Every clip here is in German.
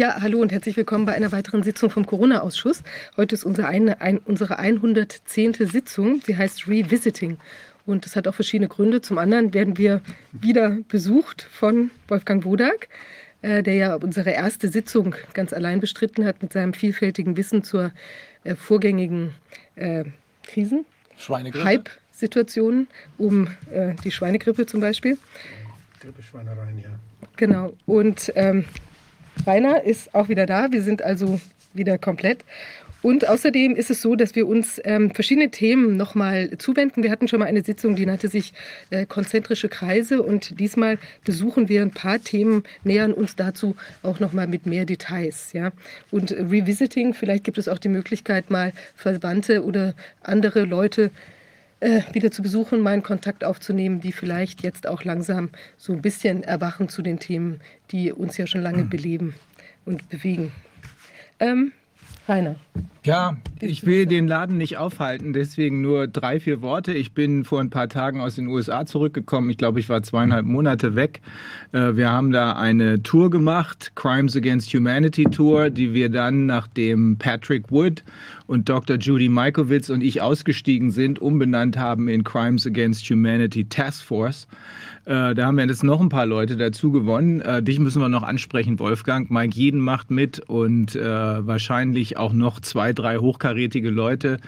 Ja, hallo und herzlich willkommen bei einer weiteren Sitzung vom Corona-Ausschuss. Heute ist unsere, eine, ein, unsere 110. Sitzung. Sie heißt Revisiting. Und das hat auch verschiedene Gründe. Zum anderen werden wir wieder besucht von Wolfgang Wodak, äh, der ja unsere erste Sitzung ganz allein bestritten hat mit seinem vielfältigen Wissen zur äh, vorgängigen äh, Krisen. Schweinegrippe. Hype-Situationen um äh, die Schweinegrippe zum Beispiel. Grippeschweinereien, ja. Genau. Und ähm, Rainer ist auch wieder da. Wir sind also wieder komplett. Und außerdem ist es so, dass wir uns ähm, verschiedene Themen nochmal zuwenden. Wir hatten schon mal eine Sitzung, die nannte sich äh, konzentrische Kreise. Und diesmal besuchen wir ein paar Themen, nähern uns dazu auch nochmal mit mehr Details. Ja? Und Revisiting, vielleicht gibt es auch die Möglichkeit, mal Verwandte oder andere Leute äh, wieder zu besuchen, mal einen Kontakt aufzunehmen, die vielleicht jetzt auch langsam so ein bisschen erwachen zu den Themen, die uns ja schon lange beleben und bewegen. Ähm, Rainer. Ja, ich will den Laden nicht aufhalten, deswegen nur drei, vier Worte. Ich bin vor ein paar Tagen aus den USA zurückgekommen. Ich glaube, ich war zweieinhalb Monate weg. Äh, wir haben da eine Tour gemacht, Crimes Against Humanity Tour, die wir dann, nachdem Patrick Wood und Dr. Judy Mikovits und ich ausgestiegen sind, umbenannt haben in Crimes Against Humanity Task Force. Äh, da haben wir jetzt noch ein paar Leute dazu gewonnen. Äh, dich müssen wir noch ansprechen, Wolfgang. Mike Jeden macht mit und äh, wahrscheinlich auch noch zwei, drei hochkarätige Leute.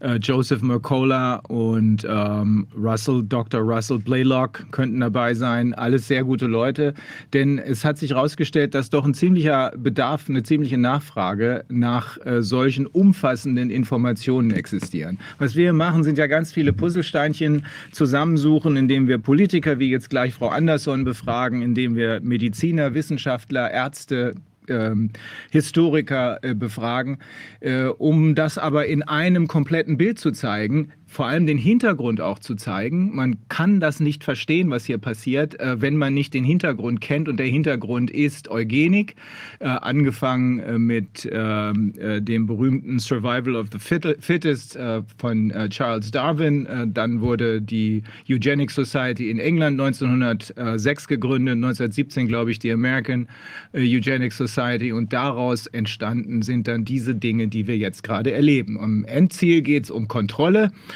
Äh, Joseph Mercola und ähm, Russell, Dr. Russell Blaylock könnten dabei sein. Alles sehr gute Leute. Denn es hat sich herausgestellt, dass doch ein ziemlicher Bedarf, eine ziemliche Nachfrage nach äh, solchen umfassenden Informationen existieren. Was wir machen, sind ja ganz viele Puzzlesteinchen zusammensuchen, indem wir Politiker wie jetzt gleich Frau Andersson befragen, indem wir Mediziner, Wissenschaftler, Ärzte, ähm, Historiker äh, befragen, äh, um das aber in einem kompletten Bild zu zeigen, vor allem den Hintergrund auch zu zeigen. Man kann das nicht verstehen, was hier passiert, äh, wenn man nicht den Hintergrund kennt. Und der Hintergrund ist Eugenik, äh, angefangen äh, mit ähm, äh, dem berühmten Survival of the Fittest von Charles Darwin. dann wurde die Eugenic Society in England 1906 gegründet, 1917 glaube ich die American Eugenic Society. Und daraus entstanden sind dann diese Dinge, die wir jetzt gerade erleben. Am Endziel geht es um Kontrolle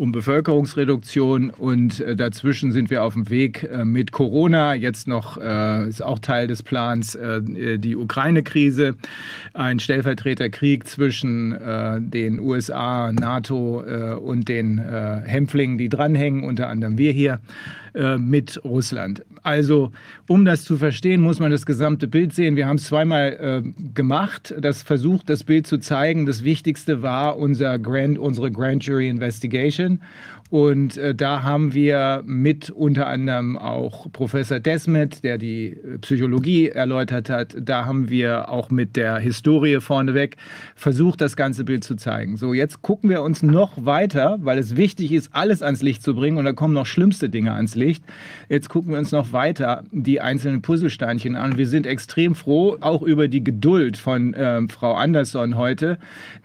um Bevölkerungsreduktion und äh, dazwischen sind wir auf dem Weg äh, mit Corona. Jetzt noch äh, ist auch Teil des Plans äh, die Ukraine-Krise, ein Stellvertreterkrieg zwischen äh, den USA, NATO äh, und den Hämpflingen, die dranhängen, unter anderem wir hier mit Russland. Also, um das zu verstehen, muss man das gesamte Bild sehen. Wir haben es zweimal äh, gemacht, das versucht, das Bild zu zeigen. Das Wichtigste war unser Grand, unsere Grand Jury Investigation. Und äh, da haben wir mit unter anderem auch Professor Desmet, der die äh, Psychologie erläutert hat, da haben wir auch mit der Historie vorneweg versucht, das ganze Bild zu zeigen. So, jetzt gucken wir uns noch weiter, weil es wichtig ist, alles ans Licht zu bringen und da kommen noch schlimmste Dinge ans Licht. Jetzt gucken wir uns noch weiter die einzelnen Puzzlesteinchen an. Wir sind extrem froh, auch über die Geduld von äh, Frau Andersson heute,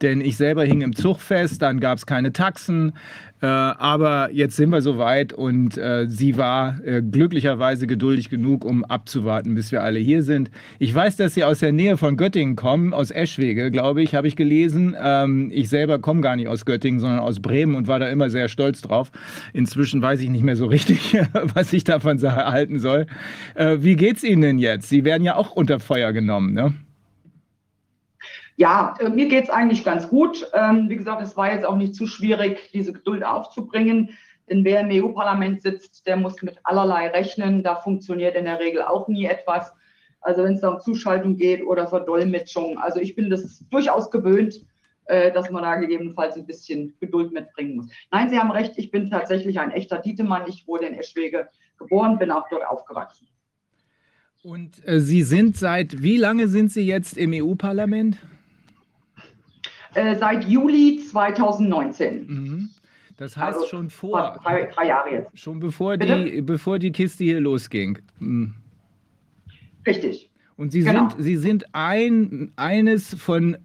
denn ich selber hing im Zug fest, dann gab es keine Taxen. Äh, aber jetzt sind wir soweit und äh, sie war äh, glücklicherweise geduldig genug, um abzuwarten, bis wir alle hier sind. Ich weiß, dass Sie aus der Nähe von Göttingen kommen, aus Eschwege, glaube ich, habe ich gelesen. Ähm, ich selber komme gar nicht aus Göttingen, sondern aus Bremen und war da immer sehr stolz drauf. Inzwischen weiß ich nicht mehr so richtig, was ich davon halten soll. Äh, wie geht's Ihnen denn jetzt? Sie werden ja auch unter Feuer genommen, ne? Ja, äh, mir geht es eigentlich ganz gut. Ähm, wie gesagt, es war jetzt auch nicht zu schwierig, diese Geduld aufzubringen. Denn wer im EU-Parlament sitzt, der muss mit allerlei rechnen. Da funktioniert in der Regel auch nie etwas. Also wenn es um Zuschaltung geht oder Verdolmetschung. Also ich bin das durchaus gewöhnt, äh, dass man da gegebenenfalls ein bisschen Geduld mitbringen muss. Nein, Sie haben recht, ich bin tatsächlich ein echter Dietemann. Ich wurde in Eschwege geboren, bin auch dort aufgewachsen. Und äh, Sie sind seit, wie lange sind Sie jetzt im EU-Parlament? Äh, seit Juli 2019. Mhm. Das heißt also schon vor. Drei, drei, Jahre jetzt. Schon bevor die, bevor die Kiste hier losging. Mhm. Richtig. Und Sie genau. sind, Sie sind ein, eines von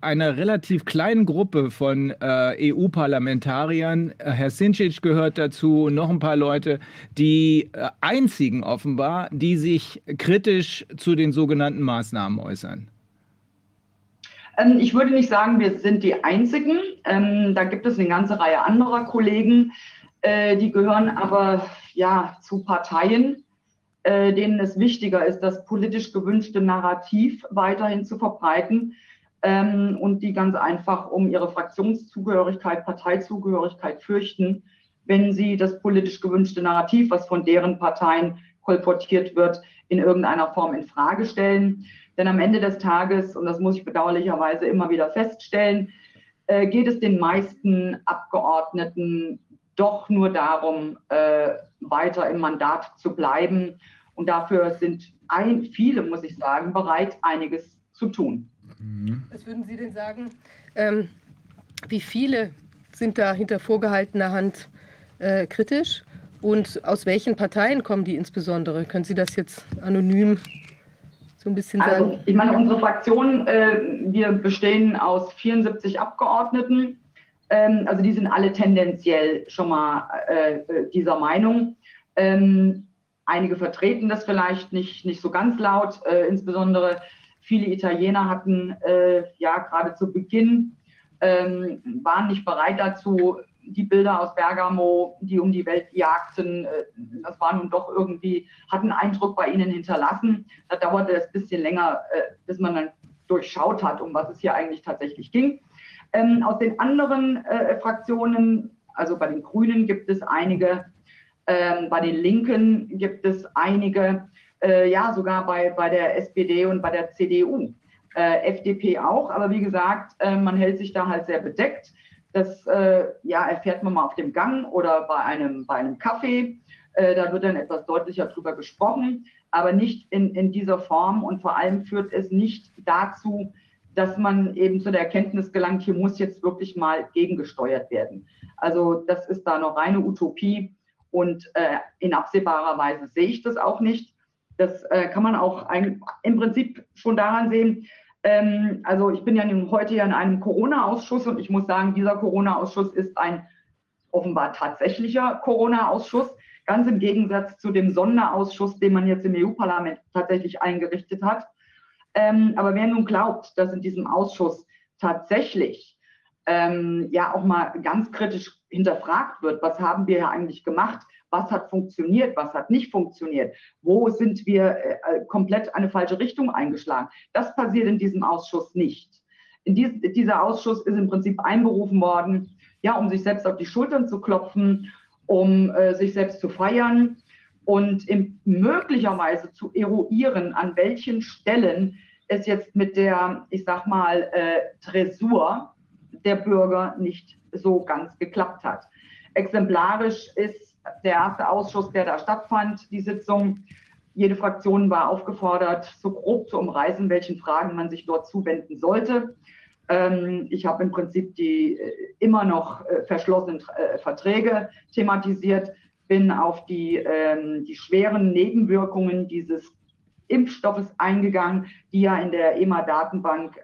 einer relativ kleinen Gruppe von äh, EU-Parlamentariern. Herr Sinčić gehört dazu und noch ein paar Leute, die äh, einzigen offenbar, die sich kritisch zu den sogenannten Maßnahmen äußern. Ähm, ich würde nicht sagen, wir sind die Einzigen. Ähm, da gibt es eine ganze Reihe anderer Kollegen, äh, die gehören aber ja zu Parteien, äh, denen es wichtiger ist, das politisch gewünschte Narrativ weiterhin zu verbreiten ähm, und die ganz einfach um ihre Fraktionszugehörigkeit, Parteizugehörigkeit fürchten, wenn sie das politisch gewünschte Narrativ, was von deren Parteien kolportiert wird, in irgendeiner Form in Frage stellen. Denn am Ende des Tages, und das muss ich bedauerlicherweise immer wieder feststellen, äh, geht es den meisten Abgeordneten doch nur darum, äh, weiter im Mandat zu bleiben. Und dafür sind ein, viele, muss ich sagen, bereit, einiges zu tun. Mhm. Was würden Sie denn sagen? Ähm, wie viele sind da hinter vorgehaltener Hand äh, kritisch? Und aus welchen Parteien kommen die insbesondere? Können Sie das jetzt anonym so ein bisschen also, sagen? Also, ich meine, unsere Fraktion, äh, wir bestehen aus 74 Abgeordneten. Ähm, also die sind alle tendenziell schon mal äh, äh, dieser Meinung. Ähm, einige vertreten das vielleicht nicht, nicht so ganz laut. Äh, insbesondere viele Italiener hatten äh, ja gerade zu Beginn, ähm, waren nicht bereit dazu, die Bilder aus Bergamo, die um die Welt jagten, äh, das war nun doch irgendwie, hat einen Eindruck bei ihnen hinterlassen. Da dauerte es ein bisschen länger, äh, bis man dann durchschaut hat, um was es hier eigentlich tatsächlich ging. Ähm, aus den anderen äh, Fraktionen, also bei den Grünen gibt es einige, ähm, bei den Linken gibt es einige, ja sogar bei, bei der SPD und bei der CDU. FDP auch, aber wie gesagt, man hält sich da halt sehr bedeckt. Das äh, ja, erfährt man mal auf dem Gang oder bei einem, bei einem Kaffee. Äh, da wird dann etwas deutlicher drüber gesprochen, aber nicht in, in dieser Form und vor allem führt es nicht dazu, dass man eben zu der Erkenntnis gelangt, hier muss jetzt wirklich mal gegengesteuert werden. Also das ist da noch reine Utopie und äh, in absehbarer Weise sehe ich das auch nicht. Das äh, kann man auch ein, im Prinzip schon daran sehen, ähm, also ich bin ja heute ja in einem Corona-Ausschuss und ich muss sagen, dieser Corona-Ausschuss ist ein offenbar tatsächlicher Corona-Ausschuss, ganz im Gegensatz zu dem Sonderausschuss, den man jetzt im EU-Parlament tatsächlich eingerichtet hat. Ähm, aber wer nun glaubt, dass in diesem Ausschuss tatsächlich ähm, ja auch mal ganz kritisch hinterfragt wird, was haben wir ja eigentlich gemacht, was hat funktioniert, was hat nicht funktioniert, wo sind wir äh, äh, komplett eine falsche Richtung eingeschlagen. Das passiert in diesem Ausschuss nicht. Dies, dieser Ausschuss ist im Prinzip einberufen worden, ja, um sich selbst auf die Schultern zu klopfen, um äh, sich selbst zu feiern und im, möglicherweise zu eruieren, an welchen Stellen es jetzt mit der, ich sag mal, äh, Tresur der Bürger nicht so ganz geklappt hat. Exemplarisch ist der erste Ausschuss, der da stattfand, die Sitzung. Jede Fraktion war aufgefordert, so grob zu umreißen, welchen Fragen man sich dort zuwenden sollte. Ähm, ich habe im Prinzip die äh, immer noch äh, verschlossenen äh, Verträge thematisiert, bin auf die, ähm, die schweren Nebenwirkungen dieses Impfstoffes eingegangen, die ja in der EMA-Datenbank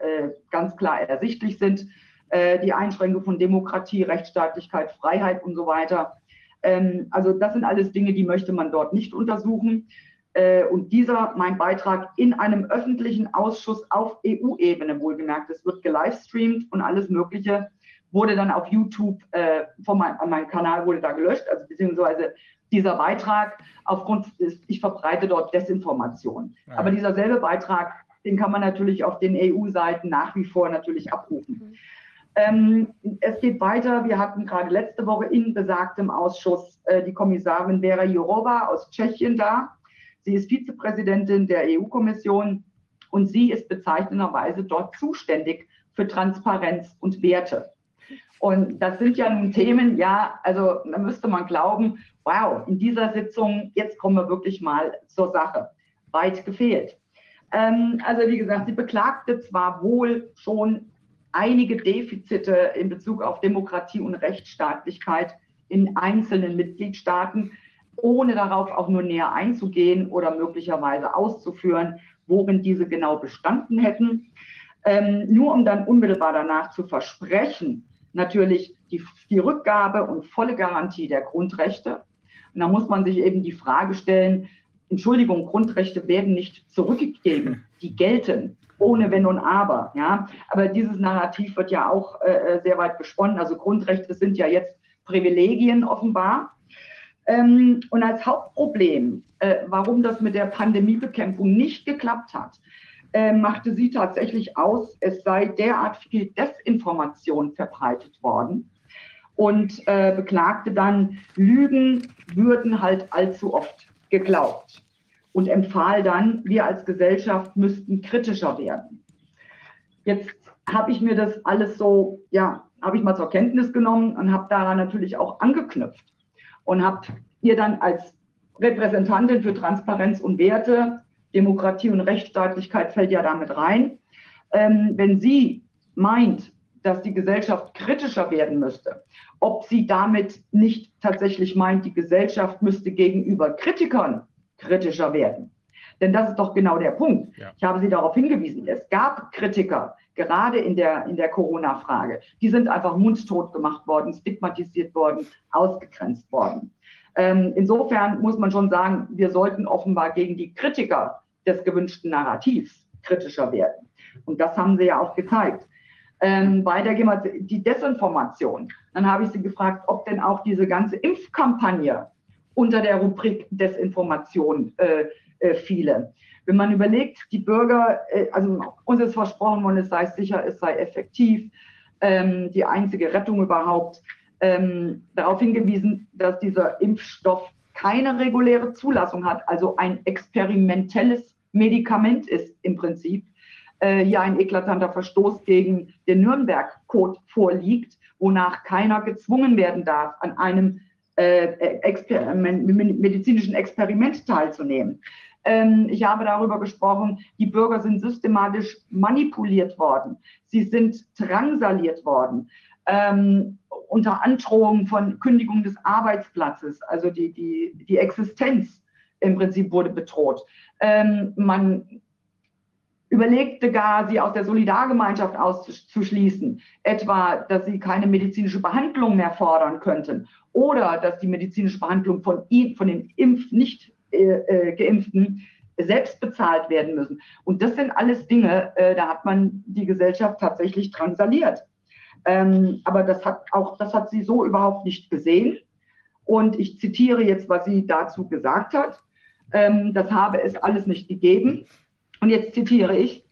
ganz klar ersichtlich sind. Die Einschränkung von Demokratie, Rechtsstaatlichkeit, Freiheit und so weiter. Ähm, also das sind alles Dinge, die möchte man dort nicht untersuchen. Äh, und dieser, mein Beitrag in einem öffentlichen Ausschuss auf EU-Ebene, wohlgemerkt, es wird gelivestreamt und alles Mögliche, wurde dann auf YouTube, äh, von mein, meinem Kanal wurde da gelöscht, also beziehungsweise dieser Beitrag aufgrund, des, ich verbreite dort Desinformation. Ja. Aber dieser selbe Beitrag, den kann man natürlich auf den EU-Seiten nach wie vor natürlich abrufen. Mhm. Ähm, es geht weiter. Wir hatten gerade letzte Woche in besagtem Ausschuss äh, die Kommissarin Vera Jourova aus Tschechien da. Sie ist Vizepräsidentin der EU-Kommission und sie ist bezeichnenderweise dort zuständig für Transparenz und Werte. Und das sind ja nun Themen, ja, also da müsste man glauben, wow, in dieser Sitzung, jetzt kommen wir wirklich mal zur Sache. Weit gefehlt. Ähm, also wie gesagt, sie beklagte zwar wohl schon einige Defizite in Bezug auf Demokratie und Rechtsstaatlichkeit in einzelnen Mitgliedstaaten, ohne darauf auch nur näher einzugehen oder möglicherweise auszuführen, worin diese genau bestanden hätten. Ähm, nur um dann unmittelbar danach zu versprechen, natürlich die, die Rückgabe und volle Garantie der Grundrechte. Und da muss man sich eben die Frage stellen, Entschuldigung, Grundrechte werden nicht zurückgegeben, die gelten. Ohne Wenn und Aber. Ja? Aber dieses Narrativ wird ja auch äh, sehr weit gesponnen. Also Grundrechte sind ja jetzt Privilegien offenbar. Ähm, und als Hauptproblem, äh, warum das mit der Pandemiebekämpfung nicht geklappt hat, äh, machte sie tatsächlich aus, es sei derart viel Desinformation verbreitet worden und äh, beklagte dann, Lügen würden halt allzu oft geglaubt und empfahl dann, wir als Gesellschaft müssten kritischer werden. Jetzt habe ich mir das alles so, ja, habe ich mal zur Kenntnis genommen und habe daran natürlich auch angeknüpft und habe ihr dann als Repräsentantin für Transparenz und Werte, Demokratie und Rechtsstaatlichkeit fällt ja damit rein. Ähm, wenn sie meint, dass die Gesellschaft kritischer werden müsste, ob sie damit nicht tatsächlich meint, die Gesellschaft müsste gegenüber Kritikern kritischer werden. Denn das ist doch genau der Punkt. Ja. Ich habe Sie darauf hingewiesen, es gab Kritiker, gerade in der, in der Corona-Frage. Die sind einfach mundtot gemacht worden, stigmatisiert worden, ausgegrenzt worden. Ähm, insofern muss man schon sagen, wir sollten offenbar gegen die Kritiker des gewünschten Narrativs kritischer werden. Und das haben sie ja auch gezeigt. Ähm, weiter gehen wir die Desinformation. Dann habe ich sie gefragt, ob denn auch diese ganze Impfkampagne unter der Rubrik Desinformation äh, äh, fiele. Wenn man überlegt, die Bürger, äh, also uns ist versprochen worden, es sei sicher, es sei effektiv, ähm, die einzige Rettung überhaupt, ähm, darauf hingewiesen, dass dieser Impfstoff keine reguläre Zulassung hat, also ein experimentelles Medikament ist im Prinzip. Äh, hier ein eklatanter Verstoß gegen den Nürnberg-Code vorliegt, wonach keiner gezwungen werden darf, an einem Experiment, medizinischen Experiment teilzunehmen. Ähm, ich habe darüber gesprochen, die Bürger sind systematisch manipuliert worden. Sie sind drangsaliert worden. Ähm, unter Androhung von Kündigung des Arbeitsplatzes, also die, die, die Existenz im Prinzip wurde bedroht. Ähm, man überlegte gar, sie aus der Solidargemeinschaft auszuschließen, etwa, dass sie keine medizinische Behandlung mehr fordern könnten oder dass die medizinische Behandlung von, von den Impf nicht äh, äh, Geimpften selbst bezahlt werden müssen. Und das sind alles Dinge, äh, da hat man die Gesellschaft tatsächlich transaliert. Ähm, aber das hat auch, das hat sie so überhaupt nicht gesehen. Und ich zitiere jetzt, was sie dazu gesagt hat. Ähm, das habe es alles nicht gegeben. Und jetzt zitiere ich.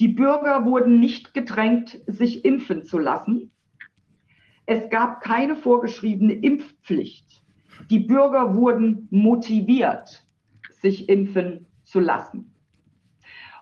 Die Bürger wurden nicht gedrängt, sich impfen zu lassen. Es gab keine vorgeschriebene Impfpflicht. Die Bürger wurden motiviert, sich impfen zu lassen.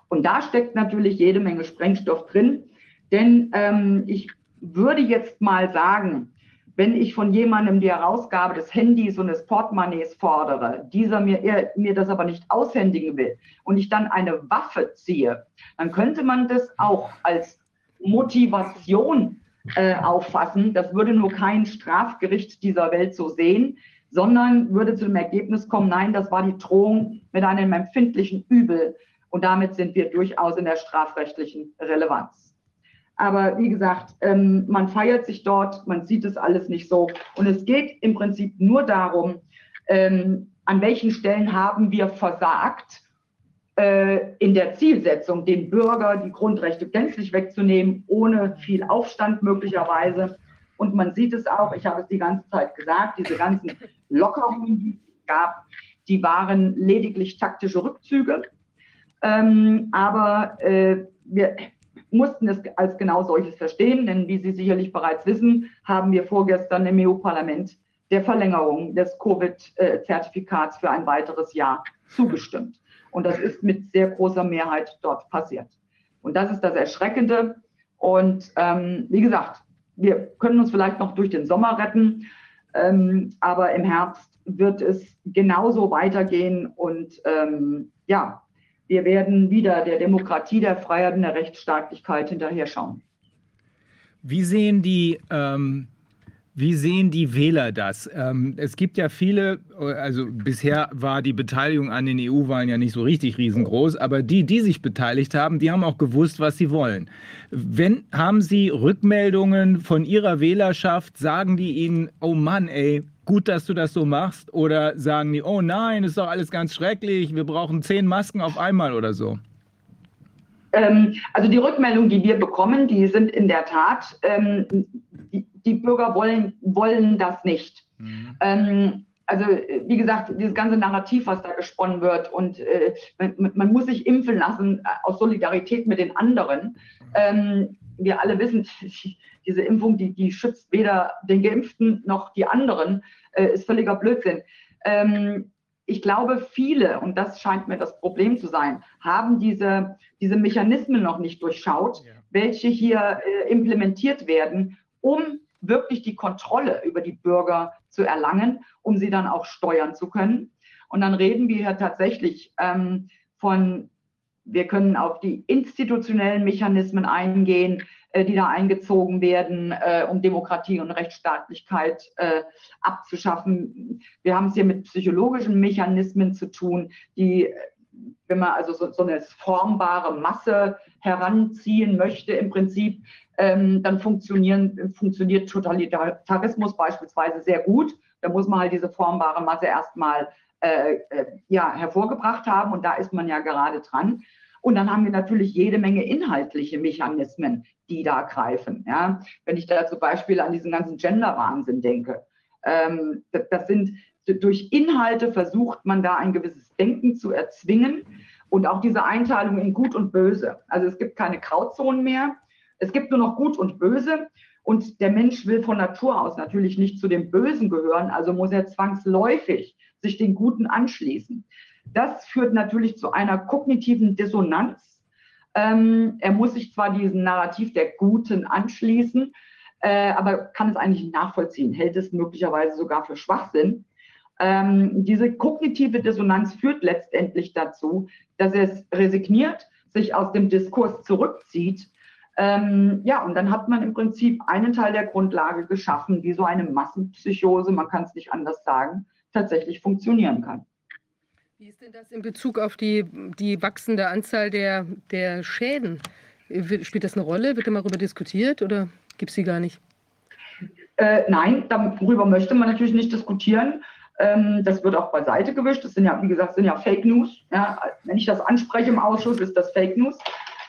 Und da steckt natürlich jede Menge Sprengstoff drin, denn ähm, ich würde jetzt mal sagen, wenn ich von jemandem die Herausgabe des Handys und des Portemonnaies fordere, dieser mir, er, mir das aber nicht aushändigen will und ich dann eine Waffe ziehe, dann könnte man das auch als Motivation äh, auffassen. Das würde nur kein Strafgericht dieser Welt so sehen, sondern würde zu dem Ergebnis kommen, nein, das war die Drohung mit einem empfindlichen Übel und damit sind wir durchaus in der strafrechtlichen Relevanz. Aber wie gesagt, ähm, man feiert sich dort, man sieht es alles nicht so. Und es geht im Prinzip nur darum, ähm, an welchen Stellen haben wir versagt, äh, in der Zielsetzung, den Bürger die Grundrechte gänzlich wegzunehmen, ohne viel Aufstand möglicherweise. Und man sieht es auch, ich habe es die ganze Zeit gesagt, diese ganzen Lockerungen, die es gab, die waren lediglich taktische Rückzüge. Ähm, aber äh, wir, mussten es als genau solches verstehen, denn wie Sie sicherlich bereits wissen, haben wir vorgestern im EU-Parlament der Verlängerung des Covid-Zertifikats für ein weiteres Jahr zugestimmt. Und das ist mit sehr großer Mehrheit dort passiert. Und das ist das Erschreckende. Und ähm, wie gesagt, wir können uns vielleicht noch durch den Sommer retten, ähm, aber im Herbst wird es genauso weitergehen. Und ähm, ja, wir werden wieder der Demokratie, der Freiheit und der Rechtsstaatlichkeit hinterher schauen. Wie sehen die, ähm, wie sehen die Wähler das? Ähm, es gibt ja viele, also bisher war die Beteiligung an den EU-Wahlen ja nicht so richtig riesengroß, aber die, die sich beteiligt haben, die haben auch gewusst, was sie wollen. Wenn, haben Sie Rückmeldungen von Ihrer Wählerschaft? Sagen die Ihnen, oh Mann, ey, gut, dass du das so machst? Oder sagen die, oh nein, ist doch alles ganz schrecklich, wir brauchen zehn Masken auf einmal oder so? Ähm, also die Rückmeldungen, die wir bekommen, die sind in der Tat, ähm, die, die, Bürger wollen, wollen das nicht. Mhm. Ähm, also wie gesagt, dieses ganze Narrativ, was da gesponnen wird und äh, man, man, muss sich impfen lassen äh, aus Solidarität mit den anderen. Ähm, wir alle wissen, diese Impfung, die, die schützt weder den Geimpften noch die anderen, äh, ist völliger Blödsinn. Ähm, ich glaube, viele, und das scheint mir das Problem zu sein, haben diese, diese Mechanismen noch nicht durchschaut, ja. welche hier äh, implementiert werden, um wirklich die Kontrolle über die Bürger zu erlangen, um sie dann auch steuern zu können. Und dann reden wir hier tatsächlich ähm, von, wir können auf die institutionellen Mechanismen eingehen, die da eingezogen werden, äh, um Demokratie und Rechtsstaatlichkeit äh, abzuschaffen. Wir haben es hier mit psychologischen Mechanismen zu tun, die, wenn man also so, so eine formbare Masse heranziehen möchte, im Prinzip, ähm, dann funktioniert Totalitarismus beispielsweise sehr gut. Da muss man halt diese formbare Masse erstmal äh, äh, ja, hervorgebracht haben und da ist man ja gerade dran. Und dann haben wir natürlich jede Menge inhaltliche Mechanismen, die da greifen. Ja? Wenn ich da zum Beispiel an diesen ganzen Gender-Wahnsinn denke, ähm, das sind durch Inhalte versucht man da ein gewisses Denken zu erzwingen und auch diese Einteilung in Gut und Böse. Also es gibt keine Grauzonen mehr, es gibt nur noch Gut und Böse und der Mensch will von Natur aus natürlich nicht zu dem Bösen gehören, also muss er zwangsläufig sich den Guten anschließen. Das führt natürlich zu einer kognitiven Dissonanz. Ähm, er muss sich zwar diesem Narrativ der Guten anschließen, äh, aber kann es eigentlich nachvollziehen, hält es möglicherweise sogar für Schwachsinn. Ähm, diese kognitive Dissonanz führt letztendlich dazu, dass er es resigniert, sich aus dem Diskurs zurückzieht. Ähm, ja, und dann hat man im Prinzip einen Teil der Grundlage geschaffen, wie so eine Massenpsychose, man kann es nicht anders sagen, tatsächlich funktionieren kann. Wie ist denn das in Bezug auf die, die wachsende Anzahl der, der Schäden? Spielt das eine Rolle? Wird darüber diskutiert oder gibt es sie gar nicht? Äh, nein, darüber möchte man natürlich nicht diskutieren. Ähm, das wird auch beiseite gewischt. Das sind ja, wie gesagt, sind ja Fake News. Ja, wenn ich das anspreche im Ausschuss, ist das Fake News.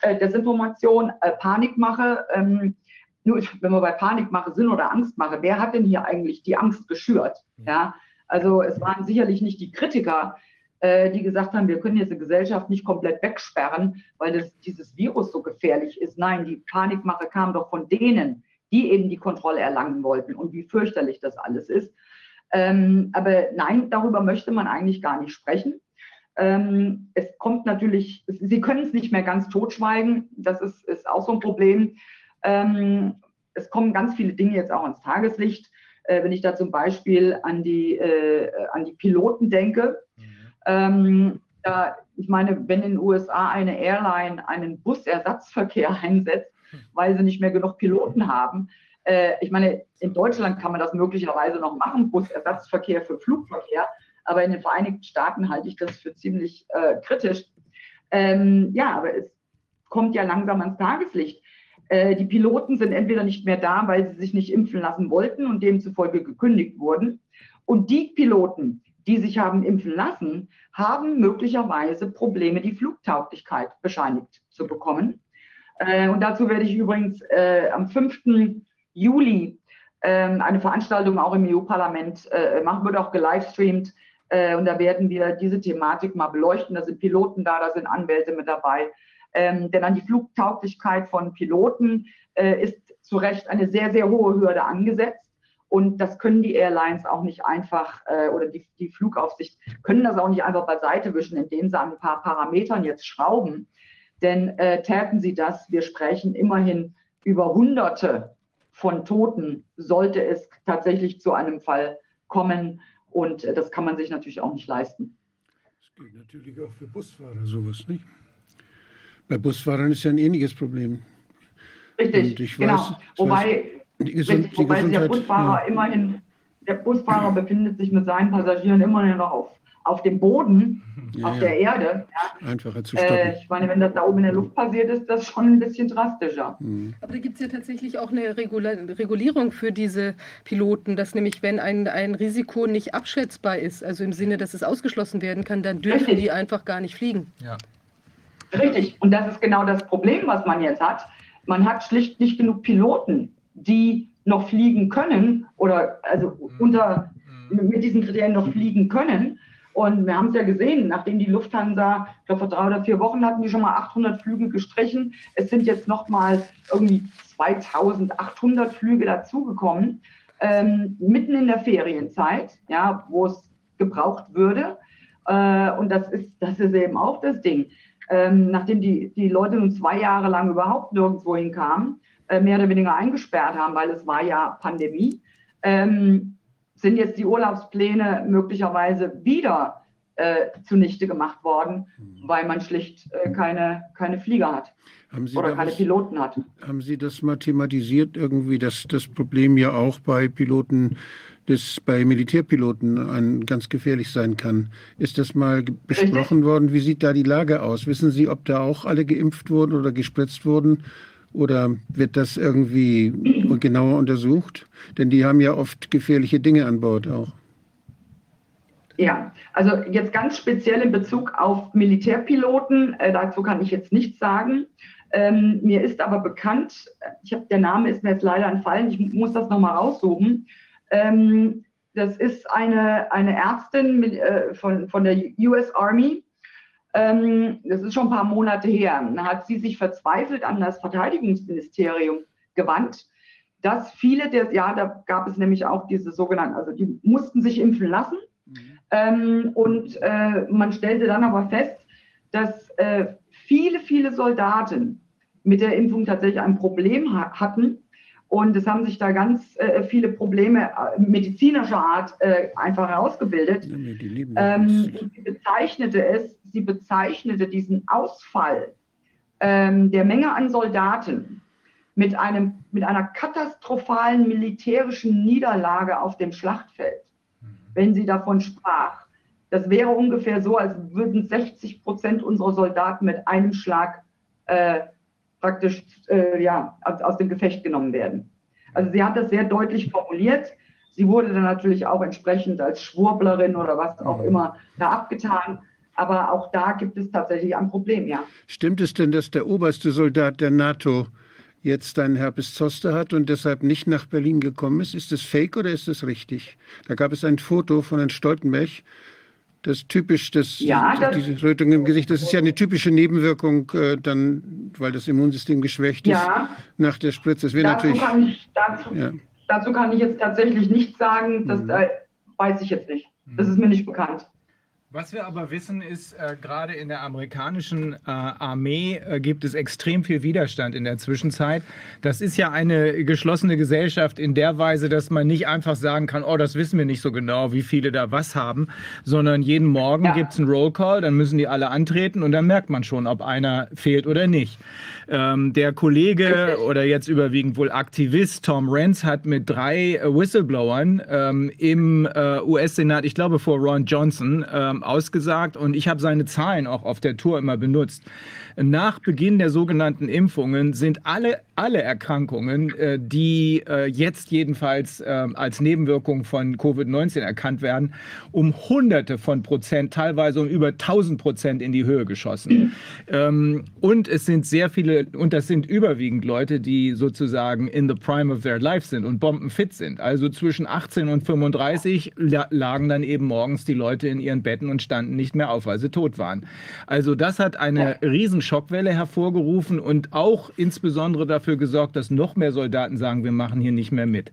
Äh, Desinformation, äh, Panikmache. Ähm, nur wenn wir bei Panikmache sind oder Angstmache, wer hat denn hier eigentlich die Angst geschürt? Ja, also es waren sicherlich nicht die Kritiker, die gesagt haben, wir können jetzt eine Gesellschaft nicht komplett wegsperren, weil das, dieses Virus so gefährlich ist. Nein, die Panikmache kam doch von denen, die eben die Kontrolle erlangen wollten und wie fürchterlich das alles ist. Ähm, aber nein, darüber möchte man eigentlich gar nicht sprechen. Ähm, es kommt natürlich, Sie können es nicht mehr ganz totschweigen, das ist, ist auch so ein Problem. Ähm, es kommen ganz viele Dinge jetzt auch ans Tageslicht. Äh, wenn ich da zum Beispiel an die, äh, an die Piloten denke, ähm, da, ich meine, wenn in den USA eine Airline einen Busersatzverkehr einsetzt, weil sie nicht mehr genug Piloten haben, äh, ich meine, in Deutschland kann man das möglicherweise noch machen, Busersatzverkehr für Flugverkehr, aber in den Vereinigten Staaten halte ich das für ziemlich äh, kritisch. Ähm, ja, aber es kommt ja langsam ans Tageslicht. Äh, die Piloten sind entweder nicht mehr da, weil sie sich nicht impfen lassen wollten und demzufolge gekündigt wurden. Und die Piloten, die sich haben impfen lassen, haben möglicherweise Probleme, die Flugtauglichkeit bescheinigt zu bekommen. Äh, und dazu werde ich übrigens äh, am 5. Juli äh, eine Veranstaltung auch im EU-Parlament äh, machen, wird auch gelivestreamt. Äh, und da werden wir diese Thematik mal beleuchten. Da sind Piloten da, da sind Anwälte mit dabei. Ähm, denn an die Flugtauglichkeit von Piloten äh, ist zu Recht eine sehr, sehr hohe Hürde angesetzt. Und das können die Airlines auch nicht einfach äh, oder die, die Flugaufsicht können das auch nicht einfach beiseite wischen, indem sie an ein paar Parametern jetzt schrauben. Denn äh, täten sie das, wir sprechen immerhin über Hunderte von Toten, sollte es tatsächlich zu einem Fall kommen. Und äh, das kann man sich natürlich auch nicht leisten. Das gilt natürlich auch für Busfahrer sowas, nicht? Bei Busfahrern ist ja ein ähnliches Problem. Richtig, genau. Weiß, Wobei die Gesund, Wobei die der Busfahrer ja. immerhin, der Busfahrer befindet sich mit seinen Passagieren immerhin noch auf, auf dem Boden, ja, auf ja. der Erde. Einfacher zu stoppen. Äh, ich meine, wenn das da oben in der Luft passiert, ist das schon ein bisschen drastischer. Mhm. Aber da gibt es ja tatsächlich auch eine Regulierung für diese Piloten, dass nämlich, wenn ein, ein Risiko nicht abschätzbar ist, also im Sinne, dass es ausgeschlossen werden kann, dann dürfen Richtig. die einfach gar nicht fliegen. Ja. Richtig. Und das ist genau das Problem, was man jetzt hat. Man hat schlicht nicht genug Piloten, die noch fliegen können oder also Mhm. unter mit diesen Kriterien noch fliegen können. Und wir haben es ja gesehen, nachdem die Lufthansa, ich glaube vor drei oder vier Wochen hatten die schon mal 800 Flüge gestrichen. Es sind jetzt noch mal irgendwie 2800 Flüge dazugekommen, ähm, mitten in der Ferienzeit, ja, wo es gebraucht würde. Äh, und das ist, das ist eben auch das Ding. Ähm, nachdem die, die Leute nun zwei Jahre lang überhaupt nirgendwo hinkamen, mehr oder weniger eingesperrt haben, weil es war ja Pandemie, ähm, sind jetzt die Urlaubspläne möglicherweise wieder äh, zunichte gemacht worden, weil man schlicht äh, keine, keine Flieger hat oder keine was, Piloten hat. haben Sie das mal thematisiert irgendwie, dass das Problem ja auch bei Piloten, das bei Militärpiloten ein, ganz gefährlich sein kann? Ist das mal besprochen worden? Wie sieht da die Lage aus? Wissen Sie, ob da auch alle geimpft wurden oder gespritzt wurden? Oder wird das irgendwie genauer untersucht? Denn die haben ja oft gefährliche Dinge an Bord auch. Ja, also jetzt ganz speziell in Bezug auf Militärpiloten, äh, dazu kann ich jetzt nichts sagen. Ähm, mir ist aber bekannt, ich hab, der Name ist mir jetzt leider entfallen, ich muss das nochmal raussuchen. Ähm, das ist eine, eine Ärztin mit, äh, von, von der US Army. Ähm, das ist schon ein paar Monate her. Da hat sie sich verzweifelt an das Verteidigungsministerium gewandt, dass viele der, ja, da gab es nämlich auch diese sogenannten, also die mussten sich impfen lassen. Ähm, und äh, man stellte dann aber fest, dass äh, viele, viele Soldaten mit der Impfung tatsächlich ein Problem ha hatten. Und es haben sich da ganz äh, viele Probleme äh, medizinischer Art äh, einfach herausgebildet. Ja, Ähm, sie bezeichnete es, sie bezeichnete diesen Ausfall ähm, der Menge an Soldaten mit, einem, mit einer katastrophalen militärischen Niederlage auf dem Schlachtfeld, wenn sie davon sprach. Das wäre ungefähr so, als würden 60 Prozent unserer Soldaten mit einem Schlag äh, praktisch äh, ja, aus, aus dem Gefecht genommen werden. Also sie hat das sehr deutlich formuliert. Sie wurde dann natürlich auch entsprechend als Schwurblerin oder was auch immer da abgetan. Aber auch da gibt es tatsächlich ein Problem, ja. Stimmt es denn, dass der oberste Soldat der NATO jetzt einen Herpes Zoster hat und deshalb nicht nach Berlin gekommen ist? Ist das fake oder ist das richtig? Da gab es ein Foto von Herrn Stoltenberg, das typisch, das, Ja, das- diese Rötung im Gesicht, das ist ja eine typische Nebenwirkung, äh, dann, weil das Immunsystem geschwächt ist Ja, nach der Spritze. Das wäre dazu natürlich, kann, ich, dazu, ja. dazu kann ich jetzt tatsächlich nichts sagen. Das Mhm. äh, weiß ich jetzt nicht. Das ist mir nicht bekannt. Was wir aber wissen, ist, äh, gerade in der amerikanischen äh, Armee äh, gibt es extrem viel Widerstand in der Zwischenzeit. Das ist ja eine geschlossene Gesellschaft in der Weise, dass man nicht einfach sagen kann, oh, das wissen wir nicht so genau, wie viele da was haben, sondern jeden Morgen Ja. gibt es einen Rollcall, dann müssen die alle antreten und dann merkt man schon, ob einer fehlt oder nicht. Ähm, der Kollege oder jetzt überwiegend wohl Aktivist Tom Renz hat mit drei äh, Whistleblowern ähm, im äh, US-Senat, ich glaube vor Ron Johnson, ähm, ausgesagt und ich habe seine Zahlen auch auf der Tour immer benutzt. Nach Beginn der sogenannten Impfungen sind alle, alle Erkrankungen, äh, die äh, jetzt jedenfalls äh, als Nebenwirkung von Covid-19 erkannt werden, um Hunderte von Prozent, teilweise um über 1000 Prozent in die Höhe geschossen. Ähm, und es sind sehr viele, und das sind überwiegend Leute, die sozusagen in the prime of their life sind und bombenfit sind. Also zwischen 18 und 35 la lagen dann eben morgens die Leute in ihren Betten und standen nicht mehr auf, weil sie tot waren. Also das hat eine riesen Schockwelle hervorgerufen und auch insbesondere dafür gesorgt, dass noch mehr Soldaten sagen, wir machen hier nicht mehr mit.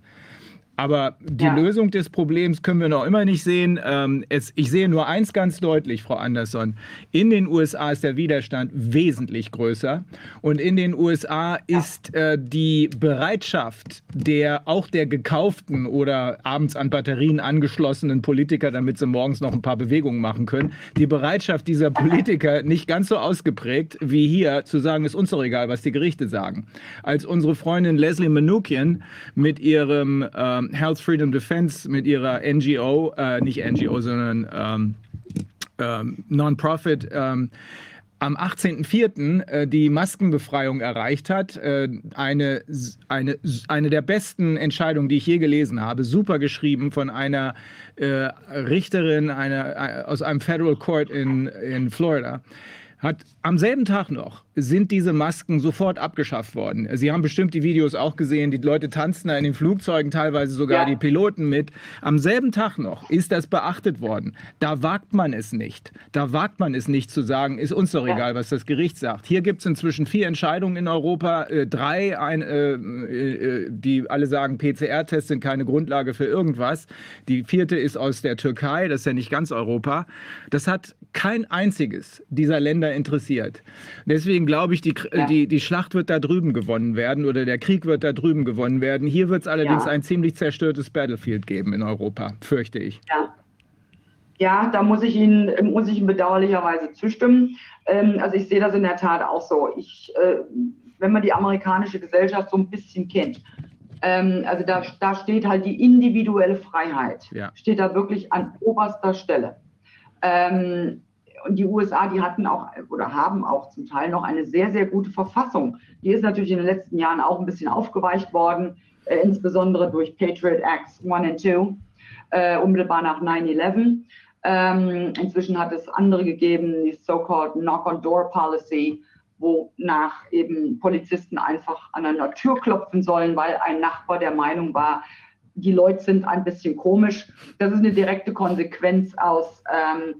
Aber die Ja. Lösung des Problems können wir noch immer nicht sehen. Ähm, es, ich sehe nur eins ganz deutlich, Frau Andersson. In den USA ist der Widerstand wesentlich größer. Und in den USA ist äh, die Bereitschaft der auch der gekauften oder abends an Batterien angeschlossenen Politiker, damit sie morgens noch ein paar Bewegungen machen können, die Bereitschaft dieser Politiker nicht ganz so ausgeprägt wie hier zu sagen, ist uns doch egal, was die Gerichte sagen. Als unsere Freundin Leslie Manukian mit ihrem ähm, Health Freedom Defense, mit ihrer NGO, äh, nicht NGO, sondern ähm, ähm, Non-Profit, ähm, am 18.04. Äh, die Maskenbefreiung erreicht hat. Äh, eine, eine, eine der besten Entscheidungen, die ich je gelesen habe. Super geschrieben von einer äh, Richterin einer, aus einem Federal Court in, in Florida. Hat am selben Tag noch sind diese Masken sofort abgeschafft worden. Sie haben bestimmt die Videos auch gesehen, die Leute tanzen da in den Flugzeugen, teilweise sogar ja. die Piloten mit. Am selben Tag noch ist das beachtet worden. Da wagt man es nicht. Da wagt man es nicht zu sagen, ist uns doch egal, was das Gericht sagt. Hier gibt es inzwischen vier Entscheidungen in Europa, äh, drei, ein, äh, äh, die alle sagen, PCR-Tests sind keine Grundlage für irgendwas. Die vierte ist aus der Türkei, das ist ja nicht ganz Europa. Das hat kein einziges dieser Länder interessiert. Deswegen glaube ich, die, ja. die, die Schlacht wird da drüben gewonnen werden oder der Krieg wird da drüben gewonnen werden. Hier wird es allerdings ja. ein ziemlich zerstörtes Battlefield geben in Europa, fürchte ich. Ja. Ja, da muss ich Ihnen, muss ich Ihnen bedauerlicherweise zustimmen. Ähm, also ich sehe das in der Tat auch so. Ich, äh, wenn man die amerikanische Gesellschaft so ein bisschen kennt, ähm, also da, da steht halt die individuelle Freiheit, ja. steht da wirklich an oberster Stelle. Ähm, die USA, die hatten auch oder haben auch zum Teil noch eine sehr, sehr gute Verfassung. Die ist natürlich in den letzten Jahren auch ein bisschen aufgeweicht worden, äh, insbesondere durch Patriot Acts 1 und 2, äh, unmittelbar nach 9-11. Ähm, inzwischen hat es andere gegeben, die so-called Knock-on-Door-Policy, wo nach eben Polizisten einfach an einer Tür klopfen sollen, weil ein Nachbar der Meinung war, die Leute sind ein bisschen komisch. Das ist eine direkte Konsequenz aus ähm, äh,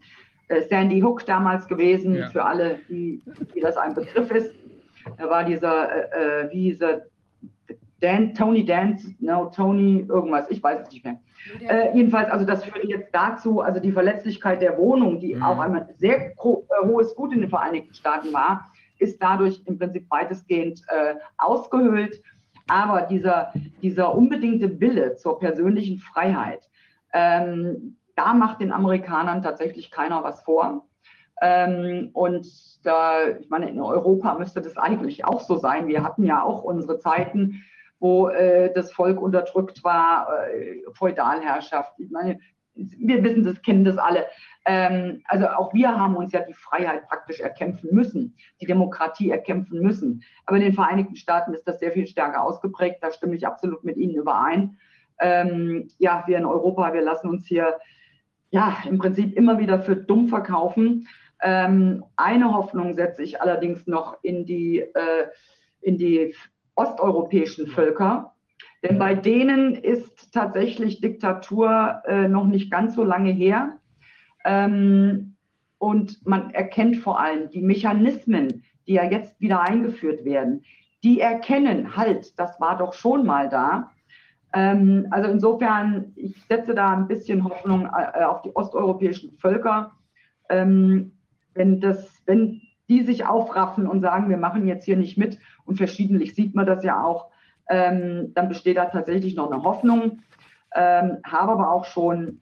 Sandy Hook damals gewesen, ja. für alle, die, die das ein Begriff ist. Da war dieser, äh, äh, wie dieser Dan, Tony Dance, no, Tony, irgendwas, ich weiß es nicht mehr. Äh, jedenfalls, also das führt jetzt dazu, also die Verletzlichkeit der Wohnung, die mhm. auch einmal sehr äh, hohes Gut in den Vereinigten Staaten war, ist dadurch im Prinzip weitestgehend äh, ausgehöhlt. Aber dieser, dieser unbedingte Wille zur persönlichen Freiheit, ähm, da macht den Amerikanern tatsächlich keiner was vor. Ähm, und da, ich meine, in Europa müsste das eigentlich auch so sein. Wir hatten ja auch unsere Zeiten, wo äh, das Volk unterdrückt war, äh, Feudalherrschaft. Ich meine, wir wissen das, kennen das alle. Ähm, also auch wir haben uns ja die Freiheit praktisch erkämpfen müssen, die Demokratie erkämpfen müssen. Aber in den Vereinigten Staaten ist das sehr viel stärker ausgeprägt. Da stimme ich absolut mit Ihnen überein. Ähm, ja, wir in Europa, wir lassen uns hier ja, im Prinzip immer wieder für dumm verkaufen. Ähm, eine Hoffnung setze ich allerdings noch in die, äh, in die osteuropäischen Völker. Denn bei denen ist tatsächlich Diktatur äh, noch nicht ganz so lange her. Ähm, und man erkennt vor allem die Mechanismen, die ja jetzt wieder eingeführt werden, die erkennen halt, das war doch schon mal da. Ähm, also insofern, ich setze da ein bisschen Hoffnung äh, auf die osteuropäischen Völker. Ähm, wenn, das, wenn die sich aufraffen und sagen, wir machen jetzt hier nicht mit, und verschiedentlich sieht man das ja auch, ähm, dann besteht da tatsächlich noch eine Hoffnung. Ähm, habe aber auch schon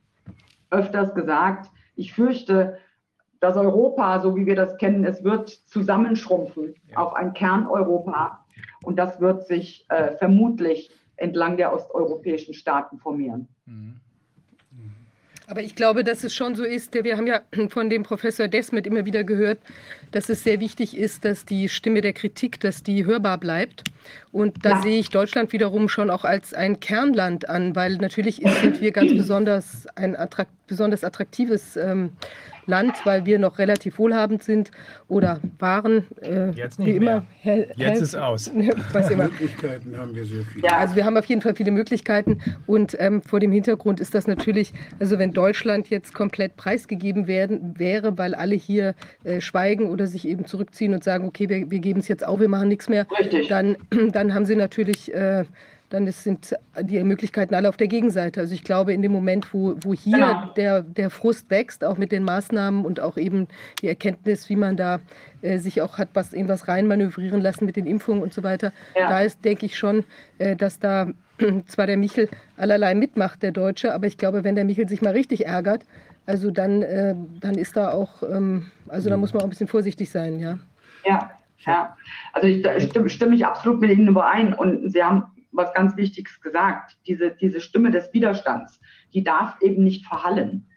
öfters gesagt, ich fürchte, dass Europa, so wie wir das kennen, es wird zusammenschrumpfen ja. auf ein Kerneuropa. Und das wird sich äh, vermutlich entlang der osteuropäischen Staaten formieren. Mhm. Aber ich glaube, dass es schon so ist, wir haben ja von dem Professor Desmet immer wieder gehört, dass es sehr wichtig ist, dass die Stimme der Kritik, dass die hörbar bleibt. Und da ja. sehe ich Deutschland wiederum schon auch als ein Kernland an, weil natürlich sind wir ganz besonders ein attrakt, besonders attraktives ähm, Land, weil wir noch relativ wohlhabend sind oder waren. Äh, Jetzt nicht wie immer. Hell, Jetzt ist aus. Was immer. Möglichkeiten haben wir sehr viele. Ja, also wir haben auf jeden Fall viele Möglichkeiten und ähm, vor dem Hintergrund ist das natürlich, also wenn Deutschland jetzt komplett preisgegeben werden wäre, weil alle hier äh, schweigen oder sich eben zurückziehen und sagen, okay, wir, wir geben es jetzt auf, wir machen nichts mehr, dann, dann haben sie natürlich äh, dann sind die Möglichkeiten alle auf der Gegenseite. Also ich glaube, in dem Moment, wo, wo hier genau. der, der Frust wächst, auch mit den Maßnahmen und auch eben die Erkenntnis, wie man da äh, sich auch hat was irgendwas reinmanövrieren lassen mit den Impfungen und so weiter, ja. da ist, denke ich schon, äh, dass da zwar der Michel allerlei mitmacht, der Deutsche, aber ich glaube, wenn der Michel sich mal richtig ärgert, also dann, äh, dann ist da auch, ähm, also da muss man auch ein bisschen vorsichtig sein, ja. Ja, ja. Also ich, da stimme, stimme ich absolut mit Ihnen überein und Sie haben was ganz Wichtiges gesagt. Diese, diese Stimme des Widerstands, die darf eben nicht verhallen.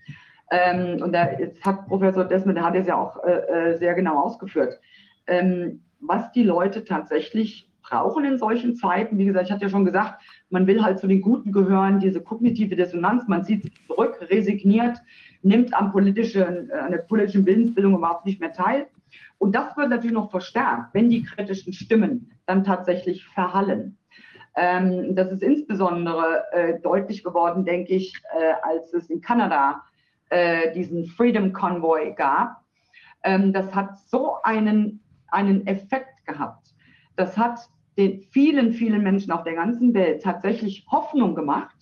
Ähm, und da jetzt hat Professor Desmond, der hat es ja auch äh, äh, sehr genau ausgeführt, ähm, was die Leute tatsächlich brauchen in solchen Zeiten. Wie gesagt, ich hatte ja schon gesagt, man will halt zu den Guten gehören, diese kognitive Dissonanz, man zieht sich zurück, resigniert, nimmt am politischen, äh, an der politischen Bildungsbildung überhaupt nicht mehr teil. Und das wird natürlich noch verstärkt, wenn die kritischen Stimmen dann tatsächlich verhallen. Ähm, das ist insbesondere äh, deutlich geworden, denke ich, äh, als es in Kanada äh, diesen Freedom Convoy gab. Ähm, das hat so einen, einen Effekt gehabt. Das hat den vielen, vielen Menschen auf der ganzen Welt tatsächlich Hoffnung gemacht.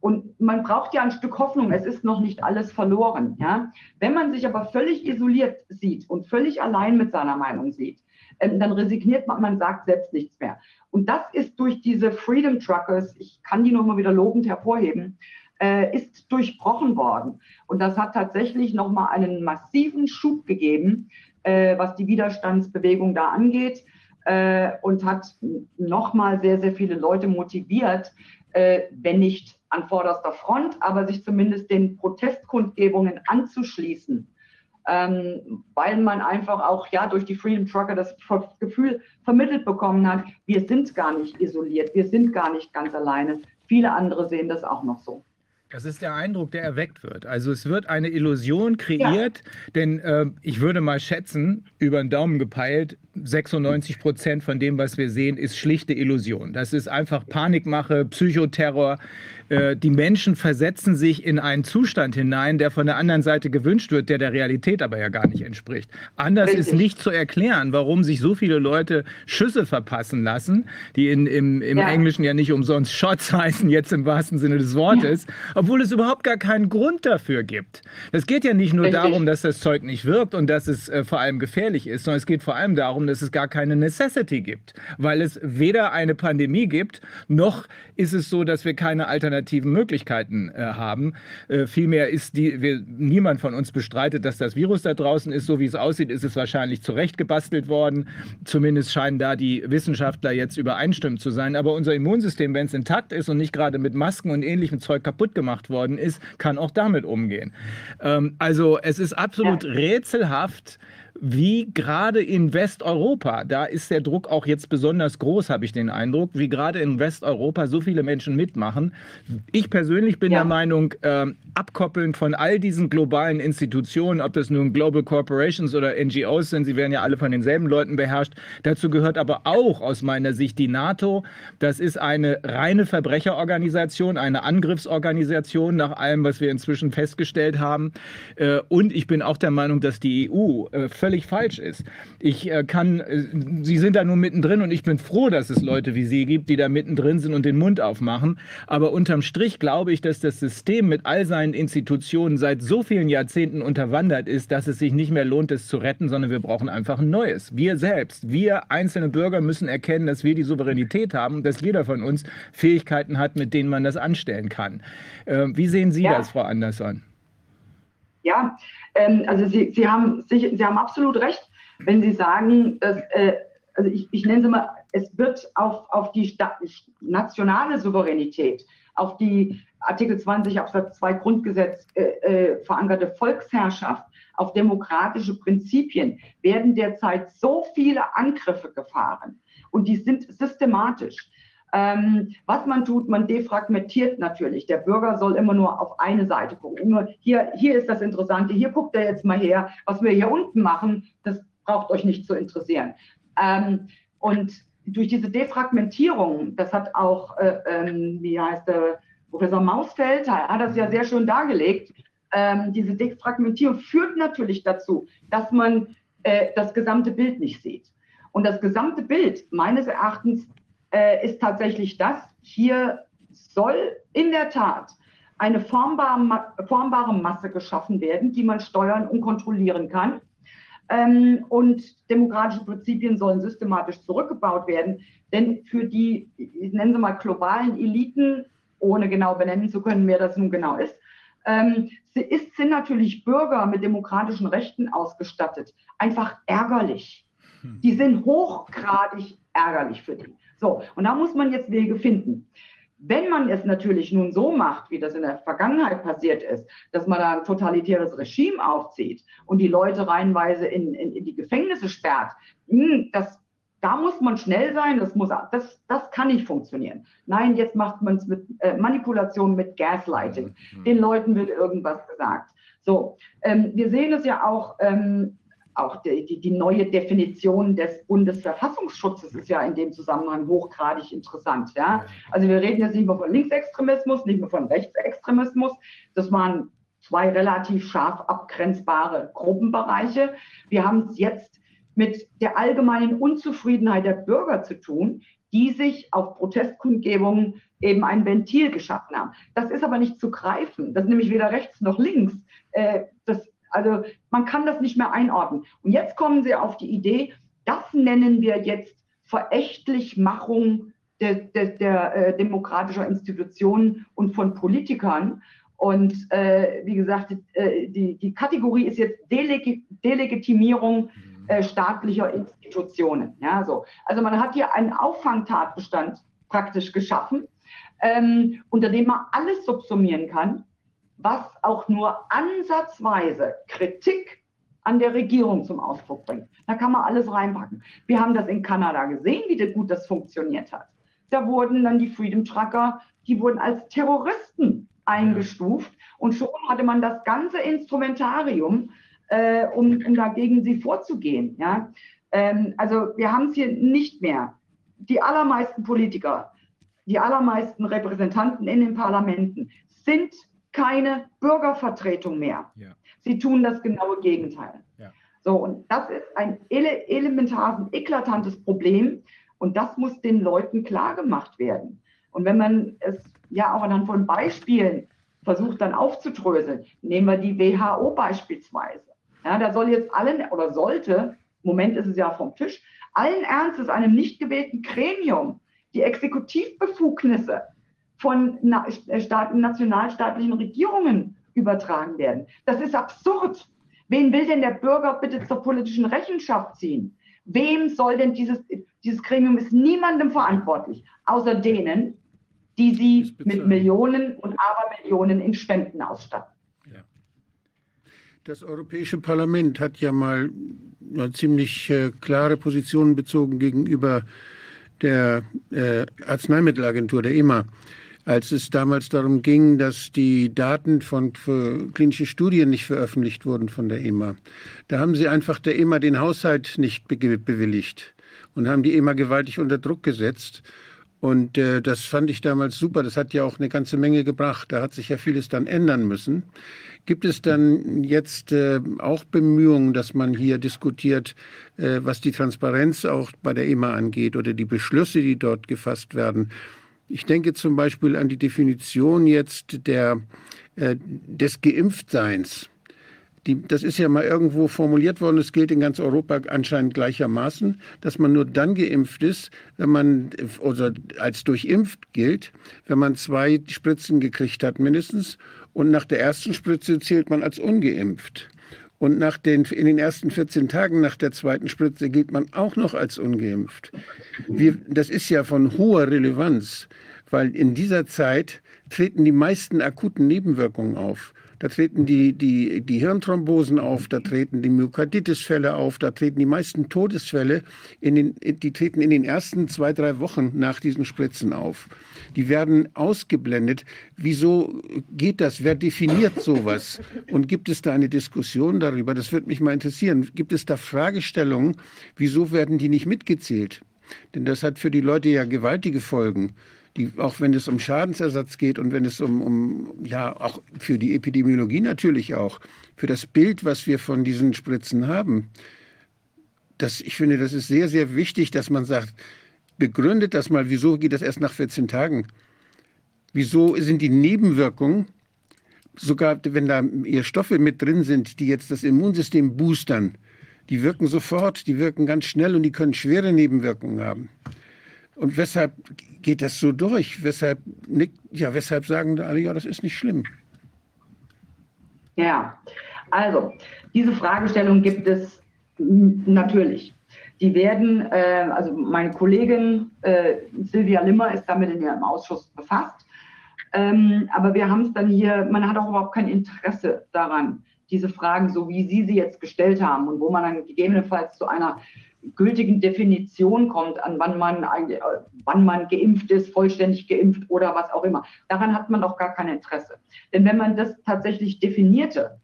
Und man braucht ja ein Stück Hoffnung. Es ist noch nicht alles verloren. Ja? Wenn man sich aber völlig isoliert sieht und völlig allein mit seiner Meinung sieht, ähm, dann resigniert man, man sagt selbst nichts mehr. Und das ist durch diese Freedom Truckers, ich kann die nochmal wieder lobend hervorheben, äh, ist durchbrochen worden. Und das hat tatsächlich nochmal einen massiven Schub gegeben, äh, was die Widerstandsbewegung da angeht äh, und hat nochmal sehr, sehr viele Leute motiviert, äh, wenn nicht an vorderster Front, aber sich zumindest den Protestkundgebungen anzuschließen ähm, weil man einfach auch ja durch die Freedom Trucker das Gefühl vermittelt bekommen hat, wir sind gar nicht isoliert, wir sind gar nicht ganz alleine. Viele andere sehen das auch noch so. Das ist der Eindruck, der erweckt wird. Also es wird eine Illusion kreiert, ja. denn äh, ich würde mal schätzen, über den Daumen gepeilt, 96 Prozent von dem, was wir sehen, ist schlichte Illusion. Das ist einfach Panikmache, Psychoterror. Äh, die Menschen versetzen sich in einen Zustand hinein, der von der anderen Seite gewünscht wird, der der Realität aber ja gar nicht entspricht. Anders Richtig. ist nicht zu erklären, warum sich so viele Leute Schüsse verpassen lassen, die in, im, im ja. Englischen ja nicht umsonst Shots heißen, jetzt im wahrsten Sinne des Wortes, ja. obwohl es überhaupt gar keinen Grund dafür gibt. Es geht ja nicht nur Richtig. darum, dass das Zeug nicht wirkt und dass es äh, vor allem gefährlich ist, sondern es geht vor allem darum, dass es gar keine Necessity gibt, weil es weder eine Pandemie gibt, noch ist es so, dass wir keine alternativen Möglichkeiten äh, haben. Äh, vielmehr ist die, wir, niemand von uns bestreitet, dass das Virus da draußen ist. So wie es aussieht, ist es wahrscheinlich zurechtgebastelt worden. Zumindest scheinen da die Wissenschaftler jetzt übereinstimmend zu sein. Aber unser Immunsystem, wenn es intakt ist und nicht gerade mit Masken und ähnlichem Zeug kaputt gemacht worden ist, kann auch damit umgehen. Ähm, also es ist absolut ja. rätselhaft, wie gerade in Westeuropa, da ist der Druck auch jetzt besonders groß, habe ich den Eindruck, wie gerade in Westeuropa so viele Menschen mitmachen. Ich persönlich bin ja. der Meinung, äh, abkoppeln von all diesen globalen Institutionen, ob das nun Global Corporations oder NGOs sind, sie werden ja alle von denselben Leuten beherrscht. Dazu gehört aber auch aus meiner Sicht die NATO. Das ist eine reine Verbrecherorganisation, eine Angriffsorganisation nach allem, was wir inzwischen festgestellt haben. Äh, und ich bin auch der Meinung, dass die EU äh, völlig falsch ist. Ich äh, kann, äh, Sie sind da nur mittendrin und ich bin froh, dass es Leute wie Sie gibt, die da mittendrin sind und den Mund aufmachen. Aber unterm Strich glaube ich, dass das System mit all seinen Institutionen seit so vielen Jahrzehnten unterwandert ist, dass es sich nicht mehr lohnt, es zu retten, sondern wir brauchen einfach ein neues. Wir selbst, wir einzelne Bürger müssen erkennen, dass wir die Souveränität haben und dass jeder von uns Fähigkeiten hat, mit denen man das anstellen kann. Äh, wie sehen Sie ja. das, Frau Andersson? Ja, ähm, also Sie, Sie, haben, Sie, Sie haben absolut recht, wenn Sie sagen, dass, äh, also ich, ich nenne es mal, es wird auf, auf die Sta nationale Souveränität, auf die Artikel 20 Absatz 2 Grundgesetz äh, äh, verankerte Volksherrschaft, auf demokratische Prinzipien werden derzeit so viele Angriffe gefahren und die sind systematisch. Ähm, was man tut, man defragmentiert natürlich. Der Bürger soll immer nur auf eine Seite gucken. Immer hier, hier ist das Interessante, hier guckt er jetzt mal her. Was wir hier unten machen, das braucht euch nicht zu interessieren. Ähm, und durch diese Defragmentierung, das hat auch, äh, ähm, wie heißt der Professor Mausfeld, hat das ja sehr schön dargelegt, ähm, diese Defragmentierung führt natürlich dazu, dass man äh, das gesamte Bild nicht sieht. Und das gesamte Bild meines Erachtens äh, ist tatsächlich das. Hier soll in der Tat eine formbare, formbare Masse geschaffen werden, die man steuern und kontrollieren kann. Ähm, und demokratische Prinzipien sollen systematisch zurückgebaut werden. Denn für die, ich nenne sie mal globalen Eliten, ohne genau benennen zu können, wer das nun genau ist, ähm, ist, sind natürlich Bürger mit demokratischen Rechten ausgestattet. Einfach ärgerlich. Hm. Die sind hochgradig ärgerlich für die. So, und da muss man jetzt Wege finden. Wenn man es natürlich nun so macht, wie das in der Vergangenheit passiert ist, dass man da ein totalitäres Regime aufzieht und die Leute reihenweise in, in, in die Gefängnisse sperrt, hm, das, da muss man schnell sein, das, muss, das, das kann nicht funktionieren. Nein, jetzt macht man es mit äh, Manipulation, mit Gaslighting. Mhm. Den Leuten wird irgendwas gesagt. So, ähm, wir sehen es ja auch ähm, auch die, die, die, neue Definition des Bundesverfassungsschutzes ist ja in dem Zusammenhang hochgradig interessant. Ja? Also wir reden jetzt nicht mehr von Linksextremismus, nicht mehr von Rechtsextremismus. Das waren zwei relativ scharf abgrenzbare Gruppenbereiche. Wir haben es jetzt mit der allgemeinen Unzufriedenheit der Bürger zu tun, die sich auf Protestkundgebungen eben ein Ventil geschaffen haben. Das ist aber nicht zu greifen. Das ist nämlich weder rechts noch links. Äh, das, also man kann das nicht mehr einordnen. Und jetzt kommen sie auf die Idee, das nennen wir jetzt Verächtlichmachung der, der, der äh, demokratischer Institutionen und von Politikern. Und äh, wie gesagt, äh, die, die Kategorie ist jetzt Deleg Delegitimierung äh, staatlicher Institutionen. Ja, so. Also man hat hier einen Auffangtatbestand praktisch geschaffen, ähm, unter dem man alles subsumieren kann, was auch nur ansatzweise Kritik an der Regierung zum Ausdruck bringt. Da kann man alles reinpacken. Wir haben das in Kanada gesehen, wie gut das funktioniert hat. Da wurden dann die Freedom Trucker, die wurden als Terroristen eingestuft und schon hatte man das ganze Instrumentarium, äh, um, um dagegen sie vorzugehen. Ja? Ähm, also wir haben es hier nicht mehr. Die allermeisten Politiker, die allermeisten Repräsentanten in den Parlamenten sind keine Bürgervertretung mehr. Ja. Sie tun das genaue Gegenteil. Ja. So, und das ist ein ele elementares, eklatantes Problem und das muss den Leuten klar gemacht werden. Und wenn man es ja auch anhand von Beispielen versucht dann aufzudröseln. Nehmen wir die WHO beispielsweise. Ja, da soll jetzt allen oder sollte, im Moment ist es ja vom Tisch, allen Ernstes einem nicht gewählten Gremium die Exekutivbefugnisse von nationalstaatlichen Regierungen übertragen werden. Das ist absurd. Wen will denn der Bürger bitte zur politischen Rechenschaft ziehen? Wem soll denn dieses, dieses Gremium ist niemandem verantwortlich, außer denen, die sie mit Millionen und Abermillionen in Spenden ausstatten. Ja. Das Europäische Parlament hat ja mal ziemlich äh, klare Positionen bezogen gegenüber der äh, Arzneimittelagentur, der EMA, als es damals darum ging, dass die Daten von klinischen Studien nicht veröffentlicht wurden von der EMA. Da haben sie einfach der EMA den Haushalt nicht bewilligt und haben die EMA gewaltig unter Druck gesetzt. Und äh, das fand ich damals super. Das hat ja auch eine ganze Menge gebracht. Da hat sich ja vieles dann ändern müssen. Gibt es dann jetzt äh, auch Bemühungen, dass man hier diskutiert, äh, was die Transparenz auch bei der EMA angeht oder die Beschlüsse, die dort gefasst werden? Ich denke zum Beispiel an die Definition jetzt der, äh, des Geimpftseins. Die, das ist ja mal irgendwo formuliert worden, es gilt in ganz Europa anscheinend gleichermaßen, dass man nur dann geimpft ist, wenn man, oder als durchimpft gilt, wenn man zwei Spritzen gekriegt hat mindestens. Und nach der ersten Spritze zählt man als ungeimpft. Und nach den, in den ersten 14 Tagen nach der zweiten Spritze gilt man auch noch als ungeimpft. Wir, das ist ja von hoher Relevanz, weil in dieser Zeit treten die meisten akuten Nebenwirkungen auf. Da treten die, die, die Hirnthrombosen auf, da treten die Myokarditis-Fälle auf, da treten die meisten Todesfälle, in den, die treten in den ersten zwei, drei Wochen nach diesen Spritzen auf. Die werden ausgeblendet. Wieso geht das? Wer definiert sowas? Und gibt es da eine Diskussion darüber? Das würde mich mal interessieren. Gibt es da Fragestellungen? Wieso werden die nicht mitgezählt? Denn das hat für die Leute ja gewaltige Folgen die, auch wenn es um Schadensersatz geht und wenn es um, um, ja, auch für die Epidemiologie natürlich auch, für das Bild, was wir von diesen Spritzen haben. Das, ich finde, das ist sehr, sehr wichtig, dass man sagt, begründet das mal, wieso geht das erst nach 14 Tagen? Wieso sind die Nebenwirkungen, sogar wenn da Stoffe mit drin sind, die jetzt das Immunsystem boostern, die wirken sofort, die wirken ganz schnell und die können schwere Nebenwirkungen haben. Und weshalb geht das so durch? Weshalb, ja, weshalb sagen alle, ja, das ist nicht schlimm? Ja, also diese Fragestellung gibt es natürlich. Die werden, äh, also meine Kollegin äh, Silvia Limmer ist damit in ihrem Ausschuss befasst. Ähm, aber wir haben es dann hier, man hat auch überhaupt kein Interesse daran, diese Fragen, so wie Sie sie jetzt gestellt haben und wo man dann gegebenenfalls zu einer gültigen Definition kommt, an wann man, äh, wann man geimpft ist, vollständig geimpft oder was auch immer. Daran hat man doch gar kein Interesse. Denn wenn man das tatsächlich definierte,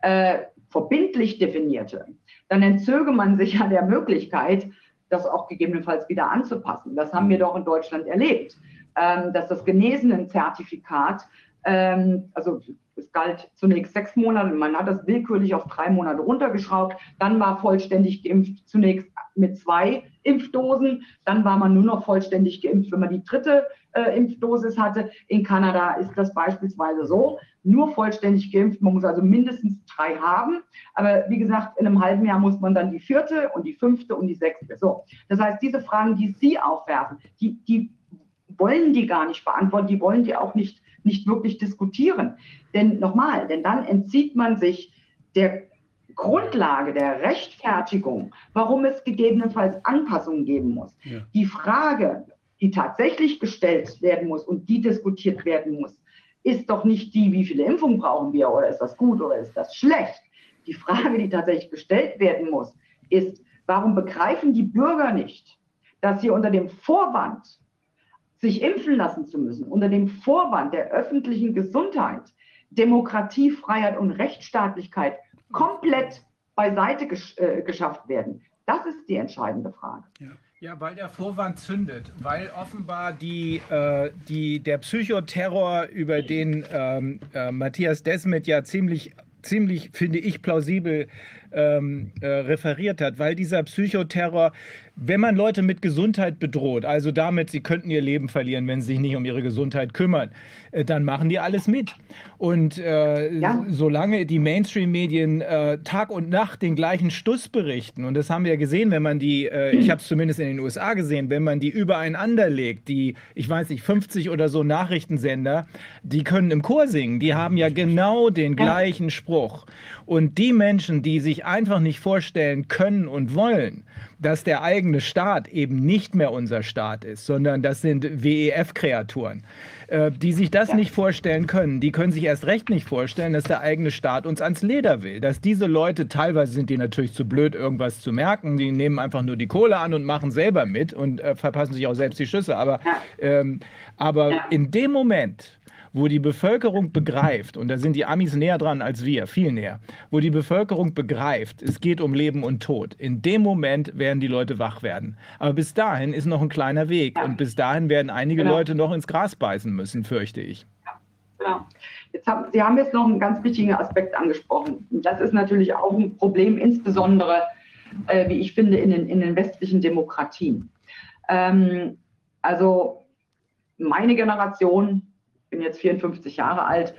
äh, verbindlich definierte, dann entzöge man sich an der Möglichkeit, das auch gegebenenfalls wieder anzupassen. Das haben wir doch in Deutschland erlebt, ähm, dass das Genesenen-Zertifikat, ähm, also es galt zunächst sechs Monate, man hat das willkürlich auf drei Monate runtergeschraubt, dann war vollständig geimpft zunächst mit zwei Impfdosen, dann war man nur noch vollständig geimpft, wenn man die dritte äh, Impfdosis hatte. In Kanada ist das beispielsweise so, nur vollständig geimpft, man muss also mindestens drei haben, aber wie gesagt, in einem halben Jahr muss man dann die vierte und die fünfte und die sechste. So, das heißt, diese Fragen, die Sie aufwerfen, die, die wollen die gar nicht beantworten, die wollen die auch nicht, nicht wirklich diskutieren. Denn nochmal, denn dann entzieht man sich der Grundlage der Rechtfertigung, warum es gegebenenfalls Anpassungen geben muss. Ja. Die Frage, die tatsächlich gestellt werden muss und die diskutiert werden muss, ist doch nicht die, wie viele Impfungen brauchen wir oder ist das gut oder ist das schlecht. Die Frage, die tatsächlich gestellt werden muss, ist, warum begreifen die Bürger nicht, dass sie unter dem Vorwand, sich impfen lassen zu müssen, unter dem Vorwand der öffentlichen Gesundheit, Demokratie, Freiheit und Rechtsstaatlichkeit komplett beiseite gesch äh, geschafft werden? Das ist die entscheidende Frage. Ja. Ja, weil der Vorwand zündet, weil offenbar die, äh, die, der Psychoterror, über den ähm, äh, Matthias Desmet ja ziemlich, ziemlich, finde ich, plausibel ähm, äh, referiert hat, weil dieser Psychoterror wenn man Leute mit Gesundheit bedroht, also damit, sie könnten ihr Leben verlieren, wenn sie sich nicht um ihre Gesundheit kümmern, äh, dann machen die alles mit. Und äh, ja. solange die Mainstream-Medien äh, Tag und Nacht den gleichen Stuss berichten, und das haben wir ja gesehen, wenn man die, äh, ich habe es zumindest in den USA gesehen, wenn man die übereinander legt, die, ich weiß nicht, 50 oder so Nachrichtensender, die können im Chor singen, die haben ja genau den gleichen Spruch. Und die Menschen, die sich einfach nicht vorstellen können und wollen, dass der eigene Staat eben nicht mehr unser Staat ist, sondern das sind WEF-Kreaturen, äh, die sich das ja. nicht vorstellen können. Die können sich erst recht nicht vorstellen, dass der eigene Staat uns ans Leder will. Dass diese Leute, teilweise sind die natürlich zu blöd, irgendwas zu merken, die nehmen einfach nur die Kohle an und machen selber mit und äh, verpassen sich auch selbst die Schüsse. Aber, ähm, aber ja. in dem Moment, wo die Bevölkerung begreift, und da sind die Amis näher dran als wir, viel näher, wo die Bevölkerung begreift, es geht um Leben und Tod. In dem Moment werden die Leute wach werden. Aber bis dahin ist noch ein kleiner Weg und bis dahin werden einige genau. Leute noch ins Gras beißen müssen, fürchte ich. Genau. Jetzt haben, Sie haben jetzt noch einen ganz wichtigen Aspekt angesprochen. Das ist natürlich auch ein Problem, insbesondere, äh, wie ich finde, in den, in den westlichen Demokratien. Ähm, also meine Generation bin jetzt 54 Jahre alt,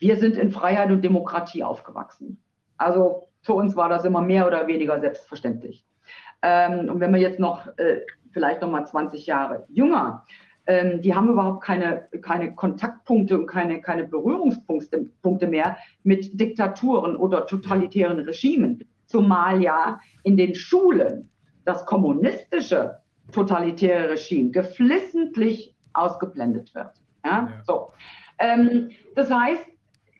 wir sind in Freiheit und Demokratie aufgewachsen. Also für uns war das immer mehr oder weniger selbstverständlich. Ähm, und wenn wir jetzt noch äh, vielleicht noch mal 20 Jahre jünger, ähm, die haben überhaupt keine, keine Kontaktpunkte und keine, keine Berührungspunkte mehr mit Diktaturen oder totalitären Regimen. Zumal ja in den Schulen das kommunistische totalitäre Regime geflissentlich ausgeblendet wird. Ja? ja. So. Ähm, das heißt,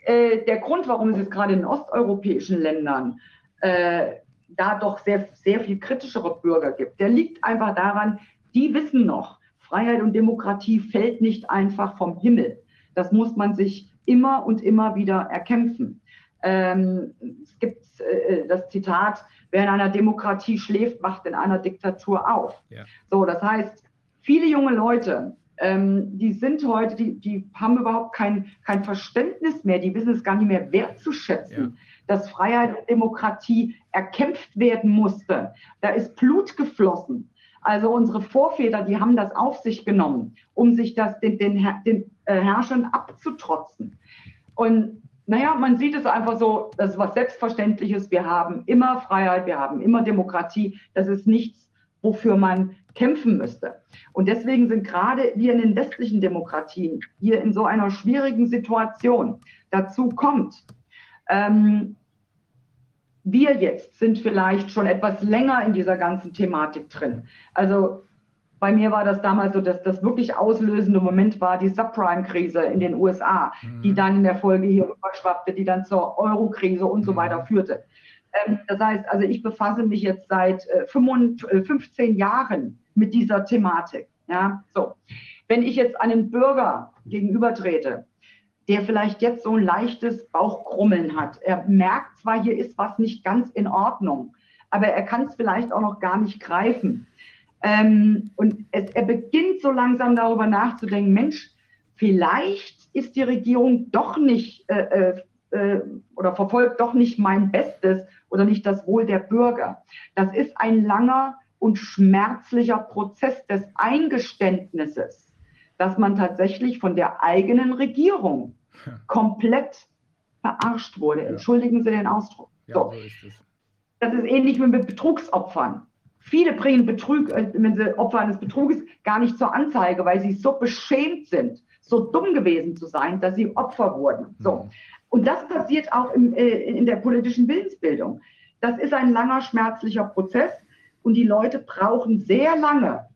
äh, der Grund, warum es jetzt gerade in osteuropäischen Ländern äh, da doch sehr, sehr viel kritischere Bürger gibt, der liegt einfach daran, die wissen noch, Freiheit und Demokratie fällt nicht einfach vom Himmel. Das muss man sich immer und immer wieder erkämpfen. Ähm, es gibt äh, das Zitat, wer in einer Demokratie schläft, wacht in einer Diktatur auf. Ja. So, das heißt, viele junge Leute ähm, die sind heute, die, die haben überhaupt kein, kein Verständnis mehr, die wissen es gar nicht mehr wertzuschätzen, ja. dass Freiheit und Demokratie erkämpft werden musste. Da ist Blut geflossen. Also unsere Vorväter, die haben das auf sich genommen, um sich das den, den, den äh, Herrschern abzutrotzen. Und naja, man sieht es einfach so, das ist was Selbstverständliches. Wir haben immer Freiheit, wir haben immer Demokratie. Das ist nichts, wofür man kämpfen müsste. Und deswegen sind gerade wir in den westlichen Demokratien hier in so einer schwierigen Situation. Dazu kommt, ähm, wir jetzt sind vielleicht schon etwas länger in dieser ganzen Thematik drin. Also bei mir war das damals so, dass das wirklich auslösende Moment war die Subprime-Krise in den USA, mhm. die dann in der Folge hier überschwappte, die dann zur Euro-Krise und so mhm. weiter führte. Ähm, das heißt, also ich befasse mich jetzt seit äh, 15 Jahren mit dieser Thematik. Ja, so. Wenn ich jetzt einem Bürger gegenübertrete, der vielleicht jetzt so ein leichtes Bauchkrummeln hat. Er merkt zwar, hier ist was nicht ganz in Ordnung, aber er kann es vielleicht auch noch gar nicht greifen. Ähm, und es, er beginnt so langsam darüber nachzudenken, Mensch, vielleicht ist die Regierung doch nicht äh, äh, äh oder verfolgt doch nicht mein Bestes oder nicht das Wohl der Bürger. Das ist ein langer und schmerzlicher Prozess des Eingeständnisses, dass man tatsächlich von der eigenen Regierung komplett verarscht wurde. Ja. Entschuldigen Sie den Ausdruck. Ja, so. so ist das ist ähnlich wie mit Betrugsopfern. Viele bringen Betrug, äh, wenn sie Opfer eines Betruges, gar nicht zur Anzeige, weil sie so beschämt sind, so dumm gewesen zu sein, dass sie Opfer wurden. So. Mhm. Und das passiert auch im, äh, in der politischen Willensbildung. Das ist ein langer, schmerzlicher Prozess und die Leute brauchen sehr lange,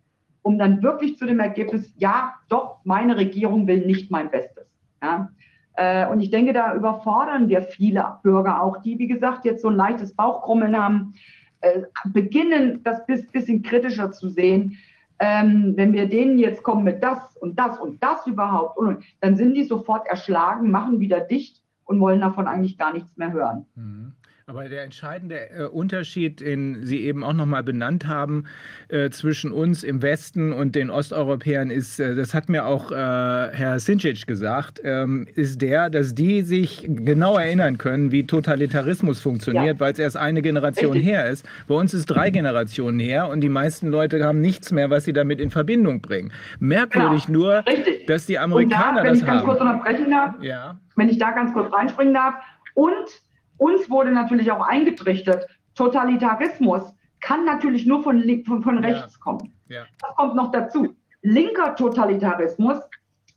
um dann wirklich zu dem Ergebnis, ja, doch, meine Regierung will nicht mein Bestes. Ja? Äh, und ich denke, da überfordern wir viele Bürger auch, die, wie gesagt, jetzt so ein leichtes Bauchkrummeln haben, äh, beginnen, das bisschen kritischer zu sehen. Ähm, wenn wir denen jetzt kommen mit das und das und das überhaupt, dann sind die sofort erschlagen, machen wieder dicht und wollen davon eigentlich gar nichts mehr hören. Mhm. Aber der entscheidende äh, Unterschied, den Sie eben auch nochmal benannt haben, äh, zwischen uns im Westen und den Osteuropäern ist, äh, das hat mir auch Herr Sinčić gesagt, ähm, ist der, dass die sich genau erinnern können, wie Totalitarismus funktioniert, ja. weil es erst eine Generation Richtig. her ist. Bei uns ist drei Generationen her und die meisten Leute haben nichts mehr, was sie damit in Verbindung bringen. Merkwürdig genau. nur, Richtig. dass die Amerikaner da, das haben. Wenn ich ganz kurz unterbrechen darf, ja. wenn ich da ganz kurz reinspringen darf und uns wurde natürlich auch eingetrichtert, Totalitarismus kann natürlich nur von, von, von rechts ja. kommen. Ja. Das kommt noch dazu. Linker Totalitarismus,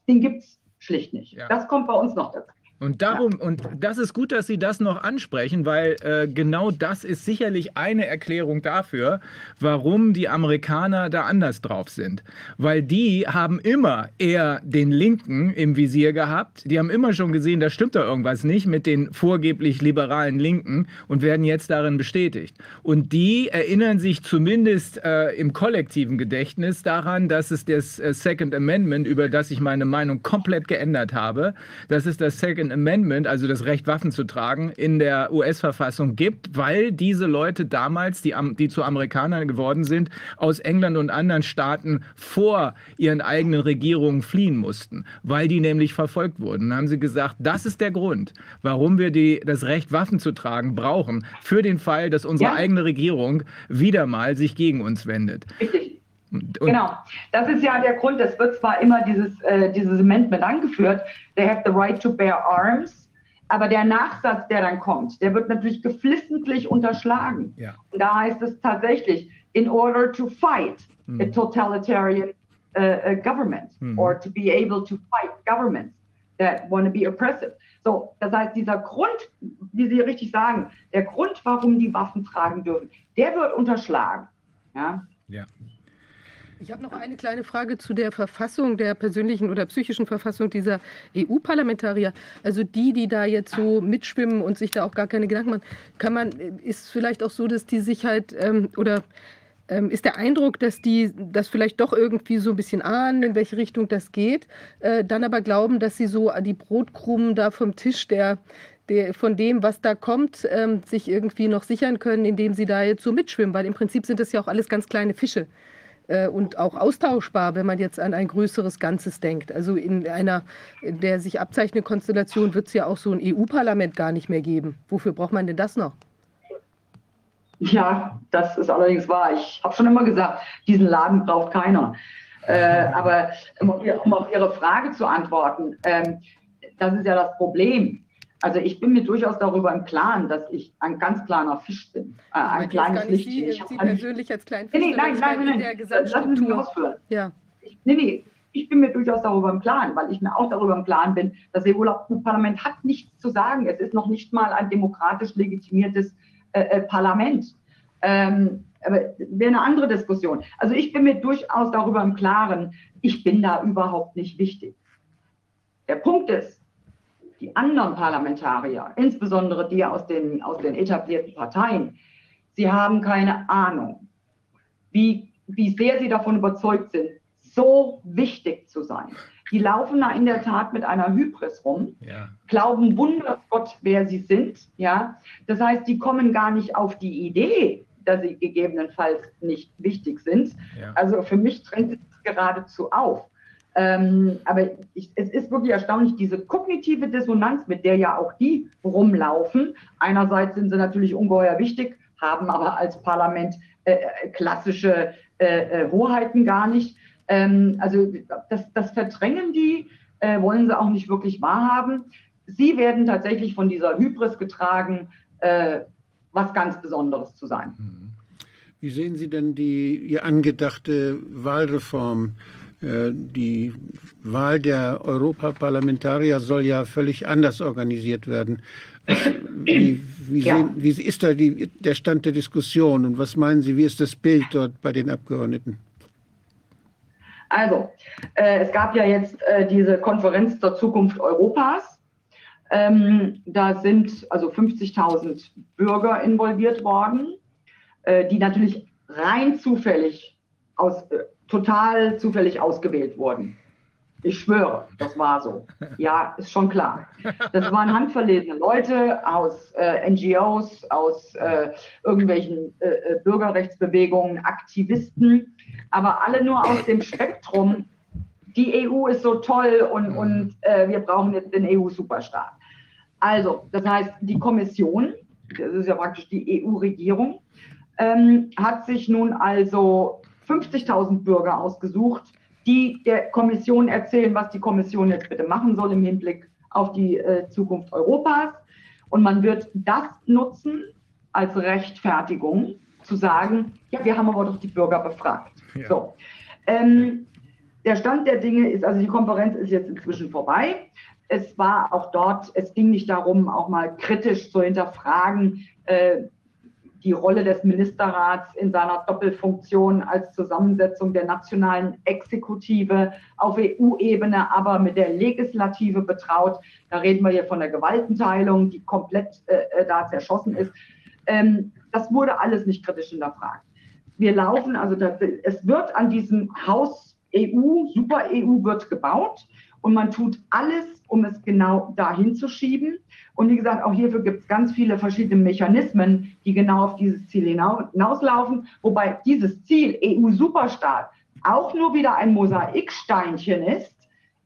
den gibt es schlicht nicht. Ja. Das kommt bei uns noch dazu. Und darum, ja. und das ist gut, dass Sie das noch ansprechen, weil äh, genau das ist sicherlich eine Erklärung dafür, warum die Amerikaner da anders drauf sind. Weil die haben immer eher den Linken im Visier gehabt. Die haben immer schon gesehen, da stimmt da irgendwas nicht mit den vorgeblich liberalen Linken und werden jetzt darin bestätigt. Und die erinnern sich zumindest äh, im kollektiven Gedächtnis daran, dass es das äh, Second Amendment, über das ich meine Meinung komplett geändert habe, das ist das Second Amendment, also das Recht, Waffen zu tragen, in der US-Verfassung gibt, weil diese Leute damals, die, die zu Amerikanern geworden sind, aus England und anderen Staaten vor ihren eigenen Regierungen fliehen mussten, weil die nämlich verfolgt wurden. Dann haben sie gesagt, das ist der Grund, warum wir die, das Recht, Waffen zu tragen, brauchen, für den Fall, dass unsere ja. eigene Regierung wieder mal sich gegen uns wendet. Richtig. Und genau, das ist ja der Grund. Es wird zwar immer dieses, äh, dieses Amendment angeführt, they have the right to bear arms, aber der Nachsatz, der dann kommt, der wird natürlich geflissentlich unterschlagen. Ja. Und da heißt es tatsächlich, in order to fight mhm. a totalitarian uh, government mhm. or to be able to fight governments that want to be oppressive. So, das heißt, dieser Grund, wie Sie richtig sagen, der Grund, warum die Waffen tragen dürfen, der wird unterschlagen. Ja. ja. Ich habe noch eine kleine Frage zu der Verfassung, der persönlichen oder psychischen Verfassung dieser EU-Parlamentarier. Also die, die da jetzt so mitschwimmen und sich da auch gar keine Gedanken machen, kann man, ist vielleicht auch so, dass die sich halt ähm, oder ähm, ist der Eindruck, dass die das vielleicht doch irgendwie so ein bisschen ahnen, in welche Richtung das geht, äh, dann aber glauben, dass sie so die Brotkrumen da vom Tisch der der, von dem, was da kommt, ähm, sich irgendwie noch sichern können, indem sie da jetzt so mitschwimmen. Weil im Prinzip sind das ja auch alles ganz kleine Fische, äh, und auch austauschbar, wenn man jetzt an ein größeres Ganzes denkt. Also in einer in der sich abzeichnenden Konstellation wird es ja auch so ein EU-Parlament gar nicht mehr geben. Wofür braucht man denn das noch? Ja, das ist allerdings wahr. Ich habe schon immer gesagt, diesen Laden braucht keiner. Äh, aber um auf Ihre Frage zu antworten, ähm, das ist ja das Problem. Also ich bin mir durchaus darüber im Klaren, dass ich ein ganz kleiner Fisch bin. Äh, ein kleines Licht. Sie, ich Sie persönlich als kleinen Fisch. Nee, nein, nein, nein, nein. Lassen Sie mich ausführen. Ja. Ich, nee, nee. Ich bin mir durchaus darüber im Klaren, weil ich mir auch darüber im Klaren bin, das EU-Parlament hat nichts zu sagen. Es ist noch nicht mal ein demokratisch legitimiertes äh, äh, Parlament. Ähm, aber wäre eine andere Diskussion. Also ich bin mir durchaus darüber im Klaren, ich bin da überhaupt nicht wichtig. Der Punkt ist, die anderen Parlamentarier, insbesondere die aus den, aus den etablierten Parteien, sie haben keine Ahnung, wie, wie sehr sie davon überzeugt sind, so wichtig zu sein. Die laufen da in der Tat mit einer Hybris rum, Ja. glauben wunder Gott, wer sie sind. Ja, das heißt, die kommen gar nicht auf die Idee, dass sie gegebenenfalls nicht wichtig sind. Ja. Also für mich drängt es geradezu auf. Ähm, aber ich, es ist wirklich erstaunlich, diese kognitive Dissonanz, mit der ja auch die rumlaufen. Einerseits sind sie natürlich ungeheuer wichtig, haben aber als Parlament äh, äh, klassische äh, äh, Hoheiten gar nicht. Ähm, also das, das verdrängen die, äh, wollen sie auch nicht wirklich wahrhaben. Sie werden tatsächlich von dieser Hybris getragen, äh, was ganz Besonderes zu sein. Mhm. Wie sehen Sie denn die die angedachte Wahlreform? Äh, Die Wahl der Europaparlamentarier soll ja völlig anders organisiert werden. Wie, wie, Ja. sehen, wie ist da die, der Stand der Diskussion und was meinen Sie, wie ist das Bild dort bei den Abgeordneten? Also, äh, es gab ja jetzt äh, diese Konferenz zur Zukunft Europas. Ähm, da sind also 50.000 Bürger involviert worden, äh, die natürlich rein zufällig, aus, äh, total zufällig ausgewählt wurden. Ich schwöre, das war so. Ja, ist schon klar. Das waren handverlesene Leute aus äh, NGOs, aus äh, irgendwelchen äh, äh, Bürgerrechtsbewegungen, Aktivisten, aber alle nur aus dem Spektrum. Die EU ist so toll und, und äh, wir brauchen jetzt den EU-Superstaat. Also, das heißt, die Kommission, das ist ja praktisch die EU-Regierung, ähm, hat sich nun also 50.000 Bürger ausgesucht, die der Kommission erzählen, was die Kommission jetzt bitte machen soll im Hinblick auf die äh, Zukunft Europas. Und man wird das nutzen als Rechtfertigung, zu sagen, ja, wir haben aber doch die Bürger befragt. Ja. So. Ähm, der Stand der Dinge ist, also die Konferenz ist jetzt inzwischen vorbei. Es war auch dort, es ging nicht darum, auch mal kritisch zu hinterfragen, äh, die Rolle des Ministerrats in seiner Doppelfunktion als Zusammensetzung der nationalen Exekutive auf EU-Ebene, aber mit der Legislative betraut. Da reden wir hier von der Gewaltenteilung, die komplett äh, äh, da zerschossen ist. Ähm, das wurde alles nicht kritisch hinterfragt. Wir laufen, also da, es wird an diesem Haus EU, Super EU wird gebaut und man tut alles, um es genau dahin zu schieben. Und wie gesagt, auch hierfür gibt es ganz viele verschiedene Mechanismen, die genau auf dieses Ziel hinau- hinauslaufen. Wobei dieses Ziel, EU-Superstaat, auch nur wieder ein Mosaiksteinchen ist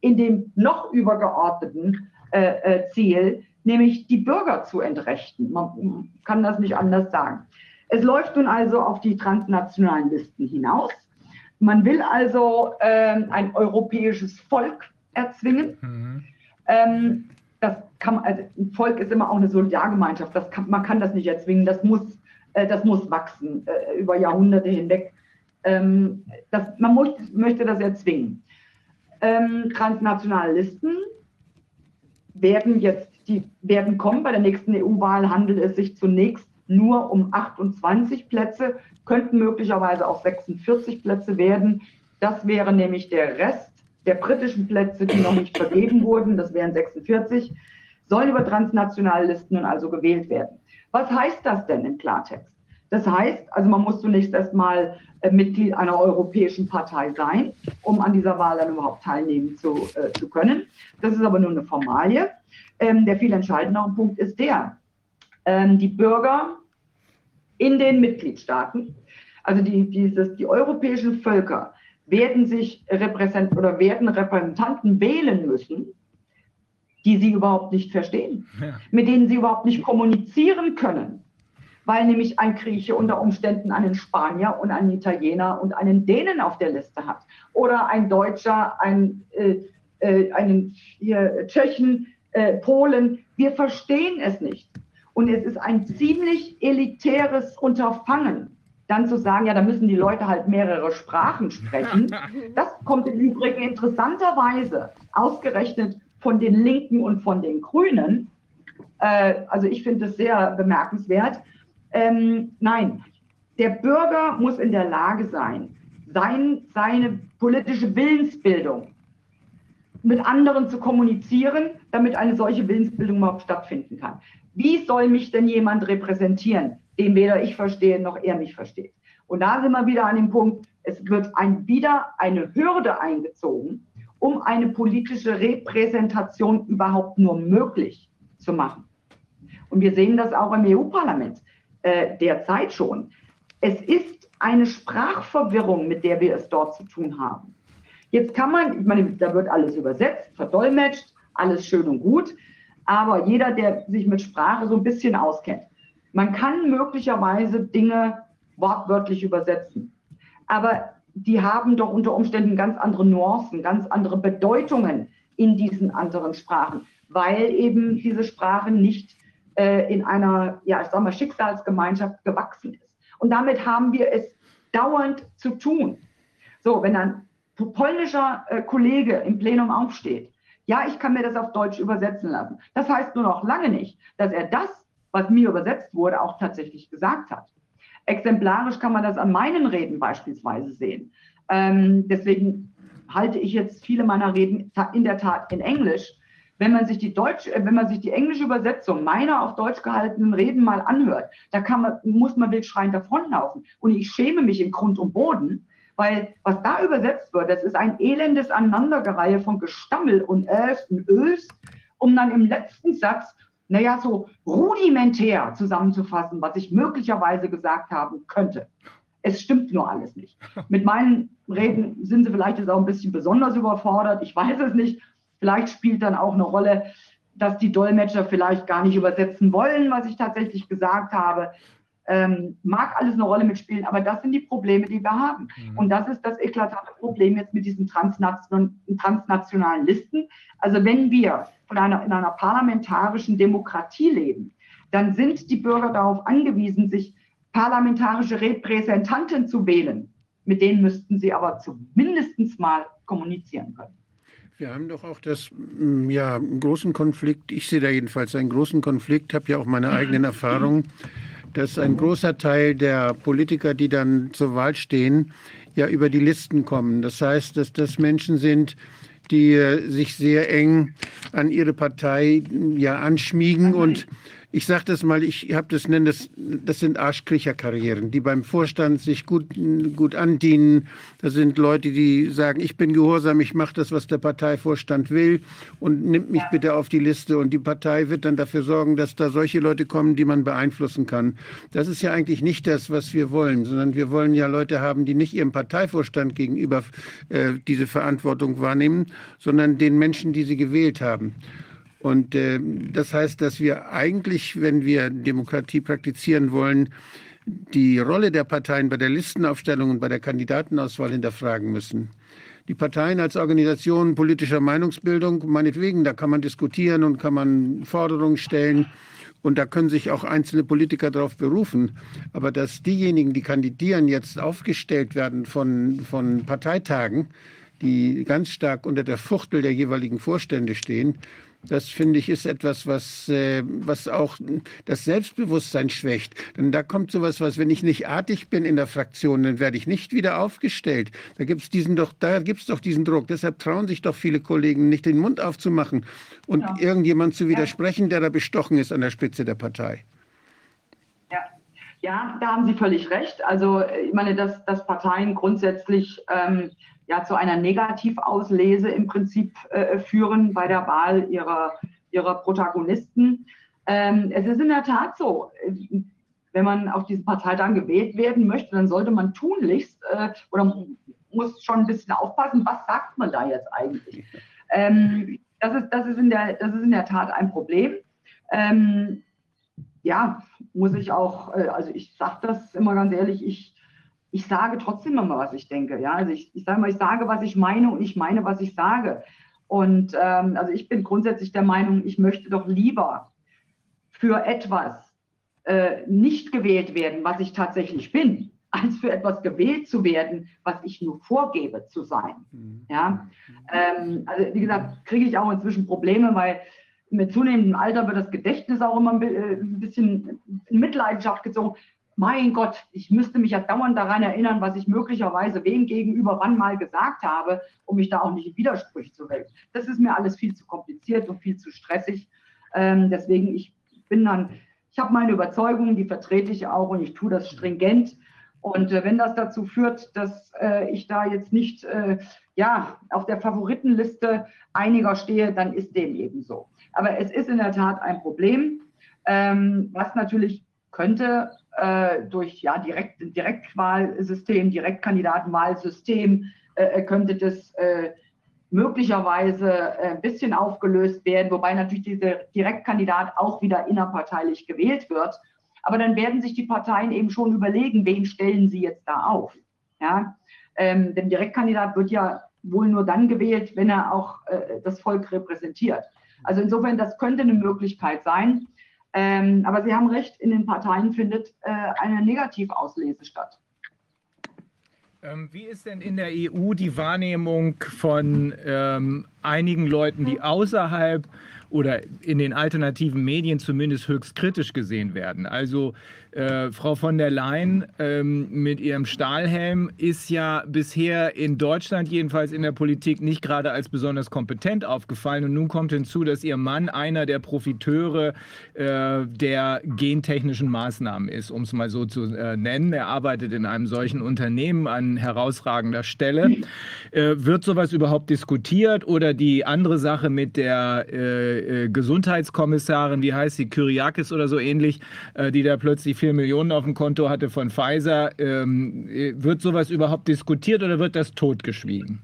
in dem noch übergeordneten äh, äh, Ziel, nämlich die Bürger zu entrechten. Man kann das nicht anders sagen. Es läuft nun also auf die transnationalen Listen hinaus. Man will also ähm, ein europäisches Volk erzwingen. Mhm. Ähm, das kann, also ein Volk ist immer auch eine Solidargemeinschaft. Das kann, man kann das nicht erzwingen. Das muss, äh, das muss wachsen äh, über Jahrhunderte hinweg. Ähm, das, man muss, möchte das erzwingen. Ähm, transnationale Listen werden jetzt, die werden kommen. Bei der nächsten EU-Wahl handelt es sich zunächst nur um 28 Plätze, könnten möglicherweise auch 46 Plätze werden. Das wäre nämlich der Rest der britischen Plätze, die noch nicht vergeben wurden, das wären 46, sollen über transnationale Listen nun also gewählt werden. Was heißt das denn im Klartext? Das heißt, also man muss zunächst erstmal äh, Mitglied einer europäischen Partei sein, um an dieser Wahl dann überhaupt teilnehmen zu, äh, zu können. Das ist aber nur eine Formalie. Ähm, der viel entscheidendere Punkt ist der, ähm, die Bürger in den Mitgliedstaaten, also die, dieses, die europäischen Völker, werden sich repräsent oder werden Repräsentanten wählen müssen, die sie überhaupt nicht verstehen, Ja. mit denen sie überhaupt nicht kommunizieren können, weil nämlich ein Grieche unter Umständen einen Spanier und einen Italiener und einen Dänen auf der Liste hat oder ein Deutscher, ein, äh, äh, einen hier, Tschechen, äh, Polen. Wir verstehen es nicht. Und es ist ein ziemlich elitäres Unterfangen, dann zu sagen, ja, da müssen die Leute halt mehrere Sprachen sprechen. Das kommt im Übrigen interessanterweise ausgerechnet von den Linken und von den Grünen. Äh, also ich finde es sehr bemerkenswert. Ähm, nein, der Bürger muss in der Lage sein, sein, seine politische Willensbildung mit anderen zu kommunizieren, damit eine solche Willensbildung überhaupt stattfinden kann. Wie soll mich denn jemand repräsentieren, den weder ich verstehe noch er mich versteht? Und da sind wir wieder an dem Punkt, es wird ein, wieder eine Hürde eingezogen, um eine politische Repräsentation überhaupt nur möglich zu machen. Und wir sehen das auch im EU-Parlament äh, derzeit schon. Es ist eine Sprachverwirrung, mit der wir es dort zu tun haben. Jetzt kann man, ich meine, da wird alles übersetzt, verdolmetscht, alles schön und gut, aber jeder, der sich mit Sprache so ein bisschen auskennt, man kann möglicherweise Dinge wortwörtlich übersetzen. Aber die haben doch unter Umständen ganz andere Nuancen, ganz andere Bedeutungen in diesen anderen Sprachen, weil eben diese Sprache nicht äh, in einer, ja, ich sag mal, Schicksalsgemeinschaft gewachsen ist. Und damit haben wir es dauernd zu tun. So, wenn ein polnischer äh, Kollege im Plenum aufsteht, ja, ich kann mir das auf Deutsch übersetzen lassen. Das heißt nur noch lange nicht, dass er das, was mir übersetzt wurde, auch tatsächlich gesagt hat. Exemplarisch kann man das an meinen Reden beispielsweise sehen. Ähm, deswegen halte ich jetzt viele meiner Reden in der Tat in Englisch, wenn man sich die Deutsch, äh, wenn man sich die englische Übersetzung meiner auf Deutsch gehaltenen Reden mal anhört, da man, muss man wildschreiend davonlaufen. Und ich schäme mich im Grund und Boden, weil was da übersetzt wird, das ist ein elendes Aneinandergereihe von Gestammel und und Ös, um dann im letzten Satz, naja, so rudimentär zusammenzufassen, was ich möglicherweise gesagt haben könnte. Es stimmt nur alles nicht. Mit meinen Reden sind sie vielleicht jetzt auch ein bisschen besonders überfordert. Ich weiß es nicht. Vielleicht spielt dann auch eine Rolle, dass die Dolmetscher vielleicht gar nicht übersetzen wollen, was ich tatsächlich gesagt habe. Ähm, mag alles eine Rolle mitspielen, aber das sind die Probleme, die wir haben. Mhm. Und das ist das eklatante Problem jetzt mit diesen transnationalen, transnationalen Listen. Also wenn wir von einer, in einer parlamentarischen Demokratie leben, dann sind die Bürger darauf angewiesen, sich parlamentarische Repräsentanten zu wählen. Mit denen müssten sie aber zumindest mal kommunizieren können. Wir haben doch auch das, mm, ja, einen großen Konflikt, ich sehe da jedenfalls einen großen Konflikt, habe ja auch meine eigenen Erfahrungen, dass ein großer Teil der Politiker, die dann zur Wahl stehen, ja über die Listen kommen. Das heißt, dass das Menschen sind, die äh, sich sehr eng an ihre Partei ja anschmiegen und ich sage das mal, ich habe das nennen, das, das sind Arschkriecherkarrieren, die beim Vorstand sich gut, gut andienen. Das sind Leute, die sagen, ich bin gehorsam, ich mache das, was der Parteivorstand will und nimmt mich bitte auf die Liste. Und die Partei wird dann dafür sorgen, dass da solche Leute kommen, die man beeinflussen kann. Das ist ja eigentlich nicht das, was wir wollen, sondern wir wollen ja Leute haben, die nicht ihrem Parteivorstand gegenüber äh, diese Verantwortung wahrnehmen, sondern den Menschen, die sie gewählt haben. Und äh, das heißt, dass wir eigentlich, wenn wir Demokratie praktizieren wollen, die Rolle der Parteien bei der Listenaufstellung und bei der Kandidatenauswahl hinterfragen müssen. Die Parteien als Organisation politischer Meinungsbildung, meinetwegen, da kann man diskutieren und kann man Forderungen stellen. Und da können sich auch einzelne Politiker darauf berufen. Aber dass diejenigen, die kandidieren, jetzt aufgestellt werden von, von Parteitagen, die ganz stark unter der Fuchtel der jeweiligen Vorstände stehen, das finde ich ist etwas, was, äh, was auch das Selbstbewusstsein schwächt. Denn da kommt sowas, was, wenn ich nicht artig bin in der Fraktion, dann werde ich nicht wieder aufgestellt. Da gibt es diesen doch, da gibt es doch diesen Druck. Deshalb trauen sich doch viele Kollegen nicht den Mund aufzumachen und ja. irgendjemand zu widersprechen, der da bestochen ist an der Spitze der Partei. Ja. Ja, da haben Sie völlig recht. Also ich meine, dass, dass Parteien grundsätzlich ähm, ja zu einer Negativauslese im Prinzip äh, führen bei der Wahl ihrer, ihrer Protagonisten. Ähm, es ist in der Tat so, wenn man auf diesen Parteitagen gewählt werden möchte, dann sollte man tunlichst äh, oder muss schon ein bisschen aufpassen, was sagt man da jetzt eigentlich. Ähm, das, ist, das, ist in der, das ist in der Tat ein Problem. Ähm, ja, muss ich auch, äh, also ich sage das immer ganz ehrlich, ich ich sage trotzdem immer, was ich denke. Ja? Also ich, ich sage mal, ich sage, was ich meine und ich meine, was ich sage. Und ähm, also ich bin grundsätzlich der Meinung, ich möchte doch lieber für etwas äh, nicht gewählt werden, was ich tatsächlich bin, als für etwas gewählt zu werden, was ich nur vorgebe zu sein. Mhm. Ja? Ähm, also wie gesagt, kriege ich auch inzwischen Probleme, weil mit zunehmendem Alter wird das Gedächtnis auch immer ein äh, bisschen in Mitleidenschaft gezogen mein Gott, ich müsste mich ja dauernd daran erinnern, was ich möglicherweise wem gegenüber wann mal gesagt habe, um mich da auch nicht in Widersprüche zu wälzen. Das ist mir alles viel zu kompliziert und viel zu stressig. Ähm, deswegen, ich bin dann, ich habe meine Überzeugungen, die vertrete ich auch und ich tue das stringent. Und äh, wenn das dazu führt, dass äh, ich da jetzt nicht äh, ja, auf der Favoritenliste einiger stehe, dann ist dem eben so. Aber es ist in der Tat ein Problem, ähm, was natürlich könnte äh, durch ja, Direkt, Direktwahlsystem, Direktkandidatenwahlsystem, äh, könnte das äh, möglicherweise äh, ein bisschen aufgelöst werden, wobei natürlich dieser Direktkandidat auch wieder innerparteilich gewählt wird. Aber dann werden sich die Parteien eben schon überlegen, wen stellen sie jetzt da auf. Ja? Ähm, denn Direktkandidat wird ja wohl nur dann gewählt, wenn er auch äh, das Volk repräsentiert. Also insofern, das könnte eine Möglichkeit sein. Ähm, aber Sie haben recht, in den Parteien findet äh, eine Negativauslese statt. Ähm, wie ist denn in der EU die Wahrnehmung von ähm, einigen Leuten, die außerhalb oder in den alternativen Medien zumindest höchst kritisch gesehen werden? Also äh, Frau von der Leyen ähm, mit ihrem Stahlhelm ist ja bisher in Deutschland jedenfalls in der Politik nicht gerade als besonders kompetent aufgefallen. Und nun kommt hinzu, dass ihr Mann einer der Profiteure äh, der gentechnischen Maßnahmen ist, um es mal so zu äh, nennen. Er arbeitet in einem solchen Unternehmen an herausragender Stelle. Äh, wird sowas überhaupt diskutiert oder die andere Sache mit der äh, äh, Gesundheitskommissarin, wie heißt sie, Kyriakis oder so ähnlich, die da plötzlich viel Millionen auf dem Konto hatte von Pfizer. Ähm, wird sowas überhaupt diskutiert oder wird das totgeschwiegen?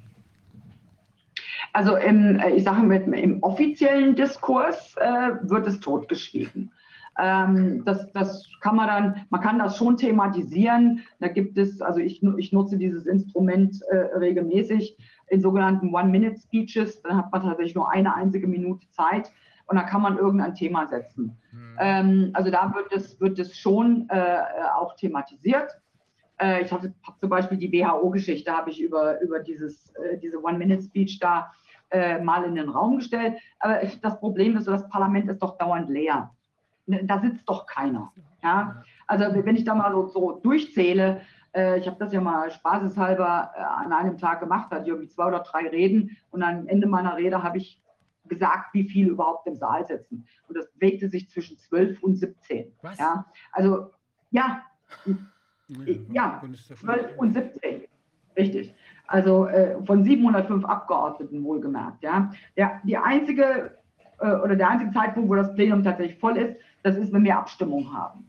Also im, äh, ich sage mit, im offiziellen Diskurs äh, wird es totgeschwiegen. Ähm, das, das kann man dann, man kann das schon thematisieren. Da gibt es, also ich, ich nutze dieses Instrument äh, regelmäßig in sogenannten One-Minute-Speeches. Dann hat man tatsächlich nur eine einzige Minute Zeit und dann kann man irgendein Thema setzen. Mhm. Ähm, also da wird es, wird es schon äh, auch thematisiert. Äh, ich habe hab zum Beispiel die WHO-Geschichte, habe ich über, über dieses, äh, diese One-Minute-Speech da äh, mal in den Raum gestellt. Aber das Problem ist, das Parlament ist doch dauernd leer. Da sitzt doch keiner. Ja? Also wenn ich da mal so, so durchzähle, äh, ich habe das ja mal spaßeshalber äh, an einem Tag gemacht, hatte irgendwie zwei oder drei Reden und am Ende meiner Rede habe ich gesagt, wie viele überhaupt im Saal sitzen. Und das bewegte sich zwischen 12 und 17. Was? Ja, also ja, ja, 12 und 17. Richtig. Also äh, von 705 Abgeordneten wohlgemerkt. Ja. Der, die einzige äh, oder der einzige Zeitpunkt, wo das Plenum tatsächlich voll ist, das ist, wenn wir Abstimmung haben.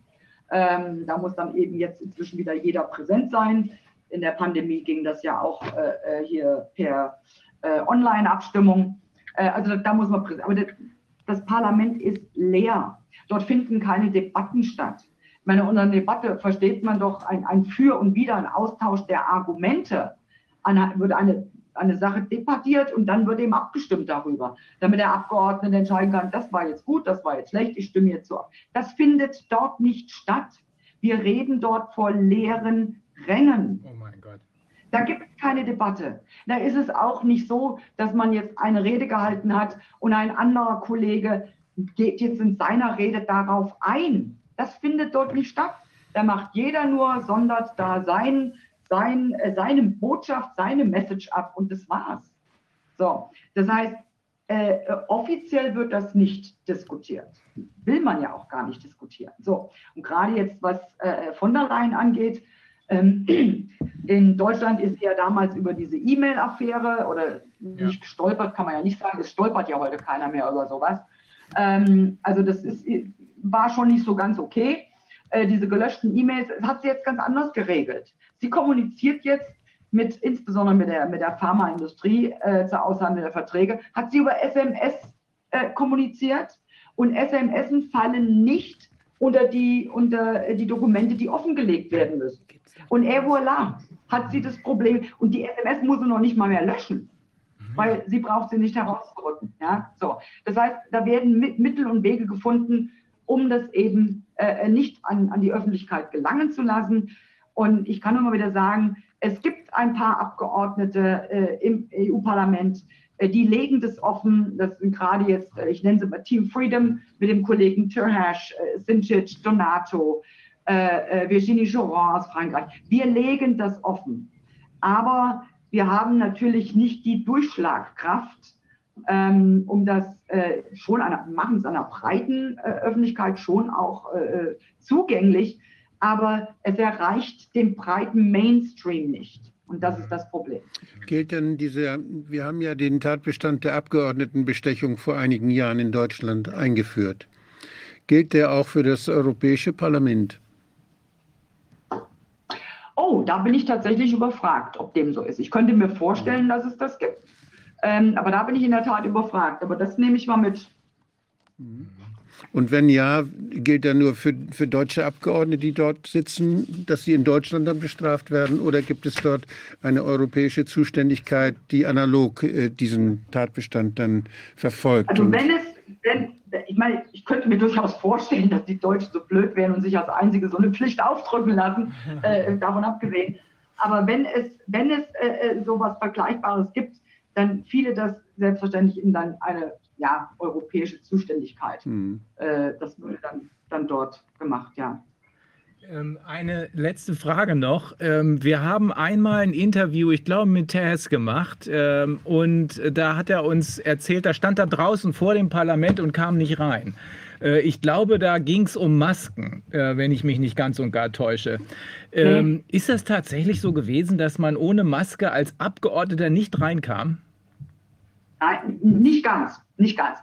Ähm, da muss dann eben jetzt inzwischen wieder jeder präsent sein. In der Pandemie ging das ja auch äh, äh hier per äh, Online-Abstimmung. Äh, also da muss man, aber das Parlament ist leer. Dort finden keine Debatten statt. Ich meine, unter Debatte versteht man doch ein, ein Für und Wider, ein Austausch der Argumente. Eine, wird eine, eine Sache debattiert und dann wird eben abgestimmt darüber, damit der Abgeordnete entscheiden kann, das war jetzt gut, das war jetzt schlecht, ich stimme jetzt so ab. Das findet dort nicht statt. Wir reden dort vor leeren Rängen. Oh mein Gott. Da gibt es keine Debatte. Da ist es auch nicht so, dass man jetzt eine Rede gehalten hat und ein anderer Kollege geht jetzt in seiner Rede darauf ein. Das findet dort nicht statt. Da macht jeder nur, sondert da sein, sein, äh, seine Botschaft, seine Message ab und das war's. So, das heißt, äh, offiziell wird das nicht diskutiert. Will man ja auch gar nicht diskutieren. So, und gerade jetzt, was äh, von der Leyen angeht, in Deutschland ist ja damals über diese E-Mail-Affäre oder nicht gestolpert, kann man ja nicht sagen, es stolpert ja heute keiner mehr über sowas. Ähm, also das ist, war schon nicht so ganz okay. Äh, diese gelöschten E-Mails hat sie jetzt ganz anders geregelt. Sie kommuniziert jetzt mit, insbesondere mit der, mit der Pharmaindustrie äh, zur Aushandlung der Verträge, hat sie über SMS äh, kommuniziert und SMS fallen nicht unter die, unter die Dokumente, die offengelegt werden müssen. Und et voilà, hat sie das Problem. Und die SMS muss sie noch nicht mal mehr löschen, mhm. weil sie braucht sie nicht herauszurücken. Ja? So. Das heißt, da werden Mittel und Wege gefunden, um das eben äh, nicht an, an die Öffentlichkeit gelangen zu lassen. Und ich kann nur mal wieder sagen, es gibt ein paar Abgeordnete äh, im EU-Parlament, äh, die legen das offen. Das sind gerade jetzt, äh, ich nenne sie mal Team Freedom mit dem Kollegen Turhash, äh, Sinčić, Donato, äh, äh, Virginie Joran aus Frankreich. Wir legen das offen. Aber wir haben natürlich nicht die Durchschlagkraft, ähm, um das äh, schon einer, machen es einer breiten äh, Öffentlichkeit schon auch äh, zugänglich, aber es erreicht den breiten Mainstream nicht. Und das ist das Problem. Gilt denn diese, wir haben ja den Tatbestand der Abgeordnetenbestechung vor einigen Jahren in Deutschland eingeführt. Gilt der auch für das Europäische Parlament? Oh, da bin ich tatsächlich überfragt, ob dem so ist. Ich könnte mir vorstellen, dass es das gibt. Ähm, aber da bin ich in der Tat überfragt. Aber das nehme ich mal mit. Und wenn ja, gilt er nur für, für deutsche Abgeordnete, die dort sitzen, dass sie in Deutschland dann bestraft werden? Oder gibt es dort eine europäische Zuständigkeit, die analog äh, diesen Tatbestand dann verfolgt? Also wenn es, wenn, ich meine, ich könnte mir durchaus vorstellen, dass die Deutschen so blöd wären und sich als einzige so eine Pflicht aufdrücken lassen, äh, davon abgesehen. Aber wenn es, wenn es äh, äh, sowas Vergleichbares gibt, dann fiele das selbstverständlich in dann eine ja, europäische Zuständigkeit. Hm. Äh, das würde dann, dann dort gemacht, ja. Ähm, Eine letzte Frage noch. Ähm, Wir haben einmal ein Interview, ich glaube, mit Tess gemacht ähm, und da hat er uns erzählt, da stand er draußen vor dem Parlament und kam nicht rein. Äh, Ich glaube, da ging es um Masken, äh, wenn ich mich nicht ganz und gar täusche. Ähm, Ist das tatsächlich so gewesen, dass man ohne Maske als Abgeordneter nicht reinkam? Nein, nicht ganz, nicht ganz.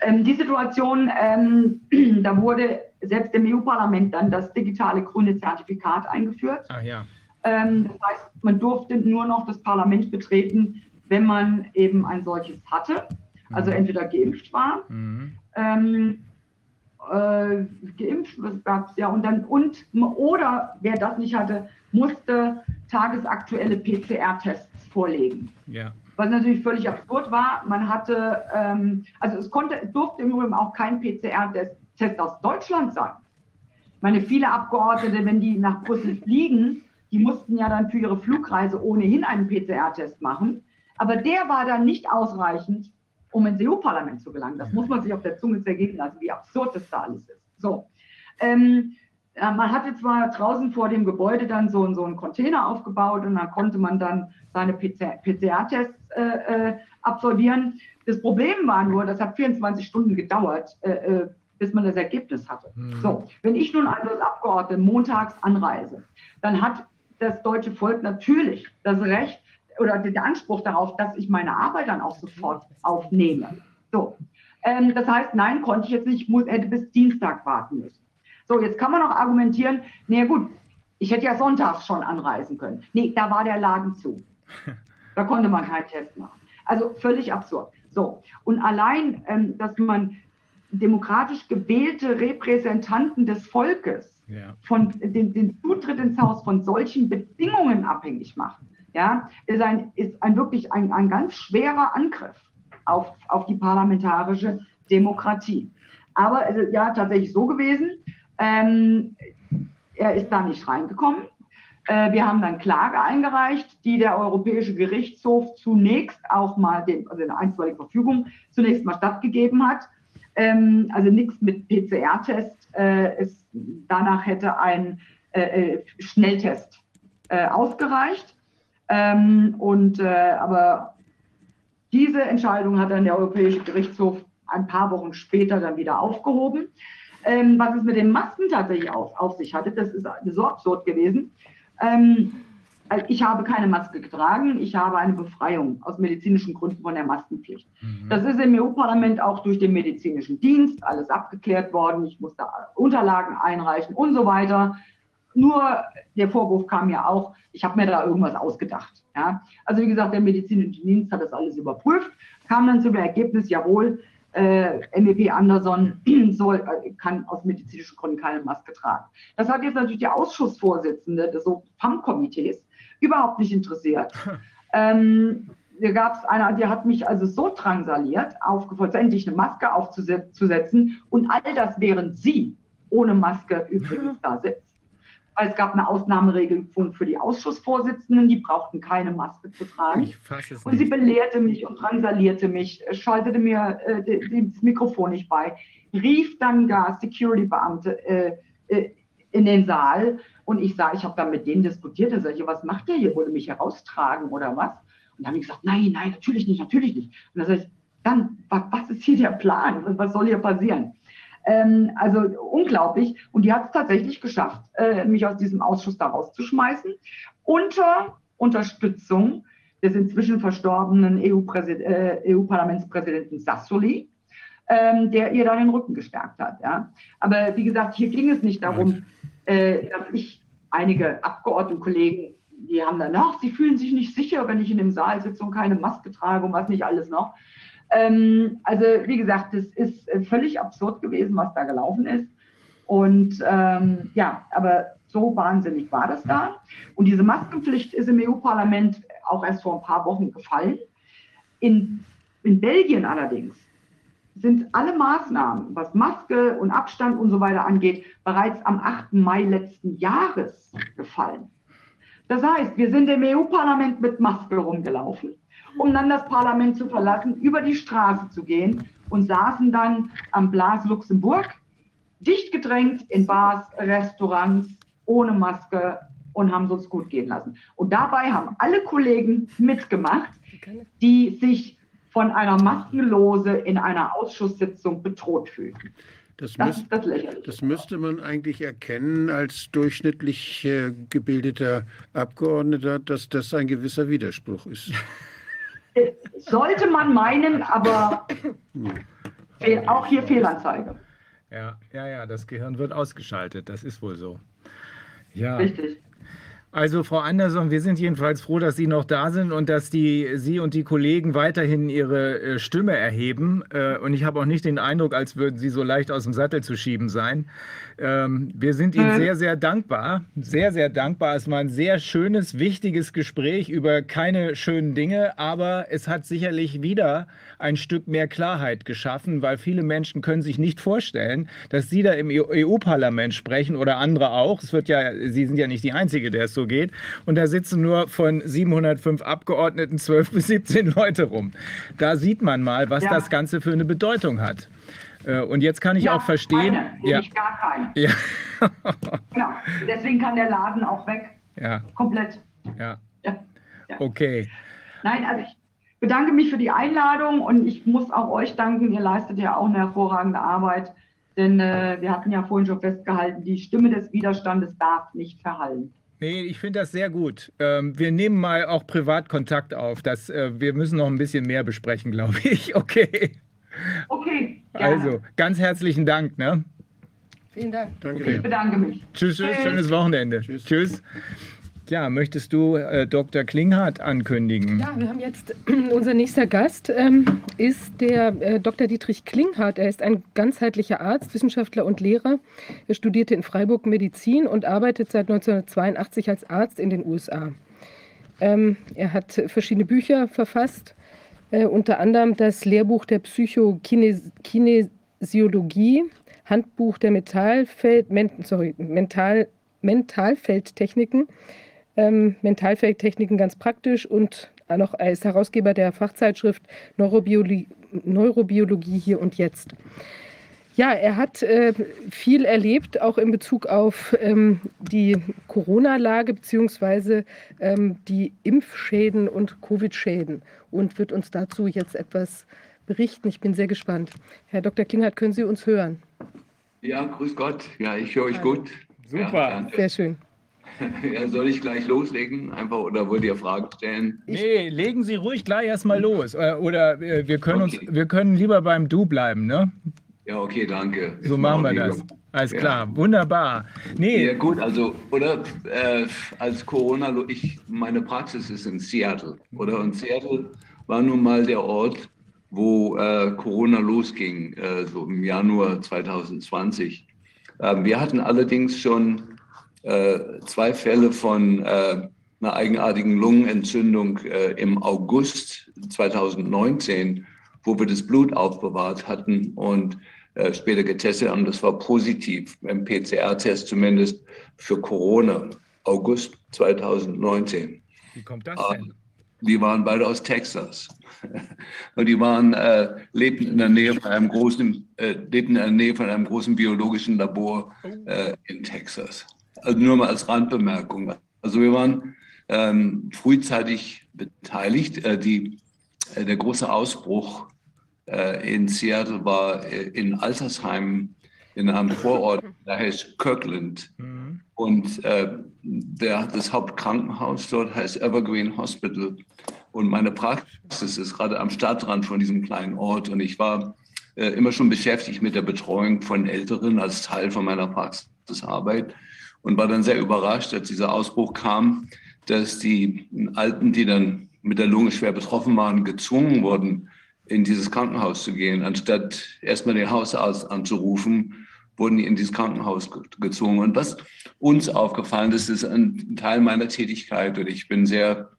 Ähm, die Situation, ähm, da wurde selbst im EU-Parlament dann das digitale grüne Zertifikat eingeführt. Ach ja. Ähm, das heißt, man durfte nur noch das Parlament betreten, wenn man eben ein solches hatte, also Mhm. entweder geimpft war, Mhm. ähm, äh, geimpft, ja, und dann, und, oder wer das nicht hatte, musste tagesaktuelle PCR-Tests vorlegen. Ja. Was natürlich völlig absurd war. Man hatte, ähm, also es konnte, es durfte im Übrigen auch kein PCR-Test aus Deutschland sein. Ich meine, viele Abgeordnete, wenn die nach Brüssel fliegen, die mussten ja dann für ihre Flugreise ohnehin einen PCR-Test machen. Aber der war dann nicht ausreichend, um ins EU-Parlament zu gelangen. Das muss man sich auf der Zunge zergehen lassen, wie absurd das da alles ist. So. Ähm, ja, man hatte zwar draußen vor dem Gebäude dann so, so einen Container aufgebaut und da konnte man dann seine PCR-Tests äh, äh, absolvieren. Das Problem war nur, das hat 24 Stunden gedauert, äh, äh, bis man das Ergebnis hatte. Mhm. So, wenn ich nun also als Abgeordnete montags anreise, dann hat das deutsche Volk natürlich das Recht oder den Anspruch darauf, dass ich meine Arbeit dann auch sofort aufnehme. So, ähm, das heißt, nein, konnte ich jetzt nicht, ich muss, hätte bis Dienstag warten müssen. So, jetzt kann man auch argumentieren, naja gut, ich hätte ja sonntags schon anreisen können. Nee, da war der Laden zu. Da konnte man keinen Test machen. Also völlig absurd. So, und allein, ähm, dass man demokratisch gewählte Repräsentanten des Volkes Ja. von den, den Zutritt ins Haus von solchen Bedingungen abhängig macht, ja, ist ein, ist ein wirklich ein, ein ganz schwerer Angriff auf, auf die parlamentarische Demokratie. Aber es ist ja tatsächlich so gewesen, ähm, er ist da nicht reingekommen. Äh, wir haben dann Klage eingereicht, die der Europäische Gerichtshof zunächst auch mal, den, also eine einstweilige Verfügung, zunächst mal stattgegeben hat. Ähm, also nichts mit PCR-Test. Äh, danach hätte ein äh, äh, Schnelltest äh, ausgereicht. Ähm, und, äh, aber diese Entscheidung hat dann der Europäische Gerichtshof ein paar Wochen später dann wieder aufgehoben. Ähm, was es mit den Masken tatsächlich auf, auf sich hatte, das ist so absurd gewesen. Ähm, ich habe keine Maske getragen, ich habe eine Befreiung aus medizinischen Gründen von der Maskenpflicht. Mhm. Das ist im EU-Parlament auch durch den medizinischen Dienst alles abgeklärt worden. Ich musste Unterlagen einreichen und so weiter. Nur der Vorwurf kam ja auch, ich habe mir da irgendwas ausgedacht. Ja? Also wie gesagt, der medizinische Dienst hat das alles überprüft, kam dann zu dem Ergebnis, jawohl, äh, MEP Anderson soll, äh, kann aus medizinischen Gründen keine Maske tragen. Das hat jetzt natürlich der Ausschussvorsitzende des so FAM-Komitees überhaupt nicht interessiert. ähm, da gab es einer, die hat mich also so drangsaliert, aufgefordert, endlich eine Maske aufzusetzen und all das, während sie ohne Maske übrigens da sitzt. Weil es gab eine Ausnahmeregelung für die Ausschussvorsitzenden, die brauchten keine Maske zu tragen. Und sie belehrte mich und drangsalierte mich, äh, schaltete mir äh, das Mikrofon nicht bei, rief dann gar Security-Beamte äh, äh, in den Saal und ich sah, ich habe dann mit denen diskutiert und sage, was macht der hier? Wollte mich heraustragen oder was? Und dann haben die gesagt, nein, nein, natürlich nicht, natürlich nicht. Und dann sage ich, dann, wa- was ist hier der Plan? Was- Was soll hier passieren? Ähm, also unglaublich. Und die hat es tatsächlich geschafft, äh, mich aus diesem Ausschuss da rauszuschmeißen. Unter Unterstützung des inzwischen verstorbenen EU-Parlamentspräsidenten äh, EU Sassoli, ähm, der ihr da den Rücken gestärkt hat. Ja. Aber wie gesagt, hier ging es nicht darum, äh, dass ich einige Abgeordnetenkollegen, die haben dann, ach, sie fühlen sich nicht sicher, wenn ich in dem Saal sitze und keine Maske trage und was nicht alles noch. Ähm, also wie gesagt, es ist völlig absurd gewesen, was da gelaufen ist. Und ähm, ja, aber so wahnsinnig war das da. Und diese Maskenpflicht ist im EU-Parlament auch erst vor ein paar Wochen gefallen. In, in Belgien allerdings sind alle Maßnahmen, was Maske und Abstand und so weiter angeht, bereits am 8. Mai letzten Jahres gefallen. Das heißt, wir sind im EU-Parlament mit Maske rumgelaufen, um dann das Parlament zu verlassen, über die Straße zu gehen und saßen dann am Blas Luxemburg, dicht gedrängt in Bars, Restaurants, ohne Maske und haben es uns gut gehen lassen. Und dabei haben alle Kollegen mitgemacht, die sich von einer Maskenlose in einer Ausschusssitzung bedroht fühlten. Das, das, müsst, das, das, müsste man eigentlich erkennen als durchschnittlich äh, gebildeter Abgeordneter, dass das ein gewisser Widerspruch ist. Sollte man meinen, aber auch hier Fehlanzeige. Ja, ja, ja, das Gehirn wird ausgeschaltet, das ist wohl so. Ja. Richtig. Also Frau Anderson, wir sind jedenfalls froh, dass Sie noch da sind und dass die, Sie und die Kollegen weiterhin Ihre äh, Stimme erheben. Äh, und ich habe auch nicht den Eindruck, als würden Sie so leicht aus dem Sattel zu schieben sein. Ähm, wir sind Ihnen mhm. sehr, sehr dankbar. Sehr, sehr dankbar. Es war ein sehr schönes, wichtiges Gespräch über keine schönen Dinge, aber es hat sicherlich wieder ein Stück mehr Klarheit geschaffen, weil viele Menschen können sich nicht vorstellen, dass Sie da im EU-Parlament sprechen oder andere auch. Es wird ja, Sie sind ja nicht die Einzige, der es so geht. Und da sitzen nur von 705 Abgeordneten 12 bis 17 Leute rum. Da sieht man mal, was ja. das Ganze für eine Bedeutung hat. Äh, und jetzt kann ich ja, auch verstehen. Keine, ja. gar keine. Ja. genau. Deswegen kann der Laden auch weg. Ja. Komplett. Ja. ja. Okay. Nein, also ich bedanke mich für die Einladung und ich muss auch euch danken. Ihr leistet ja auch eine hervorragende Arbeit. Denn äh, wir hatten ja vorhin schon festgehalten, die Stimme des Widerstandes darf nicht verhallen. Nee, ich finde das sehr gut. Ähm, wir nehmen mal auch privat Kontakt auf. Das, äh, wir müssen noch ein bisschen mehr besprechen, glaube ich. Okay. Okay. Gerne. Also, ganz herzlichen Dank. Ne? Vielen Dank. Danke. Okay. Ich bedanke mich. Tschüss, tschüss, schönes Wochenende. Tschüss. tschüss. Ja, möchtest du äh, Dr. Klinghardt ankündigen? Ja, wir haben jetzt unser nächster Gast ähm, ist der äh, Dr. Dietrich Klinghardt. Er ist ein ganzheitlicher Arzt, Wissenschaftler und Lehrer. Er studierte in Freiburg Medizin und arbeitet seit 1982 als Arzt in den USA. Ähm, er hat verschiedene Bücher verfasst, äh, unter anderem das Lehrbuch der Psychokinesiologie, Handbuch der Metallfeld, men, sorry, Mental, Mentalfeldtechniken ähm, Mentalfeldtechniken ganz praktisch und noch als Herausgeber der Fachzeitschrift Neurobiologie, Neurobiologie hier und jetzt. Ja, er hat äh, viel erlebt, auch in Bezug auf ähm, die Corona-Lage bzw. Ähm, die Impfschäden und Covid-Schäden und wird uns dazu jetzt etwas berichten. Ich bin sehr gespannt. Herr Dr. Klinghardt, können Sie uns hören? Ja, grüß Gott. Ja, ich höre euch gut. Super. Ja, sehr schön. Ja, soll ich gleich loslegen? Einfach oder wollt ihr Fragen stellen? Nee, legen Sie ruhig gleich erstmal los. Äh, oder äh, wir können okay. uns, wir können lieber beim Du bleiben, ne? Ja, okay, danke. So machen wir das. Alles klar, ja. wunderbar. Nee. Ja, gut, also, oder äh, als Corona, ich, meine Praxis ist in Seattle, oder? Und Seattle war nun mal der Ort, wo äh, Corona losging, äh, so im Januar 2020. Ähm, wir hatten allerdings schon äh, zwei Fälle von äh, einer eigenartigen Lungenentzündung äh, im August 2019, wo wir das Blut aufbewahrt hatten und äh, später getestet haben. Das war positiv, im PCR-Test zumindest für Corona, August 2019. Wie kommt das denn? Die waren beide aus Texas. Und die waren, äh, lebten in der Nähe von einem großen, äh, lebten in der Nähe von einem großen biologischen Labor oh. äh, in Texas. Also nur mal als Randbemerkung. Also wir waren ähm, frühzeitig beteiligt. Äh, die, äh, der große Ausbruch in Seattle war äh, in Altersheim in einem Vorort, da heißt Kirkland. Mhm. Und äh, der, das Hauptkrankenhaus dort heißt Evergreen Hospital. Und meine Praxis ist gerade am Stadtrand von diesem kleinen Ort. Und ich war äh, immer schon beschäftigt mit der Betreuung von Älteren als Teil von meiner Praxisarbeit und war dann sehr überrascht, als dieser Ausbruch kam, dass die Alten, die dann mit der Lunge schwer betroffen waren, gezwungen wurden, in dieses Krankenhaus zu gehen. Anstatt erstmal den Hausarzt anzurufen, wurden die in dieses Krankenhaus gezwungen. Und was uns aufgefallen ist, ist ein Teil meiner Tätigkeit und ich bin sehr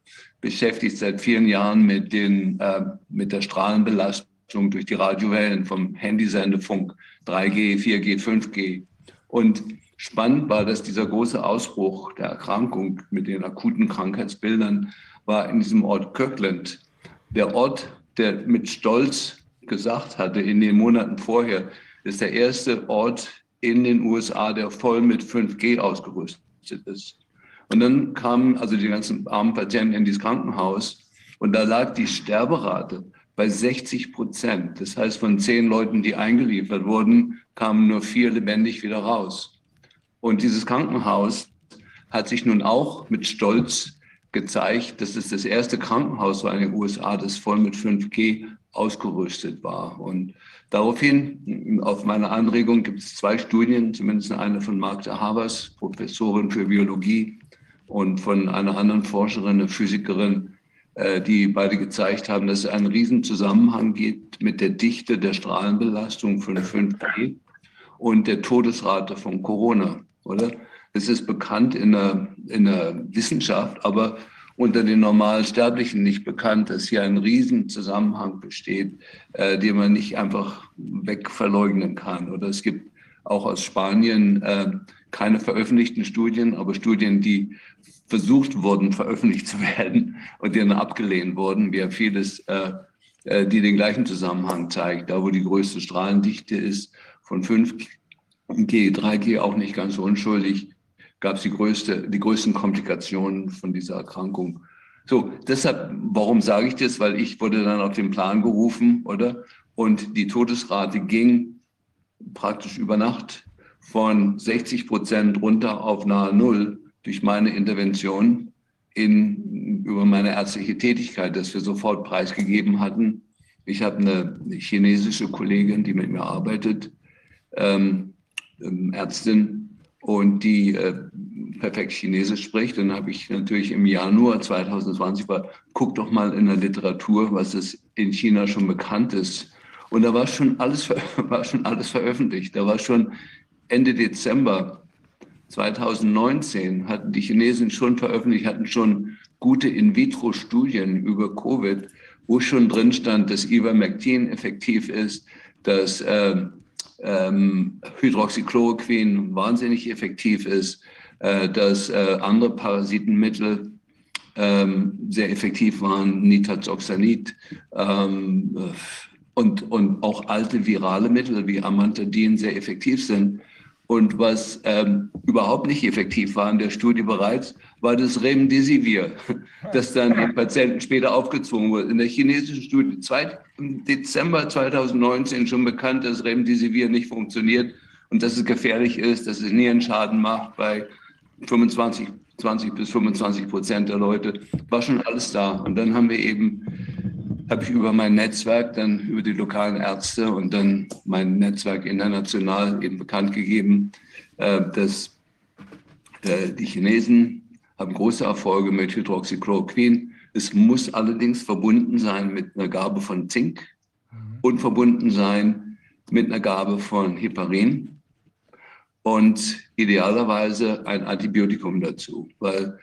beschäftigt seit vielen Jahren mit, den, äh, mit der Strahlenbelastung durch die Radiowellen vom Handysendefunk 3G, 4G, 5G. Und spannend war, dass dieser große Ausbruch der Erkrankung mit den akuten Krankheitsbildern war in diesem Ort Kirkland. Der Ort, der mit Stolz gesagt hatte in den Monaten vorher, ist der erste Ort in den USA, der voll mit 5G ausgerüstet ist. Und dann kamen also die ganzen armen Patienten in dieses Krankenhaus und da lag die Sterberate bei 60 Prozent. Das heißt, von zehn Leuten, die eingeliefert wurden, kamen nur vier lebendig wieder raus. Und dieses Krankenhaus hat sich nun auch mit Stolz gezeigt, dass es das erste Krankenhaus war in den USA, das voll mit 5G ausgerüstet war. Und daraufhin, auf meine Anregung, gibt es zwei Studien, zumindest eine von Magda Havers, Professorin für Biologie, und von einer anderen Forscherin, eine Physikerin, äh, die beide gezeigt haben, dass es einen riesen Zusammenhang gibt mit der Dichte der Strahlenbelastung von 5G und der Todesrate von Corona, oder? Es ist bekannt in der, in der Wissenschaft, aber unter den normalen Sterblichen nicht bekannt, dass hier ein Riesenzusammenhang besteht, äh, den man nicht einfach wegverleugnen kann. Oder es gibt auch aus Spanien äh, keine veröffentlichten Studien, aber Studien, die versucht wurden, veröffentlicht zu werden und die dann abgelehnt wurden, wie vieles, äh, äh, die den gleichen Zusammenhang zeigt. Da, wo die größte Strahlendichte ist, von 5G, 3G auch nicht ganz unschuldig, gab es die, größte, die größten Komplikationen von dieser Erkrankung. So, deshalb, warum sage ich das? Weil ich wurde dann auf den Plan gerufen, oder? Und die Todesrate ging praktisch über Nacht von 60 Prozent runter auf nahe Null durch meine Intervention in, über meine ärztliche Tätigkeit, das wir sofort preisgegeben hatten. Ich habe eine chinesische Kollegin, die mit mir arbeitet, ähm, ähm Ärztin, und die äh, perfekt Chinesisch spricht. Dann habe ich natürlich im Januar 2020 war, guck doch mal in der Literatur, was es in China schon bekannt ist. Und da war schon alles, war schon alles veröffentlicht. Da war schon Ende Dezember 2019 hatten die Chinesen schon veröffentlicht, hatten schon gute In-vitro-Studien über Covid, wo schon drin stand, dass Ivermectin effektiv ist, dass äh, ähm, Hydroxychloroquin wahnsinnig effektiv ist, äh, dass äh, andere Parasitenmittel ähm, sehr effektiv waren, Nitazoxanid ähm, und, und auch alte virale Mittel wie Amantadin sehr effektiv sind. Und was ähm, überhaupt nicht effektiv war in der Studie bereits, war das Remdesivir, das dann den Patienten später aufgezwungen wurde. In der chinesischen Studie im Dezember 2019 schon bekannt, dass Remdesivir nicht funktioniert und dass es gefährlich ist, dass es Nierenschaden macht bei 25, 20 bis 25 Prozent der Leute. War schon alles da. Und dann haben wir eben habe ich über mein Netzwerk, dann über die lokalen Ärzte und dann mein Netzwerk international eben bekannt gegeben, äh, dass äh, die Chinesen haben große Erfolge mit Hydroxychloroquin. Es muss allerdings verbunden sein mit einer Gabe von Zink mhm. und verbunden sein mit einer Gabe von Heparin und idealerweise ein Antibiotikum dazu, weil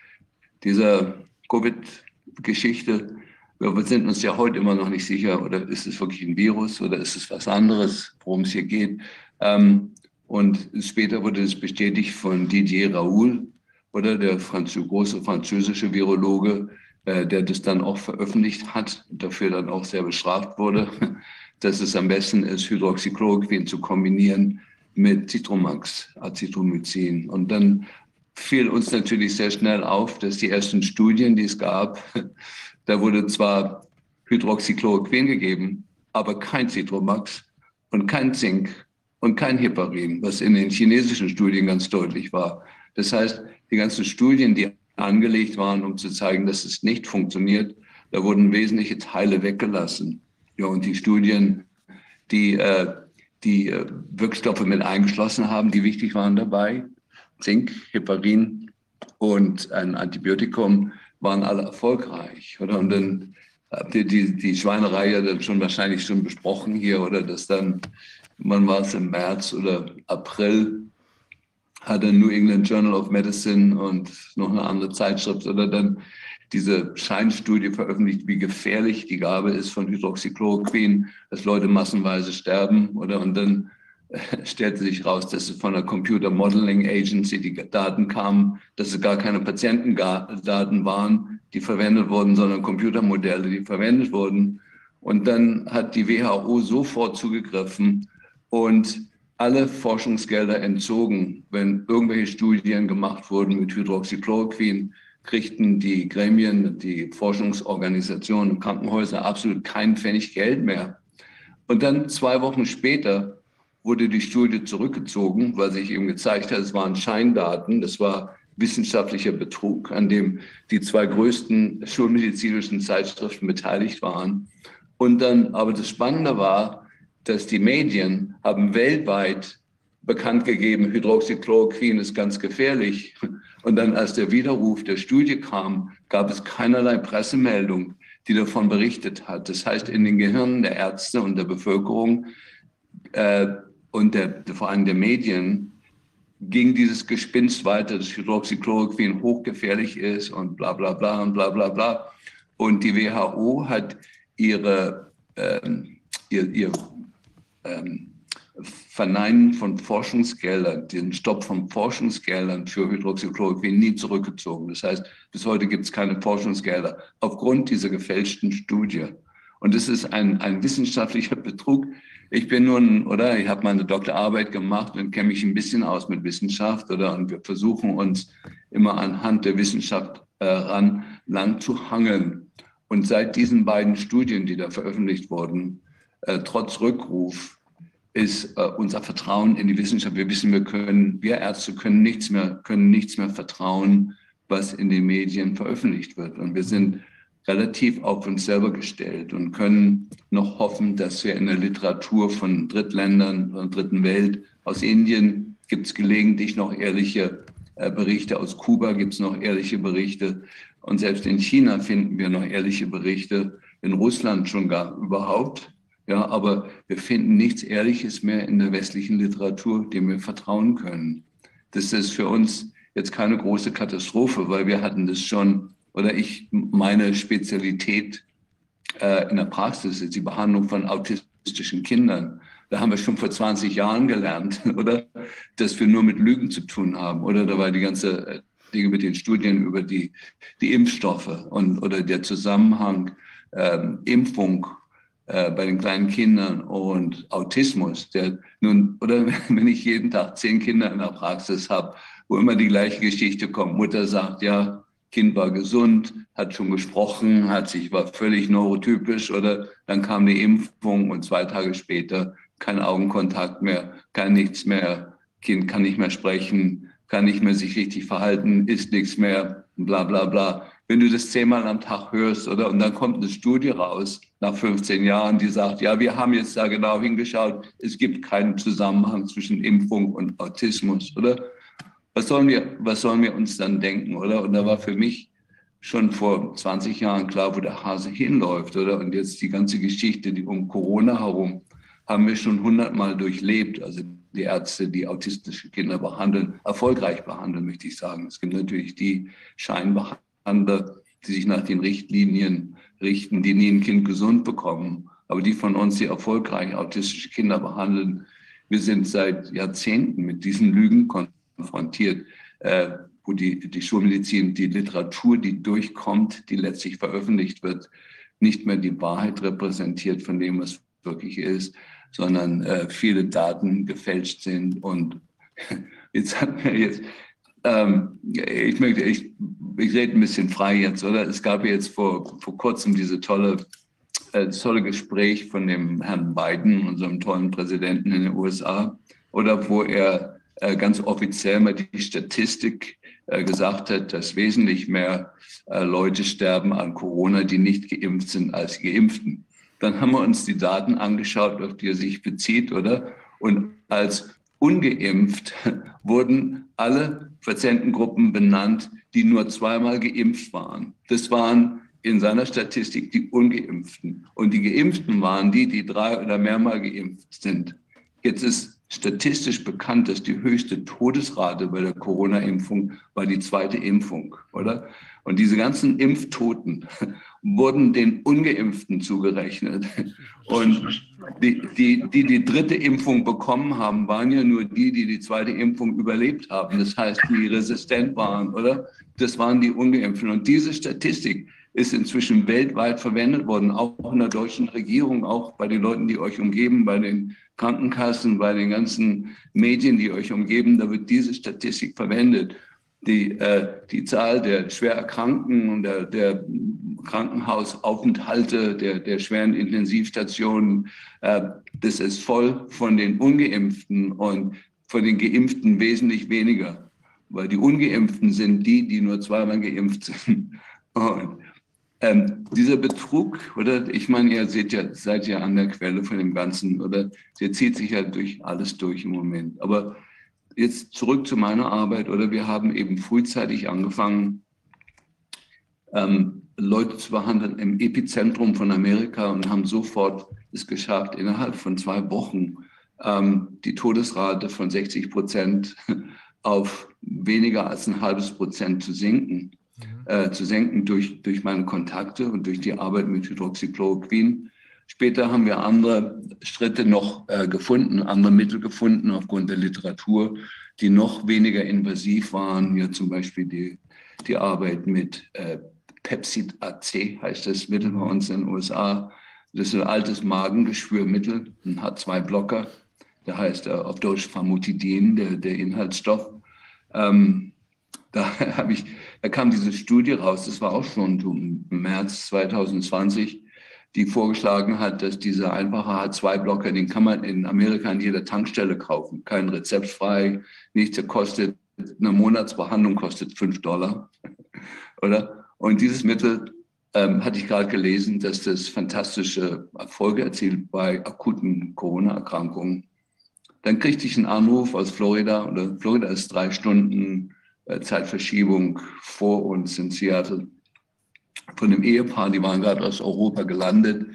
diese Covid-Geschichte wir sind uns ja heute immer noch nicht sicher, oder ist es wirklich ein Virus oder ist es was anderes, worum es hier geht. Ähm, und später wurde es bestätigt von Didier Raoul, oder der Franz große französische Virologe, äh, der das dann auch veröffentlicht hat, dafür dann auch sehr bestraft wurde, dass es am besten ist, Hydroxychloroquin zu kombinieren mit Citromax, Azithromycin. Und dann fiel uns natürlich sehr schnell auf, dass die ersten Studien, die es gab, da wurde zwar Hydroxychloroquin gegeben, aber kein Citromax und kein Zink und kein Heparin, was in den chinesischen Studien ganz deutlich war. Das heißt, die ganzen Studien, die angelegt waren, um zu zeigen, dass es nicht funktioniert, da wurden wesentliche Teile weggelassen. Ja, und die Studien, die äh, die äh, Wirkstoffe mit eingeschlossen haben, die wichtig waren dabei, Zink, Heparin und ein Antibiotikum, waren alle erfolgreich. Oder? Und dann habt ihr die, die Schweinerei ja dann schon wahrscheinlich schon besprochen hier, oder dass dann, man war es im März oder April, hat ein New England Journal of Medicine und noch eine andere Zeitschrift oder dann diese Scheinstudie veröffentlicht, wie gefährlich die Gabe ist von Hydroxychloroquin, dass Leute massenweise sterben. Oder und dann stellte sich raus, dass von der Computer Modeling Agency die Daten kamen, dass es gar keine Patientendaten waren, die verwendet wurden, sondern Computermodelle, die verwendet wurden. Und dann hat die WHO sofort zugegriffen und alle Forschungsgelder entzogen, wenn irgendwelche Studien gemacht wurden mit Hydroxychloroquin, kriegten die Gremien, die Forschungsorganisationen, Krankenhäuser absolut keinen Pfennig Geld mehr. Und dann zwei Wochen später wurde die Studie zurückgezogen, weil sich eben gezeigt hat, es waren Scheindaten, das war wissenschaftlicher Betrug, an dem die zwei größten schulmedizinischen Zeitschriften beteiligt waren. Und dann, aber das Spannende war, dass die Medien haben weltweit bekannt gegeben, Hydroxychloroquin ist ganz gefährlich. Und dann, als der Widerruf der Studie kam, gab es keinerlei Pressemeldung, die davon berichtet hat. Das heißt, in den Gehirnen der Ärzte und der Bevölkerung äh, und der, vor allem der Medien ging dieses Gespinst weiter, dass Hydroxychloroquin hochgefährlich ist und bla bla bla und bla bla bla. Und die WHO hat ihre, ähm, ihr, ihr ähm, Verneinen von Forschungsgeldern, den Stopp von Forschungsgeldern für Hydroxychloroquin nie zurückgezogen. Das heißt, bis heute gibt es keine Forschungsgelder aufgrund dieser gefälschten Studie. Und das ist ein, ein wissenschaftlicher Betrug. Ich bin nun, oder ich habe meine Doktorarbeit gemacht und kenne mich ein bisschen aus mit Wissenschaft, oder und wir versuchen uns immer anhand der Wissenschaft äh, ran lang zu hangeln. Und seit diesen beiden Studien, die da veröffentlicht wurden, äh, trotz Rückruf, ist äh, unser Vertrauen in die Wissenschaft. Wir wissen, wir können, wir Ärzte können nichts mehr, können nichts mehr vertrauen, was in den Medien veröffentlicht wird. Und wir sind relativ auf uns selber gestellt und können noch hoffen, dass wir in der Literatur von Drittländern, von der dritten Welt, aus Indien gibt es gelegentlich noch ehrliche äh, Berichte, aus Kuba gibt es noch ehrliche Berichte und selbst in China finden wir noch ehrliche Berichte, in Russland schon gar überhaupt. Ja, aber wir finden nichts Ehrliches mehr in der westlichen Literatur, dem wir vertrauen können. Das ist für uns jetzt keine große Katastrophe, weil wir hatten das schon, oder ich, meine Spezialität äh, in der Praxis ist die Behandlung von autistischen Kindern. Da haben wir schon vor 20 Jahren gelernt, oder? Dass wir nur mit Lügen zu tun haben, oder? Da war die ganze äh, Dinge mit den Studien über die, die Impfstoffe und, oder der Zusammenhang ähm, Impfung äh, bei den kleinen Kindern und Autismus, der nun, oder wenn ich jeden Tag zehn Kinder in der Praxis habe, wo immer die gleiche Geschichte kommt, Mutter sagt, ja, Kind war gesund, hat schon gesprochen, hat sich, war völlig neurotypisch oder dann kam die Impfung und zwei Tage später kein Augenkontakt mehr, kein nichts mehr, Kind kann nicht mehr sprechen, kann nicht mehr sich richtig verhalten, isst nichts mehr, bla bla bla wenn du das zehnmal am Tag hörst, oder? Und dann kommt eine Studie raus nach 15 Jahren, die sagt, ja, wir haben jetzt da genau hingeschaut, es gibt keinen Zusammenhang zwischen Impfung und Autismus, oder? Was sollen wir, was sollen wir uns dann denken, oder? Und da war für mich schon vor 20 Jahren klar, wo der Hase hinläuft, oder? Und jetzt die ganze Geschichte, die um Corona herum, haben wir schon hundertmal durchlebt. Also die Ärzte, die autistische Kinder behandeln, erfolgreich behandeln, möchte ich sagen. Es gibt natürlich die Scheinbehandlung andere, die sich nach den Richtlinien richten, die nie ein Kind gesund bekommen, aber die von uns, die erfolgreich autistische Kinder behandeln, wir sind seit Jahrzehnten mit diesen Lügen konfrontiert, äh, wo die, die Schulmedizin, die Literatur, die durchkommt, die letztlich veröffentlicht wird, nicht mehr die Wahrheit repräsentiert von dem, was wirklich ist, sondern äh, viele Daten gefälscht sind. Und jetzt hat mir jetzt ähm, ich möchte, ich, ich rede ein bisschen frei jetzt, oder? Es gab jetzt vor, vor kurzem diese tolle, äh, tolle Gespräch von dem Herrn Biden, unserem tollen Präsidenten in den USA, oder wo er ganz offiziell mal die Statistik äh, gesagt hat, dass wesentlich mehr äh, Leute sterben an Corona, die nicht geimpft sind, als Geimpften. Dann haben wir uns die Daten angeschaut, auf die er sich bezieht, oder? Und als ungeimpft wurden alle Patientengruppen benannt, die nur zweimal geimpft waren. Das waren in seiner Statistik die ungeimpften. Und die geimpften waren die, die drei oder mehrmal geimpft sind. Jetzt ist statistisch bekannt, dass die höchste Todesrate bei der Corona-Impfung war die zweite Impfung, oder? Und diese ganzen Impftoten wurden den Ungeimpften zugerechnet. Und die, die, die die dritte Impfung bekommen haben, waren ja nur die, die die zweite Impfung überlebt haben. Das heißt, die resistent waren, oder? Das waren die Ungeimpften. Und diese Statistik ist inzwischen weltweit verwendet worden, auch in der deutschen Regierung, auch bei den Leuten, die euch umgeben, bei den Krankenkassen, bei den ganzen Medien, die euch umgeben. Da wird diese Statistik verwendet. Die, äh, die Zahl der schwer Erkrankten und der, der Krankenhausaufenthalte, der, der schweren Intensivstationen, äh, das ist voll von den Ungeimpften und von den Geimpften wesentlich weniger. Weil die Ungeimpften sind die, die nur zweimal geimpft sind. Und ähm, dieser Betrug, oder? Ich meine, ihr seht ja, seid ja an der Quelle von dem Ganzen, oder? Der zieht sich ja durch alles durch im Moment. Aber jetzt zurück zu meiner Arbeit, oder? Wir haben eben frühzeitig angefangen, ähm, Leute zu behandeln im Epizentrum von Amerika und haben sofort es geschafft, innerhalb von zwei Wochen ähm, die Todesrate von 60 Prozent auf weniger als ein halbes Prozent zu sinken äh, zu senken durch, durch meine Kontakte und durch die Arbeit mit Hydroxychloroquin. Später haben wir andere Schritte noch äh, gefunden, andere Mittel gefunden aufgrund der Literatur, die noch weniger invasiv waren. Hier zum Beispiel die, die Arbeit mit äh, Pepsid AC, heißt das Mittel bei uns in den USA. Das ist ein altes Magengeschwürmittel, ein H2-Blocker. Der heißt äh, auf Deutsch Famotidin, der, der Inhaltsstoff. Ähm, da habe ich, da kam diese Studie raus, das war auch schon im März 2020, die vorgeschlagen hat, dass dieser einfache H2-Blocker, den kann man in Amerika an jeder Tankstelle kaufen, kein rezeptfrei, nichts, der kostet, eine Monatsbehandlung kostet fünf Dollar, oder? Und dieses Mittel ähm, hatte ich gerade gelesen, dass das fantastische Erfolge erzielt bei akuten Corona-Erkrankungen. Dann kriegte ich einen Anruf aus Florida, oder Florida ist drei Stunden Zeitverschiebung vor uns in Seattle von dem Ehepaar, die waren gerade aus Europa gelandet,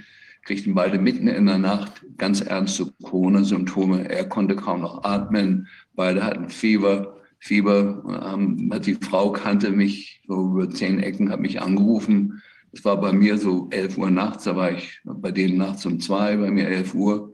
kriegten beide mitten in der Nacht ganz ernste Corona-Symptome. Er konnte kaum noch atmen, beide hatten Fieber. Fieber, ähm, die Frau kannte mich so über zehn Ecken, hat mich angerufen. Es war bei mir so 11 Uhr nachts, da war ich bei denen nachts um zwei, bei mir 11 Uhr.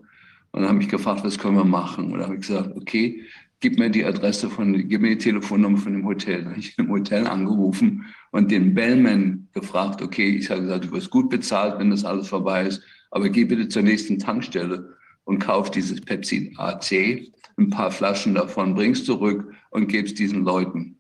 Und dann habe ich gefragt, was können wir machen? Und da habe ich gesagt, okay, gib mir die Adresse von, gib mir die Telefonnummer von dem Hotel. Da habe ich im Hotel angerufen und den Bellman gefragt, okay, ich habe gesagt, du wirst gut bezahlt, wenn das alles vorbei ist, aber geh bitte zur nächsten Tankstelle und kauf dieses Pepsi AC, ein paar Flaschen davon, bringst zurück und gibst diesen Leuten.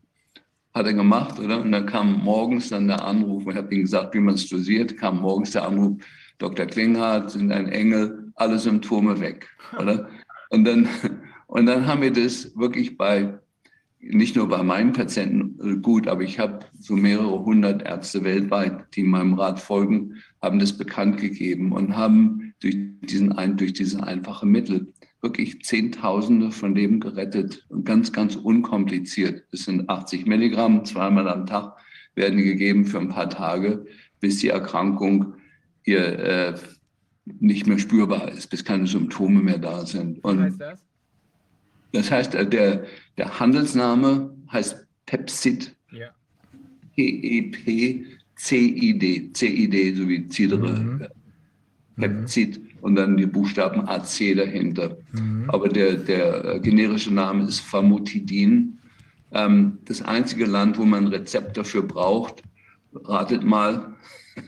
Hat er gemacht, oder? Und dann kam morgens dann der Anruf, ich habe ihm gesagt, wie man es dosiert, kam morgens der Anruf, Dr. Klinghardt, sind ein Engel, alle Symptome weg, oder? Und dann und dann haben wir das wirklich bei, nicht nur bei meinen Patienten äh, gut, aber ich habe so mehrere hundert Ärzte weltweit, die meinem Rat folgen, haben das bekannt gegeben und haben durch, diesen, durch diese einfache Mittel wirklich Zehntausende von Leben gerettet und ganz, ganz unkompliziert. Es sind 80 Milligramm, zweimal am Tag werden gegeben für ein paar Tage, bis die Erkrankung ihr äh, nicht mehr spürbar ist, bis keine Symptome mehr da sind. Und Was heißt das? Das heißt, äh, der, der Handelsname heißt Pepsid. Ja. P-E-P-C-I-D. C-I-D, so wie Zidere. Mhm. Pepsid und dann die Buchstaben AC dahinter. Mhm. Aber der, der äh, generische Name ist Famotidin. Ähm, das einzige Land, wo man ein Rezept dafür braucht, ratet mal.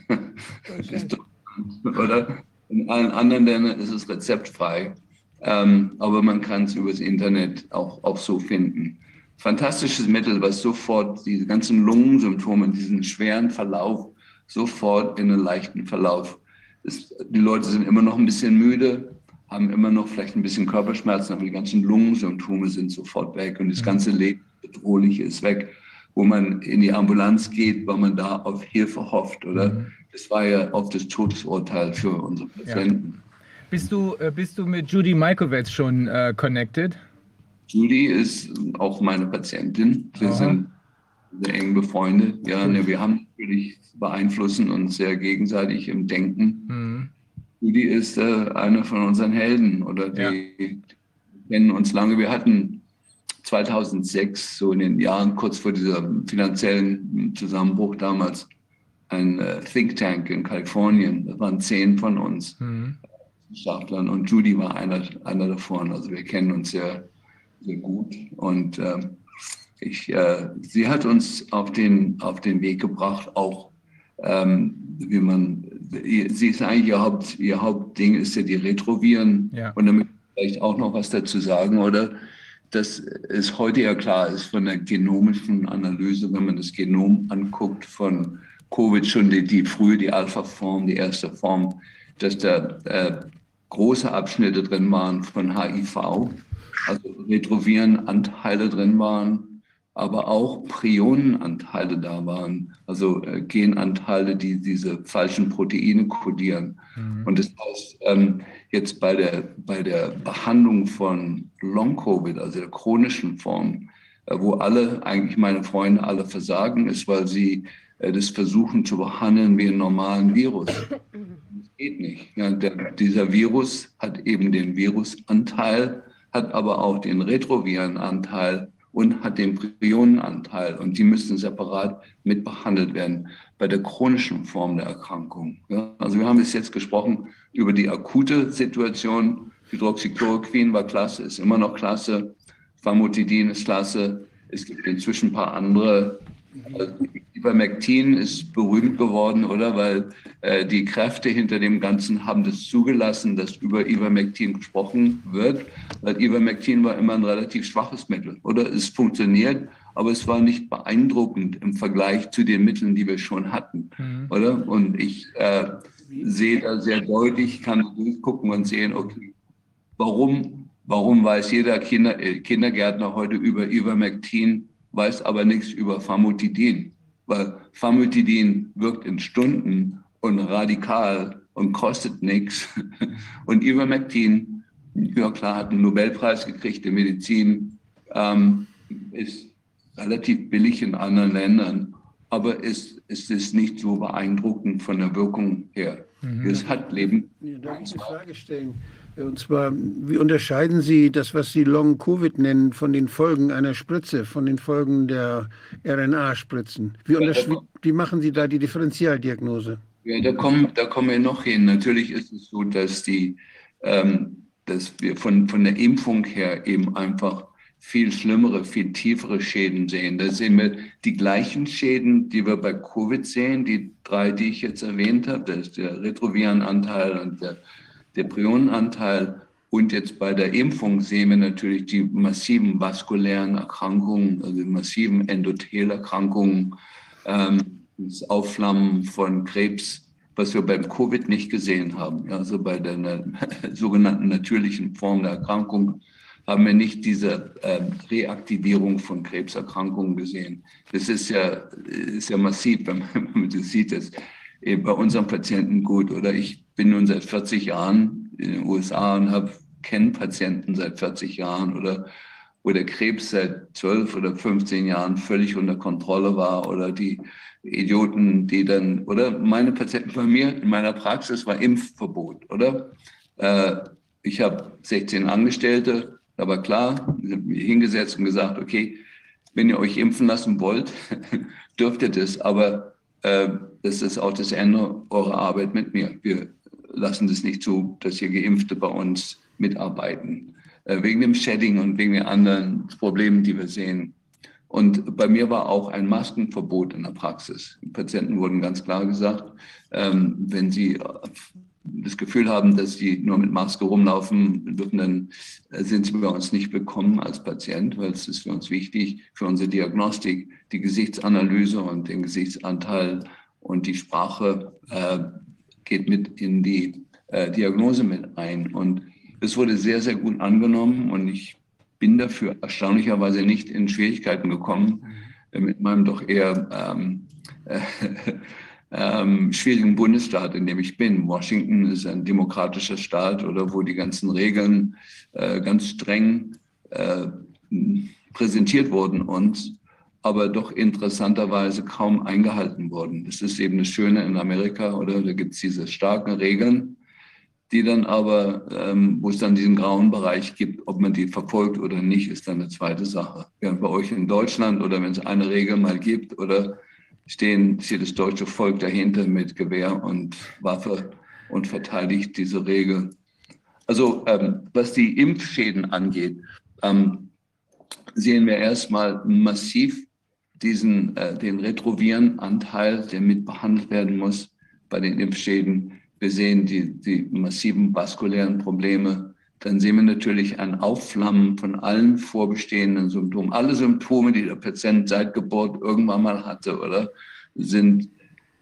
oder? In allen anderen Ländern ist es rezeptfrei. Ähm, aber man kann es übers Internet auch, auch so finden. Fantastisches Mittel, was sofort diese ganzen Lungensymptome, diesen schweren Verlauf, sofort in einen leichten Verlauf. Das, die Leute sind immer noch ein bisschen müde, haben immer noch vielleicht ein bisschen Körperschmerzen, aber die ganzen Lungensymptome sind sofort weg und das mhm. ganze Leben bedrohliche ist weg. wo man in die Ambulanz geht, weil man da auf Hilfe hofft, oder? Mhm. Das war ja oft das Todesurteil für unsere Patienten. Bist du, äh, bist du mit Judy Malkovec schon äh, connected? Judy ist auch meine Patientin. Wir Aha. sind sehr eng befreundet. Ja, ne, wir haben natürlich beeinflussen uns sehr gegenseitig im Denken. Mhm. Judy ist äh, einer von unseren Helden oder die, Ja. die kennen uns lange. Wir hatten 2006, so in den Jahren kurz vor diesem finanziellen Zusammenbruch damals, ein äh, Think Tank in Kalifornien. Das waren zehn von uns. Mhm. Wissenschaftlern und Judy war einer, einer davon. Also wir kennen uns sehr, sehr gut. Und ähm, ich, äh, sie hat uns auf den, auf den Weg gebracht, auch ähm, wie man, sie ist eigentlich ihr, Haupt, ihr Hauptding ist ja die Retroviren. Ja. Und damit vielleicht auch noch was dazu sagen, oder? Dass es heute ja klar ist von der genomischen Analyse, wenn man das Genom anguckt von Covid, schon die, die frühe, die Alpha-Form, die erste Form, dass da äh, große Abschnitte drin waren von HIV, also Retrovirenanteile drin waren, aber auch Prionenanteile da waren, also äh, Genanteile, die diese falschen Proteine kodieren. Mhm. Und das heißt, ähm, jetzt bei der, bei der Behandlung von Long-Covid, also der chronischen Form, wo alle, eigentlich meine Freunde, alle versagen, ist, weil sie äh, das versuchen zu behandeln wie einen normalen Virus. Das geht nicht. Ja, der, dieser Virus hat eben den Virusanteil, hat aber auch den Retrovirenanteil und hat den Prionenanteil. Und die müssen separat mitbehandelt werden bei der chronischen Form der Erkrankung. Ja, also wir haben bis jetzt gesprochen über die akute Situation. Hydroxychloroquin war klasse, ist immer noch klasse. Famotidin ist klasse. Es gibt inzwischen ein paar andere. Also Ivermectin ist berühmt geworden, oder? Weil äh, die Kräfte hinter dem Ganzen haben das zugelassen, dass über Ivermectin gesprochen wird. Weil Ivermectin war immer ein relativ schwaches Mittel, oder? Es funktioniert, aber es war nicht beeindruckend im Vergleich zu den Mitteln, die wir schon hatten, Mhm. oder? Und ich äh, sehe da sehr deutlich, kann durchgucken und sehen, okay, warum, warum weiß jeder Kinder, äh, Kindergärtner heute über Ivermectin, weiß aber nichts über Famotidin? Weil Famotidin wirkt in Stunden und radikal und kostet nichts. Und Ivermectin, ja klar, hat einen Nobelpreis gekriegt in Medizin, ähm, ist relativ billig in anderen Ländern, aber es, es ist nicht so beeindruckend von der Wirkung her. Mhm. Es hat Leben. Ja, darf ich eine Frage stellen? Und zwar, wie unterscheiden Sie das, was Sie Long-Covid nennen, von den Folgen einer Spritze, von den Folgen der RNA-Spritzen? Wie, wie, wie machen Sie da die Differentialdiagnose? Ja, da kommen, da kommen wir noch hin. Natürlich ist es so, dass die, ähm, dass wir von, von der Impfung her eben einfach viel schlimmere, viel tiefere Schäden sehen. Da sehen wir die gleichen Schäden, die wir bei Covid sehen, die drei, die ich jetzt erwähnt habe. Das ist der Retrovirenanteil und der, der Prionenanteil. Und jetzt bei der Impfung sehen wir natürlich die massiven vaskulären Erkrankungen, also die massiven Endothelerkrankungen, ähm, das Aufflammen von Krebs, was wir beim Covid nicht gesehen haben. Also bei der na sogenannten natürlichen Form der Erkrankung haben wir nicht diese ähm, Reaktivierung von Krebserkrankungen gesehen. Das ist ja, ist ja massiv, wenn man, das sieht. Eh bei unseren Patienten gut. Oder ich bin nun seit 40 Jahren in den USA und habe kenne Patienten seit 40 Jahren oder wo der Krebs seit 12 oder 15 Jahren völlig unter Kontrolle war oder die Idioten, die dann, oder meine Patienten bei mir in meiner Praxis war Impfverbot, oder? Äh, ich habe 16 Angestellte, aber klar, hingesetzt und gesagt, okay, wenn ihr euch impfen lassen wollt, dürft ihr das, aber äh, das ist auch das Ende eurer Arbeit mit mir. Wir lassen das nicht zu, dass hier Geimpfte bei uns mitarbeiten, äh, wegen dem Shedding und wegen den anderen Problemen, die wir sehen. Und bei mir war auch ein Maskenverbot in der Praxis. Die Patienten wurden ganz klar gesagt, ähm, wenn sie das Gefühl haben, dass sie nur mit Maske rumlaufen dürfen, dann sind sie bei uns nicht willkommen als Patient, weil es ist für uns wichtig, für unsere Diagnostik, die Gesichtsanalyse und den Gesichtsanteil und die Sprache äh, geht mit in die äh, Diagnose mit ein. Und es wurde sehr, sehr gut angenommen und ich bin dafür erstaunlicherweise nicht in Schwierigkeiten gekommen, mit meinem doch eher ähm, äh, ähm, schwierigen Bundesstaat, in dem ich bin. Washington ist ein demokratischer Staat oder wo die ganzen Regeln äh, ganz streng äh, präsentiert wurden uns, aber doch interessanterweise kaum eingehalten wurden. Das ist eben das Schöne in Amerika, oder? Da gibt es diese starken Regeln, die dann aber, ähm, wo es dann diesen grauen Bereich gibt, ob man die verfolgt oder nicht, ist dann eine zweite Sache. Während bei euch in Deutschland oder wenn es eine Regel mal gibt oder stehen, steht das deutsche Volk dahinter mit Gewehr und Waffe und verteidigt diese Regel. Also ähm, was die Impfschäden angeht, ähm, sehen wir erstmal massiv diesen, äh, den Retrovirenanteil, der mit behandelt werden muss bei den Impfschäden. Wir sehen die, die massiven vaskulären Probleme. Dann sehen wir natürlich ein Aufflammen von allen vorbestehenden Symptomen. Alle Symptome, die der Patient seit Geburt irgendwann mal hatte, oder sind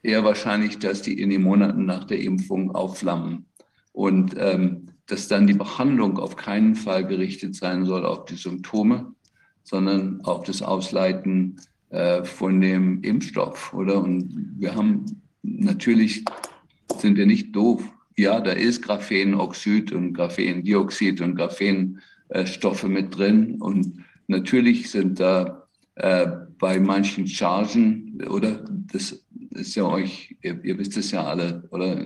eher wahrscheinlich, dass die in den Monaten nach der Impfung aufflammen. Und ähm, dass dann die Behandlung auf keinen Fall gerichtet sein soll auf die Symptome, sondern auf das Ausleiten äh, von dem Impfstoff, oder? Und wir haben natürlich, sind wir nicht doof. Ja, da ist Graphenoxid und Graphendioxid und Graphenstoffe mit drin. Und natürlich sind da äh, bei manchen Chargen, oder? Das ist ja euch, ihr, ihr wisst es ja alle, oder?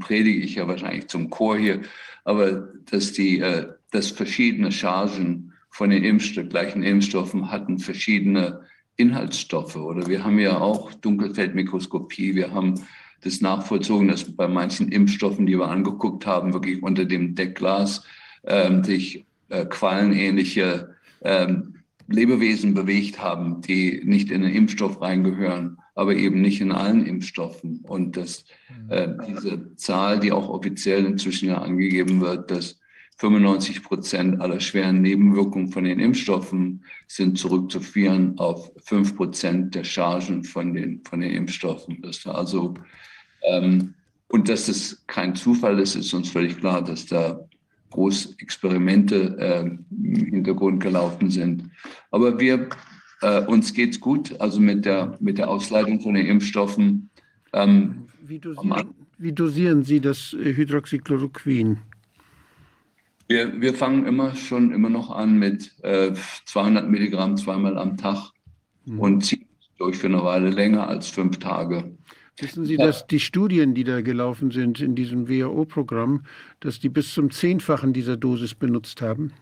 Predige ich ja wahrscheinlich zum Chor hier, aber dass die, äh, dass verschiedene Chargen von den Impfstoff, gleichen Impfstoffen hatten verschiedene Inhaltsstoffe. Oder wir haben ja auch Dunkelfeldmikroskopie, wir haben das nachvollzogen, dass bei manchen Impfstoffen, die wir angeguckt haben, wirklich unter dem Deckglas ähm, sich äh, quallenähnliche ähm, Lebewesen bewegt haben, die nicht in den Impfstoff reingehören, aber eben nicht in allen Impfstoffen. Und dass äh, diese Zahl, die auch offiziell inzwischen ja angegeben wird, dass 95 Prozent aller schweren Nebenwirkungen von den Impfstoffen sind zurückzuführen auf 5 Prozent der Chargen von den, von den Impfstoffen. Das also, ähm, und dass das kein Zufall ist, ist uns völlig klar, dass da groß Experimente äh, im Hintergrund gelaufen sind. Aber wir, äh, uns geht's gut, also mit der, mit der Ausleitung von den Impfstoffen. Ähm, wie, dosieren, wie dosieren Sie das Hydroxychloroquin? Wir, wir fangen immer schon immer noch an mit äh, 200 Milligramm zweimal am Tag mhm. und ziehen durch für eine Weile länger als fünf Tage. Wissen Sie, dass die Studien, die da gelaufen sind in diesem WHO-Programm, dass die bis zum Zehnfachen dieser Dosis benutzt haben?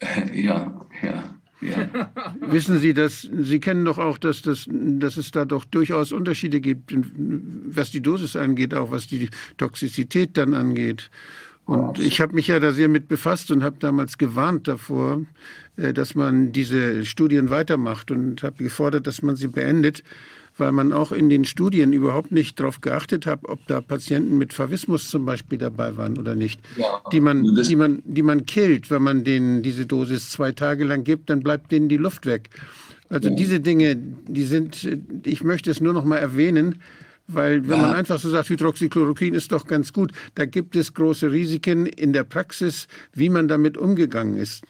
Ja, ja. Ja. Wissen Sie, dass Sie kennen doch auch, dass, das, dass es da doch durchaus Unterschiede gibt, was die Dosis angeht, auch was die Toxizität dann angeht. Und ich habe mich ja da sehr mit befasst und habe damals gewarnt davor, äh, dass man diese Studien weitermacht und habe gefordert, dass man sie beendet, weil man auch in den Studien überhaupt nicht darauf geachtet hat, ob da Patienten mit Favismus zum Beispiel dabei waren oder nicht, ja, die, man, die, man, die man killt. Wenn man denen diese Dosis zwei Tage lang gibt, dann bleibt denen die Luft weg. Also diese Dinge, die sind, ich möchte es nur noch mal erwähnen, weil wenn ja. man einfach so sagt, Hydroxychloroquin ist doch ganz gut, da gibt es große Risiken in der Praxis, wie man damit umgegangen ist.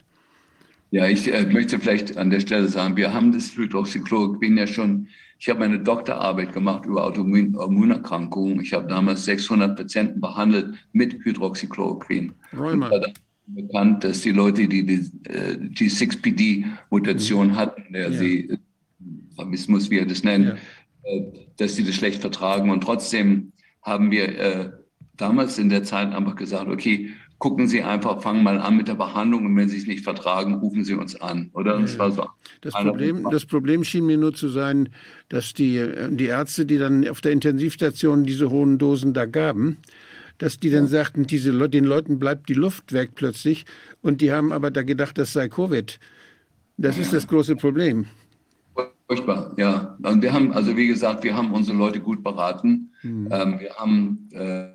Ja, ich äh, möchte vielleicht an der Stelle sagen, wir haben das Hydroxychloroquin ja schon, ich habe meine Doktorarbeit gemacht über Autoimmunerkrankungen. Ich habe damals 600 Patienten behandelt mit Hydroxychloroquin. Rheuma. bekannt, dass die Leute, die die, äh, die 6PD-Mutation mhm. hatten, der ja. sie, äh, wie er das nennt, dass sie das schlecht vertragen. Und trotzdem haben wir äh, damals in der Zeit einfach gesagt, okay, gucken Sie einfach, fangen mal an mit der Behandlung und wenn Sie es nicht vertragen, rufen Sie uns an. Oder? Das, war so das, Problem, das Problem schien mir nur zu sein, dass die, die Ärzte, die dann auf der Intensivstation diese hohen Dosen da gaben, dass die dann sagten, diese, den Leuten bleibt die Luft weg plötzlich und die haben aber da gedacht, das sei Covid. Das ist das große Problem. Furchtbar, ja. Und wir haben, also wie gesagt, wir haben unsere Leute gut beraten. Mhm. Ähm, wir haben, äh,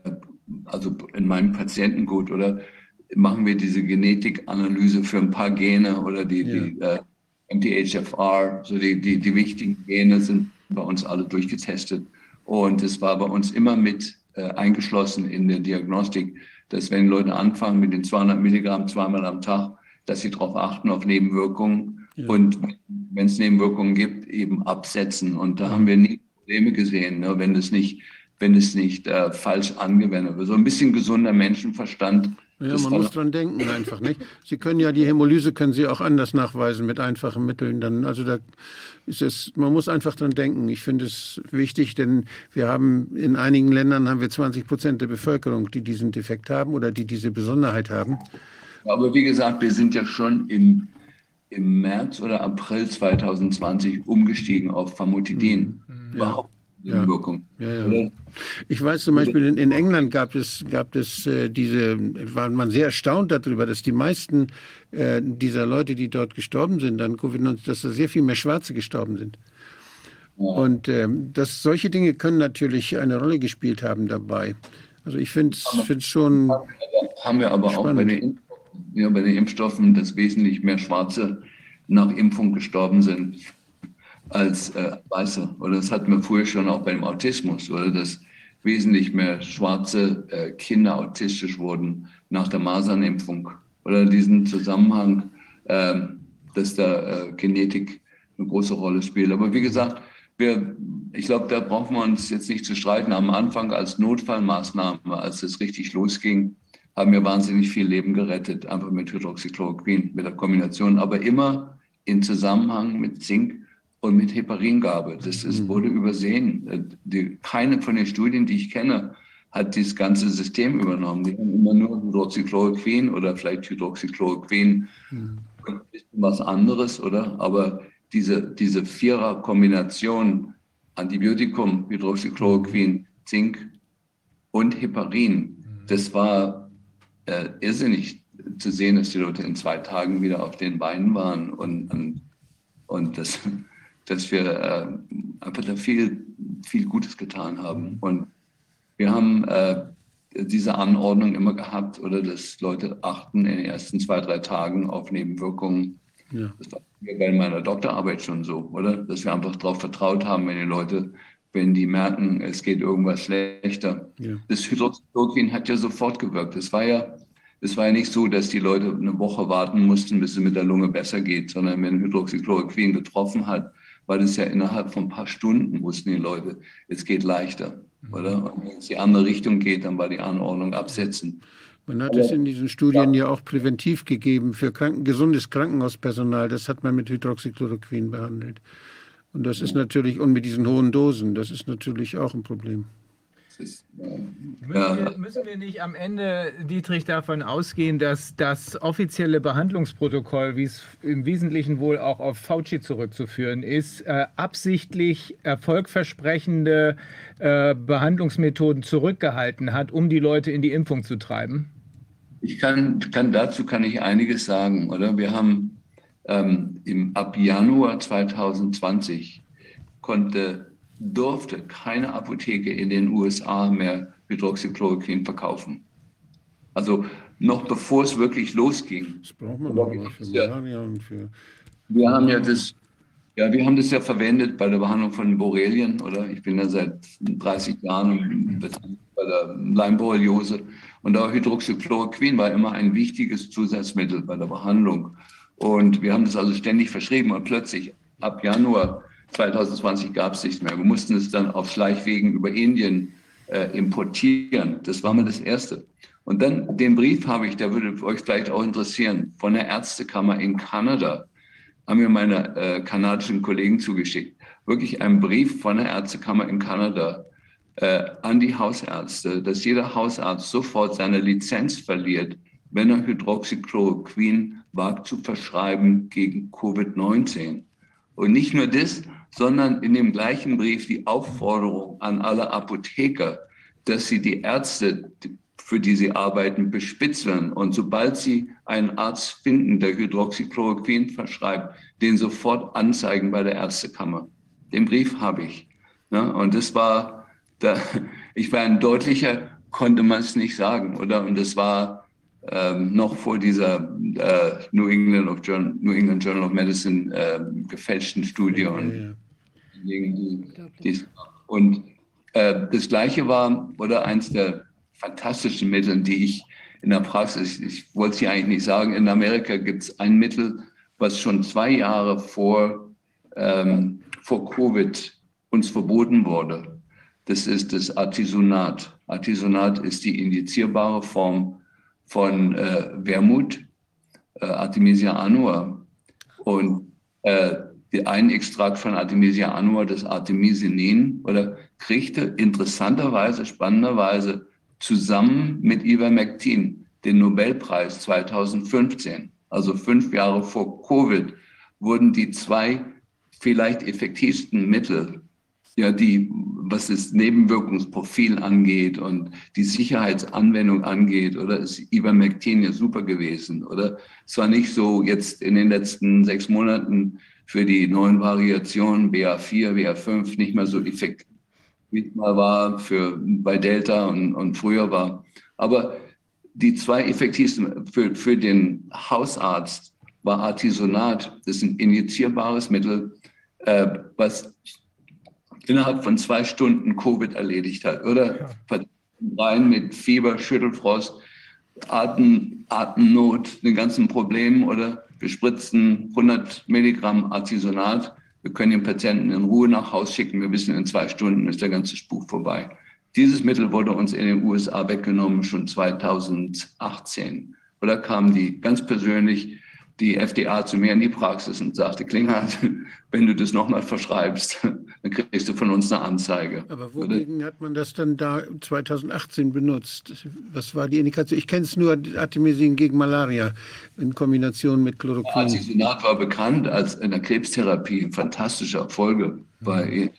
also in meinem Patientengut, oder machen wir diese Genetikanalyse für ein paar Gene oder die, ja. die äh, MTHFR, so die, die, die wichtigen Gene sind bei uns alle durchgetestet. Und es war bei uns immer mit äh, eingeschlossen in der Diagnostik, dass wenn Leute anfangen mit den 200 Milligramm zweimal am Tag, dass sie darauf achten auf Nebenwirkungen Ja. Und wenn es Nebenwirkungen gibt, eben absetzen. Und da haben wir nie Probleme gesehen, ne, wenn es nicht, wenn es nicht äh, falsch angewendet wird. So ein bisschen gesunder Menschenverstand. Ja, man muss dran denken einfach, nicht? Sie können ja die Hämolyse können Sie auch anders nachweisen mit einfachen Mitteln. Dann, also da ist es, man muss einfach dran denken. Ich finde es wichtig, denn wir haben in einigen Ländern haben wir 20 Prozent der Bevölkerung, die diesen Defekt haben oder die diese Besonderheit haben. Aber wie gesagt, wir sind ja schon im, im März oder April 2020 umgestiegen auf Famotidin. Mhm. Überhaupt ja. Wirkung. Ja, ja. Ich weiß zum Beispiel, in, in, England gab es, gab es äh, diese, war man sehr erstaunt darüber, dass die meisten äh, dieser Leute, die dort gestorben sind an Covid-19, dass da sehr viel mehr Schwarze gestorben sind. Und ähm, das, solche Dinge können natürlich eine Rolle gespielt haben dabei. Also ich finde es schon. Haben wir aber spannend. auch bei den, ja, bei den Impfstoffen, dass wesentlich mehr Schwarze nach Impfung gestorben sind als äh, Weiße. Oder das hatten wir früher schon auch beim Autismus, oder dass wesentlich mehr schwarze äh, Kinder autistisch wurden nach der Masernimpfung. Oder diesen Zusammenhang, äh, dass da äh, Genetik eine große Rolle spielt. Aber wie gesagt, wir, ich glaube, da brauchen wir uns jetzt nicht zu streiten. Am Anfang als Notfallmaßnahme, als es richtig losging, haben wir wahnsinnig viel Leben gerettet, einfach mit Hydroxychloroquin, mit der Kombination, aber immer in Zusammenhang mit Zink und mit Heparingabe. Das ist, mhm. wurde übersehen. Die, keine von den Studien, die ich kenne, hat dieses ganze System übernommen. Die haben immer nur Hydroxychloroquin oder vielleicht Hydroxychloroquin, mhm. was anderes, oder? Aber diese, diese Vierer-Kombination Antibiotikum, Hydroxychloroquin, Zink und Heparin, mhm. das war äh, irrsinnig zu sehen, dass die Leute in zwei Tagen wieder auf den Beinen waren und, und, und das dass wir äh, einfach da viel, viel Gutes getan haben. Und wir haben äh, diese Anordnung immer gehabt, oder dass Leute achten in den ersten zwei, drei Tagen auf Nebenwirkungen. Ja. Das war bei meiner Doktorarbeit schon so, oder? Dass wir einfach darauf vertraut haben, wenn die Leute, wenn die merken, es geht irgendwas schlechter. Ja. Das Hydroxychloroquin hat ja sofort gewirkt. Es war ja, es war ja nicht so, dass die Leute eine Woche warten mussten, bis es mit der Lunge besser geht, sondern wenn Hydroxychloroquin getroffen hat, weil es ja innerhalb von ein paar Stunden wussten die Leute, es geht leichter. Mhm. Oder? Und wenn es die andere Richtung geht, dann war die Anordnung absetzen. Man hat es in diesen Studien ja, ja auch präventiv gegeben für Kranken, gesundes Krankenhauspersonal. Das hat man mit Hydroxychloroquin behandelt. Und das ist natürlich, und mit diesen hohen Dosen, das ist natürlich auch ein Problem. Müssen, wir, müssen, wir, nicht am Ende, Dietrich, davon ausgehen, dass das offizielle Behandlungsprotokoll, wie es im Wesentlichen wohl auch auf Fauci zurückzuführen ist, äh, absichtlich erfolgversprechende äh, Behandlungsmethoden zurückgehalten hat, um die Leute in die Impfung zu treiben? Ich kann, kann dazu kann ich einiges sagen, oder? Wir haben ähm, im, ab Januar 2020 konnte durfte keine Apotheke in den USA mehr Hydroxychloroquin verkaufen. Also noch bevor es wirklich losging. Das braucht man noch für Malaria und für. Wir haben ja das, ja, wir haben das ja verwendet bei der Behandlung von Borrelien, oder? Ich bin ja seit 30 Jahren bei der Leimborreliose und da Hydroxychloroquin war immer ein wichtiges Zusatzmittel bei der Behandlung. Und wir haben das also ständig verschrieben und plötzlich ab Januar 2020 gab es nichts mehr. Wir mussten es dann auf Schleichwegen über Indien äh, importieren. Das war mal das Erste. Und dann den Brief habe ich, der würde euch vielleicht auch interessieren, von der Ärztekammer in Kanada, haben mir meine äh, kanadischen Kollegen zugeschickt. Wirklich ein Brief von der Ärztekammer in Kanada äh, an die Hausärzte, dass jeder Hausarzt sofort seine Lizenz verliert, wenn er Hydroxychloroquin wagt zu verschreiben gegen Covid-19. Und nicht nur das, sondern in dem gleichen Brief die Aufforderung an alle Apotheker, dass sie die Ärzte, für die sie arbeiten, bespitzeln und sobald sie einen Arzt finden, der Hydroxychloroquin verschreibt, den sofort anzeigen bei der Ärztekammer. Den Brief habe ich. Ne? Und das war, da, ich war ein deutlicher, konnte man es nicht sagen, oder? Und das war ähm, noch vor dieser äh, New, England of Journal, New England Journal of Medicine äh, gefälschten Studie. Und, ja, ja. und äh, das Gleiche war, oder eins der fantastischen Mittel, die ich in der Praxis, ich wollte es hier eigentlich nicht sagen, in Amerika gibt es ein Mittel, was schon zwei Jahre vor, ähm, vor Covid uns verboten wurde. Das ist das Artisonat. Artisonat ist die indizierbare Form von äh, Wermut, äh, Artemisia annua. Und äh, ein Extrakt von Artemisia annua, das Artemisinin, oder kriegte interessanterweise, spannenderweise zusammen mit Ivermectin den Nobelpreis 2015, also fünf Jahre vor Covid, wurden die zwei vielleicht effektivsten Mittel, ja, die, was das Nebenwirkungsprofil angeht und die Sicherheitsanwendung angeht, oder ist Ivermectin ja super gewesen, oder? Es war nicht so jetzt in den letzten sechs Monaten für die neuen Variationen BA4, BA5 nicht mehr so effektiv, wie es mal war für, bei Delta und, und früher war. Aber die zwei effektivsten für, für den Hausarzt war Artisonat. Das ist ein injizierbares Mittel, äh, was innerhalb von zwei Stunden Covid erledigt hat. Oder ja. rein mit Fieber, Schüttelfrost, Atem, Atemnot, den ganzen Problemen. Oder wir spritzen 100 Milligramm Artisonat. Wir können den Patienten in Ruhe nach Hause schicken. Wir wissen, in zwei Stunden ist der ganze Spuk vorbei. Dieses Mittel wurde uns in den USA weggenommen, schon 2018. Oder kam die ganz persönlich die FDA zu mir in die Praxis und sagte, Klinghardt, wenn du das nochmal verschreibst, dann kriegst du von uns eine Anzeige. Aber wogegen hat man das dann da 2018 benutzt? Was war die Indikation? Ich kenne es nur Artemisin gegen Malaria in Kombination mit Chloroquin. Artemisonat war bekannt als in der Krebstherapie fantastische Erfolge bei mhm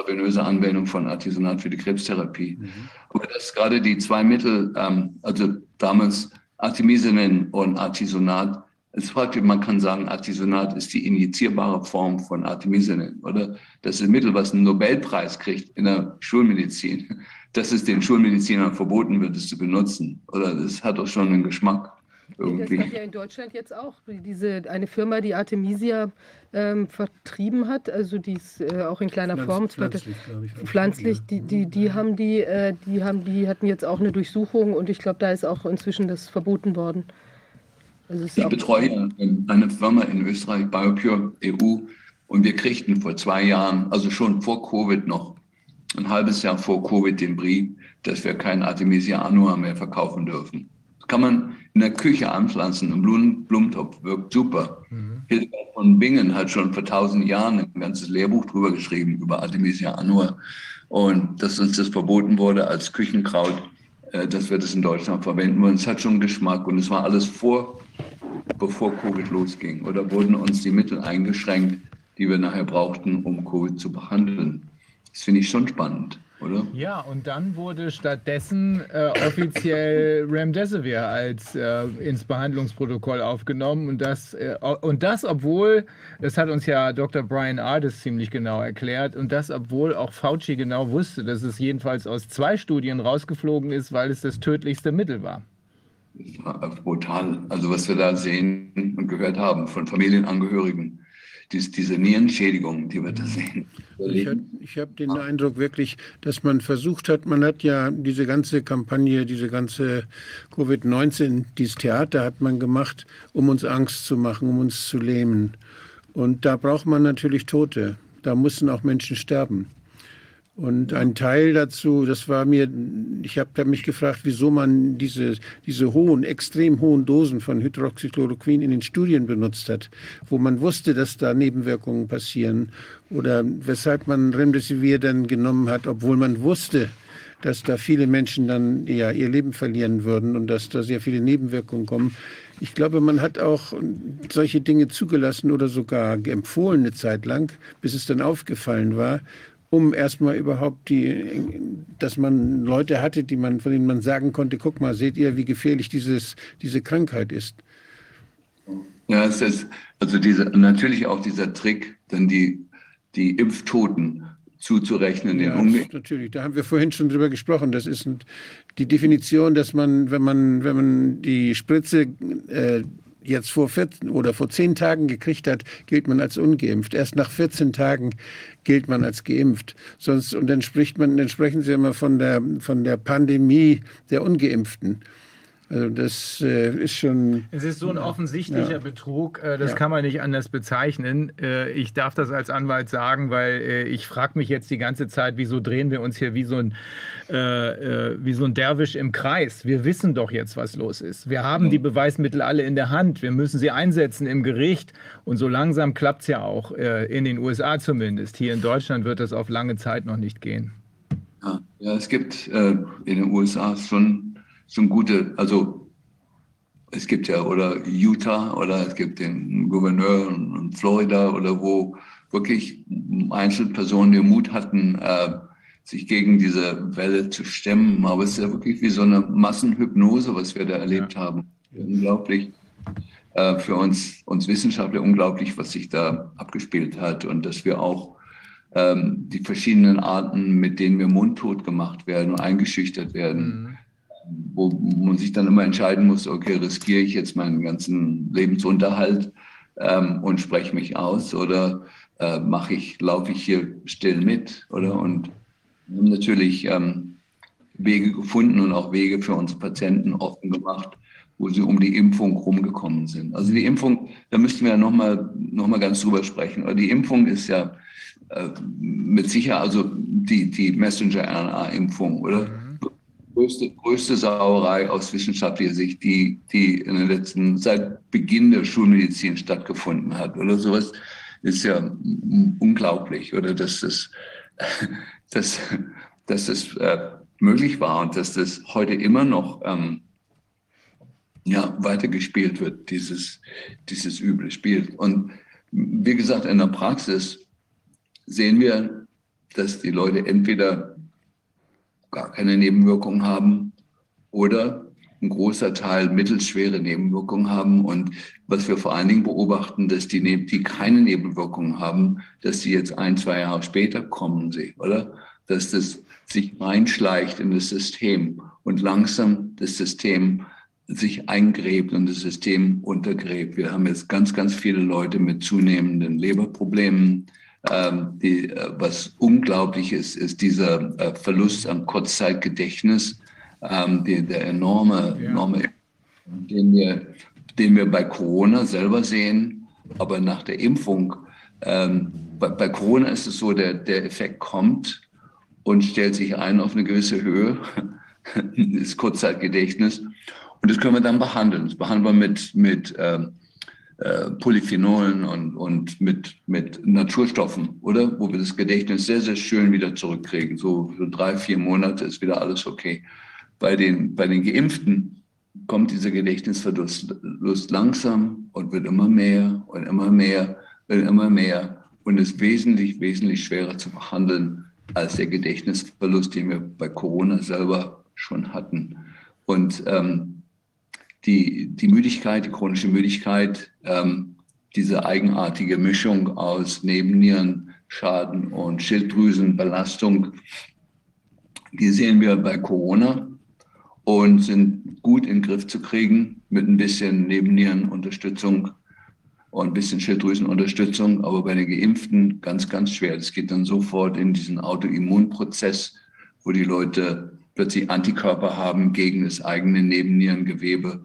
intravenöse Anwendung von Artisonat für die Krebstherapie. Mhm. Aber dass gerade die zwei Mittel, ähm, also damals Artemisinin und Artisonat, es fragt, man kann sagen, Artisonat ist die injizierbare Form von Artemisinin, oder? Das ist ein Mittel, was einen Nobelpreis kriegt in der Schulmedizin. Dass es den Schulmedizinern verboten wird, es zu benutzen, oder? Das hat doch schon einen Geschmack. Irgendwie. Das hat ja in Deutschland jetzt auch diese eine Firma, die Artemisia ähm, vertrieben hat, also die ist äh, auch in kleiner Pflanz, Form. Pflanzlich, ich, pflanzlich die, die, die haben die, äh, die haben die hatten jetzt auch eine Durchsuchung und ich glaube, da ist auch inzwischen das verboten worden. Also ich betreue eine Firma in Österreich, Biopure EU, und wir kriegten vor zwei Jahren, also schon vor Covid noch, ein halbes Jahr vor Covid den Brief, dass wir kein Artemisia annua mehr verkaufen dürfen. Das kann man in der Küche anpflanzen. Ein Blumen Blumentopf wirkt super. Mhm. Hildegard von Bingen hat schon vor tausend Jahren ein ganzes Lehrbuch drüber geschrieben, über Artemisia annua. Und dass uns das verboten wurde als Küchenkraut, äh, dass wir das in Deutschland verwenden wollen. Es hat schon Geschmack und es war alles vor, bevor Covid losging. Oder wurden uns die Mittel eingeschränkt, die wir nachher brauchten, um Covid zu behandeln. Das finde ich schon spannend oder? Ja, und dann wurde stattdessen äh, offiziell Remdesivir als äh, ins Behandlungsprotokoll aufgenommen und das äh, und das obwohl das hat uns ja Dr. Brian Ardis ziemlich genau erklärt und das obwohl auch Fauci genau wusste, dass es jedenfalls aus zwei Studien rausgeflogen ist, weil es das tödlichste Mittel war. Brutal. Also was wir da sehen und gehört haben von Familienangehörigen dies, diese Nierenschädigung, die wir da sehen. Ich, ich habe den Eindruck wirklich, dass man versucht hat, man hat ja diese ganze Kampagne, diese ganze Covid-19, dieses Theater hat man gemacht, um uns Angst zu machen, um uns zu lähmen. Und da braucht man natürlich Tote. Da müssen auch Menschen sterben. Und ein Teil dazu, das war mir, ich habe mich gefragt, wieso man diese, diese hohen, extrem hohen Dosen von Hydroxychloroquin in den Studien benutzt hat, wo man wusste, dass da Nebenwirkungen passieren oder weshalb man Remdesivir dann genommen hat, obwohl man wusste, dass da viele Menschen dann ja ihr Leben verlieren würden und dass da sehr viele Nebenwirkungen kommen. Ich glaube, man hat auch solche Dinge zugelassen oder sogar empfohlen eine Zeit lang, bis es dann aufgefallen war um erstmal überhaupt die, dass man Leute hatte, die man, von denen man sagen konnte, guck mal, seht ihr, wie gefährlich dieses, diese Krankheit ist. Ja, es ist also diese, natürlich auch dieser Trick, dann die, die Impftoten zuzurechnen. Ja, natürlich. Da haben wir vorhin schon drüber gesprochen. Das ist die Definition, dass man, wenn man, wenn man die Spritze äh, jetzt vor 14 oder vor 10 Tagen gekriegt hat, gilt man als ungeimpft. Erst nach 14 Tagen gilt man als geimpft. Sonst, und dann spricht man, dann sprechen Sie immer von der, von der Pandemie der Ungeimpften. Also das äh, ist schon. Es ist so ein offensichtlicher Ja. Betrug, äh, das Ja. kann man nicht anders bezeichnen. Äh, ich darf das als Anwalt sagen, weil äh, ich frage mich jetzt die ganze Zeit, wieso drehen wir uns hier wie so ein äh, äh, wie so ein Derwisch im Kreis. Wir wissen doch jetzt, was los ist. Wir haben die Beweismittel alle in der Hand. Wir müssen sie einsetzen im Gericht. Und so langsam klappt es ja auch, äh, in den USA zumindest. Hier in Deutschland wird das auf lange Zeit noch nicht gehen. Ja, ja es gibt äh, in den USA schon, schon gute, also es gibt ja oder Utah oder es gibt den Gouverneur in Florida oder wo wirklich Einzelpersonen den Mut hatten, äh, sich gegen diese Welle zu stemmen. Aber es ist ja wirklich wie so eine Massenhypnose, was wir da erlebt haben. Unglaublich. Äh, für uns, uns Wissenschaftler unglaublich, was sich da abgespielt hat und dass wir auch ähm, die verschiedenen Arten, mit denen wir mundtot gemacht werden und eingeschüchtert werden, wo man sich dann immer entscheiden muss, okay, riskiere ich jetzt meinen ganzen Lebensunterhalt ähm, und spreche mich aus oder äh, mache ich, laufe ich hier still mit, oder? Und wir haben natürlich ähm, Wege gefunden und auch Wege für unsere Patienten offen gemacht, wo sie um die Impfung rumgekommen sind. Also die Impfung, da müssten wir ja nochmal noch mal ganz drüber sprechen. Aber die Impfung ist ja äh, mit Sicherheit, also die, die Messenger-RNA-Impfung, oder? Größte, größte Sauerei aus wissenschaftlicher Sicht, die, die in den letzten, seit Beginn der Schulmedizin stattgefunden hat, oder sowas, ist ja unglaublich, oder dass das, dass, dass das äh, möglich war und dass das heute immer noch ähm, ja, weitergespielt wird, dieses, dieses üble Spiel. Und wie gesagt, in der Praxis sehen wir, dass die Leute entweder gar keine Nebenwirkungen haben oder ein großer Teil mittelschwere Nebenwirkungen haben. Und was wir vor allen Dingen beobachten, dass die, ne- die keine Nebenwirkungen haben, dass die jetzt ein, zwei Jahre später kommen, sie, oder? Dass das sich reinschleicht in das System und langsam das System sich eingräbt und das System untergräbt. Wir haben jetzt ganz, ganz viele Leute mit zunehmenden Leberproblemen. Ähm, die, äh, was unglaublich ist, ist dieser äh, Verlust an Kurzzeitgedächtnis, ähm, die, der enorme, Ja. enorme, den wir, den wir bei Corona selber sehen, aber nach der Impfung. Ähm, bei, bei Corona ist es so, der, der Effekt kommt und stellt sich ein auf eine gewisse Höhe, das Kurzzeitgedächtnis. Und das können wir dann behandeln. Das behandeln wir mit, mit ähm, äh, Polyphenolen und, und mit, mit Naturstoffen, oder? Wo wir das Gedächtnis sehr, sehr schön wieder zurückkriegen. So, so drei, vier Monate ist wieder alles okay. Bei den, bei den Geimpften kommt dieser Gedächtnisverlust Lust langsam und wird immer mehr und immer mehr und immer mehr und ist wesentlich, wesentlich schwerer zu behandeln als der Gedächtnisverlust, den wir bei Corona selber schon hatten. Und ähm, die, die Müdigkeit, die chronische Müdigkeit, ähm, diese eigenartige Mischung aus Nebennierenschaden und Schilddrüsenbelastung, die sehen wir bei Corona und sind gut in den Griff zu kriegen mit ein bisschen Nebennierenunterstützung und ein bisschen Schilddrüsenunterstützung, aber bei den Geimpften ganz, ganz schwer. Das geht dann sofort in diesen Autoimmunprozess, wo die Leute plötzlich Antikörper haben gegen das eigene Nebennierengewebe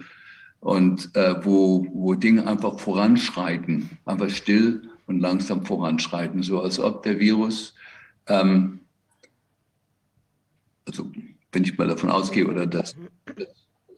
und äh, wo, wo Dinge einfach voranschreiten, einfach still und langsam voranschreiten, so als ob der Virus, ähm, also wenn ich mal davon ausgehe, oder dass, dass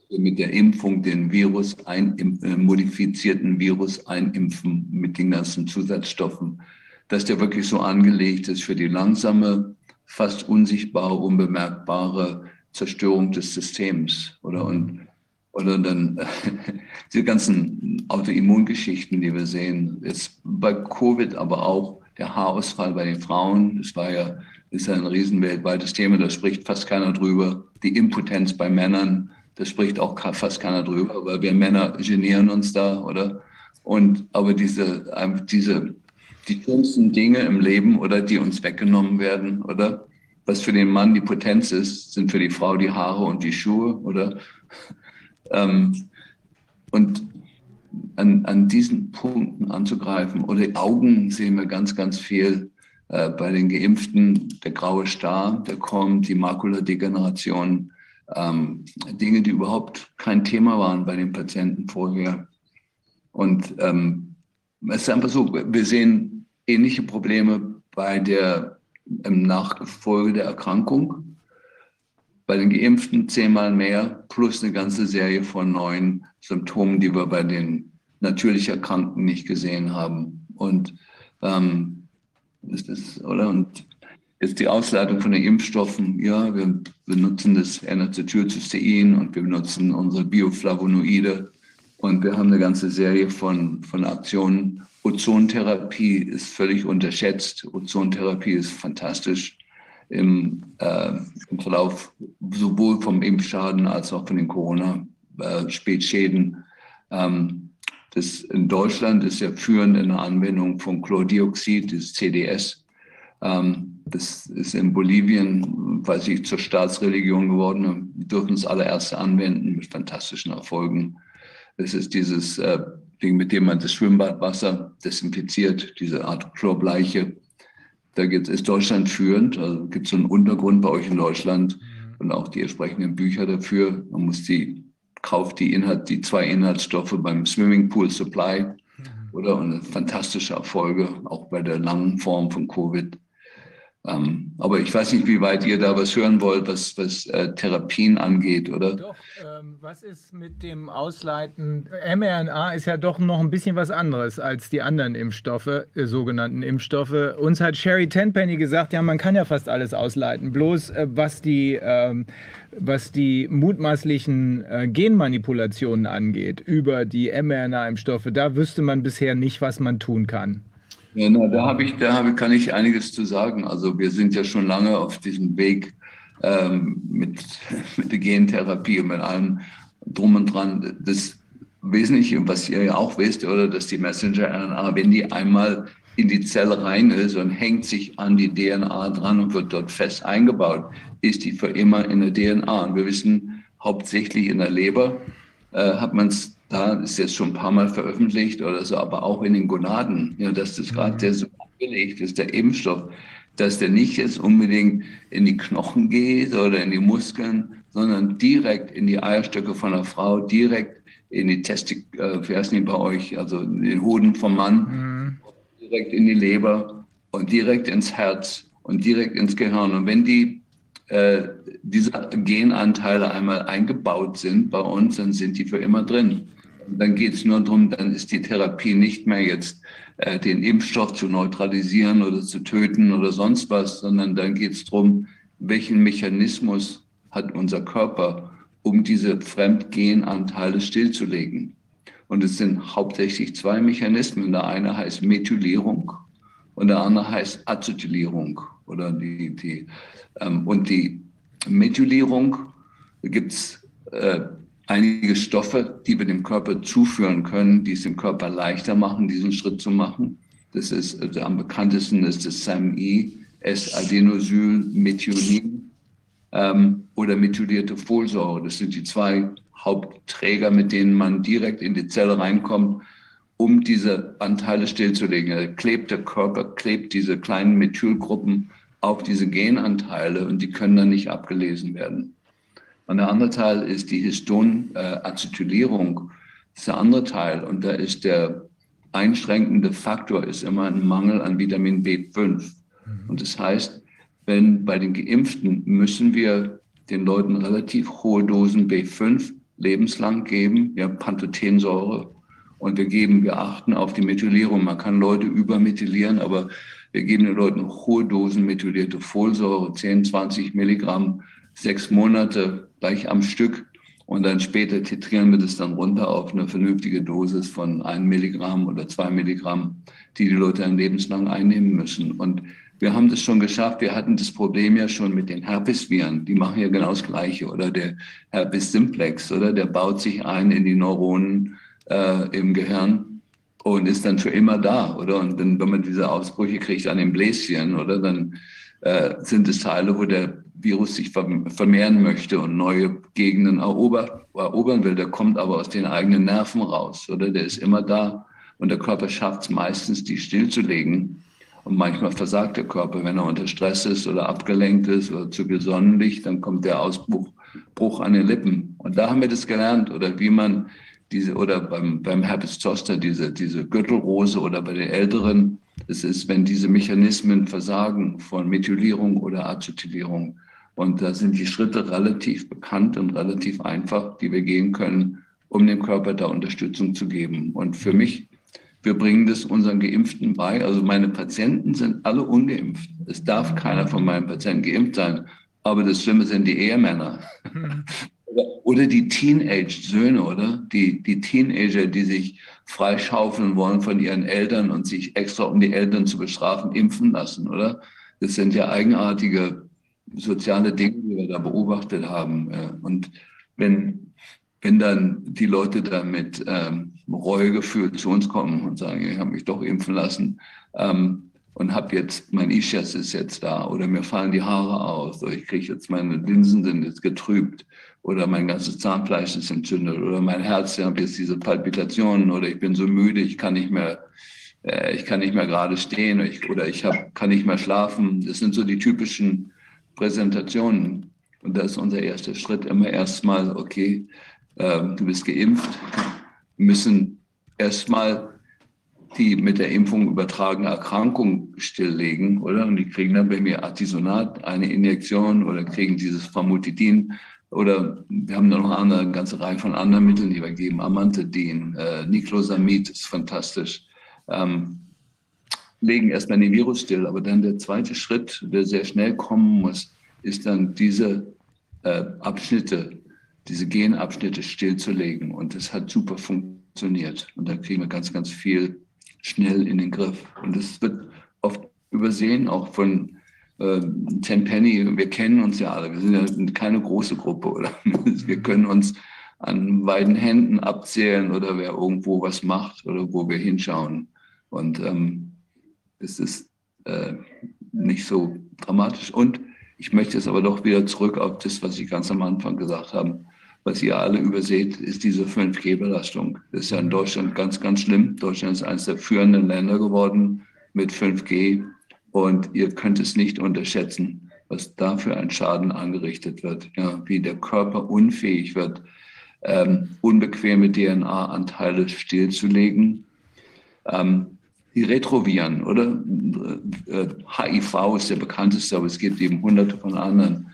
wir mit der Impfung den Virus, ein, äh, modifizierten Virus einimpfen mit den ganzen Zusatzstoffen, dass der wirklich so angelegt ist für die langsame, fast unsichtbare, unbemerkbare Zerstörung des Systems. Oder, und, oder dann diese ganzen Autoimmungeschichten, die wir sehen, ist bei Covid aber auch der Haarausfall bei den Frauen. Das war ja, ist ja ein riesen weltweites Thema, da spricht fast keiner drüber. Die Impotenz bei Männern, da spricht auch fast keiner drüber, weil wir Männer genieren uns da, oder? Und aber diese, ähm, diese, die schönsten Dinge im Leben, oder die uns weggenommen werden, oder? Was für den Mann die Potenz ist, sind für die Frau die Haare und die Schuhe, oder? Ähm, und an, an diesen Punkten anzugreifen. Oder Augen sehen wir ganz, ganz viel äh, bei den Geimpften. Der graue Star, der kommt, die Makuladegeneration, ähm, Dinge, die überhaupt kein Thema waren bei den Patienten vorher. Und ähm, es ist einfach so, wir sehen ähnliche Probleme bei der im Nachfolge der Erkrankung. Bei den Geimpften zehnmal mehr, plus eine ganze Serie von neuen Symptomen, die wir bei den natürlich Erkrankten nicht gesehen haben. Und ähm, ist das, oder? Und jetzt die Ausleitung von den Impfstoffen. Ja, wir benutzen das N-Acetylcystein und wir benutzen unsere Bioflavonoide. Und wir haben eine ganze Serie von, von Aktionen. Ozontherapie ist völlig unterschätzt. Ozontherapie ist fantastisch im, äh, im Verlauf sowohl vom Impfschaden als auch von den Corona-Spätschäden. Äh, ähm, das in Deutschland ist ja führend in der Anwendung von Chlordioxid, das CDS. Ähm, das ist in Bolivien, weiß ich, zur Staatsreligion geworden. Wir dürfen es alle anwenden mit fantastischen Erfolgen. Es ist dieses äh, Ding, mit dem man das Schwimmbadwasser desinfiziert, diese Art Chlorbleiche. Da ist Deutschland führend. Also gibt es so einen Untergrund bei euch in Deutschland mhm. und auch die entsprechenden Bücher dafür. Man muss die, kauft die Inhalt, die zwei Inhaltsstoffe beim Swimmingpool Supply mhm. oder und fantastische Erfolge, auch bei der langen Form von Covid. Ähm, aber ich weiß nicht, wie weit ihr da was hören wollt, was, was äh, Therapien angeht, oder? Doch, ähm, was ist mit dem Ausleiten? mRNA ist ja doch noch ein bisschen was anderes als die anderen Impfstoffe, äh, sogenannten Impfstoffe. Uns hat Sherry Tenpenny gesagt, ja, man kann ja fast alles ausleiten. Bloß äh, was die ähm, was die mutmaßlichen äh, Genmanipulationen angeht über die mRNA-Impfstoffe, da wüsste man bisher nicht, was man tun kann. Ja, na, da habe ich, da habe, kann ich einiges zu sagen. Also wir sind ja schon lange auf diesem Weg ähm, mit, mit der Gentherapie und mit allem drum und dran. Das Wesentliche, was ihr ja auch wisst, oder dass die Messenger-RNA, wenn die einmal in die Zelle rein ist und hängt sich an die DNA dran und wird dort fest eingebaut, ist die für immer in der DNA. Und wir wissen, hauptsächlich in der Leber äh, hat man es da ist jetzt schon ein paar Mal veröffentlicht oder so, aber auch in den Gonaden, ja, dass das gerade mhm. der so angelegt ist, der Impfstoff, dass der nicht jetzt unbedingt in die Knochen geht oder in die Muskeln, sondern direkt in die Eierstöcke von der Frau, direkt in die Testik, äh, wie heißt die bei euch, also in den Hoden vom Mann, mhm. direkt in die Leber und direkt ins Herz und direkt ins Gehirn. Und wenn die äh, diese Genanteile einmal eingebaut sind bei uns, dann sind die für immer drin. Dann geht es nur darum, dann ist die Therapie nicht mehr jetzt äh, den Impfstoff zu neutralisieren oder zu töten oder sonst was, sondern dann geht es darum, welchen Mechanismus hat unser Körper, um diese Fremdgenanteile stillzulegen. Und es sind hauptsächlich zwei Mechanismen. Der eine heißt Methylierung und der andere heißt Acetylierung. Oder die, die, ähm, und die Methylierung gibt es äh, einige Stoffe, die wir dem Körper zuführen können, die es dem Körper leichter machen, diesen Schritt zu machen. Das ist also am bekanntesten ist das SAMI, S-Adenosylmethionin ähm, oder methylierte Folsäure. Das sind die zwei Hauptträger, mit denen man direkt in die Zelle reinkommt, um diese Anteile stillzulegen. Da klebt der Körper, klebt diese kleinen Methylgruppen auf diese Genanteile und die können dann nicht abgelesen werden. Und der andere Teil ist die Histon-Acetylierung. Das ist der andere Teil. Und da ist der einschränkende Faktor ist immer ein Mangel an Vitamin B5. Mhm. Und das heißt, wenn bei den Geimpften müssen wir den Leuten relativ hohe Dosen B5 lebenslang geben, ja, Pantothensäure. Und wir geben, wir achten auf die Methylierung. Man kann Leute übermethylieren, aber wir geben den Leuten hohe Dosen methylierte Folsäure, 10, 20 Milligramm, sechs Monate gleich am Stück und dann später titrieren wir das dann runter auf eine vernünftige Dosis von ein Milligramm oder zwei Milligramm, die die Leute dann lebenslang einnehmen müssen. Und wir haben das schon geschafft. Wir hatten das Problem ja schon mit den Herpesviren. Die machen ja genau das Gleiche. Oder der Herpes simplex, oder? Der baut sich ein in die Neuronen äh, im Gehirn und ist dann für immer da, oder? Und wenn man diese Ausbrüche kriegt an den Bläschen, oder? Dann äh, sind es Teile, wo der Virus sich vermehren möchte und neue Gegenden erobern will, der kommt aber aus den eigenen Nerven raus, oder? Der ist immer da und der Körper schafft es meistens, die stillzulegen. Und manchmal versagt der Körper, wenn er unter Stress ist oder abgelenkt ist oder zu gesonnenlich, dann kommt der Ausbruch Bruch an den Lippen. Und da haben wir das gelernt oder wie man diese oder beim, beim Herpes Zoster diese, diese Gürtelrose oder bei den Älteren. Es ist, wenn diese Mechanismen versagen von Methylierung oder Acetylierung. Und da sind die Schritte relativ bekannt und relativ einfach, die wir gehen können, um dem Körper da Unterstützung zu geben. Und für mich, wir bringen das unseren Geimpften bei. Also meine Patienten sind alle ungeimpft. Es darf keiner von meinen Patienten geimpft sein. Aber das Schlimme sind die Ehemänner. Oder die Teenage-Söhne, oder? Die, die Teenager, die sich freischaufeln wollen von ihren Eltern und sich extra, um die Eltern zu bestrafen, impfen lassen, oder? Das sind ja eigenartige soziale Dinge, die wir da beobachtet haben. Und wenn, wenn dann die Leute da mit ähm, Reuegefühl zu uns kommen und sagen, ich habe mich doch impfen lassen ähm, und habe jetzt, mein Ischias ist jetzt da oder mir fallen die Haare aus oder ich kriege jetzt, meine Linsen sind jetzt getrübt oder mein ganzes Zahnfleisch ist entzündet oder mein Herz, ich habe jetzt diese Palpitationen oder ich bin so müde, ich kann nicht mehr, äh, ich kann nicht mehr gerade stehen oder ich, oder ich hab, kann nicht mehr schlafen. Das sind so die typischen Präsentationen. Und da ist unser erster Schritt immer erstmal, okay, äh, du bist geimpft, müssen erstmal die mit der Impfung übertragene Erkrankung stilllegen, oder? Und die kriegen dann bei mir Artisonat, eine Injektion oder kriegen dieses Famotidin oder wir haben noch eine, ganze Reihe von anderen Mitteln, die wir geben. Amantadin, äh, Niclosamid ist fantastisch. Ähm, legen erstmal den Virus still. Aber dann der zweite Schritt, der sehr schnell kommen muss, ist dann diese äh, Abschnitte, diese Genabschnitte stillzulegen. Und das hat super funktioniert. Und da kriegen wir ganz, ganz viel schnell in den Griff. Und das wird oft übersehen, auch von äh, Tenpenny, wir kennen uns ja alle, wir sind ja keine große Gruppe, oder? Wir können uns an beiden Händen abzählen oder wer irgendwo was macht oder wo wir hinschauen. Und ähm, es ist äh, nicht so dramatisch. Und ich möchte jetzt aber doch wieder zurück auf das, was ich ganz am Anfang gesagt habe. Was ihr alle überseht, ist diese 5G-Belastung. Das ist ja in Deutschland ganz, ganz schlimm. Deutschland ist eines der führenden Länder geworden mit 5G. Und ihr könnt es nicht unterschätzen, was da für ein Schaden angerichtet wird, ja, wie der Körper unfähig wird, ähm, unbequeme DNA-Anteile stillzulegen. Ähm, die Retroviren, oder? Äh, HIV ist der bekannteste, aber es gibt eben hunderte von anderen.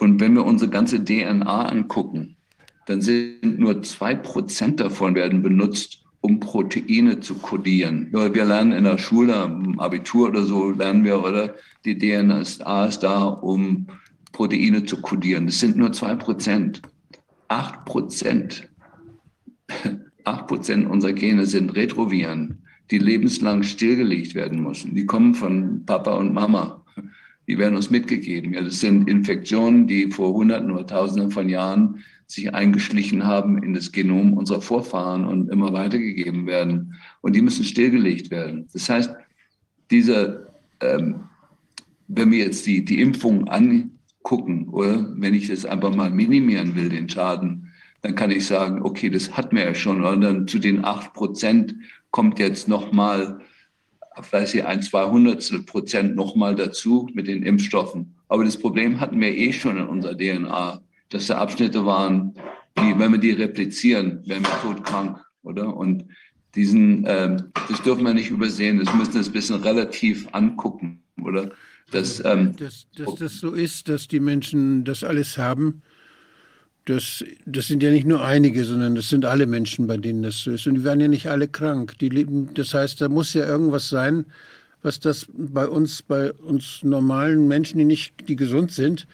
Und wenn wir unsere ganze DNA angucken, dann sind nur zwei Prozent davon werden benutzt, um Proteine zu kodieren. Wir lernen in der Schule, im Abitur oder so, lernen wir, oder? Die DNA ist da, um Proteine zu kodieren. Das sind nur zwei Prozent. Acht Prozent, acht Prozent unserer Gene sind Retroviren, die lebenslang stillgelegt werden müssen. Die kommen von Papa und Mama. Die werden uns mitgegeben. Ja, das sind Infektionen, die vor Hunderten oder Tausenden von Jahren sich eingeschlichen haben in das Genom unserer Vorfahren und immer weitergegeben werden. Und die müssen stillgelegt werden. Das heißt, diese, ähm, wenn wir jetzt die, die Impfung angucken, oder wenn ich das einfach mal minimieren will, den Schaden, dann kann ich sagen, okay, das hatten wir ja schon. Und dann zu den acht Prozent kommt jetzt nochmal, weiß ich, ein Zweihundertstel Prozent nochmal dazu mit den Impfstoffen. Aber das Problem hatten wir eh schon in unserer DNA dass da Abschnitte waren, die, wenn wir die replizieren, wären wir todkrank, oder? Und diesen, ähm, das dürfen wir nicht übersehen, das müssen wir ein bisschen relativ angucken, oder? Dass, ähm, dass, dass das so ist, dass die Menschen das alles haben, das, das sind ja nicht nur einige, sondern das sind alle Menschen, bei denen das so ist. Und die werden ja nicht alle krank. Die leben, das heißt, da muss ja irgendwas sein, was das bei uns, bei uns normalen Menschen, die nicht, die gesund sind,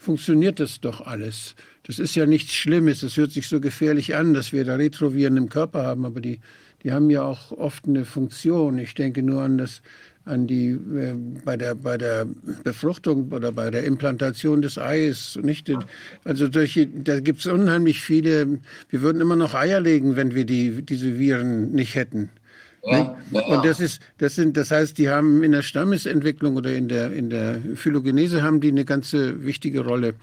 funktioniert das doch alles. Das ist ja nichts Schlimmes. Es hört sich so gefährlich an, dass wir da Retroviren im Körper haben, aber die, die haben ja auch oft eine Funktion. Ich denke nur an das, an die äh, bei der bei der Befruchtung oder bei der Implantation des Eis nicht also solche, da gibt es unheimlich viele wir würden immer noch Eier legen wenn wir die diese Viren nicht hätten ja, ja. Und das ist, das sind, das heißt, die haben in der Stammesentwicklung oder in der, in der Phylogenese haben die eine ganze wichtige Rolle.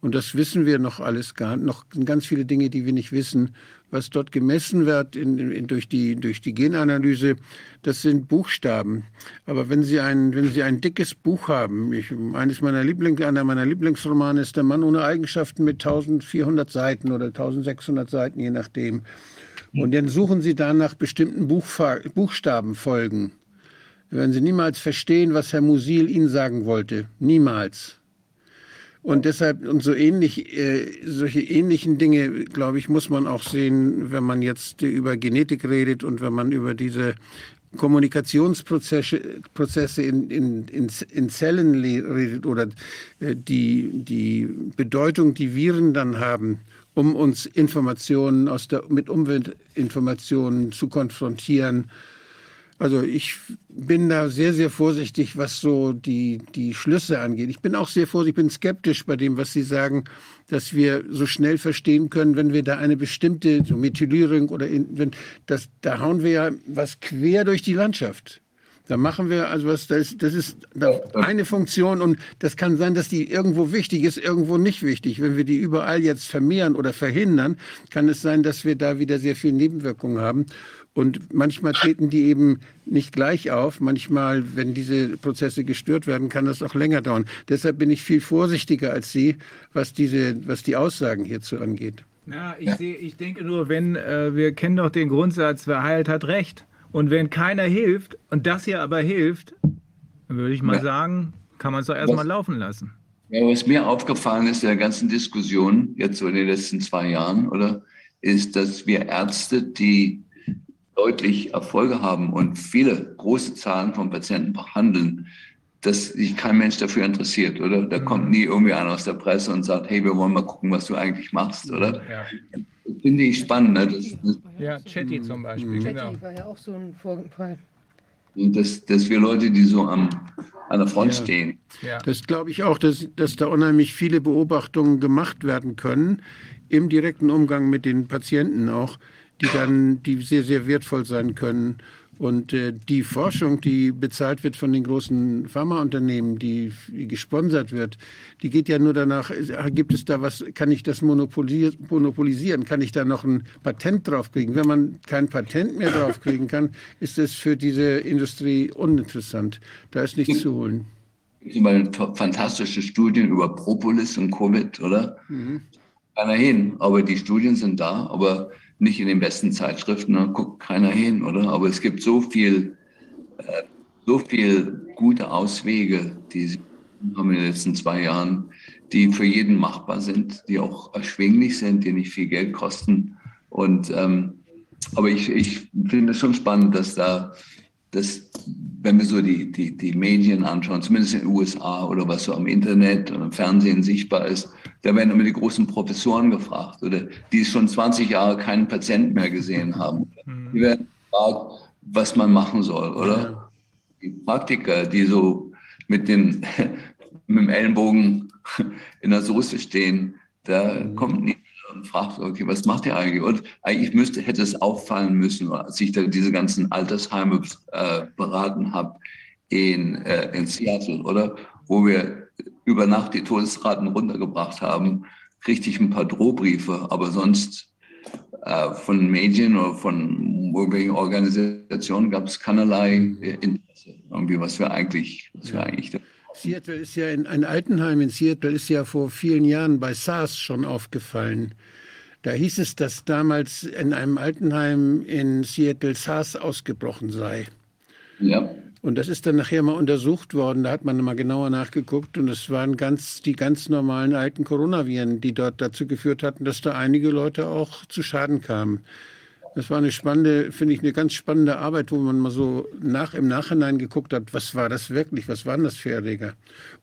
Und das wissen wir noch alles gar, noch ganz viele Dinge, die wir nicht wissen, was dort gemessen wird in, in, durch, die, durch die Genanalyse, das sind Buchstaben. Aber wenn Sie ein, wenn Sie ein dickes Buch haben, ich, eines meiner Lieblings, einer meiner Lieblingsromane ist Der Mann ohne Eigenschaften mit 1400 Seiten oder 1600 Seiten, je nachdem. Und dann suchen Sie da nach bestimmten Buchfa Buchstabenfolgen. Werden Sie niemals verstehen, was Herr Musil Ihnen sagen wollte. Niemals. Und deshalb, und so ähnlich, äh, solche ähnlichen Dinge, glaube ich, muss man auch sehen, wenn man jetzt über Genetik redet und wenn man über diese Kommunikationsprozesse Prozesse in, in, in, in Zellen redet oder äh, die, die Bedeutung, die Viren dann haben, um uns Informationen aus der, mit Umweltinformationen zu konfrontieren also ich bin da sehr, sehr vorsichtig, was so die, die Schlüsse angeht. Ich bin auch sehr vorsichtig, ich bin skeptisch bei dem, was Sie sagen, dass wir so schnell verstehen können, wenn wir da eine bestimmte so Methylierung oder in, wenn das, da hauen wir ja was quer durch die Landschaft. Da machen wir also was, das, das ist eine Funktion und das kann sein, dass die irgendwo wichtig ist, irgendwo nicht wichtig. Wenn wir die überall jetzt vermehren oder verhindern, kann es sein, dass wir da wieder sehr viel Nebenwirkungen haben. Und manchmal treten die eben nicht gleich auf. Manchmal, wenn diese Prozesse gestört werden, kann das auch länger dauern. Deshalb bin ich viel vorsichtiger als Sie, was, diese, was die Aussagen hierzu angeht. Ja, ich, seh, ich denke nur, wenn äh, wir kennen doch den Grundsatz, wer heilt, hat Recht. Und wenn keiner hilft und das hier aber hilft, würde ich mal ja. sagen, kann man es doch erstmal laufen lassen. Ja, was mir aufgefallen ist in der ganzen Diskussion, jetzt so in den letzten zwei Jahren, oder, ist, dass wir Ärzte, die deutlich Erfolge haben und viele große Zahlen von Patienten behandeln, dass sich kein Mensch dafür interessiert, oder? Da kommt mhm. nie irgendwie einer aus der Presse und sagt, hey, wir wollen mal gucken, was du eigentlich machst, oder? Ja. Finde ich spannend. Ne? Das, das, ja, Chatty zum Beispiel. Mhm. Genau. War ja auch so ein Vorfall. Dass, dass wir Leute, die so am, an der Front ja. stehen. Ja. Das glaube ich auch, dass, dass da unheimlich viele Beobachtungen gemacht werden können, im direkten Umgang mit den Patienten auch die dann, die sehr, sehr wertvoll sein können. Und äh, die Forschung, die bezahlt wird von den großen Pharmaunternehmen, die, gesponsert wird, die geht ja nur danach, äh, gibt es da was, kann ich das monopolisieren, kann ich da noch ein Patent draufkriegen? Wenn man kein Patent mehr draufkriegen kann, ist es für diese Industrie uninteressant. Da ist nichts zu holen. Zum Beispiel fantastische Studien über Propolis und Covid, oder? Mhm. Keiner hin, aber die Studien sind da, aber nicht in den besten Zeitschriften, da guckt keiner hin, oder? Aber es gibt so viel, äh, so viel gute Auswege, die sie haben in den letzten zwei Jahren, die für jeden machbar sind, die auch erschwinglich sind, die nicht viel Geld kosten. Und ähm, aber ich, ich finde es schon spannend, dass da, dass, wenn wir so die, die, die Medien anschauen, zumindest in den USA oder was so am Internet und im Fernsehen sichtbar ist, da werden immer die großen Professoren gefragt, oder die schon 20 Jahre keinen Patienten mehr gesehen haben. Mhm. Die werden gefragt, was man machen soll, oder? Die Praktiker, die so mit, den, mit dem Ellenbogen in der Soße stehen, da mhm. kommt niemand und fragt, okay, was macht ihr eigentlich? Und eigentlich müsste, hätte es auffallen müssen, als ich da diese ganzen Altersheime äh, beraten habe in, äh, in Seattle, oder? Wo wir über Nacht die Todesraten runtergebracht haben, kriegte ich ein paar Drohbriefe, aber sonst äh, von Medien oder von irgendwelchen Organisationen gab es keinerlei Interesse, irgendwie, was wir eigentlich, was wir eigentlich Seattle ist ja in ein Altenheim in Seattle ist ja vor vielen Jahren bei SARS schon aufgefallen. Da hieß es, dass damals in einem Altenheim in Seattle SARS ausgebrochen sei. Ja. Und das ist dann nachher mal untersucht worden. Da hat man mal genauer nachgeguckt und es waren ganz, die ganz normalen alten Coronaviren, die dort dazu geführt hatten, dass da einige Leute auch zu Schaden kamen. Das war eine spannende, finde ich, eine ganz spannende Arbeit, wo man mal so nach, im Nachhinein geguckt hat, was war das wirklich, was waren das für Erreger.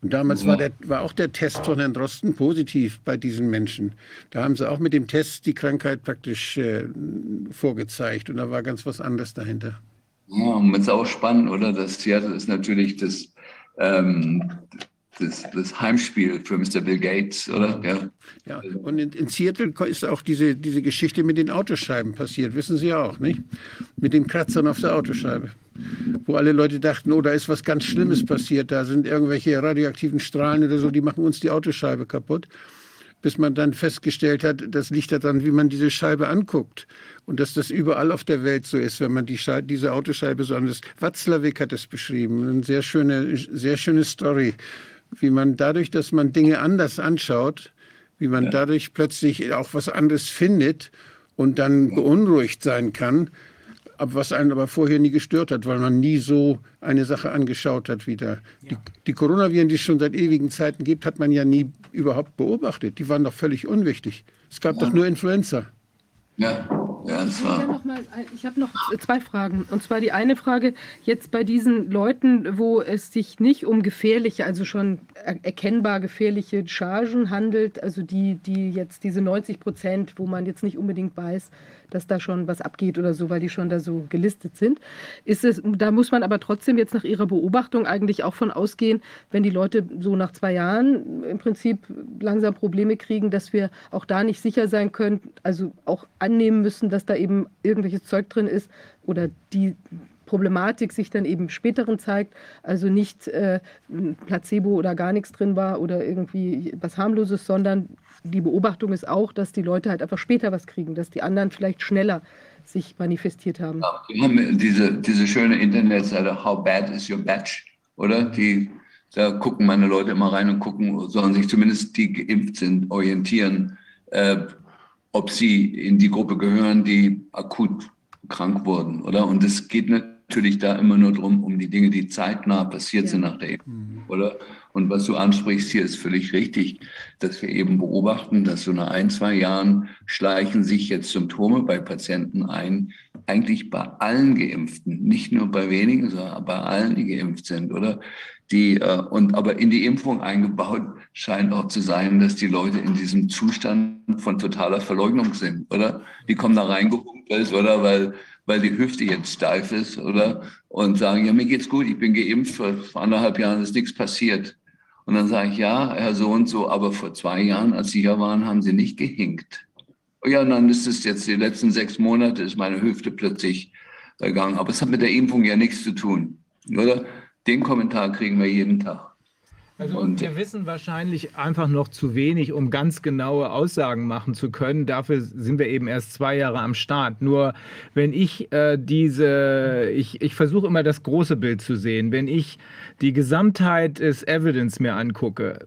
Und damals ja. war, der, war auch der Test von Herrn Drosten positiv bei diesen Menschen. Da haben sie auch mit dem Test die Krankheit praktisch äh, vorgezeigt und da war ganz was anderes dahinter. Ja, und es ist auch spannend, oder? Das Seattle ist natürlich das, ähm, das, das, Heimspiel für Mr. Bill Gates, oder? Ja, ja. und in, in, Seattle ist auch diese, diese Geschichte mit den Autoscheiben passiert, wissen Sie ja auch, nicht? Mit den Kratzern auf der Autoscheibe. Wo alle Leute dachten, oh, da ist was ganz Schlimmes passiert, da sind irgendwelche radioaktiven Strahlen oder so, die machen uns die Autoscheibe kaputt. bis man dann festgestellt hat, das liegt daran, wie man diese Scheibe anguckt. Und dass das überall auf der Welt so ist, wenn man die Scheibe, diese Autoscheibe so anders. Watzlawick hat es beschrieben, eine sehr schöne, sehr schöne Story, wie man dadurch, dass man Dinge anders anschaut, wie man ja. dadurch plötzlich auch was anderes findet und dann beunruhigt sein kann, was einen aber vorher nie gestört hat, weil man nie so eine Sache angeschaut hat wie da. Ja. Die, die Coronaviren, die es schon seit ewigen Zeiten gibt, hat man ja nie überhaupt beobachtet. Die waren doch völlig unwichtig. Es gab ja. doch nur Influenza. Ja. Ja, ich habe noch, hab noch zwei Fragen. Und zwar die eine Frage, jetzt bei diesen Leuten, wo es sich nicht um gefährliche, also schon erkennbar gefährliche Chargen handelt, also die, die jetzt diese 90 Prozent, wo man jetzt nicht unbedingt weiß, dass da schon was abgeht oder so, weil die schon da so gelistet sind. Ist es, da muss man aber trotzdem jetzt nach Ihrer Beobachtung eigentlich auch von ausgehen, wenn die Leute so nach zwei Jahren im Prinzip langsam Probleme kriegen, dass wir auch da nicht sicher sein können, also auch annehmen müssen, dass da eben irgendwelches Zeug drin ist oder die Problematik sich dann eben späteren zeigt, also nicht äh, Placebo oder gar nichts drin war oder irgendwie was harmloses, sondern die Beobachtung ist auch, dass die Leute halt einfach später was kriegen, dass die anderen vielleicht schneller sich manifestiert haben. Wir diese, diese schöne Internetseite How Bad is Your Batch, oder? Die, da gucken meine Leute immer rein und gucken, sollen sich zumindest die geimpft sind, orientieren, äh, ob sie in die Gruppe gehören, die akut krank wurden, oder? Und es geht natürlich da immer nur darum, um die Dinge, die zeitnah passiert ja. sind nach der Impfung, oder? Und was du ansprichst hier ist völlig richtig, dass wir eben beobachten, dass so nach ein, zwei Jahren schleichen sich jetzt Symptome bei Patienten ein, eigentlich bei allen Geimpften, nicht nur bei wenigen, sondern bei allen, die geimpft sind, oder? Die, äh, und aber in die Impfung eingebaut scheint auch zu sein, dass die Leute in diesem Zustand von totaler Verleugnung sind, oder? Die kommen da reingehumpelt, oder? Weil, weil die Hüfte jetzt steif ist, oder? Und sagen, ja, mir geht's gut, ich bin geimpft, vor anderthalb Jahren ist nichts passiert. Und dann sage ich, ja, Herr so und so, aber vor zwei Jahren, als Sie hier waren, haben Sie nicht gehinkt. Oh ja, dann ist es jetzt die letzten sechs Monate, ist meine Hüfte plötzlich gegangen. Aber es hat mit der Impfung ja nichts zu tun, oder? Den Kommentar kriegen wir jeden Tag. Also und wir wissen wahrscheinlich einfach noch zu wenig, um ganz genaue Aussagen machen zu können. Dafür sind wir eben erst zwei Jahre am Start. Nur wenn ich äh, diese, ich, ich versuche immer das große Bild zu sehen. Wenn ich die Gesamtheit des Evidence mir angucke,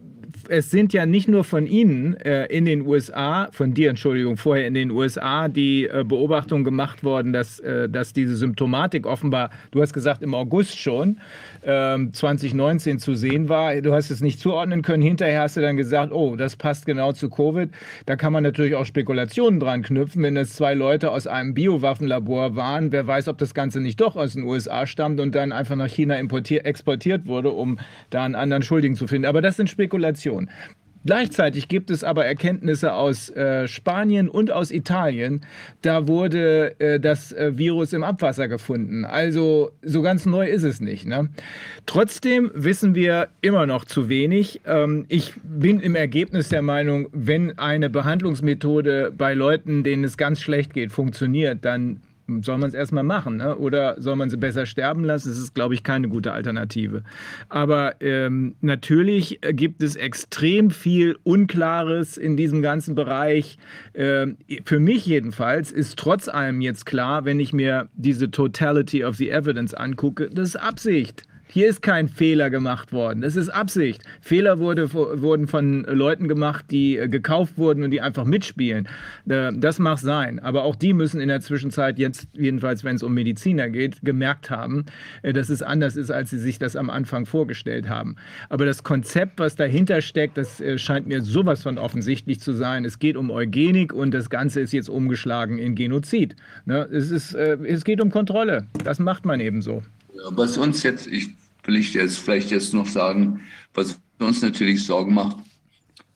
es sind ja nicht nur von Ihnen äh, in den USA, von dir, Entschuldigung, vorher in den USA, die äh, Beobachtung gemacht worden, dass, äh, dass diese Symptomatik offenbar, du hast gesagt, im August schon, 2019 ähm, zu sehen war. Du hast es nicht zuordnen können. Hinterher hast du dann gesagt, oh, das passt genau zu Covid. Da kann man natürlich auch Spekulationen dran knüpfen, wenn es zwei Leute aus einem Biowaffenlabor waren. Wer weiß, ob das Ganze nicht doch aus den USA stammt und dann einfach nach China exportiert wurde, um da einen anderen Schuldigen zu finden. Aber das sind Spekulationen. Gleichzeitig gibt es aber Erkenntnisse aus äh, Spanien und aus Italien. Da wurde äh, das äh, Virus im Abwasser gefunden. Also so ganz neu ist es nicht. Ne? Trotzdem wissen wir immer noch zu wenig. Ähm, ich bin im Ergebnis der Meinung, wenn eine Behandlungsmethode bei Leuten, denen es ganz schlecht geht, funktioniert, dann soll man es erstmal machen ne? oder soll man sie besser sterben lassen? Das ist, glaube ich, keine gute Alternative. Aber ähm, natürlich gibt es extrem viel Unklares in diesem ganzen Bereich. Ähm, für mich jedenfalls ist trotz allem jetzt klar, wenn ich mir diese Totality of the Evidence angucke, das ist Absicht. Hier ist kein Fehler gemacht worden. Das ist Absicht. Fehler wurde, wurden von Leuten gemacht, die äh, gekauft wurden und die einfach mitspielen. Äh, das mag sein. Aber auch die müssen in der Zwischenzeit jetzt, jedenfalls wenn es um Mediziner geht, gemerkt haben, äh, dass es anders ist, als sie sich das am Anfang vorgestellt haben. Aber das Konzept, was dahinter steckt, das scheint mir sowas von offensichtlich zu sein. Es geht um Eugenik und das Ganze ist jetzt umgeschlagen in Genozid. Ne? Es, ist, es geht um Kontrolle. Das macht man eben so. was uns jetzt, ich will ich jetzt vielleicht jetzt noch sagen, was uns natürlich Sorgen macht,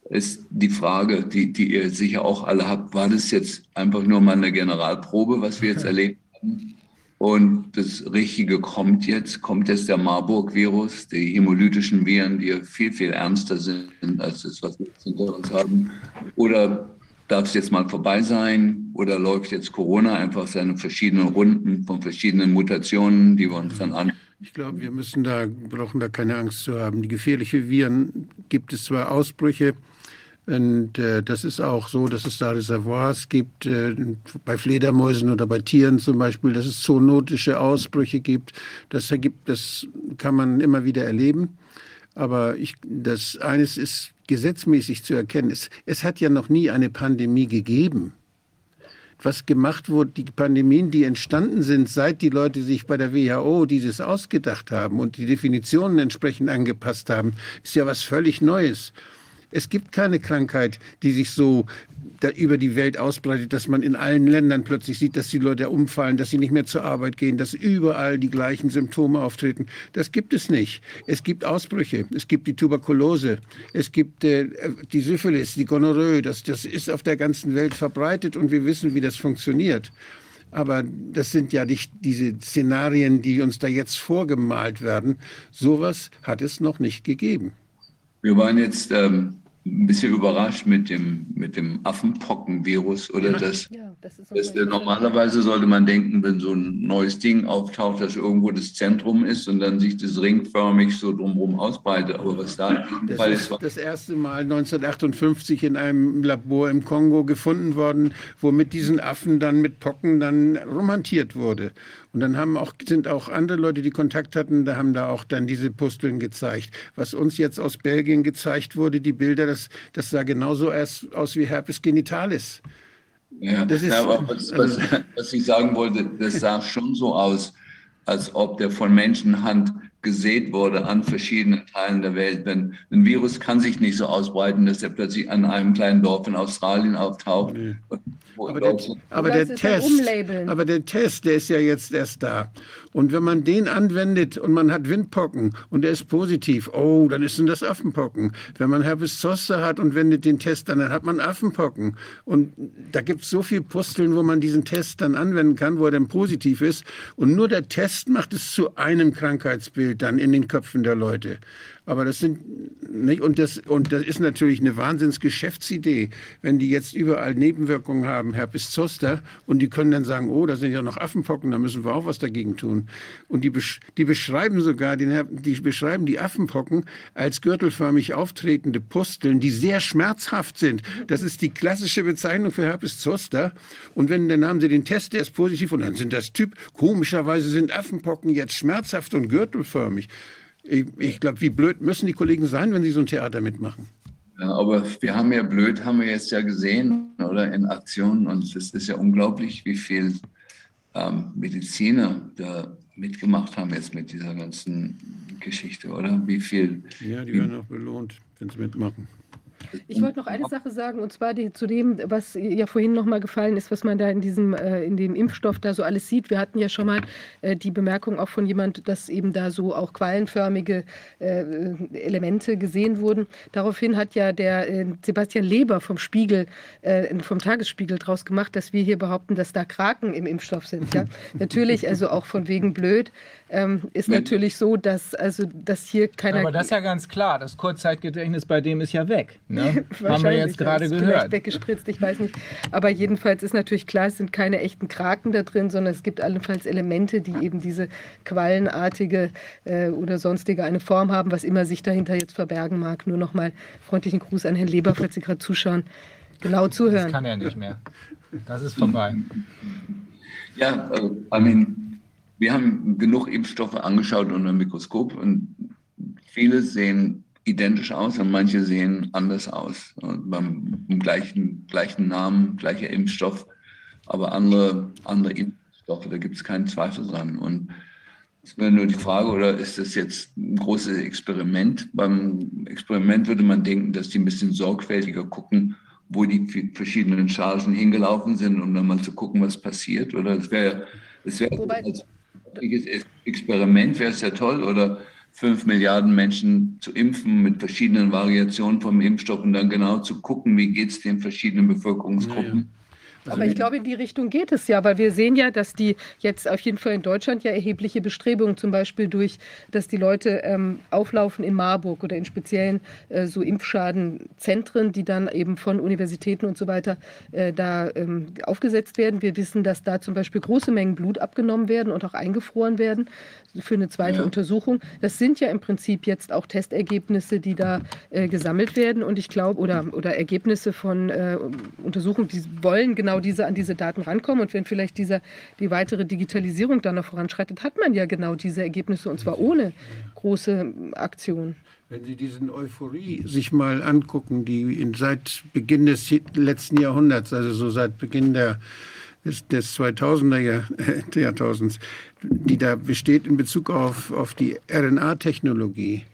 ist die Frage, die, die ihr sicher auch alle habt, war das jetzt einfach nur mal eine Generalprobe, was wir jetzt erlebt haben? Und das Richtige kommt jetzt, kommt jetzt der Marburg-Virus, die hämolytischen Viren, die viel, viel ernster sind als das, was wir jetzt hinter uns haben. Oder darf es jetzt mal vorbei sein? Oder läuft jetzt Corona einfach seine verschiedenen Runden von verschiedenen Mutationen, die wir uns dann an ich glaube, wir müssen da, brauchen da keine Angst zu haben. Die gefährlichen Viren gibt es zwar Ausbrüche, Und äh, das ist auch so, dass es da Reservoirs gibt, äh, bei Fledermäusen oder bei Tieren zum Beispiel, dass es zoonotische Ausbrüche gibt. Das ergibt, das kann man immer wieder erleben. Aber ich, das eines ist gesetzmäßig zu erkennen. Es, es hat ja noch nie eine Pandemie gegeben was gemacht wurde, die Pandemien, die entstanden sind, seit die Leute sich bei der WHO dieses ausgedacht haben und die Definitionen entsprechend angepasst haben, ist ja was völlig Neues. Es gibt keine Krankheit, die sich so über die Welt ausbreitet, dass man in allen Ländern plötzlich sieht, dass die Leute umfallen, dass sie nicht mehr zur Arbeit gehen, dass überall die gleichen Symptome auftreten. Das gibt es nicht. Es gibt Ausbrüche. Es gibt die Tuberkulose. Es gibt äh, die Syphilis, die Gonorrhoe. Das, das ist auf der ganzen Welt verbreitet und wir wissen, wie das funktioniert. Aber das sind ja nicht diese Szenarien, die uns da jetzt vorgemalt werden. Sowas hat es noch nicht gegeben. Wir waren jetzt ähm, ein bisschen überrascht mit dem, mit dem Affenpockenvirus oder das, ja, das, das äh, normalerweise sollte man denken, wenn so ein neues Ding auftaucht, dass irgendwo das Zentrum ist und dann sich das ringförmig so drumherum ausbreitet. Aber was da in das Fall ist, das erste Mal 1958 in einem Labor im Kongo gefunden worden, wo mit diesen Affen dann mit Pocken dann romantiert wurde. Und dann haben auch, sind auch andere Leute, die Kontakt hatten, da haben da auch dann diese Pusteln gezeigt. Was uns jetzt aus Belgien gezeigt wurde, die Bilder, das, das sah genauso aus wie Herpes genitalis. Ja, das ist, ja, aber was, was, also was ich sagen wollte, das sah schon so aus, als ob der von Menschenhand gesät wurde an verschiedenen Teilen der Welt. Denn ein Virus kann sich nicht so ausbreiten, dass er plötzlich an einem kleinen Dorf in Australien auftaucht. Nee. Aber der, aber der Test, aber der Test, der ist ja jetzt erst da. Und wenn man den anwendet und man hat Windpocken und der ist positiv, oh, dann ist denn das Affenpocken. Wenn man Herpes zoster hat und wendet den Test an, dann hat man Affenpocken. Und da gibt es so viel Pusteln, wo man diesen Test dann anwenden kann, wo er dann positiv ist. Und nur der Test macht es zu einem Krankheitsbild dann in den Köpfen der Leute. Aber das sind nicht, und das, und das ist natürlich eine Wahnsinnsgeschäftsidee, wenn die jetzt überall Nebenwirkungen haben, Herpes zoster, und die können dann sagen, oh, da sind ja noch Affenpocken, da müssen wir auch was dagegen tun. Und die, die beschreiben sogar, den, die beschreiben die Affenpocken als gürtelförmig auftretende Pusteln, die sehr schmerzhaft sind. Das ist die klassische Bezeichnung für Herpes zoster. Und wenn, dann haben sie den Test, der ist positiv, und dann sind das Typ, komischerweise sind Affenpocken jetzt schmerzhaft und gürtelförmig. Ich, ich glaube, wie blöd müssen die Kollegen sein, wenn sie so ein Theater mitmachen? Ja, aber wir haben ja blöd, haben wir jetzt ja gesehen, oder in Aktionen. Und es ist ja unglaublich, wie viel ähm, Mediziner da mitgemacht haben jetzt mit dieser ganzen Geschichte, oder? Wie viel. Ja, die werden auch belohnt, wenn sie mitmachen. Ich wollte noch eine Sache sagen, und zwar die, zu dem, was ja vorhin nochmal gefallen ist, was man da in diesem, äh, in dem Impfstoff da so alles sieht. Wir hatten ja schon mal äh, die Bemerkung auch von jemand, dass eben da so auch quallenförmige äh, Elemente gesehen wurden. Daraufhin hat ja der äh, Sebastian Leber vom Spiegel, äh, vom Tagesspiegel draus gemacht, dass wir hier behaupten, dass da Kraken im Impfstoff sind. Ja? Natürlich, also auch von wegen blöd ähm, ist Mit, natürlich so, dass, also, dass hier keiner. Aber das ist ja ganz klar. Das Kurzzeitgedächtnis bei dem ist ja weg. Ne? Haben wir jetzt gerade gehört. Vielleicht weggespritzt, ich weiß nicht. Aber jedenfalls ist natürlich klar, es sind keine echten Kraken da drin, sondern es gibt allenfalls Elemente, die eben diese quallenartige äh, oder sonstige eine Form haben, was immer sich dahinter jetzt verbergen mag. Nur nochmal freundlichen Gruß an Herrn Leber, falls Sie gerade zuschauen. Genau zuhören. Das kann er nicht mehr. Das ist vorbei. Ja, also, I mean, wir haben genug Impfstoffe angeschaut unter dem Mikroskop und viele sehen identisch aus und manche sehen anders aus. Und beim gleichen, gleichen Namen, gleicher Impfstoff, aber andere, andere Impfstoffe, da gibt es keinen Zweifel dran. Und es wäre nur die Frage, oder ist das jetzt ein großes Experiment? Beim Experiment würde man denken, dass die ein bisschen sorgfältiger gucken, wo die verschiedenen Chargen hingelaufen sind, um dann mal zu gucken, was passiert. Oder es wäre, es wäre Experiment wäre es ja toll, oder fünf Milliarden Menschen zu impfen mit verschiedenen Variationen vom Impfstoff und dann genau zu gucken, wie geht es den verschiedenen Bevölkerungsgruppen. Also Aber ich glaube, in die Richtung geht es ja, weil wir sehen ja, dass die jetzt auf jeden Fall in Deutschland ja erhebliche Bestrebungen, zum Beispiel durch, dass die Leute ähm, auflaufen in Marburg oder in speziellen äh, so Impfschadenzentren, die dann eben von Universitäten und so weiter äh, da ähm, aufgesetzt werden. Wir wissen, dass da zum Beispiel große Mengen Blut abgenommen werden und auch eingefroren werden für eine zweite Ja. Untersuchung. Das sind ja im Prinzip jetzt auch Testergebnisse, die da äh, gesammelt werden und ich glaube, oder, oder Ergebnisse von äh, Untersuchungen, die wollen genau diese an diese Daten rankommen und wenn vielleicht dieser, die weitere Digitalisierung dann noch voranschreitet, hat man ja genau diese Ergebnisse und zwar ohne große Aktion. Wenn Sie diesen Euphorie sich mal angucken, die in, seit Beginn des letzten Jahrhunderts, also so seit Beginn der, des, des 2000er Jahr, äh, Jahrtausends, die da besteht in Bezug auf, auf die RNA-Technologie.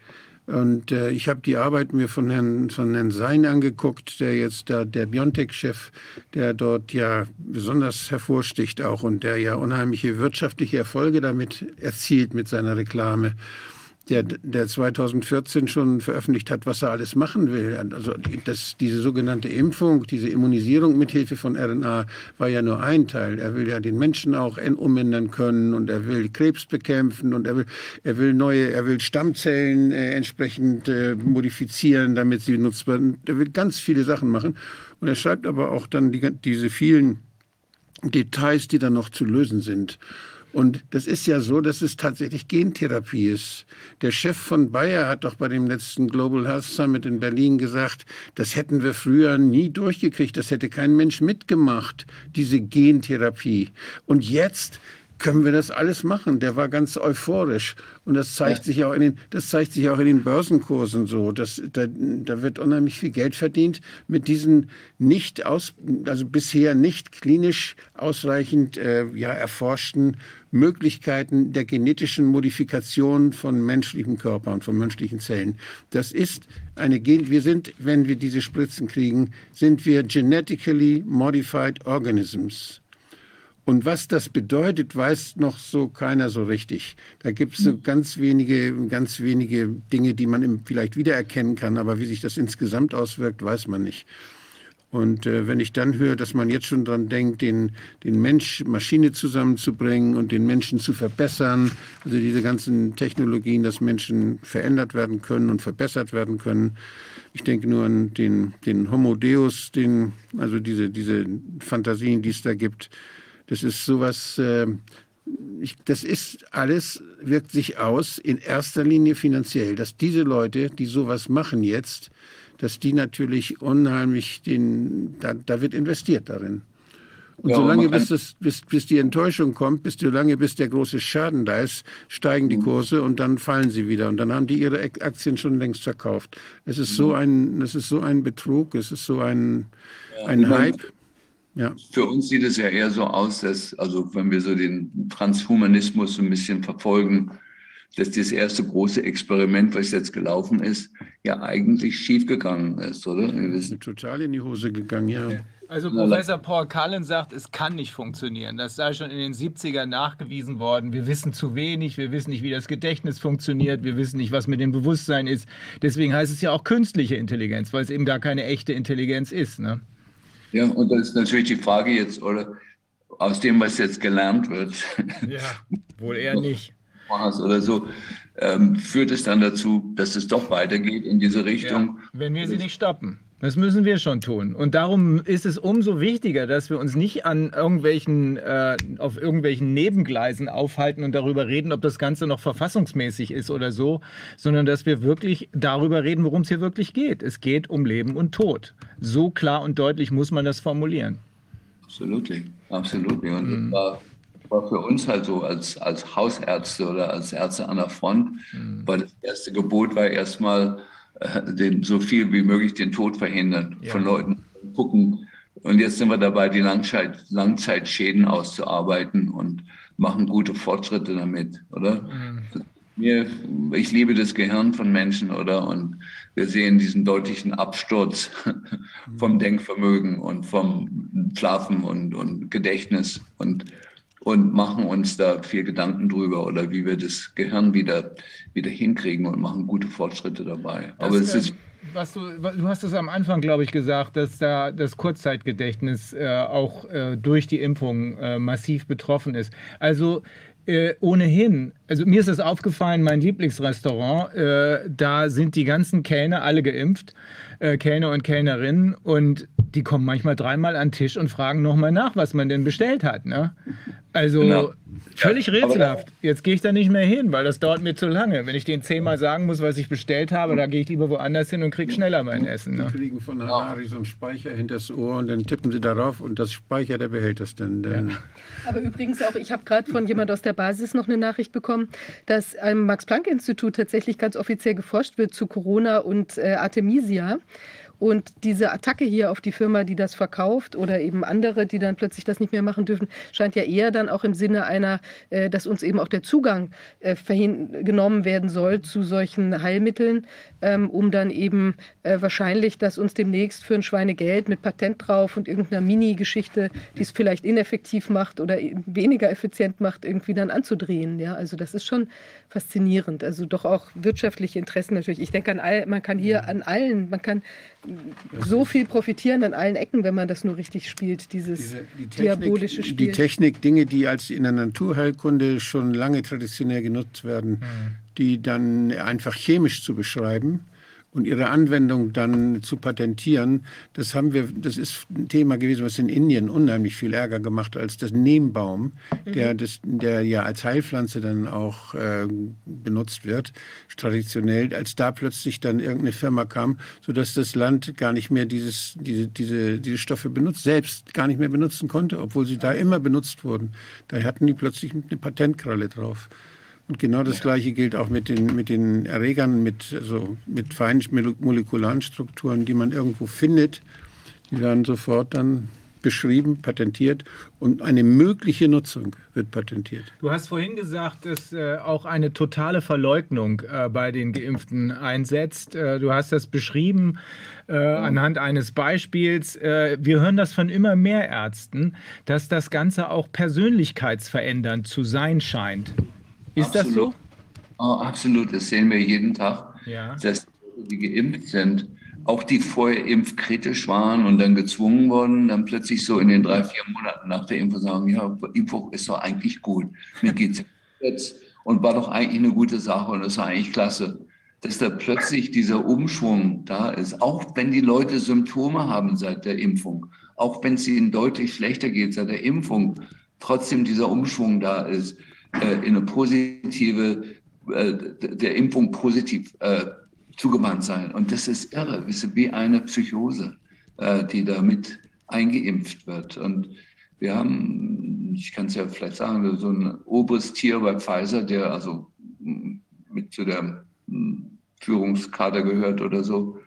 Und äh, ich habe die Arbeit mir von Herrn, von Herrn Sein angeguckt, der jetzt da der Biontech-Chef, der dort ja besonders hervorsticht auch und der ja unheimliche wirtschaftliche Erfolge damit erzielt mit seiner Reklame der, der 2014 schon veröffentlicht hat, was er alles machen will. Also das, diese sogenannte Impfung, diese Immunisierung mit Hilfe von RNA war ja nur ein Teil. Er will ja den Menschen auch umändern können und er will Krebs bekämpfen und er will, er will neue, er will Stammzellen äh, entsprechend äh, modifizieren, damit sie nutzbar sind. Er will ganz viele Sachen machen. Und er schreibt aber auch dann die, diese vielen Details, die dann noch zu lösen sind. Und das ist ja so, dass es tatsächlich Gentherapie ist. Der Chef von Bayer hat doch bei dem letzten Global Health Summit in Berlin gesagt, das hätten wir früher nie durchgekriegt, das hätte kein Mensch mitgemacht, diese Gentherapie. Und jetzt können wir das alles machen. Der war ganz euphorisch. Und das zeigt sich auch in den, das zeigt sich auch in den Börsenkursen so. dass da, da wird unheimlich viel Geld verdient mit diesen nicht aus, also bisher nicht klinisch ausreichend äh, ja, erforschten Möglichkeiten der genetischen Modifikation von menschlichen Körpern, von menschlichen Zellen. Das ist eine Gen, wir sind, wenn wir diese Spritzen kriegen, sind wir genetically modified organisms. Und was das bedeutet, weiß noch so keiner so richtig. Da gibt es so ganz wenige, ganz wenige Dinge, die man vielleicht wiedererkennen kann, aber wie sich das insgesamt auswirkt, weiß man nicht. Und äh, wenn ich dann höre, dass man jetzt schon dran denkt, den, den Mensch, Maschine zusammenzubringen und den Menschen zu verbessern, also diese ganzen Technologien, dass Menschen verändert werden können und verbessert werden können. Ich denke nur an den, den Homo Deus, den, also diese, diese Fantasien, die es da gibt. Das ist sowas, äh, ich, das ist alles, wirkt sich aus in erster Linie finanziell, dass diese Leute, die sowas machen jetzt, dass die natürlich unheimlich den, da, da wird investiert darin. Und Ja, solange bis, das, bis, bis die Enttäuschung kommt, bis solange bis der große Schaden da ist, steigen Mhm. die Kurse und dann fallen sie wieder. Und dann haben die ihre Ak- Aktien schon längst verkauft. Es ist so Mhm. ein, es ist so ein Betrug, es ist so ein, ein ich meine- Hype. Ja. Für uns sieht es ja eher so aus, dass, also wenn wir so den Transhumanismus so ein bisschen verfolgen, dass das erste große Experiment, was jetzt gelaufen ist, ja eigentlich schiefgegangen ist, oder? Wir wissen, Sind total in die Hose gegangen, ja. Also Professor Paul Cullen sagt, es kann nicht funktionieren. Das sei schon in den 70ern nachgewiesen worden. Wir wissen zu wenig, wir wissen nicht, wie das Gedächtnis funktioniert, wir wissen nicht, was mit dem Bewusstsein ist. Deswegen heißt es ja auch künstliche Intelligenz, weil es eben gar keine echte Intelligenz ist. Ne? ja, und das ist natürlich die Frage jetzt, oder aus dem, was jetzt gelernt wird, Ja, wohl eher nicht. Hast oder so, ähm, führt es dann dazu, dass es doch weitergeht in diese Richtung. Ja, wenn wir sie nicht stoppen. Das müssen wir schon tun. Und darum ist es umso wichtiger, dass wir uns nicht an irgendwelchen, äh, auf irgendwelchen Nebengleisen aufhalten und darüber reden, ob das Ganze noch verfassungsmäßig ist oder so, sondern dass wir wirklich darüber reden, worum es hier wirklich geht. Es geht um Leben und Tod. So klar und deutlich muss man das formulieren. Absolut, absolut. Und Mhm. das war, war für uns halt so als, als Hausärzte oder als Ärzte an der Front, Mhm. weil das erste Gebot war erstmal, äh, den, so viel wie möglich den Tod verhindern Ja. von Leuten. Gucken. Und jetzt sind wir dabei, die Langzeit, Langzeitschäden auszuarbeiten und machen gute Fortschritte damit, oder? Mhm. Mir, ich liebe das Gehirn von Menschen, oder? Und wir sehen diesen deutlichen Absturz vom Denkvermögen und vom Schlafen und, und Gedächtnis und, und machen uns da viel Gedanken drüber oder wie wir das Gehirn wieder, wieder hinkriegen und machen gute Fortschritte dabei. Aber es ist was du, du hast es am Anfang, glaube ich, gesagt, dass da das Kurzzeitgedächtnis äh, auch äh, durch die Impfung äh, massiv betroffen ist. Also äh, ohnehin, also mir ist es aufgefallen, mein Lieblingsrestaurant, äh, da sind die ganzen Kellner alle geimpft, äh, Kellner und Kellnerinnen, und die kommen manchmal dreimal an den Tisch und fragen nochmal nach, was man denn bestellt hat. Ne? Also genau. völlig rätselhaft. Jetzt gehe ich da nicht mehr hin, weil das dauert mir zu lange. Wenn ich denen zehnmal sagen muss, was ich bestellt habe, da gehe ich lieber woanders hin und kriege schneller mein Essen. Ne? Die kriegen von Harari so einen Speicher hinter das Ohr und dann tippen sie darauf und das Speicher, der behält das dann. Ja. Aber übrigens auch, ich habe gerade von jemand aus der Basis noch eine Nachricht bekommen, dass am Max-Planck-Institut tatsächlich ganz offiziell geforscht wird zu Corona und äh, Artemisia. Und diese Attacke hier auf die Firma, die das verkauft oder eben andere, die dann plötzlich das nicht mehr machen dürfen, scheint ja eher dann auch im Sinne einer, äh, dass uns eben auch der Zugang äh, genommen werden soll zu solchen Heilmitteln, ähm, um dann eben äh, wahrscheinlich, dass uns demnächst für ein Schweinegeld mit Patent drauf und irgendeiner Mini-Geschichte, die es vielleicht ineffektiv macht oder weniger effizient macht, irgendwie dann anzudrehen. Ja, also das ist schon faszinierend. Also doch auch wirtschaftliche Interessen natürlich. Ich denke an all, man kann hier an allen, man kann so viel profitieren an allen Ecken, wenn man das nur richtig spielt, dieses Diese, die Technik, diabolische Spiel. Die Technik, Dinge, die als in der Naturheilkunde schon lange traditionell genutzt werden, mhm. die dann einfach chemisch zu beschreiben und ihre Anwendung dann zu patentieren, das haben wir, das ist ein Thema gewesen, was in Indien unheimlich viel Ärger gemacht hat, als das Neembaum, mhm. der, das, der ja als Heilpflanze dann auch äh, benutzt wird, traditionell, als da plötzlich dann irgendeine Firma kam, sodass das Land gar nicht mehr dieses, diese, diese, diese Stoffe benutzt, selbst gar nicht mehr benutzen konnte, obwohl sie da immer benutzt wurden. Da hatten die plötzlich eine Patentkralle drauf. Und genau das Gleiche gilt auch mit den, mit den Erregern, mit, also mit feinen molekularen Strukturen, die man irgendwo findet. Die werden sofort dann beschrieben, patentiert und eine mögliche Nutzung wird patentiert. Du hast vorhin gesagt, dass äh, auch eine totale Verleugnung äh, bei den Geimpften einsetzt. Äh, du hast das beschrieben äh, anhand eines Beispiels. Äh, wir hören das von immer mehr Ärzten, dass das Ganze auch persönlichkeitsverändernd zu sein scheint. Ist absolut. das so? Oh, absolut, das sehen wir jeden Tag, ja. dass die geimpft sind, auch die vorher impfkritisch waren und dann gezwungen wurden, dann plötzlich so in den drei, vier Monaten nach der Impfung sagen, ja, Impfung ist doch eigentlich gut, mir geht es jetzt und war doch eigentlich eine gute Sache und das war eigentlich klasse. Dass da plötzlich dieser Umschwung da ist, auch wenn die Leute Symptome haben seit der Impfung, auch wenn es ihnen deutlich schlechter geht seit der Impfung, trotzdem dieser Umschwung da ist in eine positive, äh, der Impfung positiv äh, zugewandt sein. Und das ist irre, wie eine Psychose, äh, die damit eingeimpft wird. Und wir haben, ich kann es ja vielleicht sagen, so ein oberes Tier bei Pfizer, der also mit zu der hm, Führungskader gehört oder so,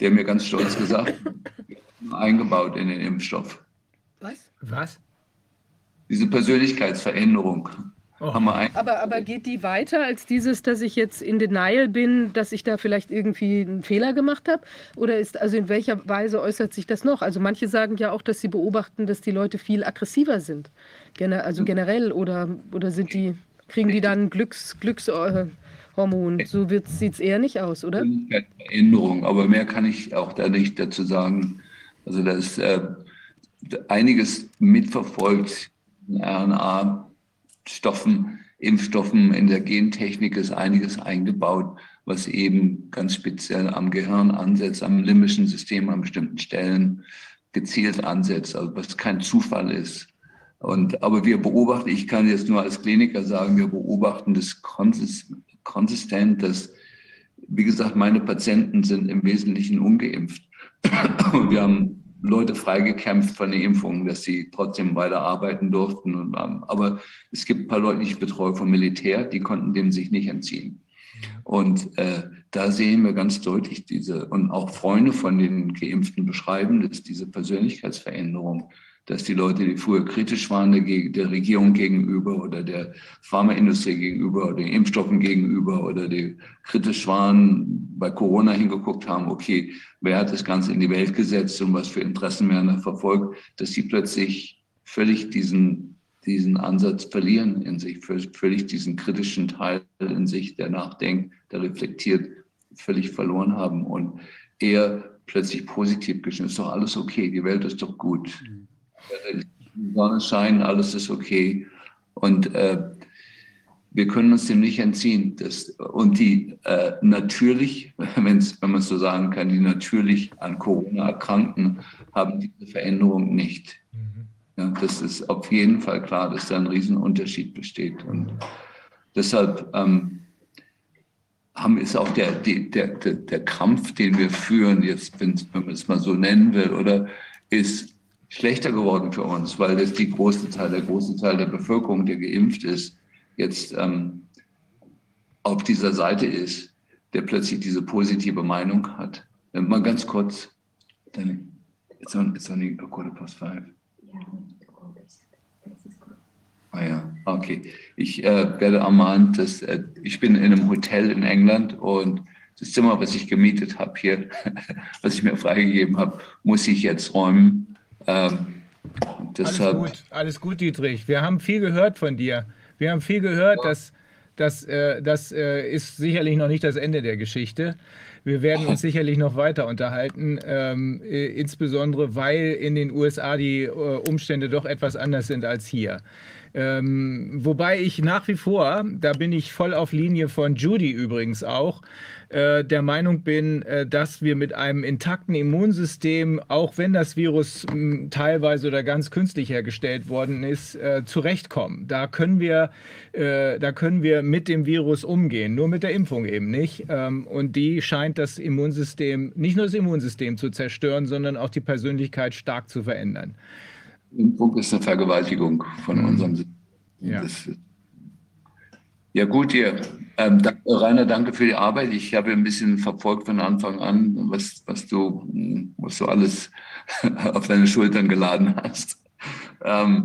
der mir ganz stolz gesagt eingebaut in den Impfstoff. Was? Was? Diese Persönlichkeitsveränderung. Oh. Aber, aber geht die weiter als dieses, dass ich jetzt in Denial bin, dass ich da vielleicht irgendwie einen Fehler gemacht habe? Oder ist, also in welcher Weise äußert sich das noch? Also manche sagen ja auch, dass sie beobachten, dass die Leute viel aggressiver sind. Gener also generell oder, oder sind die, kriegen die dann Glücks, Glückshormon? So sieht es eher nicht aus, oder? Veränderung, aber mehr kann ich auch da nicht dazu sagen. Also da ist äh, einiges mitverfolgt, RNA Stoffen, Impfstoffen in der Gentechnik ist einiges eingebaut, was eben ganz speziell am Gehirn ansetzt, am limbischen System an bestimmten Stellen gezielt ansetzt, also was kein Zufall ist. Und, aber wir beobachten, ich kann jetzt nur als Kliniker sagen, wir beobachten das konsistent, dass, wie gesagt, meine Patienten sind im Wesentlichen ungeimpft. Und wir haben Leute freigekämpft von den Impfungen, dass sie trotzdem weiter arbeiten durften. Ähm, aber es gibt ein paar Leute, die ich betreue vom Militär, die konnten dem sich nicht entziehen. Und äh, da sehen wir ganz deutlich diese, und auch Freunde von den Geimpften beschreiben, dass diese Persönlichkeitsveränderung dass die Leute, die früher kritisch waren der, Regierung gegenüber oder der Pharmaindustrie gegenüber oder den Impfstoffen gegenüber oder die kritisch waren, bei Corona hingeguckt haben, okay, wer hat das Ganze in die Welt gesetzt und was für Interessen werden da verfolgt, dass sie plötzlich völlig diesen, diesen Ansatz verlieren in sich, völlig diesen kritischen Teil in sich, der nachdenkt, der reflektiert, völlig verloren haben und er plötzlich positiv gestimmt. Ist doch alles okay, die Welt ist doch gut. Die Sonne scheint, alles ist okay. Und äh, wir können uns dem nicht entziehen. Das, und die äh, natürlich, wenn's, wenn man es so sagen kann, die natürlich an Corona erkrankten, haben diese Veränderung nicht. Ja, das ist auf jeden Fall klar, dass da ein Riesenunterschied besteht. Und deshalb ähm, haben, ist auch der, der, der, der Kampf, den wir führen, jetzt, wenn, wenn man es mal so nennen will, oder ist schlechter geworden für uns, weil das die große Teil, der große Teil der Bevölkerung, der geimpft ist, jetzt ähm, auf dieser Seite ist, der plötzlich diese positive Meinung hat. Mal ganz kurz, it's, on, it's only a quarter past five. Ah ja, okay. Ich äh, werde ermahnt, dass äh, ich bin in einem Hotel in England und das Zimmer, was ich gemietet habe hier, was ich mir freigegeben habe, muss ich jetzt räumen. Ähm, deshalb, alles gut, alles gut, Dietrich. Wir haben viel gehört von dir. Wir haben viel gehört, ja. dass das, äh, das äh, ist sicherlich noch nicht das Ende der Geschichte. Wir werden uns sicherlich noch weiter unterhalten, ähm, äh, insbesondere weil in den USA die äh, Umstände doch etwas anders sind als hier. Ähm, wobei ich nach wie vor, da bin ich voll auf Linie von Judy übrigens auch, äh, der Meinung bin, äh, dass wir mit einem intakten Immunsystem, auch wenn das Virus mh, teilweise oder ganz künstlich hergestellt worden ist, äh, zurechtkommen. Da können wir, äh, da können wir mit dem Virus umgehen, nur mit der Impfung eben nicht. Ähm, und die scheint das Immunsystem, nicht nur das Immunsystem zu zerstören, sondern auch die Persönlichkeit stark zu verändern. Impfung ist eine Vergewaltigung von mhm. unserem System. Ja. Das, ja gut, ihr. Ähm, danke, Rainer, danke für die Arbeit. Ich habe ein bisschen verfolgt von Anfang an, was, was, du, was du alles auf deine Schultern geladen hast. Ähm,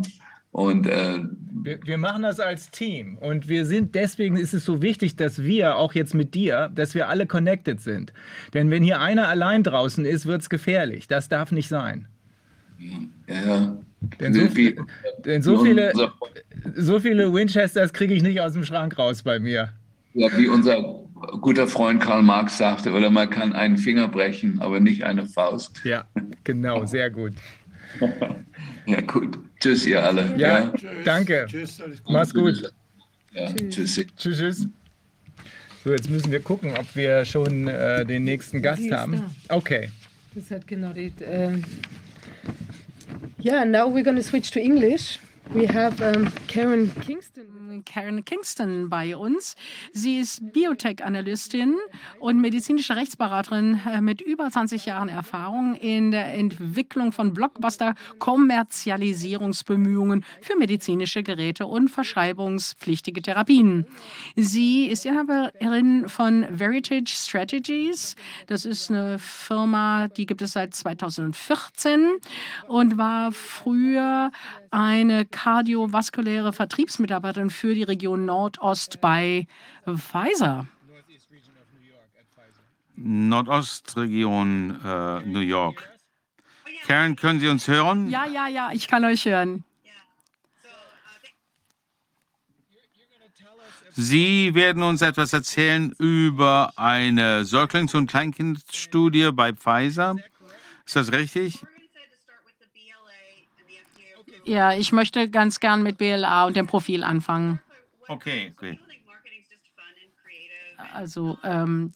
und, äh, wir, wir, machen das als Team und wir sind, deswegen ist es so wichtig, dass wir, auch jetzt mit dir, dass wir alle connected sind. Denn wenn hier einer allein draußen ist, wird es gefährlich. Das darf nicht sein. Ja, ja. Denn so, viel, denn so viele, so viele Winchesters kriege ich nicht aus dem Schrank raus bei mir. Ja, wie unser guter Freund Karl Marx sagte, oder man kann einen Finger brechen, aber nicht eine Faust. Ja, genau, sehr gut. ja, gut. Tschüss, ihr alle. Ja, ja. danke. Tschüss, Mach's gut. Ja, tschüss. Tschüss, tschüss. So, jetzt müssen wir gucken, ob wir schon äh, den nächsten Gast haben. Okay. Das hat genau die. Äh Yeah, now we're going to switch to English. We have um, Karen Kingston. Karen Kingston bei uns. Sie ist Biotech-Analystin und medizinische Rechtsberaterin äh, mit über 20 Jahren Erfahrung in der Entwicklung von Blockbuster-Kommerzialisierungsbemühungen für medizinische Geräte und verschreibungspflichtige Therapien. Sie ist Inhaberin von Veritage Strategies. Das ist eine Firma, die gibt es seit 2014 und war früher eine kardiovaskuläre Vertriebsmitarbeiterin für die Region Nordost bei Pfizer. Nordostregion äh, New York. Karen, können Sie uns hören? Ja, ja, ja, ich kann euch hören. Sie werden uns etwas erzählen über eine Säuglings- und Kleinkindstudie bei Pfizer. Ist das richtig? Ja, ich möchte ganz gern mit BLA und dem Profil anfangen. Okay, okay. Also ähm,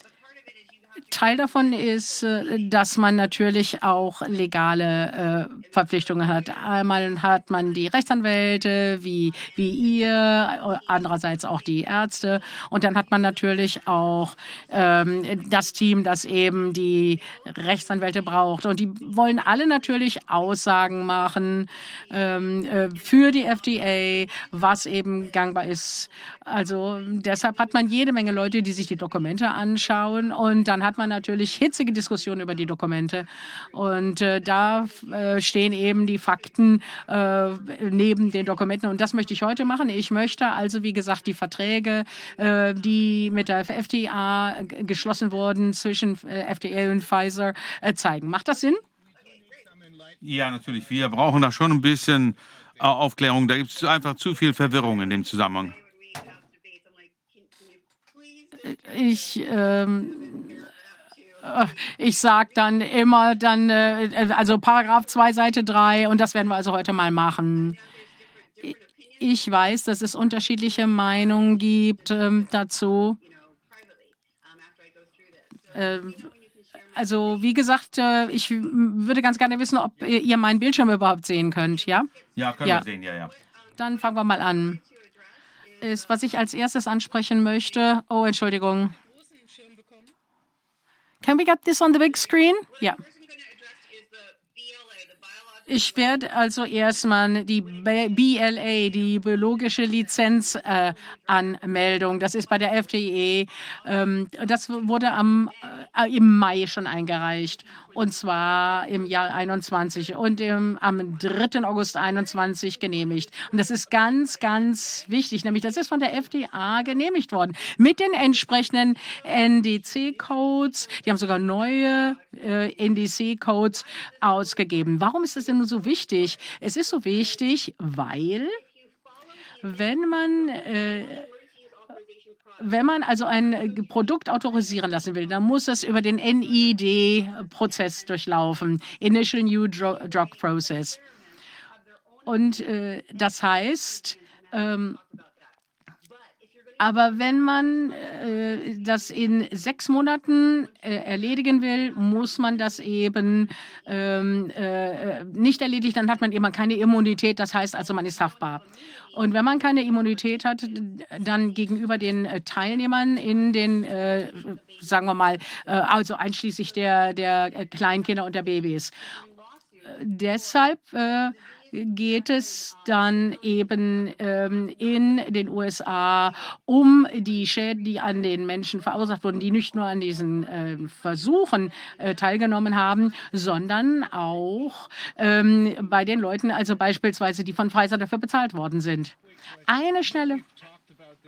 Teil davon ist, äh, dass man natürlich auch legale äh, Verpflichtungen hat. Einmal hat man die Rechtsanwälte wie, wie ihr, andererseits auch die Ärzte. Und dann hat man natürlich auch ähm, das Team, das eben die Rechtsanwälte braucht. Und die wollen alle natürlich Aussagen machen ähm, äh, für die FDA, was eben gangbar ist. Also deshalb hat man jede Menge Leute, die sich die Dokumente anschauen. Und dann hat man natürlich hitzige Diskussionen über die Dokumente. Und äh, da äh, stehen eben die Fakten äh, neben den Dokumenten. Und das möchte ich heute machen. Ich möchte also, wie gesagt, die Verträge, äh, die mit der FDA geschlossen wurden zwischen äh, FDA und Pfizer, äh, zeigen. Macht das Sinn? Ja, natürlich. Wir brauchen da schon ein bisschen Aufklärung. Da gibt es einfach zu viel Verwirrung in dem Zusammenhang. Ich ähm, äh, ich sage dann immer dann, äh, also Paragraph 2, Seite 3 und das werden wir also heute mal machen. Ich weiß, dass es unterschiedliche Meinungen gibt ähm, dazu. Ähm, also wie gesagt, äh, ich würde ganz gerne wissen, ob ihr meinen Bildschirm überhaupt sehen könnt, ja? Ja, können Ja. wir sehen, ja, ja. Dann fangen wir mal an. Ist, was ich als erstes ansprechen möchte. Oh, Entschuldigung. Can we get this on the big screen? Ja. Ich werde also erstmal die BLA, die biologische Lizenzanmeldung, äh, das ist bei der FDE, ähm, das wurde am, äh, im Mai schon eingereicht und zwar im Jahr 21 und im, am 3. August 21 genehmigt. Und das ist ganz, ganz wichtig, nämlich das ist von der FDA genehmigt worden mit den entsprechenden NDC-Codes. Die haben sogar neue äh, NDC-Codes ausgegeben. Warum ist das denn so wichtig? Es ist so wichtig, weil wenn man äh, wenn man also ein äh, Produkt autorisieren lassen will, dann muss es über den NID-Prozess durchlaufen, Initial New Drug Process. Und äh, das heißt, ähm, aber wenn man äh, das in sechs Monaten äh, erledigen will, muss man das eben ähm, äh, nicht erledigt, dann hat man eben keine Immunität, das heißt also, man ist haftbar. Und wenn man keine Immunität hat, dann gegenüber den äh, Teilnehmern in den, äh, sagen wir mal, äh, also einschließlich der, der äh, Kleinkinder und der Babys. Äh, deshalb äh, geht es dann eben ähm, in den USA um die Schäden, die an den Menschen verursacht wurden, die nicht nur an diesen äh, Versuchen äh, teilgenommen haben, sondern auch ähm, bei den Leuten, also beispielsweise, die von Pfizer dafür bezahlt worden sind. Eine schnelle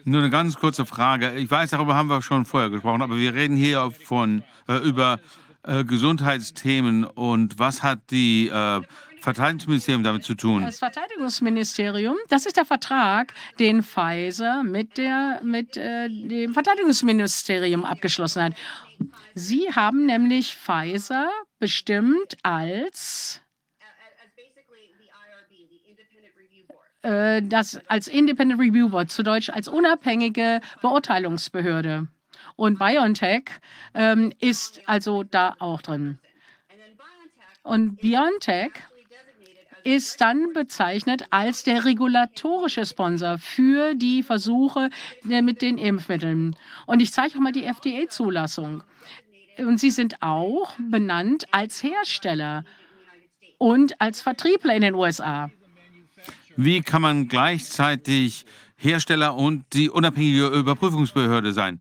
Nur eine ganz kurze Frage. Ich weiß, darüber haben wir schon vorher gesprochen, aber wir reden hier von, äh, über äh, Gesundheitsthemen und was hat die äh, Verteidigungsministerium damit zu tun? Das Verteidigungsministerium, das ist der Vertrag, den Pfizer mit, der, mit äh, dem Verteidigungsministerium abgeschlossen hat. Sie haben nämlich Pfizer bestimmt als äh, das als Independent Review Board, zu Deutsch als unabhängige Beurteilungsbehörde. Und BioNTech ähm, ist also da auch drin. Und BioNTech ist dann bezeichnet als der regulatorische Sponsor für die Versuche äh, mit den Impfmitteln. Und ich zeige auch mal die FDA-Zulassung. Und sie sind auch benannt als Hersteller und als Vertriebler in den USA. Wie kann man gleichzeitig Hersteller und die unabhängige Überprüfungsbehörde sein?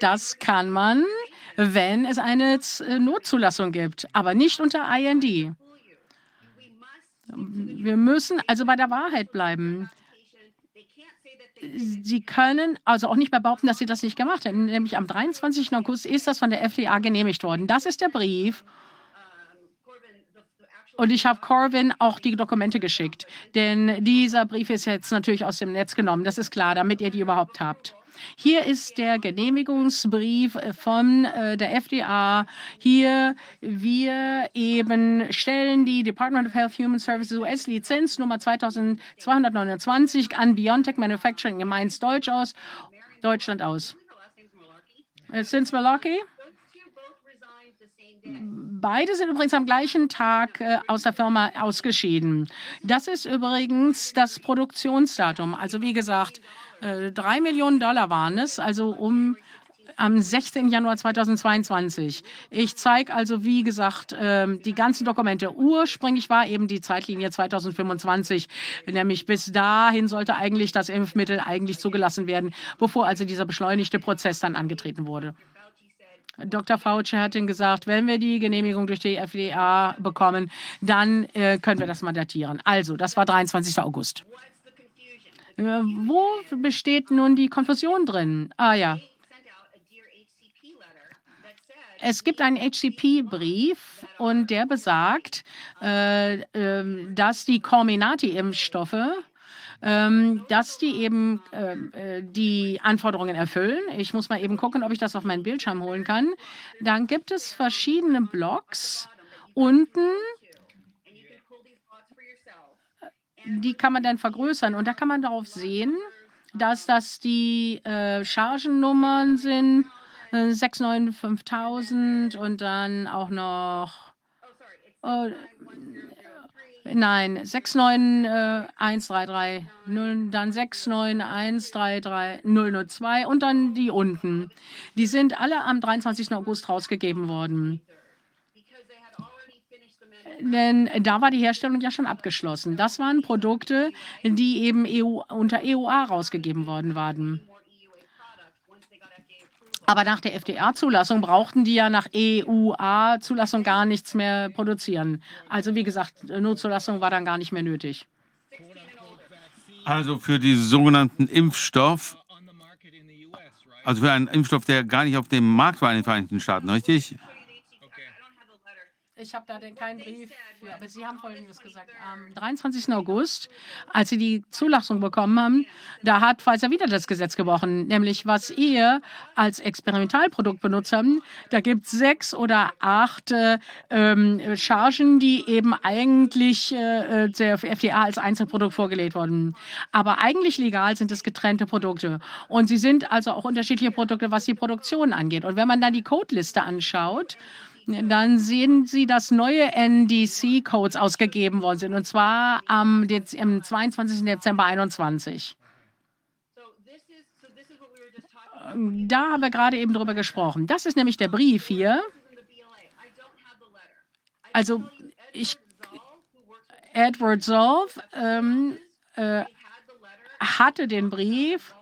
Das kann man, wenn es eine äh, Notzulassung gibt, aber nicht unter IND. Wir müssen also bei der Wahrheit bleiben. Sie können also auch nicht mehr behaupten, dass Sie das nicht gemacht haben. Nämlich am 23. August ist das von der FDA genehmigt worden. Das ist der Brief. Und ich habe Corvin auch die Dokumente geschickt. Denn dieser Brief ist jetzt natürlich aus dem Netz genommen. Das ist klar, damit ihr die überhaupt habt. Hier ist der Genehmigungsbrief äh, von äh, der FDA. Hier wir eben stellen die Department of Health Human Services US Lizenz Nummer 2229 an BioNTech Manufacturing in Mainz Deutsch aus, Deutschland aus. Äh, Sind Malaki? Beide sind übrigens am gleichen Tag aus der Firma ausgeschieden. Das ist übrigens das Produktionsdatum. Also wie gesagt, drei Millionen Dollar waren es, also um am 16. Januar 2022. Ich zeige also, wie gesagt, ähm, die ganzen Dokumente. Ursprünglich war eben die Zeitlinie 2025, nämlich bis dahin sollte eigentlich das Impfmittel eigentlich zugelassen werden, bevor also dieser beschleunigte Prozess dann angetreten wurde. Dr. Fauci hat Ihnen gesagt, wenn wir die Genehmigung durch die FDA bekommen, dann äh, können wir das mal datieren. Also, das war 23. August. Äh, wo besteht nun die Konfusion drin? Ah ja. Es gibt einen HCP-Brief und der besagt, äh, ähm, dass die Comirnaty-Impfstoffe ähm, dass die eben ähm, äh, die Anforderungen erfüllen. Ich muss mal eben gucken, ob ich das auf meinen Bildschirm holen kann. Dann gibt es verschiedene Blocks unten. Die kann man dann vergrößern und da kann man darauf sehen, dass das die äh, Chargennummern sind, äh, 695.000 und dann auch noch, oh, nein, 69133, dann 69133 und dann die unten. Die sind alle am 23. August rausgegeben worden. Denn da war die Herstellung ja schon abgeschlossen. Das waren Produkte, die eben EU, unter EUA rausgegeben worden waren. Aber nach der FDA-Zulassung brauchten die ja nach EUA-Zulassung gar nichts mehr produzieren. Also wie gesagt, Notzulassung war dann gar nicht mehr nötig. Also für diesen sogenannten Impfstoff, also für einen Impfstoff, der gar nicht auf dem Markt war in den Vereinigten Staaten, richtig? Ich habe da denn keinen Brief für, aber Sie haben Folgendes gesagt. Am 23. August, als Sie die Zulassung bekommen haben, da hat Pfizer wieder das Gesetz gebrochen, nämlich was ihr als Experimentalprodukt benutzt haben. Da gibt es sechs oder acht äh, Chargen, die eben eigentlich äh, der FDA als Einzelprodukt vorgelegt wurden. Aber eigentlich legal sind es getrennte Produkte. Und sie sind also auch unterschiedliche Produkte, was die Produktion angeht. Und wenn man dann die Codeliste anschaut, dann sehen Sie, dass neue NDC-Codes ausgegeben worden sind, und zwar am, am 22. Dezember 2021. Da haben wir gerade eben drüber gesprochen. Das ist nämlich der Brief hier. Also ich, Edward Solf ähm, äh, hatte den Brief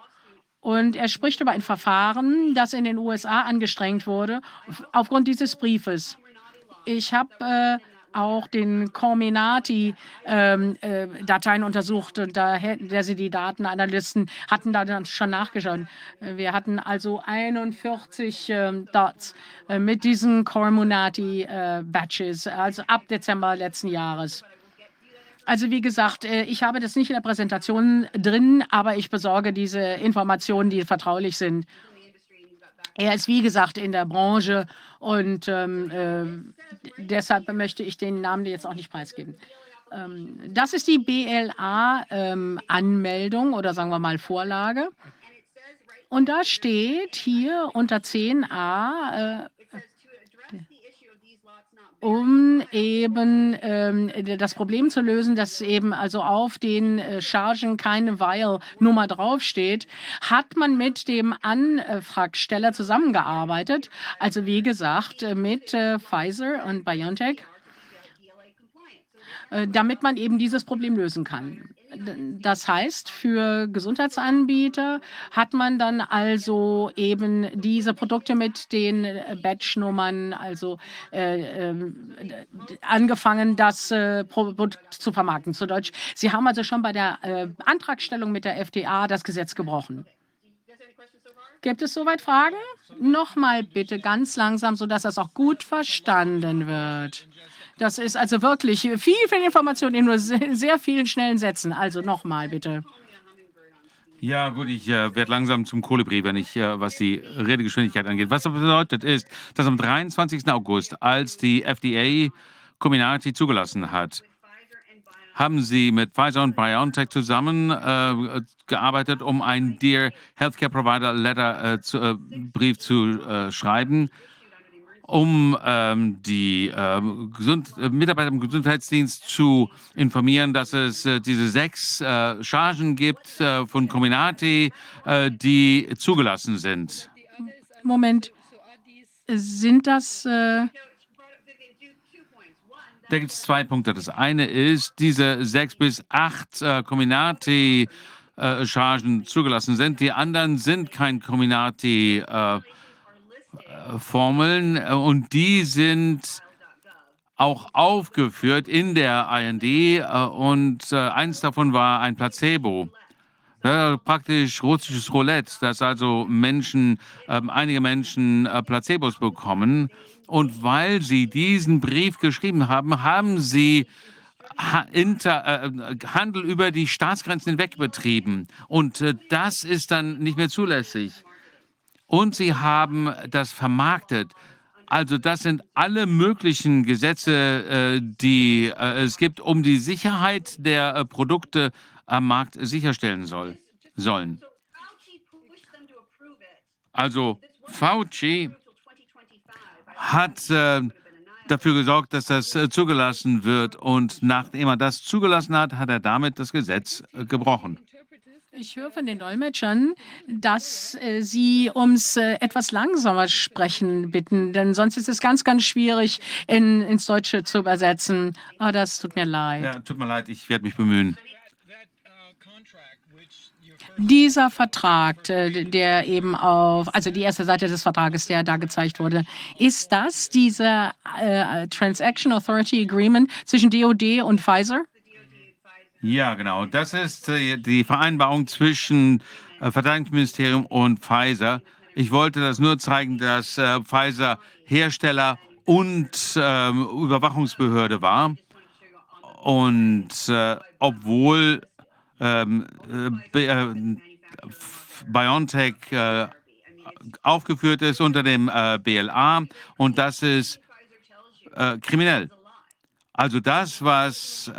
und er spricht über ein Verfahren, das in den USA angestrengt wurde, aufgrund dieses Briefes. Ich habe äh, auch den Corminati-Dateien ähm, äh, untersucht und da der sie die Datenanalysten hatten da dann schon nachgeschaut. Wir hatten also 41 ähm, Dots äh, mit diesen Corminati-Batches, äh, also ab Dezember letzten Jahres. Also wie gesagt, äh, ich habe das nicht in der Präsentation drin, aber ich besorge diese Informationen, die vertraulich sind. Er ist, wie gesagt, in der Branche und ähm, äh, deshalb möchte ich den Namen jetzt auch nicht preisgeben. Ähm, das ist die BLA-Anmeldung ähm, oder sagen wir mal Vorlage. Und da steht hier unter 10a, äh, um eben ähm, das Problem zu lösen, dass eben also auf den äh, Chargen keine Vial-Nummer draufsteht, hat man mit dem Anfragsteller zusammengearbeitet. Also wie gesagt, äh, mit äh, Pfizer und BioNTech äh, damit man eben dieses Problem lösen kann. Das heißt, für Gesundheitsanbieter hat man dann also eben diese Produkte mit den Batch-Nummern, also äh, äh, angefangen, das äh, Produkt zu vermarkten. Zu Deutsch, Sie haben also schon bei der äh, Antragstellung mit der FDA das Gesetz gebrochen. Gibt es soweit Fragen? Nochmal bitte ganz langsam, sodass das auch gut verstanden wird. Das ist also wirklich viel, viel Information in nur sehr vielen schnellen Sätzen. Also nochmal bitte. Ja, gut, ich äh, werde langsam zum Kolibri, wenn ich, äh, was die Redegeschwindigkeit angeht. Was das bedeutet, ist, dass am 23. August, als die FDA Comirnaty zugelassen hat, haben sie mit Pfizer und BioNTech zusammen äh, gearbeitet, um ein Dear Healthcare Provider Letter äh, zu, äh, Brief zu äh, schreiben um ähm, die ähm, Gesund äh, Mitarbeiter im Gesundheitsdienst zu informieren, dass es äh, diese sechs äh, Chargen gibt äh, von Cominati, äh, die zugelassen sind. Moment, sind das... Da gibt es zwei Punkte. Das eine ist, diese sechs bis acht äh, Cominati Chargen zugelassen sind. Die anderen sind kein Cominati äh, Formeln äh, und die sind auch aufgeführt in der IND äh, und äh, eins davon war ein Placebo. Praktisch russisches Roulette, dass also Menschen, äh, einige Menschen Placebos bekommen. Und weil sie diesen Brief geschrieben haben, haben sie Handel über die Staatsgrenzen hinweg betrieben. Und das ist dann nicht mehr zulässig. Und sie haben das vermarktet. Also das sind alle möglichen Gesetze, äh, die äh, es gibt, um die Sicherheit der äh, Produkte am Markt sicherstellen soll, sollen. Also Fauci hat dafür gesorgt, dass das zugelassen wird. Und nachdem er das zugelassen hat, hat er damit das Gesetz gebrochen. Ich höre von den Dolmetschern, dass äh, sie ums äh, etwas langsamer sprechen bitten, denn sonst ist es ganz, ganz schwierig in, ins Deutsche zu übersetzen. Ah, das tut mir leid. Ja, tut mir leid, ich werde mich bemühen. Dieser Vertrag, äh, der eben auf, also die erste Seite des Vertrages, der da gezeigt wurde, ist das dieser äh, Transaction Authority Agreement zwischen DOD und Pfizer? Ja, genau. Das ist äh, die Vereinbarung zwischen äh, Verteidigungsministerium und Pfizer. Ich wollte das nur zeigen, dass äh, Pfizer Hersteller und ähm, Überwachungsbehörde war. Und obwohl ähm, äh, äh, BioNTech aufgeführt ist unter dem BLA und das ist kriminell. Also das, was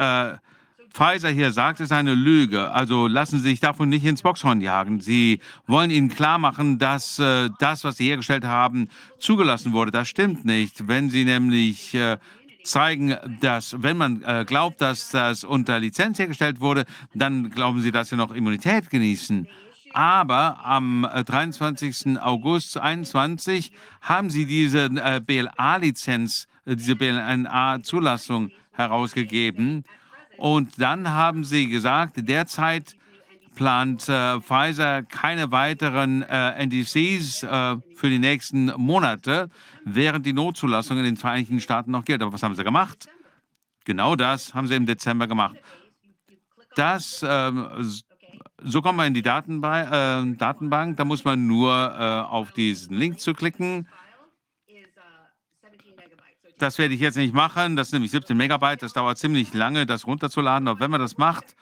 Pfizer hier sagt, ist eine Lüge. Also lassen Sie sich davon nicht ins Boxhorn jagen. Sie wollen Ihnen klar machen, dass äh, das, was Sie hergestellt haben, zugelassen wurde. Das stimmt nicht. Wenn Sie nämlich äh, zeigen, dass, wenn man äh, glaubt, dass das unter Lizenz hergestellt wurde, dann glauben Sie, dass Sie noch Immunität genießen. Aber am äh, 23. August 2021 haben Sie diese äh, BLA-Lizenz, äh, diese BLNA-Zulassung herausgegeben. Und dann haben Sie gesagt, derzeit plant äh, Pfizer keine weiteren äh, NDCs äh, für die nächsten Monate, während die Notzulassung in den Vereinigten Staaten noch gilt. Aber was haben Sie gemacht? Genau das haben Sie im Dezember gemacht. Das, ähm, so kommt man in die Datenbank, äh, Datenbank. Da muss man nur äh, auf diesen Link zu klicken. Das werde ich jetzt nicht machen. Das sind nämlich 17 Megabyte. Das dauert ziemlich lange, das runterzuladen. Aber wenn man das macht,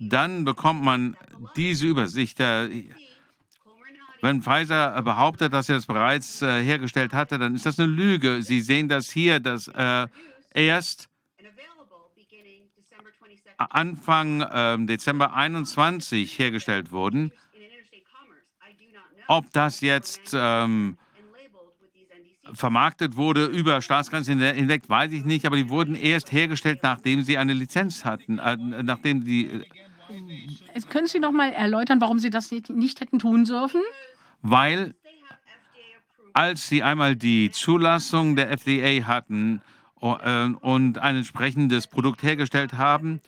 dann bekommt man diese Übersicht. Wenn Pfizer behauptet, dass er das bereits äh, hergestellt hatte, dann ist das eine Lüge. Sie sehen das hier, dass äh, erst Anfang äh, Dezember 21 hergestellt wurden. Ob das jetzt ähm, vermarktet wurde über Staatsgrenzen hinweg, weiß ich nicht, aber die wurden erst hergestellt, nachdem sie eine Lizenz hatten, äh, nachdem die. Äh, Können Sie noch mal erläutern, warum Sie das nicht, nicht hätten tun dürfen? Weil, als sie einmal die Zulassung der FDA hatten äh, und ein entsprechendes Produkt hergestellt haben,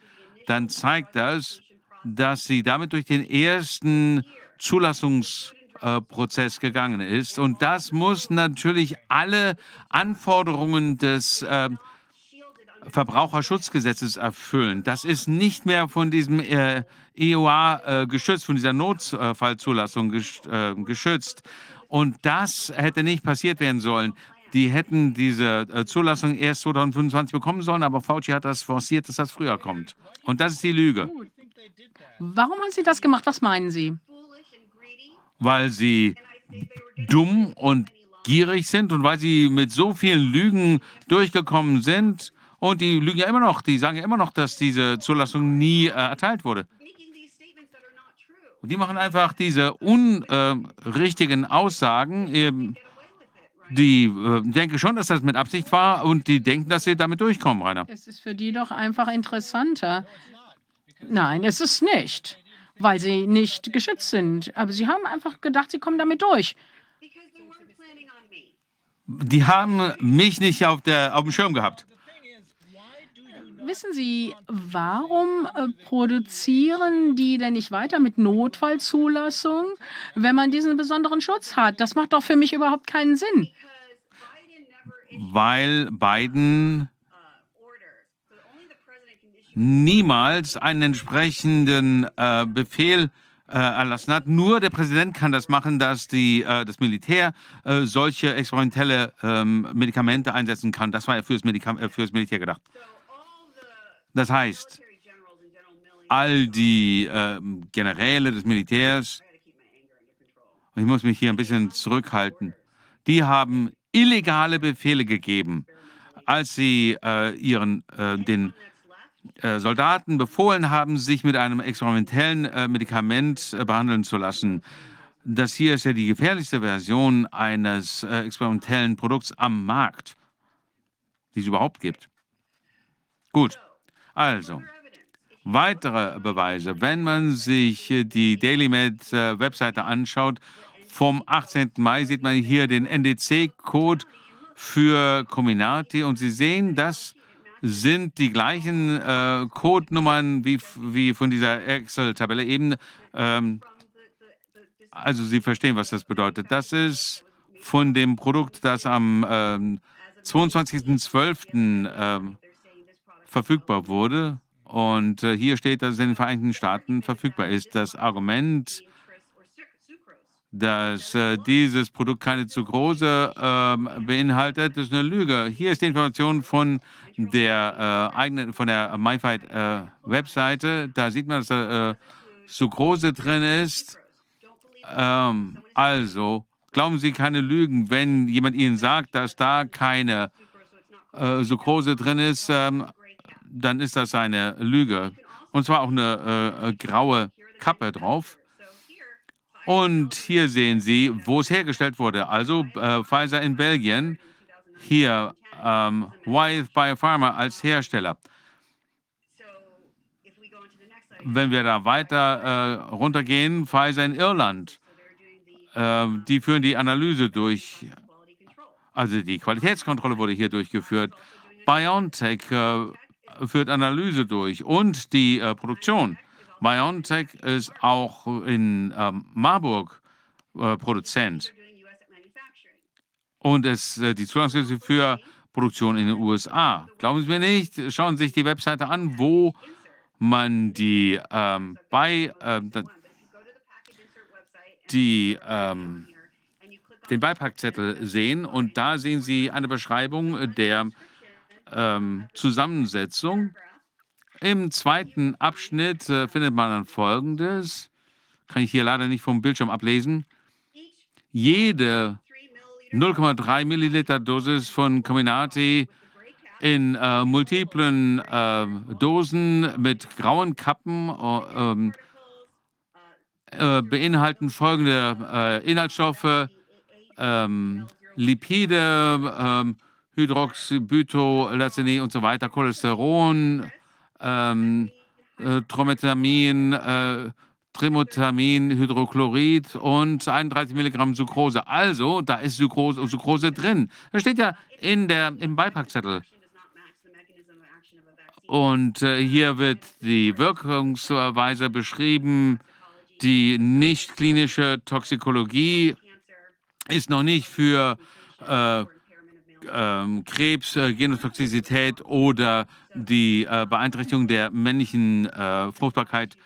dann zeigt das, dass sie damit durch den ersten Zulassungs Prozess gegangen ist. Und das muss natürlich alle Anforderungen des äh, Verbraucherschutzgesetzes erfüllen. Das ist nicht mehr von diesem äh, EOA äh, geschützt, von dieser Notfallzulassung äh, geschützt. Und das hätte nicht passiert werden sollen. Die hätten diese äh, Zulassung erst 2025 bekommen sollen, aber Fauci hat das forciert, dass das früher kommt. Und das ist die Lüge. Warum haben Sie das gemacht? Was meinen Sie? Weil sie dumm und gierig sind und weil sie mit so vielen Lügen durchgekommen sind. Und die lügen ja immer noch, die sagen ja immer noch, dass diese Zulassung nie äh, erteilt wurde. Und die machen einfach diese unrichtigen äh, Aussagen. Ähm, die äh, denken schon, dass das mit Absicht war und die denken, dass sie damit durchkommen, Rainer. Es ist für die doch einfach interessanter. Nein, es ist nicht weil sie nicht geschützt sind. Aber sie haben einfach gedacht, sie kommen damit durch. Die haben mich nicht auf, der, auf dem Schirm gehabt. Wissen Sie, warum äh, produzieren die denn nicht weiter mit Notfallzulassung, wenn man diesen besonderen Schutz hat? Das macht doch für mich überhaupt keinen Sinn. Weil Biden niemals einen entsprechenden äh, Befehl äh, erlassen hat. Nur der Präsident kann das machen, dass die, äh, das Militär äh, solche experimentelle ähm, Medikamente einsetzen kann. Das war ja fürs, Medikam äh, fürs Militär gedacht. Das heißt, all die äh, Generäle des Militärs, ich muss mich hier ein bisschen zurückhalten, die haben illegale Befehle gegeben, als sie äh, ihren, äh, den äh, Soldaten befohlen haben, sich mit einem experimentellen äh, Medikament äh, behandeln zu lassen. Das hier ist ja die gefährlichste Version eines experimentellen Produkts am Markt, die es überhaupt gibt. Gut, also weitere Beweise. Wenn man sich die DailyMed-Webseite anschaut, vom 18. Mai sieht man hier den NDC-Code für Cominati und Sie sehen, das sind die gleichen äh, Codenummern wie, wie von dieser Excel-Tabelle eben. Ähm, also Sie verstehen, was das bedeutet. Das ist von dem Produkt, das am ähm, 22.12. Ähm, verfügbar wurde. Und äh, hier steht, dass es in den Vereinigten Staaten verfügbar ist. Das Argument, dass äh, dieses Produkt keine Zucrose äh, beinhaltet, ist eine Lüge. Hier ist die Information von der äh, eigenen, von der MyFight äh, Webseite. Da sieht man, dass da äh, Sucrose drin ist. Ähm, also glauben Sie keine Lügen, wenn jemand Ihnen sagt, dass da keine äh, Sucrose drin ist, ähm, dann ist das eine Lüge. Und zwar auch eine äh, graue Kappe drauf. Und hier sehen Sie, wo es hergestellt wurde. Also äh, Pfizer in Belgien, hier ähm, Wyeth Biopharma als Hersteller. Wenn wir da weiter äh, runtergehen, Pfizer in Irland, äh, die führen die Analyse durch. Also die Qualitätskontrolle wurde hier durchgeführt. BioNTech äh, führt Analyse durch und die äh, Produktion. BioNTech ist auch in ähm, Marburg äh, Produzent. Und es äh, die Zulassung für Produktion in den USA. Glauben Sie mir nicht, schauen Sie sich die Webseite an, wo man die ähm, bei äh, die ähm, den Beipackzettel sehen und da sehen Sie eine Beschreibung der ähm, Zusammensetzung. Im zweiten Abschnitt äh, findet man dann Folgendes. Kann ich hier leider nicht vom Bildschirm ablesen. Jede 0,3 Milliliter Dosis von Cominati in äh, multiplen äh, Dosen mit grauen Kappen äh, äh beinhalten folgende äh, Inhaltsstoffe, ähm, Lipide, ähm, Hydroxybutylacini und so weiter, Cholesteron, ähm, äh, Trometamin, äh, Trimotamin, Hydrochlorid und 31 Milligramm Sucrose. Also, da ist Sucrose, Sucrose drin. Das steht ja in der, im Beipackzettel. Und äh, hier wird die Wirkungsweise beschrieben. Die nicht klinische Toxikologie ist noch nicht für äh, ähm, Krebs, äh, Genotoxizität oder die äh, Beeinträchtigung der männlichen äh, Fruchtbarkeit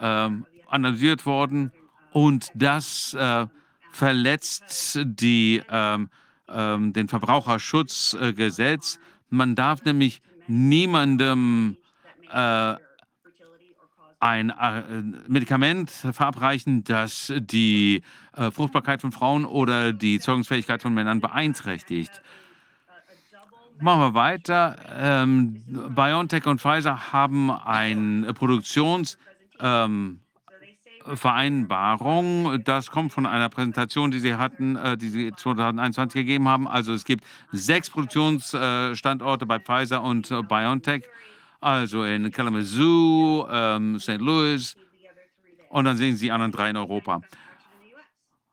ähm, analysiert worden. Und das äh, verletzt die, ähm, ähm, den Verbraucherschutzgesetz. Man darf nämlich niemandem äh, ein äh, Medikament verabreichen, das die Fruchtbarkeit von Frauen oder die Zeugungsfähigkeit von Männern beeinträchtigt. Machen wir weiter. Ähm, BioNTech und Pfizer haben eine Produktionsvereinbarung. Ähm, das kommt von einer Präsentation, die sie hatten, äh, die sie 2021 gegeben haben. Also es gibt sechs Produktionsstandorte bei Pfizer und äh, BioNTech, also in Kalamazoo, ähm, St. Louis und dann sehen Sie die anderen drei in Europa.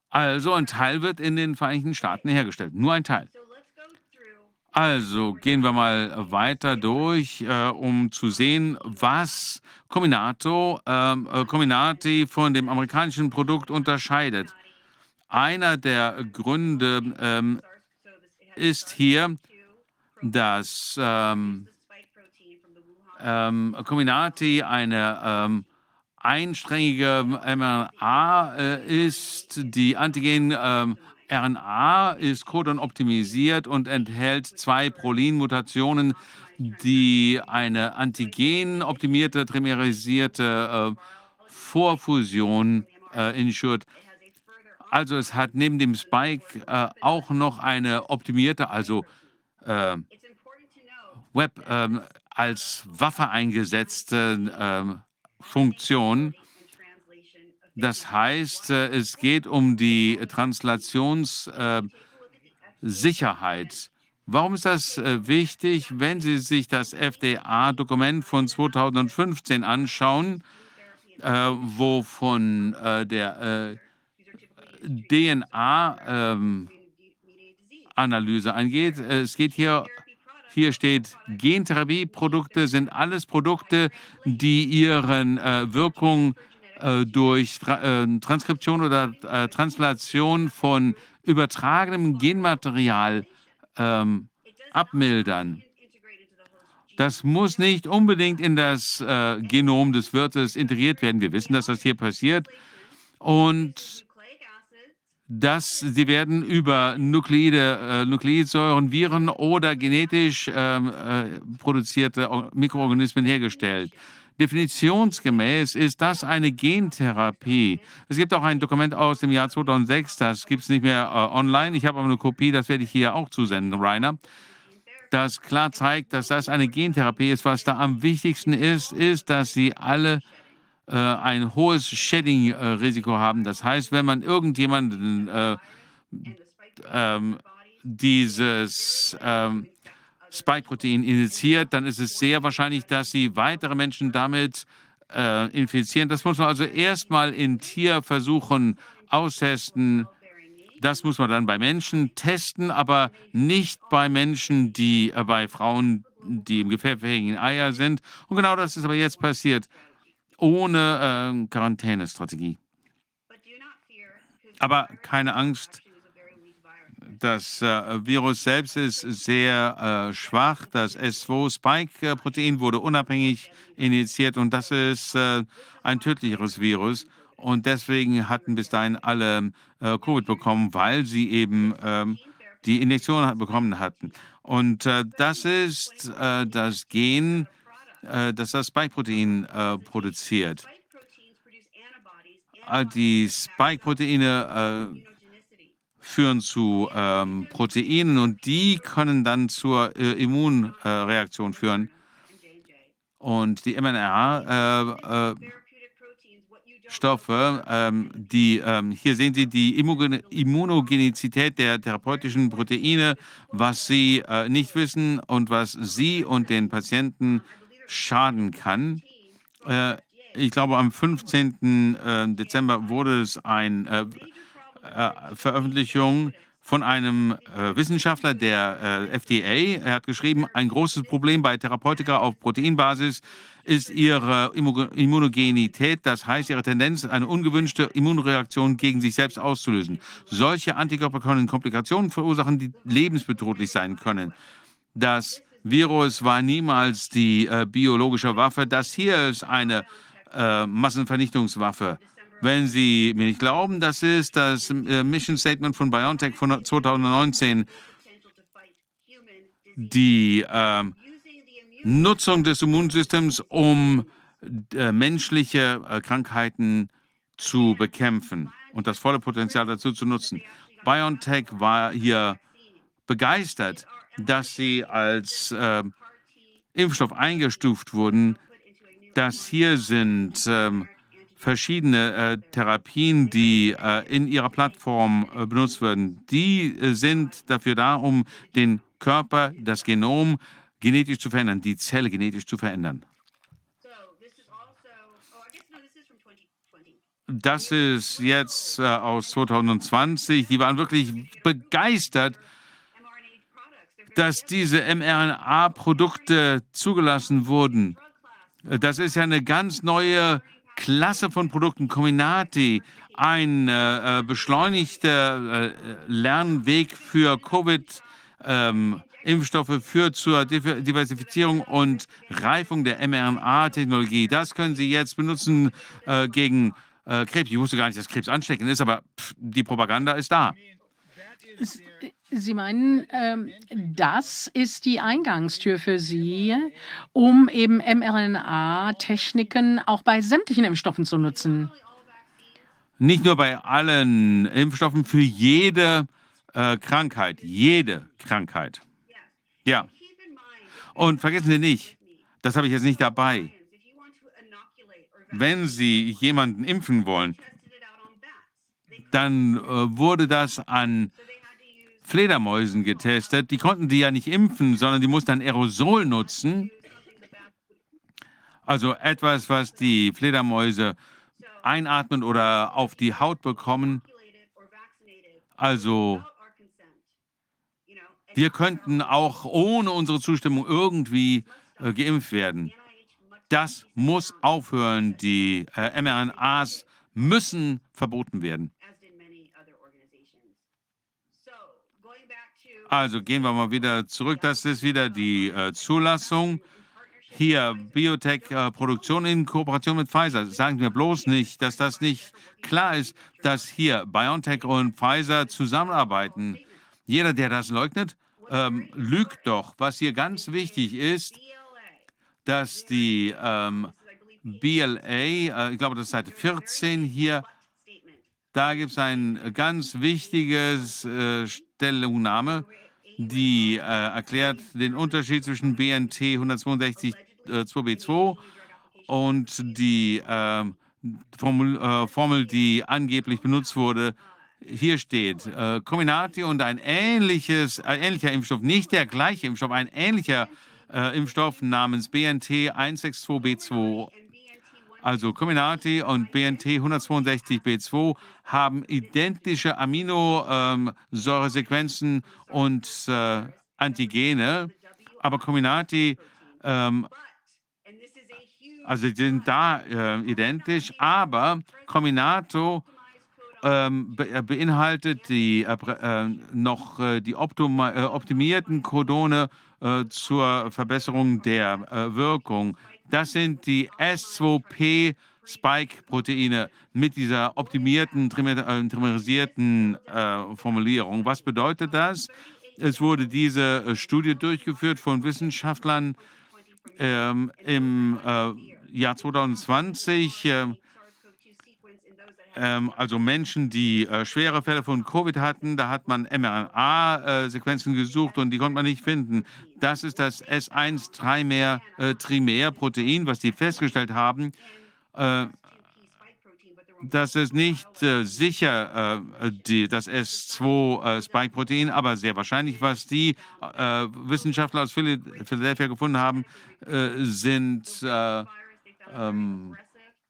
Also ein Teil wird in den Vereinigten Staaten hergestellt, nur ein Teil. Also gehen wir mal weiter durch, äh, um zu sehen, was Cominato, ähm, äh, Cominati von dem amerikanischen Produkt unterscheidet. Einer der Gründe ähm, ist hier, dass ähm, ähm, Cominati eine ähm, einsträngige mRNA äh, ist, die Antigen ähm, RNA ist codon optimisiert und enthält zwei Prolin-Mutationen, die eine antigenoptimierte, trimerisierte äh, Vorfusion äh, insured. Also es hat neben dem Spike äh, auch noch eine optimierte, also äh, Web ähm, als Waffe eingesetzte ähm, Funktion. Das heißt, äh, es geht um die Translationssicherheit. Warum ist das äh, wichtig? Wenn Sie sich das FDA-Dokument von 2015 anschauen, äh, wo von der DNA-Analyse ähm, angeht, es geht hier hier steht, Gentherapieprodukte sind alles Produkte, die ihren äh, Wirkung äh, durch Tra äh, Transkription oder äh, Translation von übertragenem Genmaterial ähm, abmildern. Das muss nicht unbedingt in das äh, Genom des Wirtes integriert werden. Wir wissen, dass das hier passiert. Und dass sie werden über Nukleide, äh, Nukleinsäuren, Viren oder genetisch ähm, äh, produzierte Mikroorganismen hergestellt. Definitionsgemäß ist das eine Gentherapie. Es gibt auch ein Dokument aus dem Jahr 2006, das gibt es nicht mehr äh, online. Ich habe aber eine Kopie, das werde ich hier auch zusenden, Rainer. Das klar zeigt, dass das eine Gentherapie ist. Was da am wichtigsten ist, ist, dass sie alle äh, ein hohes Shedding-Risiko haben. Das heißt, wenn man irgendjemanden äh, ähm, dieses ähm, Spike-Protein injiziert, dann ist es sehr wahrscheinlich, dass sie weitere Menschen damit äh, infizieren. Das muss man also erstmal in Tierversuchen austesten. Das muss man dann bei Menschen testen, aber nicht bei Menschen, die äh, bei Frauen, die im gefährfähigen Eier sind. Und genau das ist aber jetzt passiert ohne äh, Quarantänestrategie. Aber keine Angst, das äh, Virus selbst ist sehr äh, schwach. Das S2-Spike-Protein wurde unabhängig initiiert und das ist äh, ein tödlicheres Virus. Und deswegen hatten bis dahin alle Covid bekommen, weil sie eben ähm, die Injektion bekommen hatten. Und das ist das Gen, dass das Spike-Protein produziert. Die Spike-Proteine äh, führen zu ähm, Proteinen und die können dann zur äh, Immunreaktion führen. Und die mRNA äh, Stoffe, ähm, die ähm, hier sehen Sie die Immunogenizität der therapeutischen Proteine, was Sie äh, nicht wissen und was Sie und den Patienten schaden kann. Äh, ich glaube, am 15. Äh, Dezember wurde es äh, äh, Veröffentlichung von einem äh, Wissenschaftler der äh, FDA. Er hat geschrieben, ein großes Problem bei Therapeutika auf Proteinbasis ist ihre Immunogenität, das heißt ihre Tendenz, eine ungewünschte Immunreaktion gegen sich selbst auszulösen. Solche Antikörper können Komplikationen verursachen, die lebensbedrohlich sein können. Das Virus war niemals die äh, biologische Waffe. Das hier ist eine äh, Massenvernichtungswaffe. Wenn Sie mir nicht glauben, das ist das äh, Mission Statement von BioNTech von 2019. Die ähm, Nutzung des Immunsystems, um äh, menschliche äh, Krankheiten zu bekämpfen und das volle Potenzial dazu zu nutzen. BioNTech war hier begeistert dass sie als äh, Impfstoff eingestuft wurden. Das hier sind äh, verschiedene äh, Therapien, die äh, in ihrer Plattform äh, benutzt werden. Die äh, sind dafür da, um den Körper, das Genom genetisch zu verändern, die Zelle genetisch zu verändern. Das ist jetzt äh, aus 2020. Die waren wirklich begeistert dass diese mRNA-Produkte zugelassen wurden. Das ist ja eine ganz neue Klasse von Produkten, Cominati, ein äh, äh beschleunigter äh, Lernweg für Covid. Ähm, führt zur Diversifizierung und Reifung der mRNA-Technologie. Das können Sie jetzt benutzen äh, gegen äh, Krebs. Ich wusste gar nicht, dass Krebs ansteckend ist, aber pff, die Propaganda ist da. Sie meinen, ähm, das ist die Eingangstür für Sie, um eben mRNA-Techniken auch bei sämtlichen Impfstoffen zu nutzen? Nicht nur bei allen Impfstoffen, für jede äh, Krankheit. Jede Krankheit. Ja. Und vergessen Sie nicht, das habe ich jetzt nicht dabei. Wenn Sie jemanden impfen wollen, dann äh, wurde das an Fledermäusen getestet. Die konnten die ja nicht impfen, sondern die mussten ein Aerosol nutzen. Also etwas, was die Fledermäuse einatmen oder auf die Haut bekommen. Also wir könnten auch ohne unsere Zustimmung irgendwie äh, geimpft werden. Das muss aufhören. Die äh, mRNAs müssen verboten werden. Also gehen wir mal wieder zurück. Das ist wieder die äh, Zulassung. Hier Biotech-Produktion in Kooperation mit Pfizer. Sagen wir bloß nicht, dass das nicht klar ist, dass hier BioNTech und Pfizer zusammenarbeiten. Jeder, der das leugnet, ähm, lügt doch. Was hier ganz wichtig ist, dass die ähm, BLA, äh, ich glaube, das ist Seite 14 hier, da gibt es ein ganz wichtiges äh, Stellungnahme, die äh, erklärt den Unterschied zwischen BNT 162 äh, 2b2 und die ähm, Formel, äh, Formel, die angeblich benutzt wurde. Hier steht äh, Comirnaty und ein ähnliches, ein ähnlicher Impfstoff, nicht der gleiche Impfstoff, ein ähnlicher äh, Impfstoff namens BNT 162b2 also Comirnaty und BNT 162b2 haben identische Aminosäuresequenzen und äh, Antigene, aber Comirnaty, ähm, also die sind da äh, identisch, aber Cominato ähm, be äh, beinhaltet die, äh, äh noch äh, die optimierten Codone zur Verbesserung der Wirkung. Das sind die S2P Spike-Proteine mit dieser optimierten, äh, trimerisierten äh, Formulierung. Was bedeutet das? Es wurde diese äh, Studie durchgeführt von Wissenschaftlern ähm, im äh, Jahr 2020. Äh, ähm, also Menschen, die äh, schwere Fälle von Covid hatten, da hat man mRNA-Sequenzen gesucht und die konnte man nicht finden. Das ist das S1-Trimer-Protein, äh, was die festgestellt haben. Äh, das ist nicht äh, sicher äh, die, das S2-Spike-Protein, äh, aber sehr wahrscheinlich, was die äh, Wissenschaftler aus Philadelphia gefunden haben, sind ähm,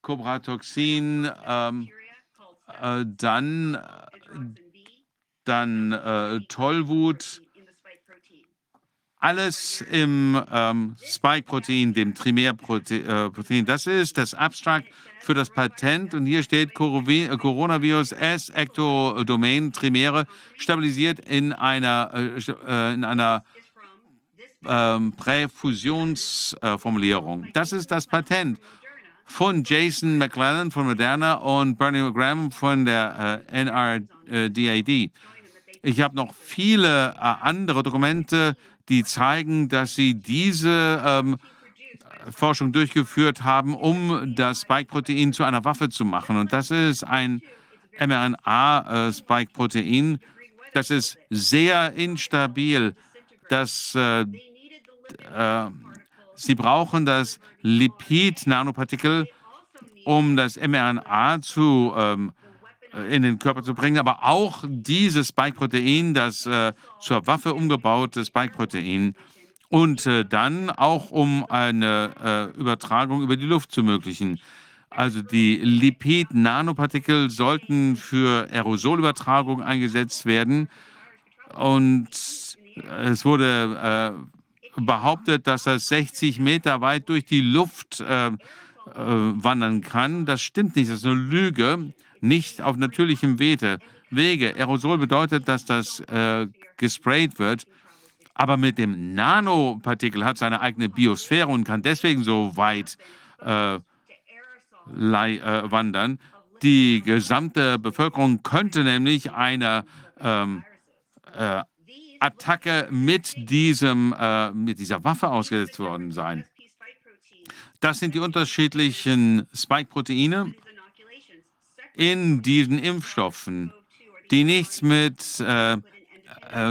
Cobratoxin, ähm, dann, dann Tollwut, alles im ähm, Spike-Protein, dem Trimär-Protein. Das ist das Abstrakt für das Patent. Und hier steht Coronavirus S-Ectodomain Trimäre stabilisiert in einer, äh, in einer ähm, Präfusionsformulierung. das ist das Patent von Jason McClellan von Moderna und Bernie Graham von der äh, NRDAD. Ich habe noch viele äh, andere Dokumente die zeigen, dass sie diese ähm, Forschung durchgeführt haben, um das Spike-Protein zu einer Waffe zu machen. Und das ist ein mRNA-Spike-Protein. Das ist sehr instabil. Das, äh, äh, sie brauchen das Lipid-Nanopartikel, um das mRNA zu ähm, äh, in den Körper zu bringen, aber auch dieses Spike-Protein, das äh, zur Waffe umgebaute Spike-Protein und äh, dann auch um eine äh, Übertragung über die Luft zu ermöglichen. Also die Lipid-Nanopartikel sollten für Aerosolübertragung eingesetzt werden und es wurde äh, behauptet, dass das 60 Meter weit durch die Luft äh, wandern kann. Das stimmt nicht, das ist eine Lüge nicht auf natürlichem Wege. Wege. Aerosol bedeutet, dass das äh, gesprayt wird, aber mit dem Nanopartikel hat seine eigene Biosphäre und kann deswegen so weit äh, äh, wandern. Die gesamte Bevölkerung könnte nämlich einer ähm, äh, Attacke mit, diesem, äh, mit dieser Waffe ausgesetzt worden sein. Das sind die unterschiedlichen Spike-Proteine in diesen Impfstoffen, die nichts mit äh, äh,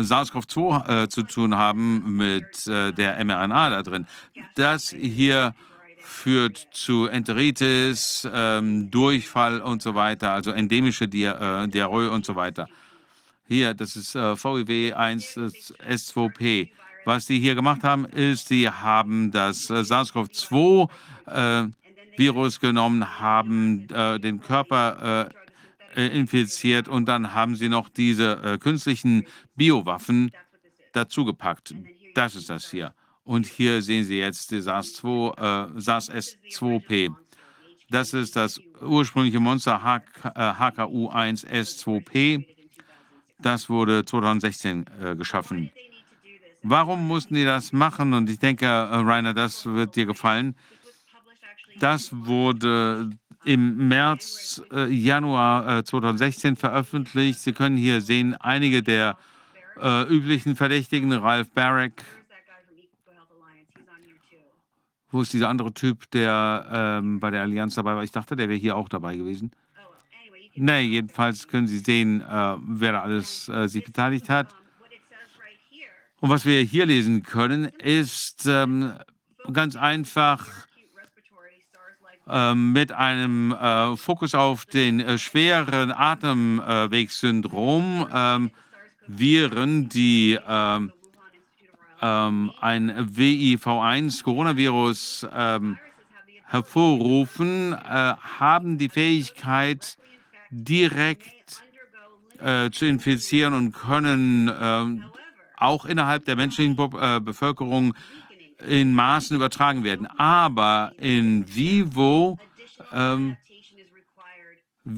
SARS-CoV-2 äh, zu tun haben, mit äh, der mRNA da drin. Das hier führt zu Enteritis, ähm, Durchfall und so weiter, also endemische äh, Diarrhoe und so weiter. Hier, das ist äh, VIW 1 S2P. Was die hier gemacht haben, ist, sie haben das äh, SARS-CoV-2 äh, genommen, haben äh, den Körper äh, äh, infiziert und dann haben sie noch diese künstlichen Biowaffen dazugepackt. Das ist das hier. Und hier sehen Sie jetzt die SARS-2, äh, SARS-S2P. Das ist das ursprüngliche Monster HKU1S2P. Das wurde 2016 äh, geschaffen. Warum mussten die das machen? Und ich denke, äh, Rainer, das wird dir gefallen. Das wurde im März, äh, Januar äh, 2016 veröffentlicht. Sie können hier sehen, einige der äh, üblichen Verdächtigen, Ralph Barrick. Wo ist dieser andere Typ, der ähm, bei der Allianz dabei war? Ich dachte, der wäre hier auch dabei gewesen. Nee, jedenfalls können Sie sehen, äh, wer alles äh, sich beteiligt hat. Und was wir hier lesen können, ist ähm, ganz einfach äh, mit einem äh, Fokus auf den äh, schweren Atemwegssyndrom ähm, Viren, die ähm, ähm, ein WIV1 Coronavirus hervorrufen, äh, haben die Fähigkeit, direkt äh, zu infizieren und können äh, auch innerhalb der menschlichen äh, Bevölkerung in Maßen übertragen werden. Aber in vivo, ähm,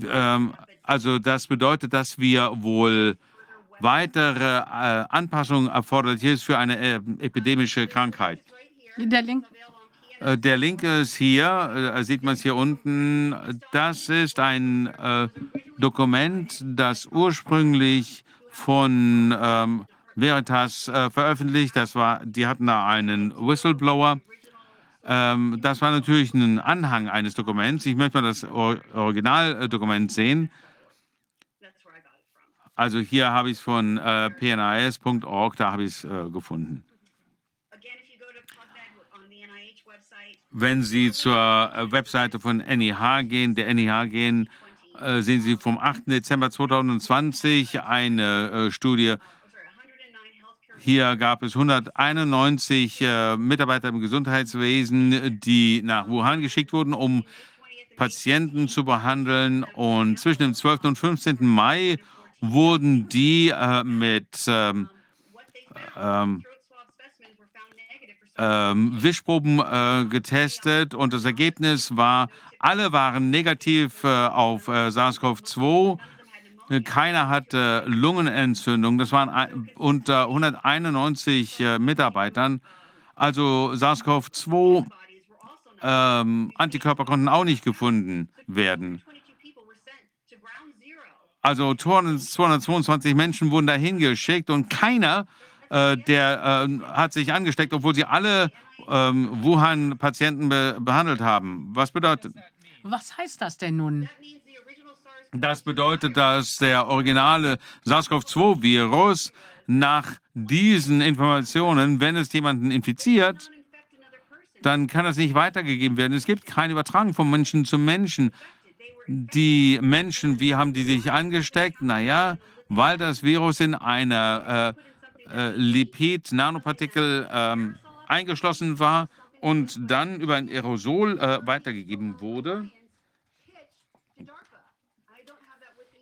ähm, also das bedeutet, dass wir wohl weitere äh, Anpassungen erforderlich ist für eine äh, epidemische Krankheit. Der Link. Äh, der Link ist hier, äh, sieht man es hier unten. Das ist ein äh, Dokument, das ursprünglich von ähm, Veritas veröffentlicht. Das war, die hatten da einen Whistleblower. Ähm, das war natürlich ein Anhang eines Dokuments. Ich möchte mal das Or Originaldokument sehen. Also hier habe ich es von äh, pnis.org, da habe ich es gefunden. Wenn Sie zur äh, Webseite von NIH gehen, der NIH gehen, äh, sehen Sie vom 8. Dezember 2020 eine äh, Studie. Hier gab es 191 äh, Mitarbeiter im Gesundheitswesen, die nach Wuhan geschickt wurden, um Patienten zu behandeln. Und zwischen dem 12. und 15. Mai wurden die mit ähm, ähm, ähm, Wischproben äh, getestet und das Ergebnis war, alle waren negativ äh, auf äh, SARS-CoV-2. Keiner hatte Lungenentzündung. Das waren unter 191 äh, Mitarbeitern. Also SARS-CoV-2 ähm, Antikörper konnten auch nicht gefunden werden. Also 222 Menschen wurden dahin geschickt und keiner äh, der äh, hat sich angesteckt, obwohl sie alle ähm, Wuhan-Patienten be behandelt haben. Was bedeutet? Was heißt das denn nun? Das bedeutet, dass der originale SARS-CoV-2-Virus nach diesen Informationen, wenn es jemanden infiziert, dann kann das nicht weitergegeben werden. Es gibt keine Übertragung von Menschen zu Menschen die Menschen, wie haben die sich angesteckt? Naja, weil das Virus in einer äh, äh, Lipid-Nanopartikel ähm, eingeschlossen war und dann über ein Aerosol äh, weitergegeben wurde.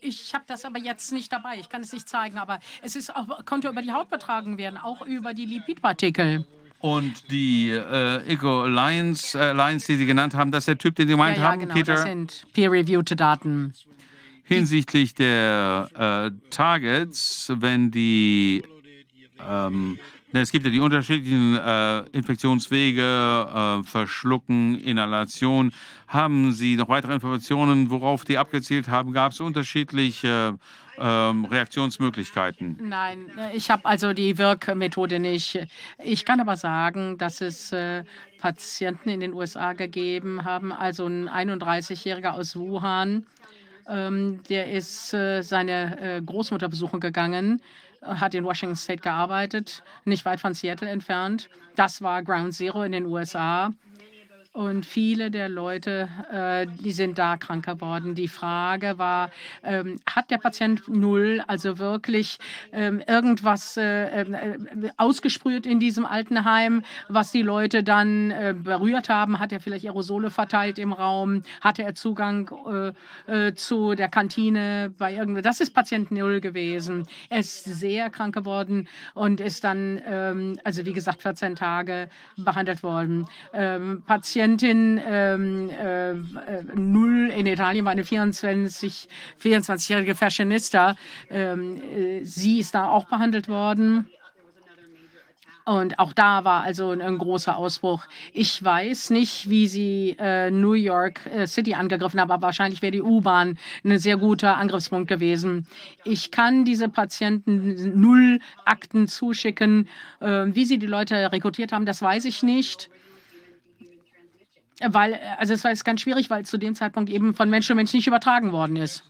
Ich habe das aber jetzt nicht dabei. Ich kann es nicht zeigen, aber es ist auch, konnte über die Haut übertragen werden, auch über die Lipidpartikel. Und die äh, Eco Alliance, äh, Alliance, die Sie genannt haben, das ist der Typ, den Sie gemeint ja, ja, haben, genau, Peter? Das sind peer-reviewte Daten. Hinsichtlich der äh, Targets, wenn die, ähm, es gibt ja die unterschiedlichen äh, Infektionswege, äh, Verschlucken, Inhalation. Haben Sie noch weitere Informationen, worauf die abgezielt haben? Gab es unterschiedliche ähm, Reaktionsmöglichkeiten? Nein, äh, ich habe also die Wirkmethode nicht. Ich kann aber sagen, dass es äh, Patienten in den USA gegeben haben, also ein 31-Jähriger aus Wuhan, ähm, der ist äh, seine äh, Großmutter besuchen gegangen, äh, hat in Washington State gearbeitet, nicht weit von Seattle entfernt. Das war Ground Zero in den USA. Und viele der Leute, äh, die sind da krank geworden. Die Frage war, ähm, hat der Patient null, also wirklich ähm, irgendwas äh, äh, ausgesprüht in diesem Altenheim, was die Leute dann äh, berührt haben? Hat er vielleicht Aerosole verteilt im Raum? Hatte er Zugang äh, äh, zu der Kantine bei irgendwo? Das ist Patient null gewesen. Er ist sehr krank geworden und ist dann, ähm, also wie gesagt, 14 Tage behandelt worden. Ähm, Patient Patientin ähm, äh, null in Italien war eine 24, 24-jährige Fashionista. Ähm, äh, sie ist da auch behandelt worden. Und auch da war also ein, ein, großer Ausbruch. Ich weiß nicht, wie sie äh, New York äh, City angegriffen haben, aber wahrscheinlich wäre die U-Bahn ein sehr guter Angriffspunkt gewesen. Ich kann diese Patienten null Akten zuschicken. Äh, wie sie die Leute rekrutiert haben, das weiß ich nicht weil, also es war jetzt ganz schwierig, weil zu dem Zeitpunkt eben von Mensch zu Mensch nicht übertragen worden ist.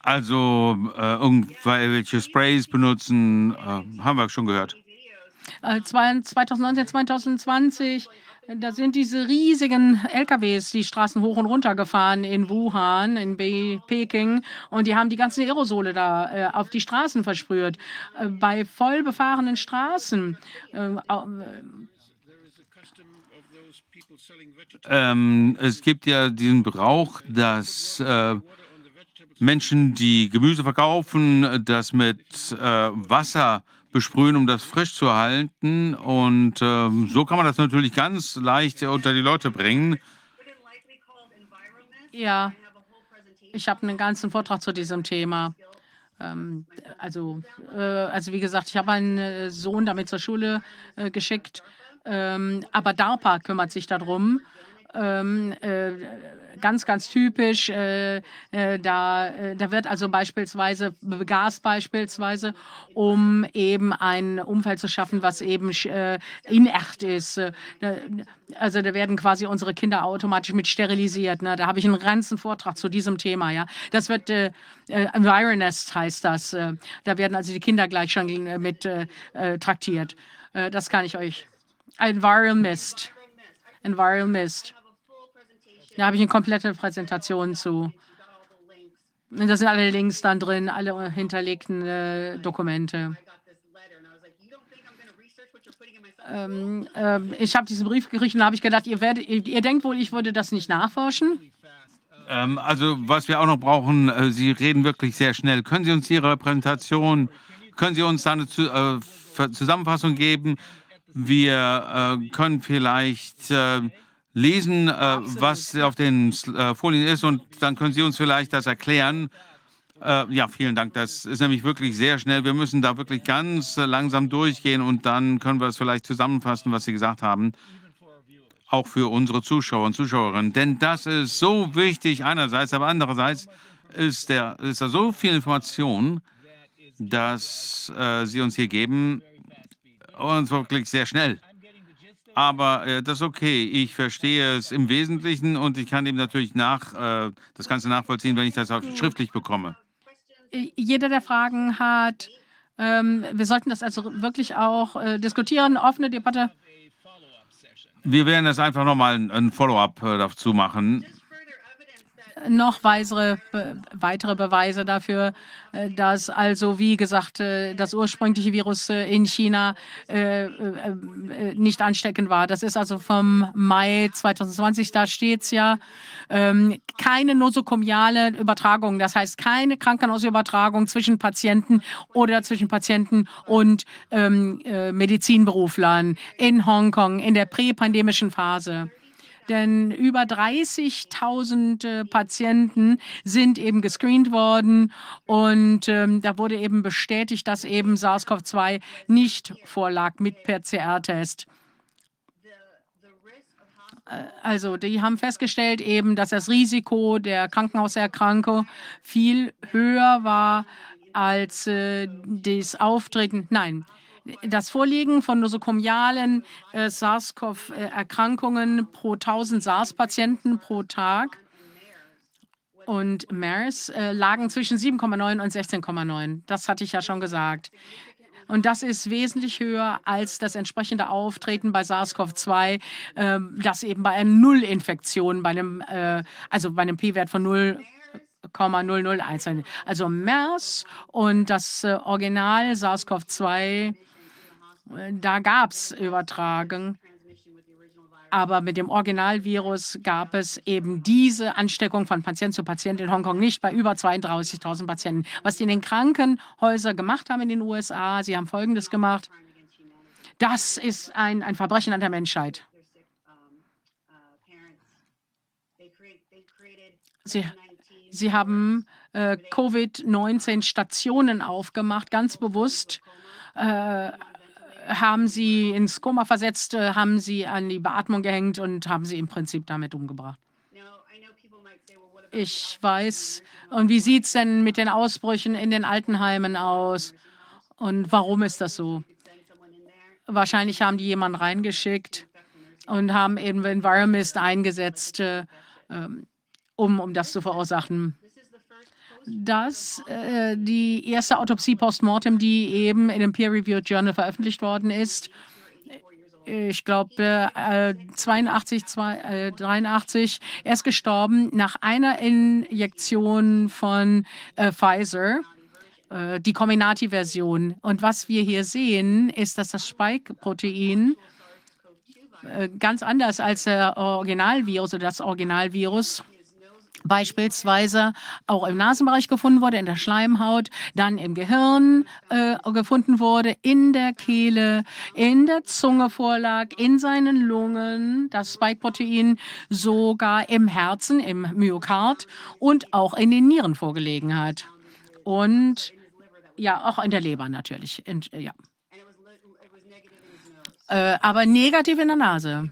Also äh, irgendwelche Sprays benutzen, äh, haben wir schon gehört. Äh, 2019, 2020, da sind diese riesigen LKWs die Straßen hoch und runter gefahren in Wuhan, in Be Peking und die haben die ganzen Aerosole da äh, auf die Straßen versprüht. Äh, bei voll befahrenen Straßen äh, ähm, es gibt ja diesen Brauch, dass äh, Menschen, die Gemüse verkaufen, das mit äh, Wasser besprühen, um das frisch zu halten. Und äh, so kann man das natürlich ganz leicht unter die Leute bringen. Ja, ich habe einen ganzen Vortrag zu diesem Thema. Ähm, also, äh, also wie gesagt, ich habe einen äh, Sohn damit zur Schule äh, geschickt aber DARPA kümmert sich darum. Ähm, äh, ganz, ganz typisch. Äh, äh, da, da wird also beispielsweise Gas beispielsweise, um eben ein Umfeld zu schaffen, was eben inert ist. Also da werden quasi unsere Kinder automatisch mit sterilisiert. Ne? Da habe ich einen ganzen Vortrag zu diesem Thema. Ja, das wird äh, heißt das. da werden also die Kinder gleich schon mit traktiert. das kann ich euch Environmist. Environmist. Da habe ich eine komplette Präsentation zu. Da sind alle Links dann drin, alle hinterlegten äh, Dokumente. Ähm, ähm, ich habe diesen Brief gekriegt und habe ich gedacht, ihr, werdet, ihr, ihr, denkt wohl, ich würde das nicht nachforschen? Ähm, also was wir auch noch brauchen, äh, Sie reden wirklich sehr schnell. Können Sie uns Ihre Präsentation, können Sie uns da eine äh, Zusammenfassung geben? Wir äh, können vielleicht äh, lesen, äh, was auf den äh, Folien ist und dann können Sie uns vielleicht das erklären. Äh, ja, vielen Dank. Das ist nämlich wirklich sehr schnell. Wir müssen da wirklich ganz langsam durchgehen und dann können wir es vielleicht zusammenfassen, was Sie gesagt haben. Auch für unsere Zuschauer und Zuschauerinnen. Denn das ist so wichtig einerseits, aber andererseits ist, der, ist da so viel Information, dass äh, Sie uns hier geben und wirklich sehr schnell. Aber äh, das ist okay. Ich verstehe es im Wesentlichen und ich kann ihm natürlich nach, äh, das Ganze nachvollziehen, wenn ich das auch schriftlich bekomme. Jeder, der Fragen hat, ähm, wir sollten das also wirklich auch äh, diskutieren, offene Debatte. Wir werden das einfach nochmal ein Follow-up äh, dazu machen noch weitere, weitere Beweise dafür, äh, dass also, wie gesagt, äh, das ursprüngliche Virus äh, in China nicht ansteckend war. Das ist also vom Mai 2020, da steht es ja, ähm, keine nosokomiale Übertragung, das heißt keine Krankenhausübertragung zwischen Patienten oder zwischen Patienten und ähm, Medizinberuflern in Hongkong in der präpandemischen Phase denn über 30.000 äh, Patienten sind eben gescreent worden und ähm, da wurde eben bestätigt, dass eben SARS-CoV-2 nicht vorlag mit PCR-Test. Äh, Also, die haben festgestellt eben, dass das Risiko der Krankenhauserkrankung viel höher war als äh, das Auftreten. Nein, das Vorliegen von nosokomialen äh, SARS-CoV-Erkrankungen pro 1000 SARS-Patienten pro Tag und MERS äh, lagen zwischen 7,9 und 16,9. Das hatte ich ja schon gesagt. Und das ist wesentlich höher als das entsprechende Auftreten bei SARS-CoV-2, ähm, das eben bei einer Nullinfektion, bei einem, äh, also bei einem P-Wert von 0,001 sein. Also MERS und das äh, Original SARS-CoV-2, äh, da gab es Übertragung. Aber mit dem Originalvirus gab es eben diese Ansteckung von Patient zu Patient in Hongkong nicht bei über 32.000 Patienten. Was die in den Krankenhäusern gemacht haben in den USA, sie haben Folgendes gemacht. Das ist ein, ein Verbrechen an der Menschheit. Sie, sie haben äh, Covid-19-Stationen aufgemacht, ganz bewusst. Äh, haben sie ins Koma versetzt, äh, haben sie an die Beatmung gehängt und haben sie im Prinzip damit umgebracht. Ich weiß. Und wie sieht es denn mit den Ausbrüchen in den Altenheimen aus? Und warum ist das so? Wahrscheinlich haben die jemanden reingeschickt und haben eben Environmist eingesetzt, äh, ähm, um, um das zu verursachen. Das äh, die erste Autopsie postmortem, die eben in einem Peer-Reviewed Journal veröffentlicht worden ist. Ich glaube, äh, 82, zwei, äh, 83. Er ist gestorben nach einer Injektion von äh, Pfizer äh, die Comirnaty-Version. Und was wir hier sehen, ist, dass das Spike-Protein äh, ganz anders als der Originalvirus oder das Originalvirus beispielsweise auch im Nasenbereich gefunden wurde, in der Schleimhaut, dann im Gehirn äh, gefunden wurde, in der Kehle, in der Zunge vorlag, in seinen Lungen, das Spike-Protein sogar im Herzen, im Myokard und auch in den Nieren vorgelegen hat. Und ja, auch in der Leber natürlich. In, ja. Äh, aber negativ in der Nase.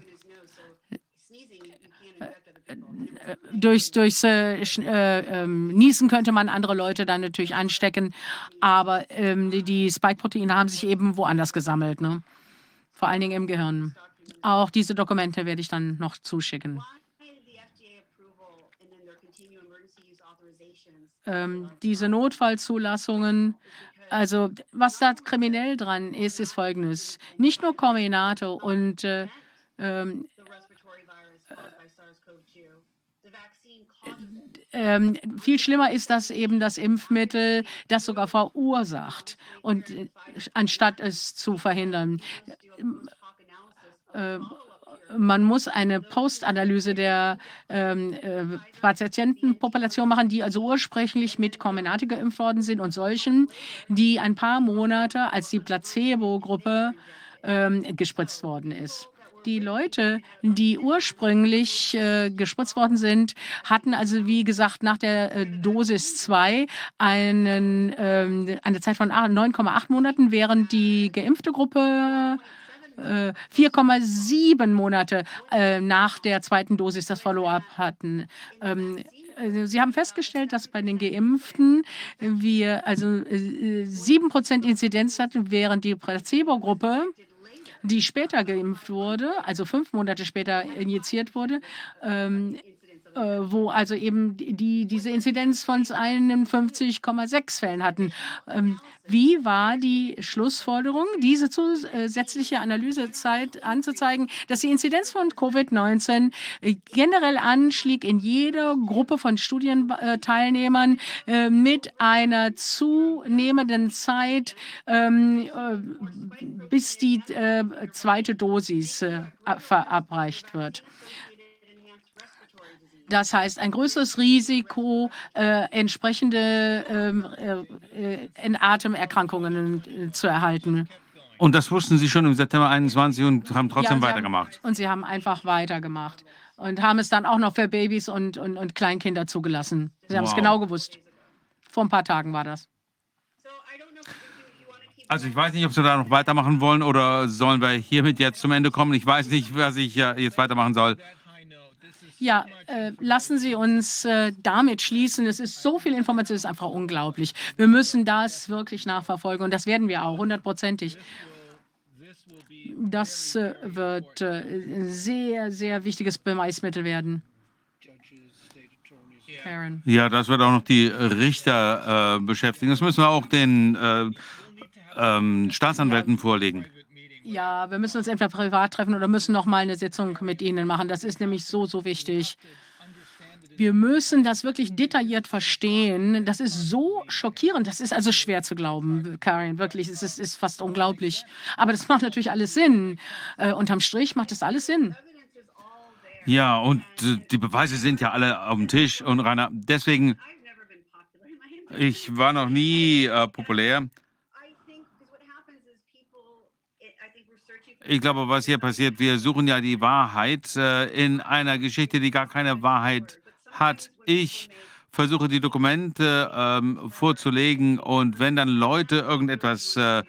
Durchs, durchs äh, äh, ähm, Niesen könnte man andere Leute dann natürlich anstecken, aber ähm, die, die Spike-Proteine haben sich eben woanders gesammelt, ne? vor allen Dingen im Gehirn. Auch diese Dokumente werde ich dann noch zuschicken. Ähm, diese Notfallzulassungen, also was da kriminell dran ist, ist folgendes. Nicht nur Comirnaty und äh, ähm, ähm, viel schlimmer ist das eben das Impfmittel, das sogar verursacht und äh, anstatt es zu verhindern. Äh, man muss eine Postanalyse der ähm, äh, Patientenpopulation machen, die also ursprünglich mit Comirnaty geimpft worden sind und solchen, die ein paar Monate als die Placebo-Gruppe ähm, gespritzt worden ist die Leute, die ursprünglich äh, gespritzt worden sind, hatten also, wie gesagt, nach der äh, Dosis 2 einen, ähm, eine Zeit von 9,8 Monaten, während die geimpfte Gruppe 4,7 äh, Monate äh, nach der zweiten Dosis das Follow-up hatten. Ähm, also Sie haben festgestellt, dass bei den Geimpften wir also äh, 7% Inzidenz hatten, während die Placebo-Gruppe die später geimpft wurde, also fünf Monate später injiziert wurde, ähm, äh, wo also eben die, diese Inzidenz von 51,6 Fällen hatten. Ähm, wie war die Schlussfolgerung, diese zusätzliche Analysezeit anzuzeigen, dass die Inzidenz von Covid-19 äh, generell anschlägt in jeder Gruppe von Studienteilnehmern äh, mit einer zunehmenden Zeit, ähm, bis die zweite Dosis verabreicht wird? Das heißt, ein größeres Risiko, äh, entsprechende ähm, äh, äh, Atemerkrankungen äh, zu erhalten. Und das wussten Sie schon im September 21 und haben trotzdem Ja, weitergemacht. Haben, und sie haben einfach weitergemacht und haben es dann auch noch für Babys und, und, und Kleinkinder zugelassen. Sie haben es Wow. genau gewusst. Vor ein paar Tagen war das. Also ich weiß nicht, ob Sie da noch weitermachen wollen oder sollen wir hiermit jetzt zum Ende kommen. Ich weiß nicht, was ich äh, jetzt weitermachen soll. Ja, äh, lassen Sie uns äh, damit schließen. Es ist so viel Information, es ist einfach unglaublich. Wir müssen das wirklich nachverfolgen und das werden wir auch, hundertprozentig. Das äh, wird äh, sehr, sehr wichtiges Beweismittel werden. Ja, das wird auch noch die Richter äh, beschäftigen. Das müssen wir auch den äh, ähm, Staatsanwälten vorlegen. Ja, wir müssen uns entweder privat treffen oder müssen noch mal eine Sitzung mit Ihnen machen. Das ist nämlich so, so wichtig. Wir müssen das wirklich detailliert verstehen. Das ist so schockierend. Das ist also schwer zu glauben, Karin. Wirklich, es ist, ist fast unglaublich. Aber das macht natürlich alles Sinn. Äh, unterm Strich macht das alles Sinn. Ja, und äh, die Beweise sind ja alle auf dem Tisch. Und Rainer, deswegen, ich war noch nie äh, populär. Ich glaube, was hier passiert, wir suchen ja die Wahrheit äh, in einer Geschichte, die gar keine Wahrheit hat. Ich versuche die Dokumente ähm, vorzulegen und wenn dann Leute irgendetwas äh,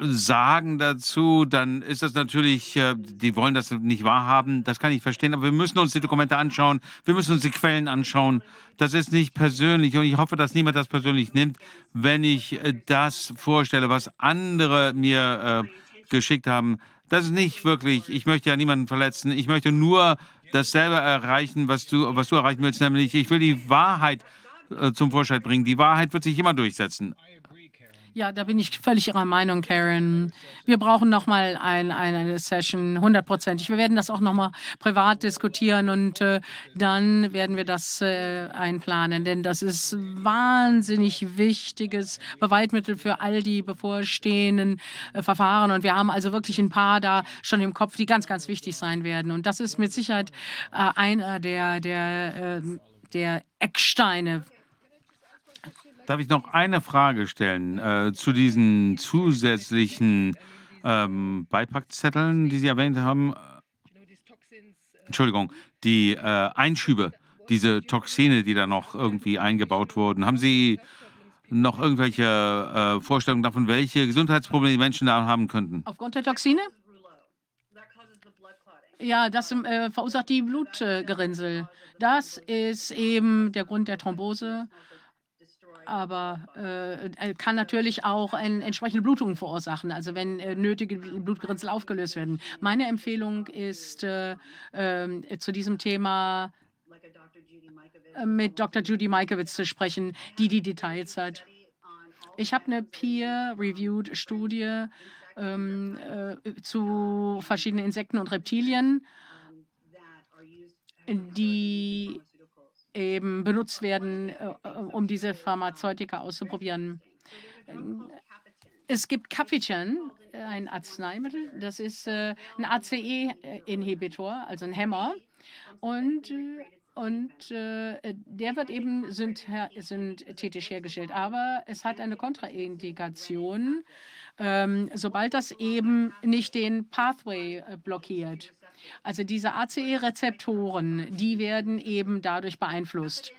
sagen dazu, dann ist das natürlich, äh, die wollen das nicht wahrhaben, das kann ich verstehen, aber wir müssen uns die Dokumente anschauen, wir müssen uns die Quellen anschauen. Das ist nicht persönlich und ich hoffe, dass niemand das persönlich nimmt, wenn ich äh, das vorstelle, was andere mir äh, geschickt haben. Das ist nicht wirklich, ich möchte ja niemanden verletzen. Ich möchte nur dasselbe erreichen, was du, was du erreichen willst, nämlich ich will die Wahrheit äh, zum Vorschein bringen. Die Wahrheit wird sich immer durchsetzen. Ja, da bin ich völlig Ihrer Meinung, Karen. Wir brauchen noch mal ein, ein, eine Session, hundertprozentig. Wir werden das auch noch mal privat diskutieren und äh, dann werden wir das äh, einplanen, denn das ist wahnsinnig wichtiges Beweismittel für all die bevorstehenden äh, Verfahren und wir haben also wirklich ein paar da schon im Kopf, die ganz, ganz wichtig sein werden und das ist mit Sicherheit äh, einer der, der, ähm, der Ecksteine Darf ich noch eine Frage stellen äh, zu diesen zusätzlichen ähm, Beipackzetteln, die Sie erwähnt haben? Entschuldigung, die äh, Einschübe, diese Toxine, die da noch irgendwie eingebaut wurden. Haben Sie noch irgendwelche äh, Vorstellungen davon, welche Gesundheitsprobleme die Menschen da haben könnten? Aufgrund der Toxine? Ja, das äh, verursacht die Blutgerinnsel. Das ist eben der Grund der Thrombose aber äh, kann natürlich auch eine entsprechende Blutung verursachen, also wenn äh, nötige Blutgerinnsel aufgelöst werden. Meine Empfehlung ist äh, ähm, zu diesem Thema äh, mit Dr. Judy Mikovits zu sprechen, die die Details hat. Ich habe eine peer-reviewed Studie ähm, äh, zu verschiedenen Insekten und Reptilien, die eben benutzt werden, äh, äh, um diese Pharmazeutika auszuprobieren. Es gibt Capitan, ein Arzneimittel, das ist äh, ein ACE-Inhibitor, also ein Hämmer. Und, und äh, der wird eben synthetisch hergestellt. Aber es hat eine Kontraindikation, ähm, sobald das eben nicht den Pathway blockiert. Also diese ACE-Rezeptoren, die werden eben dadurch beeinflusst.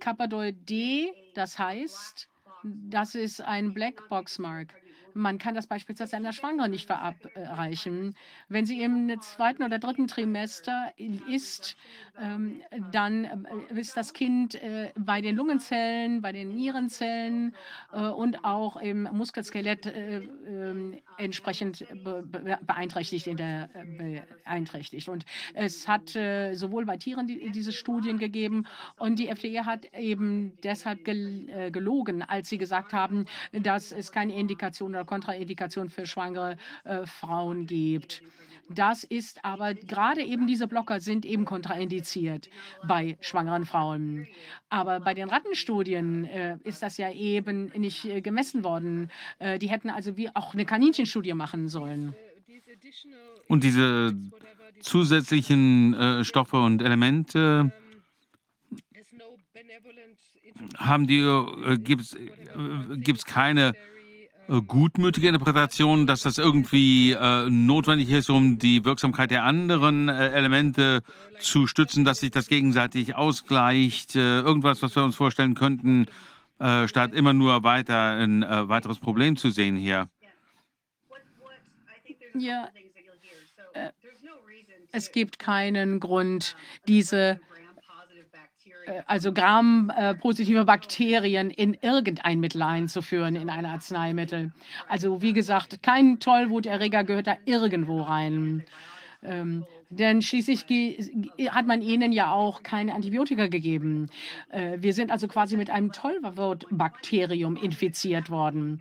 Kappadol D, das heißt, das ist ein Blackbox-Mark. Man kann das beispielsweise einer Schwangeren nicht verabreichen. Wenn sie im zweiten oder dritten Trimester ist, ähm, dann äh, ist das Kind äh, bei den Lungenzellen, bei den Nierenzellen äh, und auch im Muskelskelett ähm, entsprechend beeinträchtigt, in der, beeinträchtigt. Und es hat sowohl bei Tieren diese Studien gegeben und die FDA hat eben deshalb gelogen, als sie gesagt haben, dass es keine Indikation oder Kontraindikation für schwangere Frauen gibt. Das ist aber gerade eben diese Blocker sind eben kontraindiziert bei schwangeren Frauen. Aber bei den Rattenstudien äh, ist das ja eben nicht äh, gemessen worden. Äh, die hätten also wie auch eine Kaninchenstudie machen sollen. Und diese zusätzlichen äh, Stoffe und Elemente haben die, äh, gibt es äh, keine äh, gutmütige Interpretation, dass das irgendwie äh, notwendig ist, um die Wirksamkeit der anderen äh, Elemente zu stützen, dass sich das gegenseitig ausgleicht. Äh, irgendwas, was wir uns vorstellen könnten, äh, statt immer nur weiter ein äh, weiteres Problem zu sehen hier. Ja, Es gibt keinen Grund, diese äh, also Gram-positive Bakterien in irgendein Mittel einzuführen, in ein Arzneimittel. Also wie gesagt, kein Tollwuterreger gehört da irgendwo rein. Ähm, denn schließlich hat man ihnen ja auch keine Antibiotika gegeben. Äh, wir sind also quasi mit einem Tollwutbakterium infiziert worden.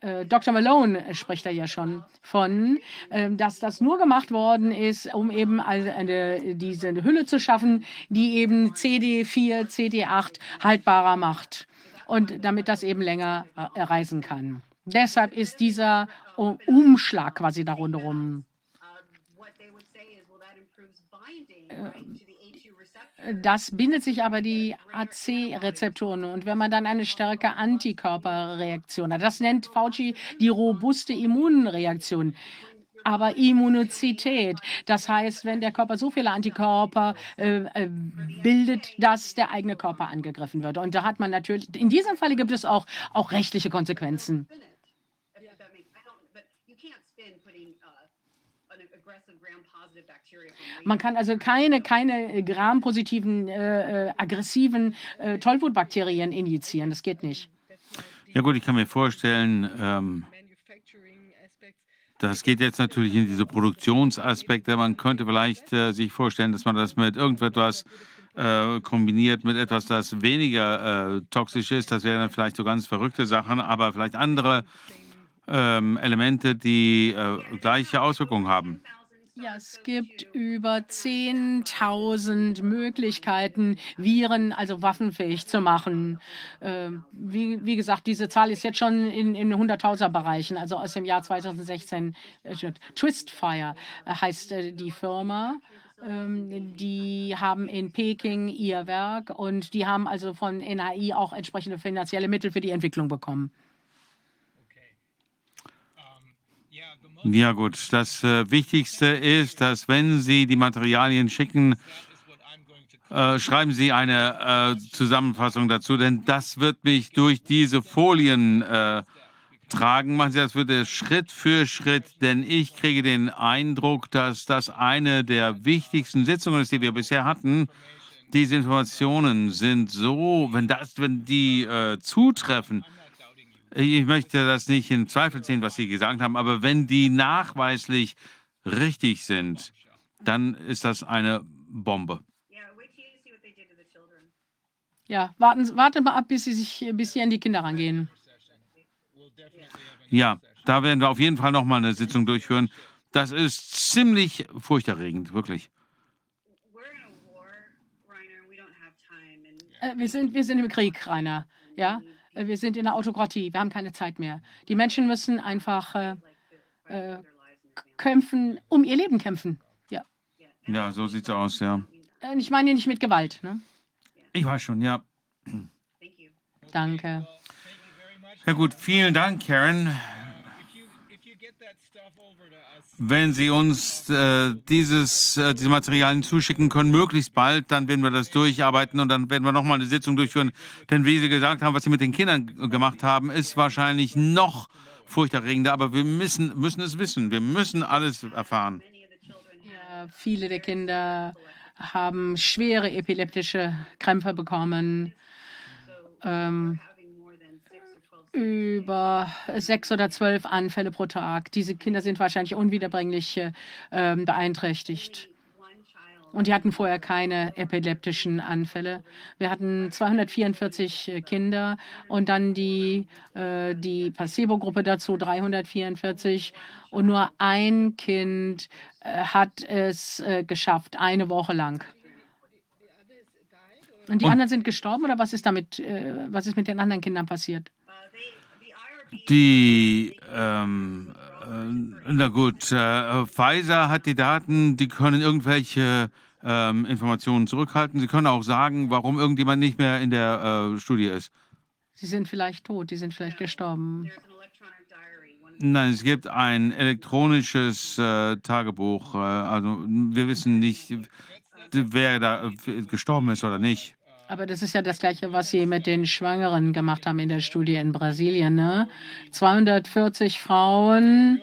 Äh, Dr. Malone spricht da ja schon von, äh, dass das nur gemacht worden ist, um eben eine, diese Hülle zu schaffen, die eben CD4, CD8 haltbarer macht und damit das eben länger äh, reisen kann. Deshalb ist dieser Umschlag quasi da rundherum. Das bindet sich aber die AC-Rezeptoren. Und wenn man dann eine starke Antikörperreaktion hat, das nennt Fauci die robuste Immunreaktion. Aber Immunizität, das heißt, wenn der Körper so viele Antikörper äh, äh, bildet, dass der eigene Körper angegriffen wird. Und da hat man natürlich, in diesem Fall gibt es auch, auch rechtliche Konsequenzen. Man kann also keine, keine äh, grampositiven, äh, äh, aggressiven äh, Tollwutbakterien injizieren. Das geht nicht. Ja gut, ich kann mir vorstellen, ähm, das geht jetzt natürlich in diese Produktionsaspekte. Man könnte vielleicht äh, sich vorstellen, dass man das mit irgendetwas äh, kombiniert mit etwas, das weniger äh, toxisch ist. Das wären dann vielleicht so ganz verrückte Sachen, aber vielleicht andere ähm, Elemente, die äh, gleiche Auswirkungen haben. Ja, es gibt über 10.000 Möglichkeiten, Viren, also waffenfähig zu machen. Äh, wie, wie, gesagt, diese Zahl ist jetzt schon in, in 100.000er Bereichen, also aus dem Jahr 2016. Äh, Twistfire äh, heißt äh, die Firma. Ähm, die haben in Peking ihr Werk und die haben also von NAI auch entsprechende finanzielle Mittel für die Entwicklung bekommen. Ja gut, das äh, Wichtigste ist, dass wenn Sie die Materialien schicken, äh, schreiben Sie eine äh, Zusammenfassung dazu, denn das wird mich durch diese Folien äh, tragen. Machen Sie das bitte Schritt für Schritt, denn ich kriege den Eindruck, dass das eine der wichtigsten Sitzungen ist, die wir bisher hatten. Diese Informationen sind so, wenn das, wenn die äh, zutreffen, ich möchte das nicht in Zweifel ziehen, was Sie gesagt haben, aber wenn die nachweislich richtig sind, dann ist das eine Bombe. Ja, warten, warten mal ab, bis Sie, sich, bis Sie an die Kinder rangehen. Ja, da werden wir auf jeden Fall noch mal eine Sitzung durchführen. Das ist ziemlich furchterregend, wirklich. Äh, wir, sind, wir sind im Krieg, Rainer. Ja, wir sind in der Autokratie, wir haben keine Zeit mehr. Die Menschen müssen einfach äh, äh, kämpfen, um ihr Leben kämpfen. Ja. Ja, so sieht es aus, ja. Äh, ich meine nicht mit Gewalt. Ne? Ich weiß schon, ja. Danke. Ja gut, vielen Dank, Karen. Wenn Sie uns äh, dieses, äh, diese Materialien zuschicken können, möglichst bald, dann werden wir das durcharbeiten und dann werden wir nochmal eine Sitzung durchführen. Denn wie Sie gesagt haben, was Sie mit den Kindern gemacht haben, ist wahrscheinlich noch furchterregender. Aber wir müssen, müssen es wissen. Wir müssen alles erfahren. Ja, viele der Kinder haben schwere epileptische Krämpfe bekommen. Ähm, über sechs oder zwölf Anfälle pro Tag. Diese Kinder sind wahrscheinlich unwiederbringlich äh, beeinträchtigt. Und die hatten vorher keine epileptischen Anfälle. Wir hatten 244 äh, Kinder und dann die, äh, die Placebo-Gruppe dazu 344. Und nur ein Kind äh, hat es äh, geschafft, eine Woche lang. Und die und anderen sind gestorben oder was ist damit, äh, was ist mit den anderen Kindern passiert? Die, ähm, äh, na gut, äh, Pfizer hat die Daten, die können irgendwelche ähm, Informationen zurückhalten. Sie können auch sagen, warum irgendjemand nicht mehr in der äh, Studie ist. Sie sind vielleicht tot, die sind vielleicht gestorben. Nein, es gibt ein elektronisches äh, Tagebuch. Äh, also wir wissen nicht, wer da äh, gestorben ist oder nicht. Aber das ist ja das Gleiche, was Sie mit den Schwangeren gemacht haben in der Studie in Brasilien. Ne? 240 Frauen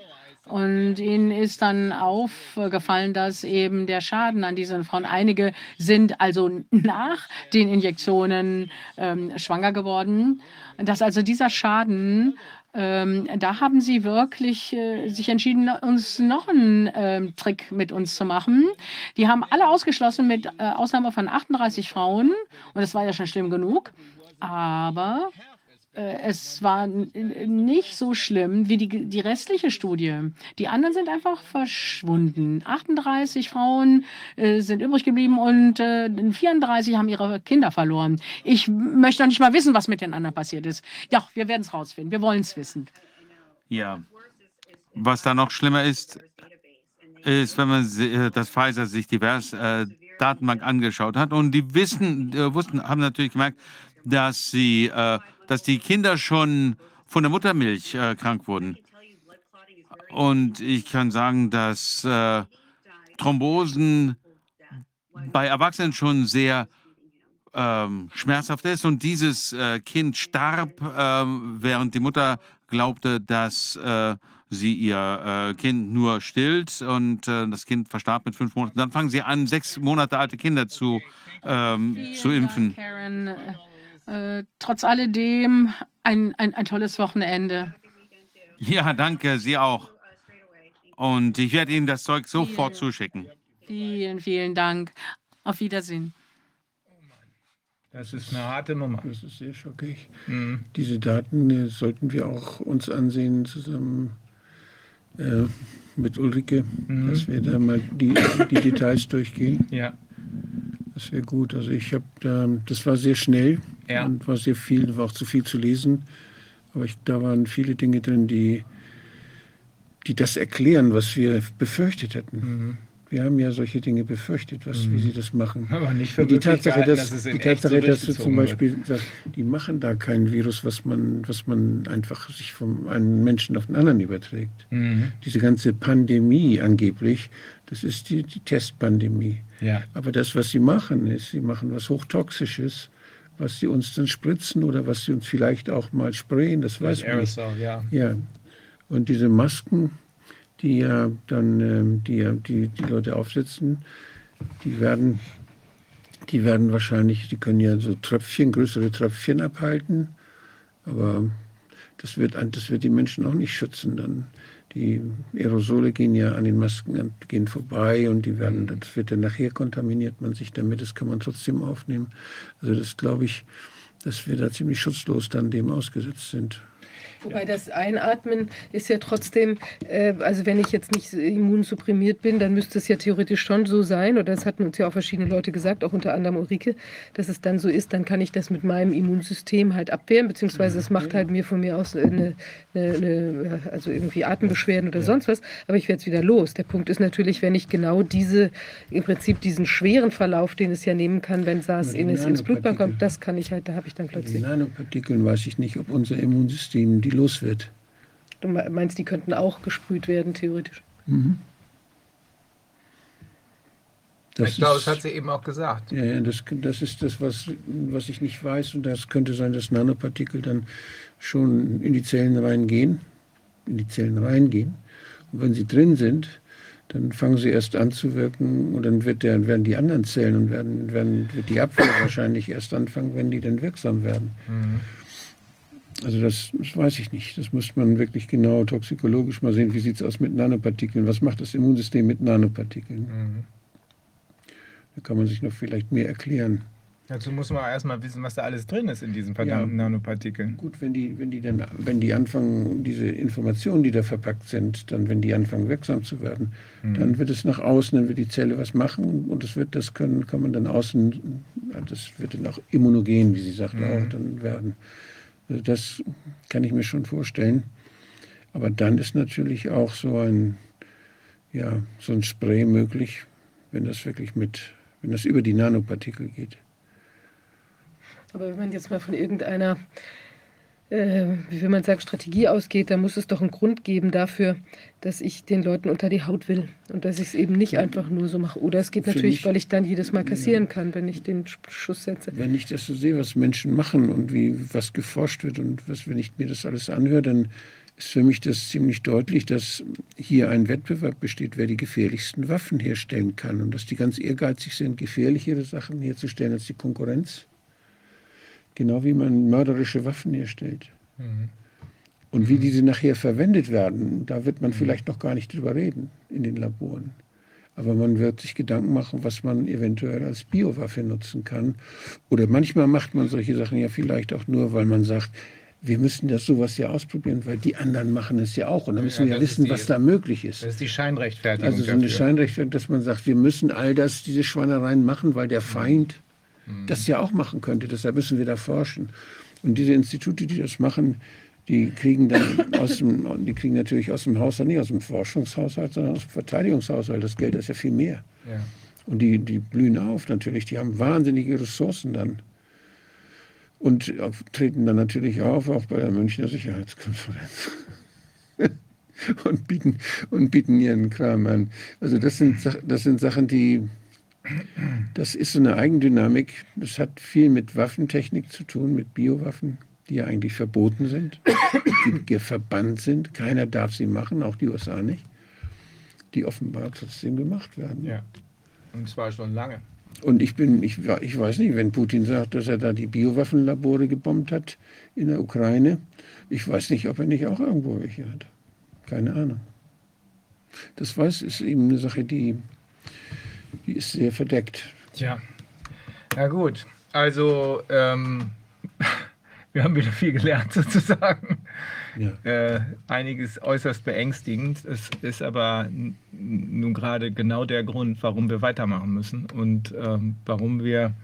Und ihnen ist dann aufgefallen, dass eben der Schaden an diesen Frauen, einige sind also nach den Injektionen ähm, schwanger geworden, dass also dieser Schaden ähm, da haben sie wirklich äh, sich entschieden, uns noch einen ähm, Trick mit uns zu machen. Die haben alle ausgeschlossen, mit äh, Ausnahme von 38 Frauen. Und das war ja schon schlimm genug. Aber äh, es war nicht so schlimm wie die, die restliche Studie. Die anderen sind einfach verschwunden. 38 Frauen äh, sind übrig geblieben und äh, 34 haben ihre Kinder verloren. Ich möchte noch nicht mal wissen, was mit den anderen passiert ist. Ja, wir werden es rausfinden. Wir wollen es wissen. Ja. Was da noch schlimmer ist, ist, wenn man äh, das Pfizer sich divers äh, Datenbank angeschaut hat und die wissen, äh, wussten, haben natürlich gemerkt, dass sie äh, dass die Kinder schon von der Muttermilch äh, krank wurden. Und ich kann sagen, dass äh, Thrombosen bei Erwachsenen schon sehr ähm, schmerzhaft ist. Und dieses äh, Kind starb, ähm, während die Mutter glaubte, dass äh, sie ihr äh, Kind nur stillt. Und äh, das Kind verstarb mit fünf Monaten. Dann fangen sie an, sechs Monate alte Kinder zu, ähm, zu impfen. Karen. Äh, trotz alledem ein, ein, ein tolles Wochenende. Ja, danke, Sie auch. Und ich werde Ihnen das Zeug sofort zuschicken. Vielen, vielen Dank. Auf Wiedersehen. Das ist eine harte Nummer. Das ist sehr schockig. Mhm. Diese Daten äh, sollten wir auch uns ansehen, zusammen äh, mit Ulrike, Mhm. dass wir da mal die, die Details durchgehen. Ja. Das wäre gut. Also ich habe da, das war sehr schnell Ja. und war sehr viel, war auch zu viel zu lesen. Aber ich, da waren viele Dinge drin, die, die das erklären, was wir befürchtet hätten. Mhm. Wir haben ja solche Dinge befürchtet, was, wie sie das machen. Aber nicht für die Tatsache, gehalten, dass, dass die echt so Tatsache, dass du zum wird. Beispiel sagst, die machen da kein Virus, was man, was man einfach sich vom einen Menschen auf den anderen überträgt. Mhm. Diese ganze Pandemie angeblich, das ist die, die Testpandemie. Ja. Aber das, was sie machen, ist, sie machen was Hochtoxisches, was sie uns dann spritzen oder was sie uns vielleicht auch mal sprayen, das weiß man nicht. Ja. Ja. Und diese Masken, die ja dann ähm, die, die, die Leute aufsetzen, die werden, die werden wahrscheinlich, die können ja so Tröpfchen, größere Tröpfchen abhalten, aber das wird, das wird die Menschen auch nicht schützen. Dann die Aerosole gehen ja an den Masken gehen vorbei und die werden, das wird dann nachher kontaminiert man sich damit, das kann man trotzdem aufnehmen. Also das glaube ich, dass wir da ziemlich schutzlos dann dem ausgesetzt sind. Wobei das Einatmen ist ja trotzdem, äh, also wenn ich jetzt nicht immunsupprimiert bin, dann müsste es ja theoretisch schon so sein, oder das hatten uns ja auch verschiedene Leute gesagt, auch unter anderem Ulrike, dass es dann so ist, dann kann ich das mit meinem Immunsystem halt abwehren, beziehungsweise es macht halt mir von mir aus eine, eine, eine also irgendwie Atembeschwerden oder sonst was, aber ich werde es wieder los. Der Punkt ist natürlich, wenn ich genau diese, im Prinzip diesen schweren Verlauf, den es ja nehmen kann, wenn SARS ins Blutbahn kommt, das kann ich halt, da habe ich dann plötzlich. Nanopartikeln weiß ich nicht, ob unser Immunsystem die los wird. Du meinst, die könnten auch gesprüht werden, theoretisch. Das ich glaube, ist- das hat sie eben auch gesagt. Ja, ja das, das ist das, was, was ich nicht weiß. Und das könnte sein, dass Nanopartikel dann schon in die Zellen reingehen, in die Zellen reingehen. Und wenn sie drin sind, dann fangen sie erst an zu wirken und dann wird der, werden die anderen Zellen und werden, werden, wird die Abwehr wahrscheinlich erst anfangen, wenn die dann wirksam werden. Also das, das weiß ich nicht. Das muss man wirklich genau toxikologisch mal sehen. Wie sieht es aus mit Nanopartikeln? Was macht das Immunsystem mit Nanopartikeln? Da kann man sich noch vielleicht mehr erklären. Dazu muss man erstmal wissen, was da alles drin ist in diesen verdammten Nanopartikeln. Gut, wenn die, wenn die dann, wenn die anfangen, diese Informationen, die da verpackt sind, dann, wenn die anfangen wirksam zu werden, dann wird es nach außen, dann wird die Zelle was machen und das wird, das können, kann man dann außen, ja, das wird dann auch immunogen, wie sie sagt, auch dann werden. Also das kann ich mir schon vorstellen. Aber dann ist natürlich auch so ein, ja, so ein Spray möglich, wenn das wirklich mit, wenn das über die Nanopartikel geht. Aber wenn man jetzt mal von irgendeiner, äh, wie will man sagen, Strategie ausgeht, dann muss es doch einen Grund geben dafür, dass ich den Leuten unter die Haut will und dass ich es eben nicht einfach nur so mache. Oder es geht natürlich, ich- weil ich dann jedes Mal kassieren kann, wenn ich den Sch- Schuss setze. Wenn ich das so sehe, was Menschen machen und wie was geforscht wird und was, wenn ich mir das alles anhöre, dann ist für mich das ziemlich deutlich, dass hier ein Wettbewerb besteht, wer die gefährlichsten Waffen herstellen kann und dass die ganz ehrgeizig sind, gefährlichere Sachen herzustellen als die Konkurrenz. Genau wie man mörderische Waffen herstellt. Mhm. Und wie diese nachher verwendet werden, da wird man vielleicht noch gar nicht drüber reden in den Laboren. Aber man wird sich Gedanken machen, was man eventuell als Biowaffe nutzen kann. Oder manchmal macht man solche Sachen ja vielleicht auch nur, weil man sagt, wir müssen das sowas ja ausprobieren, weil die anderen machen es ja auch. Und dann müssen Ja, wir das wissen, die- was da möglich ist. Das ist die Scheinrechtfertigung. Also so eine dafür. Scheinrechtfertigung, dass man sagt, wir müssen all das, diese Schweinereien machen, weil der Feind das ja auch machen könnte. Deshalb müssen wir da forschen. Und diese Institute, die das machen, die kriegen dann aus dem, die kriegen natürlich aus dem Haushalt, nicht aus dem Forschungshaushalt, sondern aus dem Verteidigungshaushalt. Das Geld ist ja viel mehr. Ja. Und die, die blühen auf natürlich. Die haben wahnsinnige Ressourcen dann. Und treten dann natürlich auf, auch bei der Münchner Sicherheitskonferenz. und, bieten, und bieten ihren Kram an. Also das sind, das sind Sachen, die, das ist so eine Eigendynamik. Das hat viel mit Waffentechnik zu tun, mit Biowaffen, die ja eigentlich verboten sind, die verbannt sind. Keiner darf sie machen, auch die USA nicht. Die offenbar trotzdem gemacht werden. ja. Und zwar schon lange. Und ich bin, ich, ich weiß nicht, wenn Putin sagt, dass er da die Biowaffenlabore gebombt hat in der Ukraine, ich weiß nicht, ob er nicht auch irgendwo welche hat. Keine Ahnung. Das weiß, ist eben eine Sache, die, die ist sehr verdeckt. Tja. Na gut. Also, ähm, wir haben wieder viel gelernt sozusagen. Ja. Äh, einiges äußerst beängstigend. Es ist aber nun gerade genau der Grund, warum wir weitermachen müssen und ähm, warum wir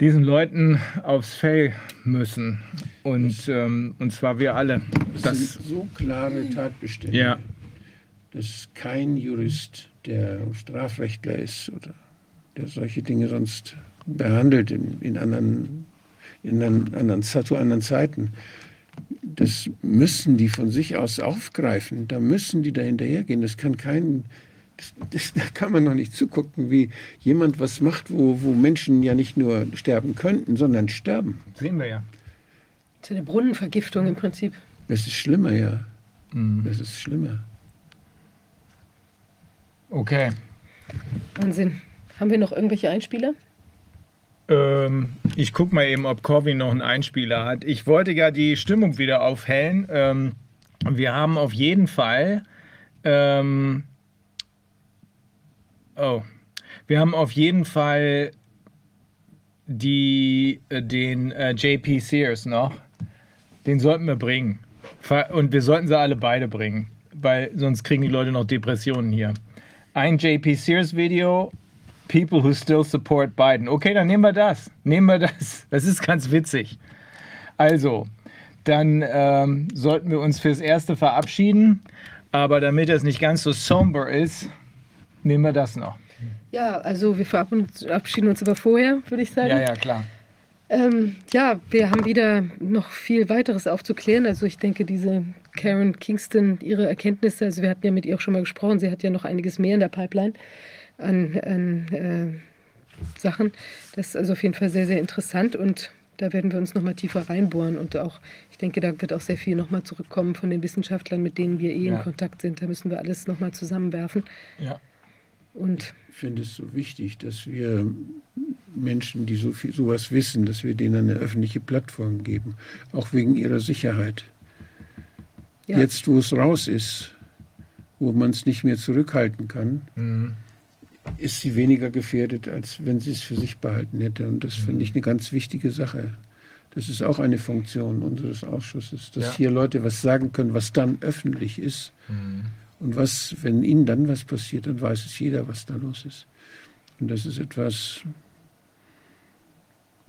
diesen Leuten aufs Fell müssen. Und, ähm, und zwar wir alle. Das, Das, sind so klare Tatbestände, ja, dass kein Jurist, der Strafrechtler ist oder der solche Dinge sonst behandelt in, in anderen, in anderen, anderen, zu anderen Zeiten, das müssen die von sich aus aufgreifen. Da müssen die da hinterhergehen. Das kann kein, das, das, da kann man noch nicht zugucken, wie jemand was macht, wo, wo Menschen ja nicht nur sterben könnten, sondern sterben. sehen wir ja. Das ist eine Brunnenvergiftung im Prinzip. Das ist schlimmer, ja. Mhm. Das ist schlimmer. Okay. Wahnsinn. Haben wir noch irgendwelche Einspieler? Ähm, ich gucke mal eben, ob Corvin noch einen Einspieler hat. Ich wollte ja die Stimmung wieder aufhellen. Ähm, wir haben auf jeden Fall. Ähm, oh. Wir haben auf jeden Fall die, äh, den äh, JP Sears noch. Den sollten wir bringen. Und wir sollten sie alle beide bringen, weil sonst kriegen die Leute noch Depressionen hier. Ein JP Sears Video People who still support Biden. Okay, dann nehmen wir das. Nehmen wir das. Das ist ganz witzig. Also, dann ähm, sollten wir uns fürs Erste verabschieden. Aber damit es nicht ganz so somber ist, nehmen wir das noch. Ja, also wir verabschieden uns aber vorher, würde ich sagen. Ja, ja, klar. Ähm, ja, wir haben wieder noch viel weiteres aufzuklären. Also ich denke, diese Karen Kingston, ihre Erkenntnisse, also wir hatten ja mit ihr auch schon mal gesprochen, sie hat ja noch einiges mehr in der Pipeline an, an äh, Sachen. Das ist also auf jeden Fall sehr, sehr interessant und da werden wir uns noch mal tiefer reinbohren und auch, ich denke, da wird auch sehr viel noch mal zurückkommen von den Wissenschaftlern, mit denen wir eh Ja. in Kontakt sind. Da müssen wir alles noch mal zusammenwerfen Ja. und Ich finde es so wichtig, dass wir Menschen, die so viel sowas wissen, dass wir denen eine öffentliche Plattform geben, auch wegen ihrer Sicherheit. Ja, Jetzt, wo es raus ist, wo man es nicht mehr zurückhalten kann, Mhm. ist sie weniger gefährdet, als wenn sie es für sich behalten hätte. Und das finde ich eine ganz wichtige Sache. Das ist auch eine Funktion unseres Ausschusses, dass Ja. hier Leute was sagen können, was dann öffentlich ist. Mhm. Und was, wenn ihnen dann was passiert, dann weiß es jeder, was da los ist. Und das ist etwas,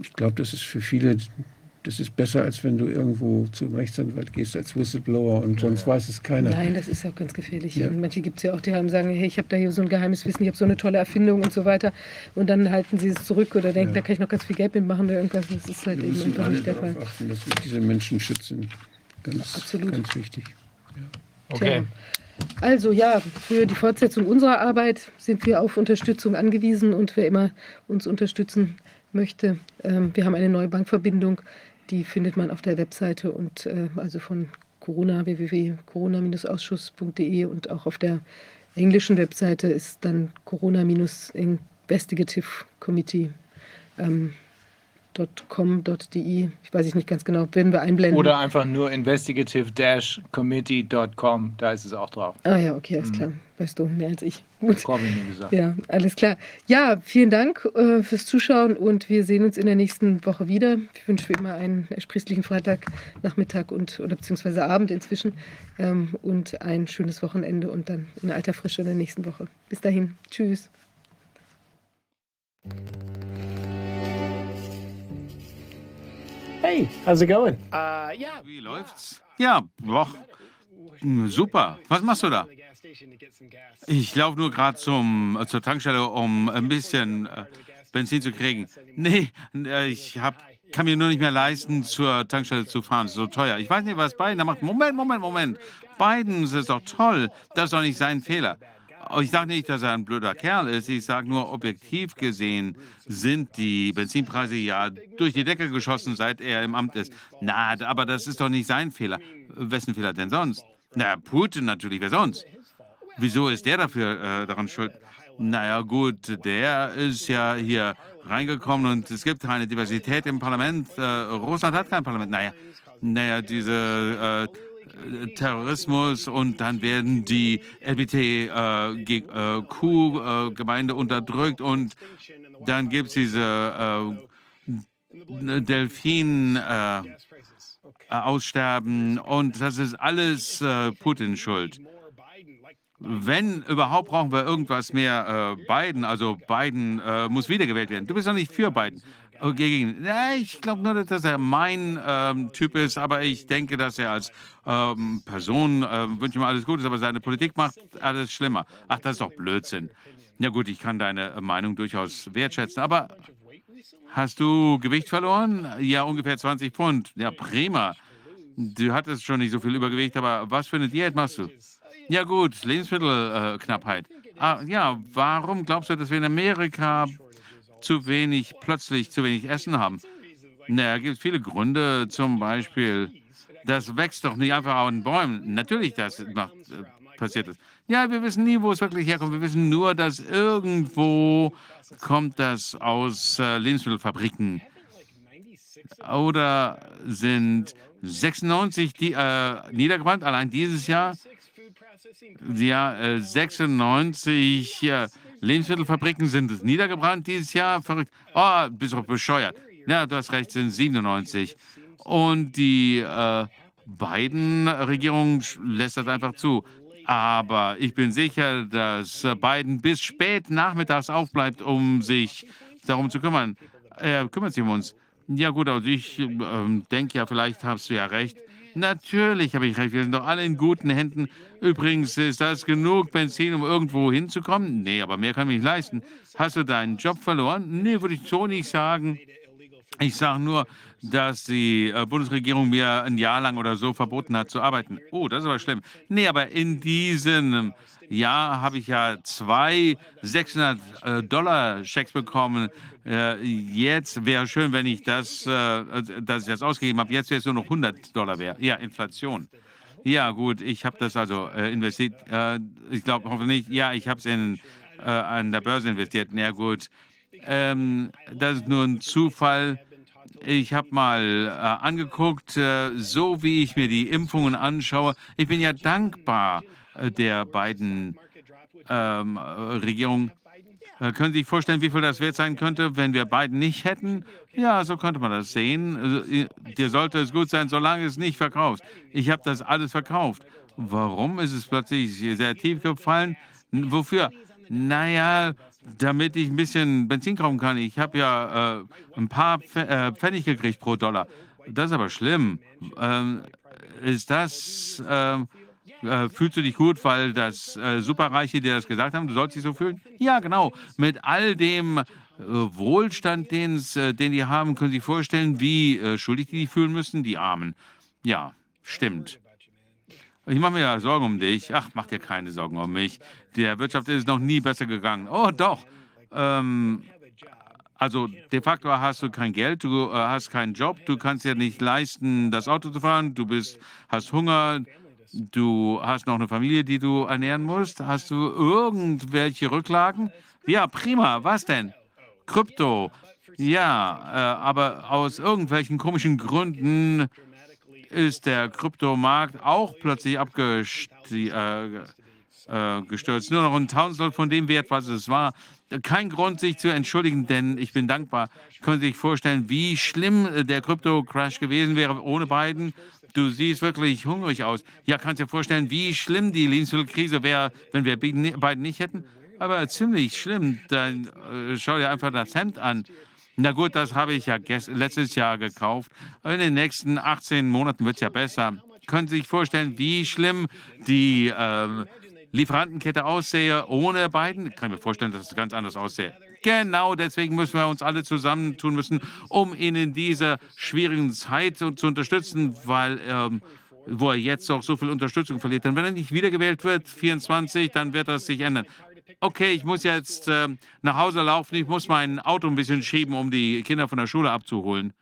ich glaube, das ist für viele, das ist besser, als wenn du irgendwo zum Rechtsanwalt gehst als Whistleblower und sonst weiß es keiner. Nein, das ist auch ganz gefährlich. Ja. Und manche gibt es ja auch, die haben sagen, hey, ich habe da hier so ein geheimes Wissen, ich habe so eine tolle Erfindung und so weiter. Und dann halten sie es zurück oder denken, Ja. da kann ich noch ganz viel Geld mitmachen oder irgendwas. Das ist halt Wir eben einfach nicht der Fall. darauf achten, dass wir diese Menschen schützen. Ganz, Absolut. ganz wichtig. Okay. Also ja, für die Fortsetzung unserer Arbeit sind wir auf Unterstützung angewiesen und wer immer uns unterstützen möchte, ähm, wir haben eine neue Bankverbindung, die findet man auf der Webseite und äh, also von Corona, www.corona-ausschuss.de und auch auf der englischen Webseite ist dann Corona-Investigative Committee. Ähm, .com.de, ich weiß ich nicht ganz genau, werden wir einblenden. Oder einfach nur investigative-committee.com, da ist es auch drauf. Ah ja, okay, alles Mhm. klar. Weißt du mehr als ich. Gut. Corbin mir gesagt. Ja, alles klar. Ja, vielen Dank äh, fürs Zuschauen und wir sehen uns in der nächsten Woche wieder. Ich wünsche wie immer einen ersprießlichen Freitag, Nachmittag und oder beziehungsweise Abend inzwischen ähm, und ein schönes Wochenende und dann in alter Frische in der nächsten Woche. Bis dahin. Tschüss. Hey, how's it going? Wie läuft's? Ja, boah, super. Was machst du da? Ich laufe nur gerade zum äh, zur Tankstelle, um ein bisschen äh, Benzin zu kriegen. Nee, äh, ich hab, kann mir nur nicht mehr leisten, zur Tankstelle zu fahren. so teuer. Ich weiß nicht, was Biden da macht. Moment, Moment, Moment. Biden ist doch toll. Das ist doch nicht sein Fehler. Ich sage nicht, dass er ein blöder Kerl ist. Ich sage nur, objektiv gesehen sind die Benzinpreise ja durch die Decke geschossen, seit er im Amt ist. Na, aber das ist doch nicht sein Fehler. Wessen Fehler denn sonst? Na, Putin natürlich, wer sonst? Wieso ist der dafür äh, daran schuld? Naja, gut, der ist ja hier reingekommen und es gibt keine Diversität im Parlament. Äh, Russland hat kein Parlament. Naja, naja diese äh, Terrorismus und dann werden die LGBTQ-Gemeinde unterdrückt und dann gibt es diese äh, Delfin. Äh, äh, aussterben und das ist alles äh, Putin schuld. Wenn überhaupt brauchen wir irgendwas mehr äh, Biden, also Biden äh, muss wiedergewählt werden. Du bist doch nicht für Biden. Äh, Gegen, ja, ich glaube nur, dass er mein ähm, Typ ist, aber ich denke, dass er als ähm, Person äh, wünsche ihm alles Gutes, aber seine Politik macht alles schlimmer. Ach, das ist doch Blödsinn. Ja gut, ich kann deine äh, Meinung durchaus wertschätzen, aber hast du Gewicht verloren? Ja, ungefähr 20 Pfund. Ja, prima. Du hattest schon nicht so viel Übergewicht, aber was für eine Diät machst du? Ja gut, Lebensmittelknappheit. Äh, ah, ja, warum glaubst du, dass wir in Amerika zu wenig, plötzlich zu wenig Essen haben? Na, gibt es viele Gründe, zum Beispiel, das wächst doch nicht einfach an Bäumen. Natürlich, das macht, äh, passiert ist. Ja, wir wissen nie, wo es wirklich herkommt. Wir wissen nur, dass irgendwo kommt das aus äh, Lebensmittelfabriken. Oder sind 96 die, äh, niedergebrannt, allein dieses Jahr? Ja, äh, 96 äh, Lebensmittelfabriken sind niedergebrannt dieses Jahr. Verrückt. Oh, bist doch bescheuert. Ja, du hast recht, sind 97. Und die äh, beiden Regierungen lässt das einfach zu. Aber ich bin sicher, dass äh, Biden bis spät nachmittags aufbleibt, um sich darum zu kümmern. Er kümmert sich um uns. Ja gut, also ich ähm, denke ja, vielleicht hast du ja recht. Natürlich habe ich recht, wir sind doch alle in guten Händen. Übrigens, ist das genug Benzin, um irgendwo hinzukommen? Nee, aber mehr kann ich nicht leisten. Hast du deinen Job verloren? Nee, würde ich so nicht sagen. Ich sage nur, dass die äh, Bundesregierung mir ein Jahr lang oder so verboten hat zu arbeiten. Oh, das ist aber schlimm. Nee, aber in diesem Jahr habe ich ja zwei 600 äh, Dollar Schecks bekommen. Äh, jetzt wäre schön, wenn ich das, äh, dass ich das ausgegeben habe. Jetzt wäre es nur noch 100 Dollar wert. Ja, Inflation. Ja, gut, ich habe das also äh, investiert. Äh, ich glaube hoffentlich, ja, ich habe es in äh, an der Börse investiert. Na ja, gut. Ähm, das ist nur ein Zufall. Ich habe mal äh, angeguckt, so wie ich mir die Impfungen anschaue. Ich bin ja dankbar der beiden ähm, äh, Regierung. Äh, können Sie sich vorstellen, wie viel das wert sein könnte, wenn wir beiden nicht hätten? Ja, so könnte man das sehen. Also, äh, dir sollte es gut sein, solange es nicht verkaufst. Ich habe das alles verkauft. Warum ist es plötzlich sehr tief gefallen? Wofür? Naja, damit ich ein bisschen Benzin kaufen kann. Ich habe ja äh, ein paar äh, Pfennig gekriegt pro Dollar. Das ist aber schlimm. Ähm, ist das, ähm, äh, fühlst du dich gut, weil das äh, Superreiche dir das gesagt haben, du sollst dich so fühlen? Ja, genau. Mit all dem äh, Wohlstand, äh, den die haben, können Sie sich vorstellen, wie äh, schuldig die sich fühlen müssen, die Armen. Ja, stimmt. Ich mache mir ja Sorgen um dich. Ach, mach dir keine Sorgen um mich. Der Wirtschaft ist noch nie besser gegangen. Oh, doch. Ähm, Also de facto hast du kein Geld, du hast keinen Job, du kannst dir nicht leisten, das Auto zu fahren, du bist, hast Hunger, du hast noch eine Familie, die du ernähren musst. Hast du irgendwelche Rücklagen? Ja, prima. Was denn? Krypto. Ja, äh, aber aus irgendwelchen komischen Gründen ist der Kryptomarkt auch plötzlich abgestürzt. Äh, äh. Nur noch ein Tausendstel von dem Wert, was es war. Kein Grund, sich zu entschuldigen, denn ich bin dankbar. Können Sie sich vorstellen, wie schlimm der Krypto-Crash gewesen wäre ohne Biden? Du siehst wirklich hungrig aus. Ja, kannst dir vorstellen, wie schlimm die Lebensmittelkrise wäre, wenn wir Biden nicht hätten? Aber ziemlich schlimm. Dann äh, schau dir einfach das Hemd an. Na gut, das habe ich ja letztes Jahr gekauft. In den nächsten 18 Monaten wird es ja besser. Können Sie sich vorstellen, wie schlimm die äh, Lieferantenkette aussehe ohne Biden? Ich kann mir vorstellen, dass es ganz anders aussähe. Genau deswegen müssen wir uns alle zusammentun müssen, um ihn in dieser schwierigen Zeit zu, unterstützen, weil ähm, wo er jetzt auch so viel Unterstützung verliert. Denn wenn er nicht wiedergewählt wird, 24, dann wird das sich ändern. Okay, ich muss jetzt äh, nach Hause laufen, ich muss mein Auto ein bisschen schieben, um die Kinder von der Schule abzuholen.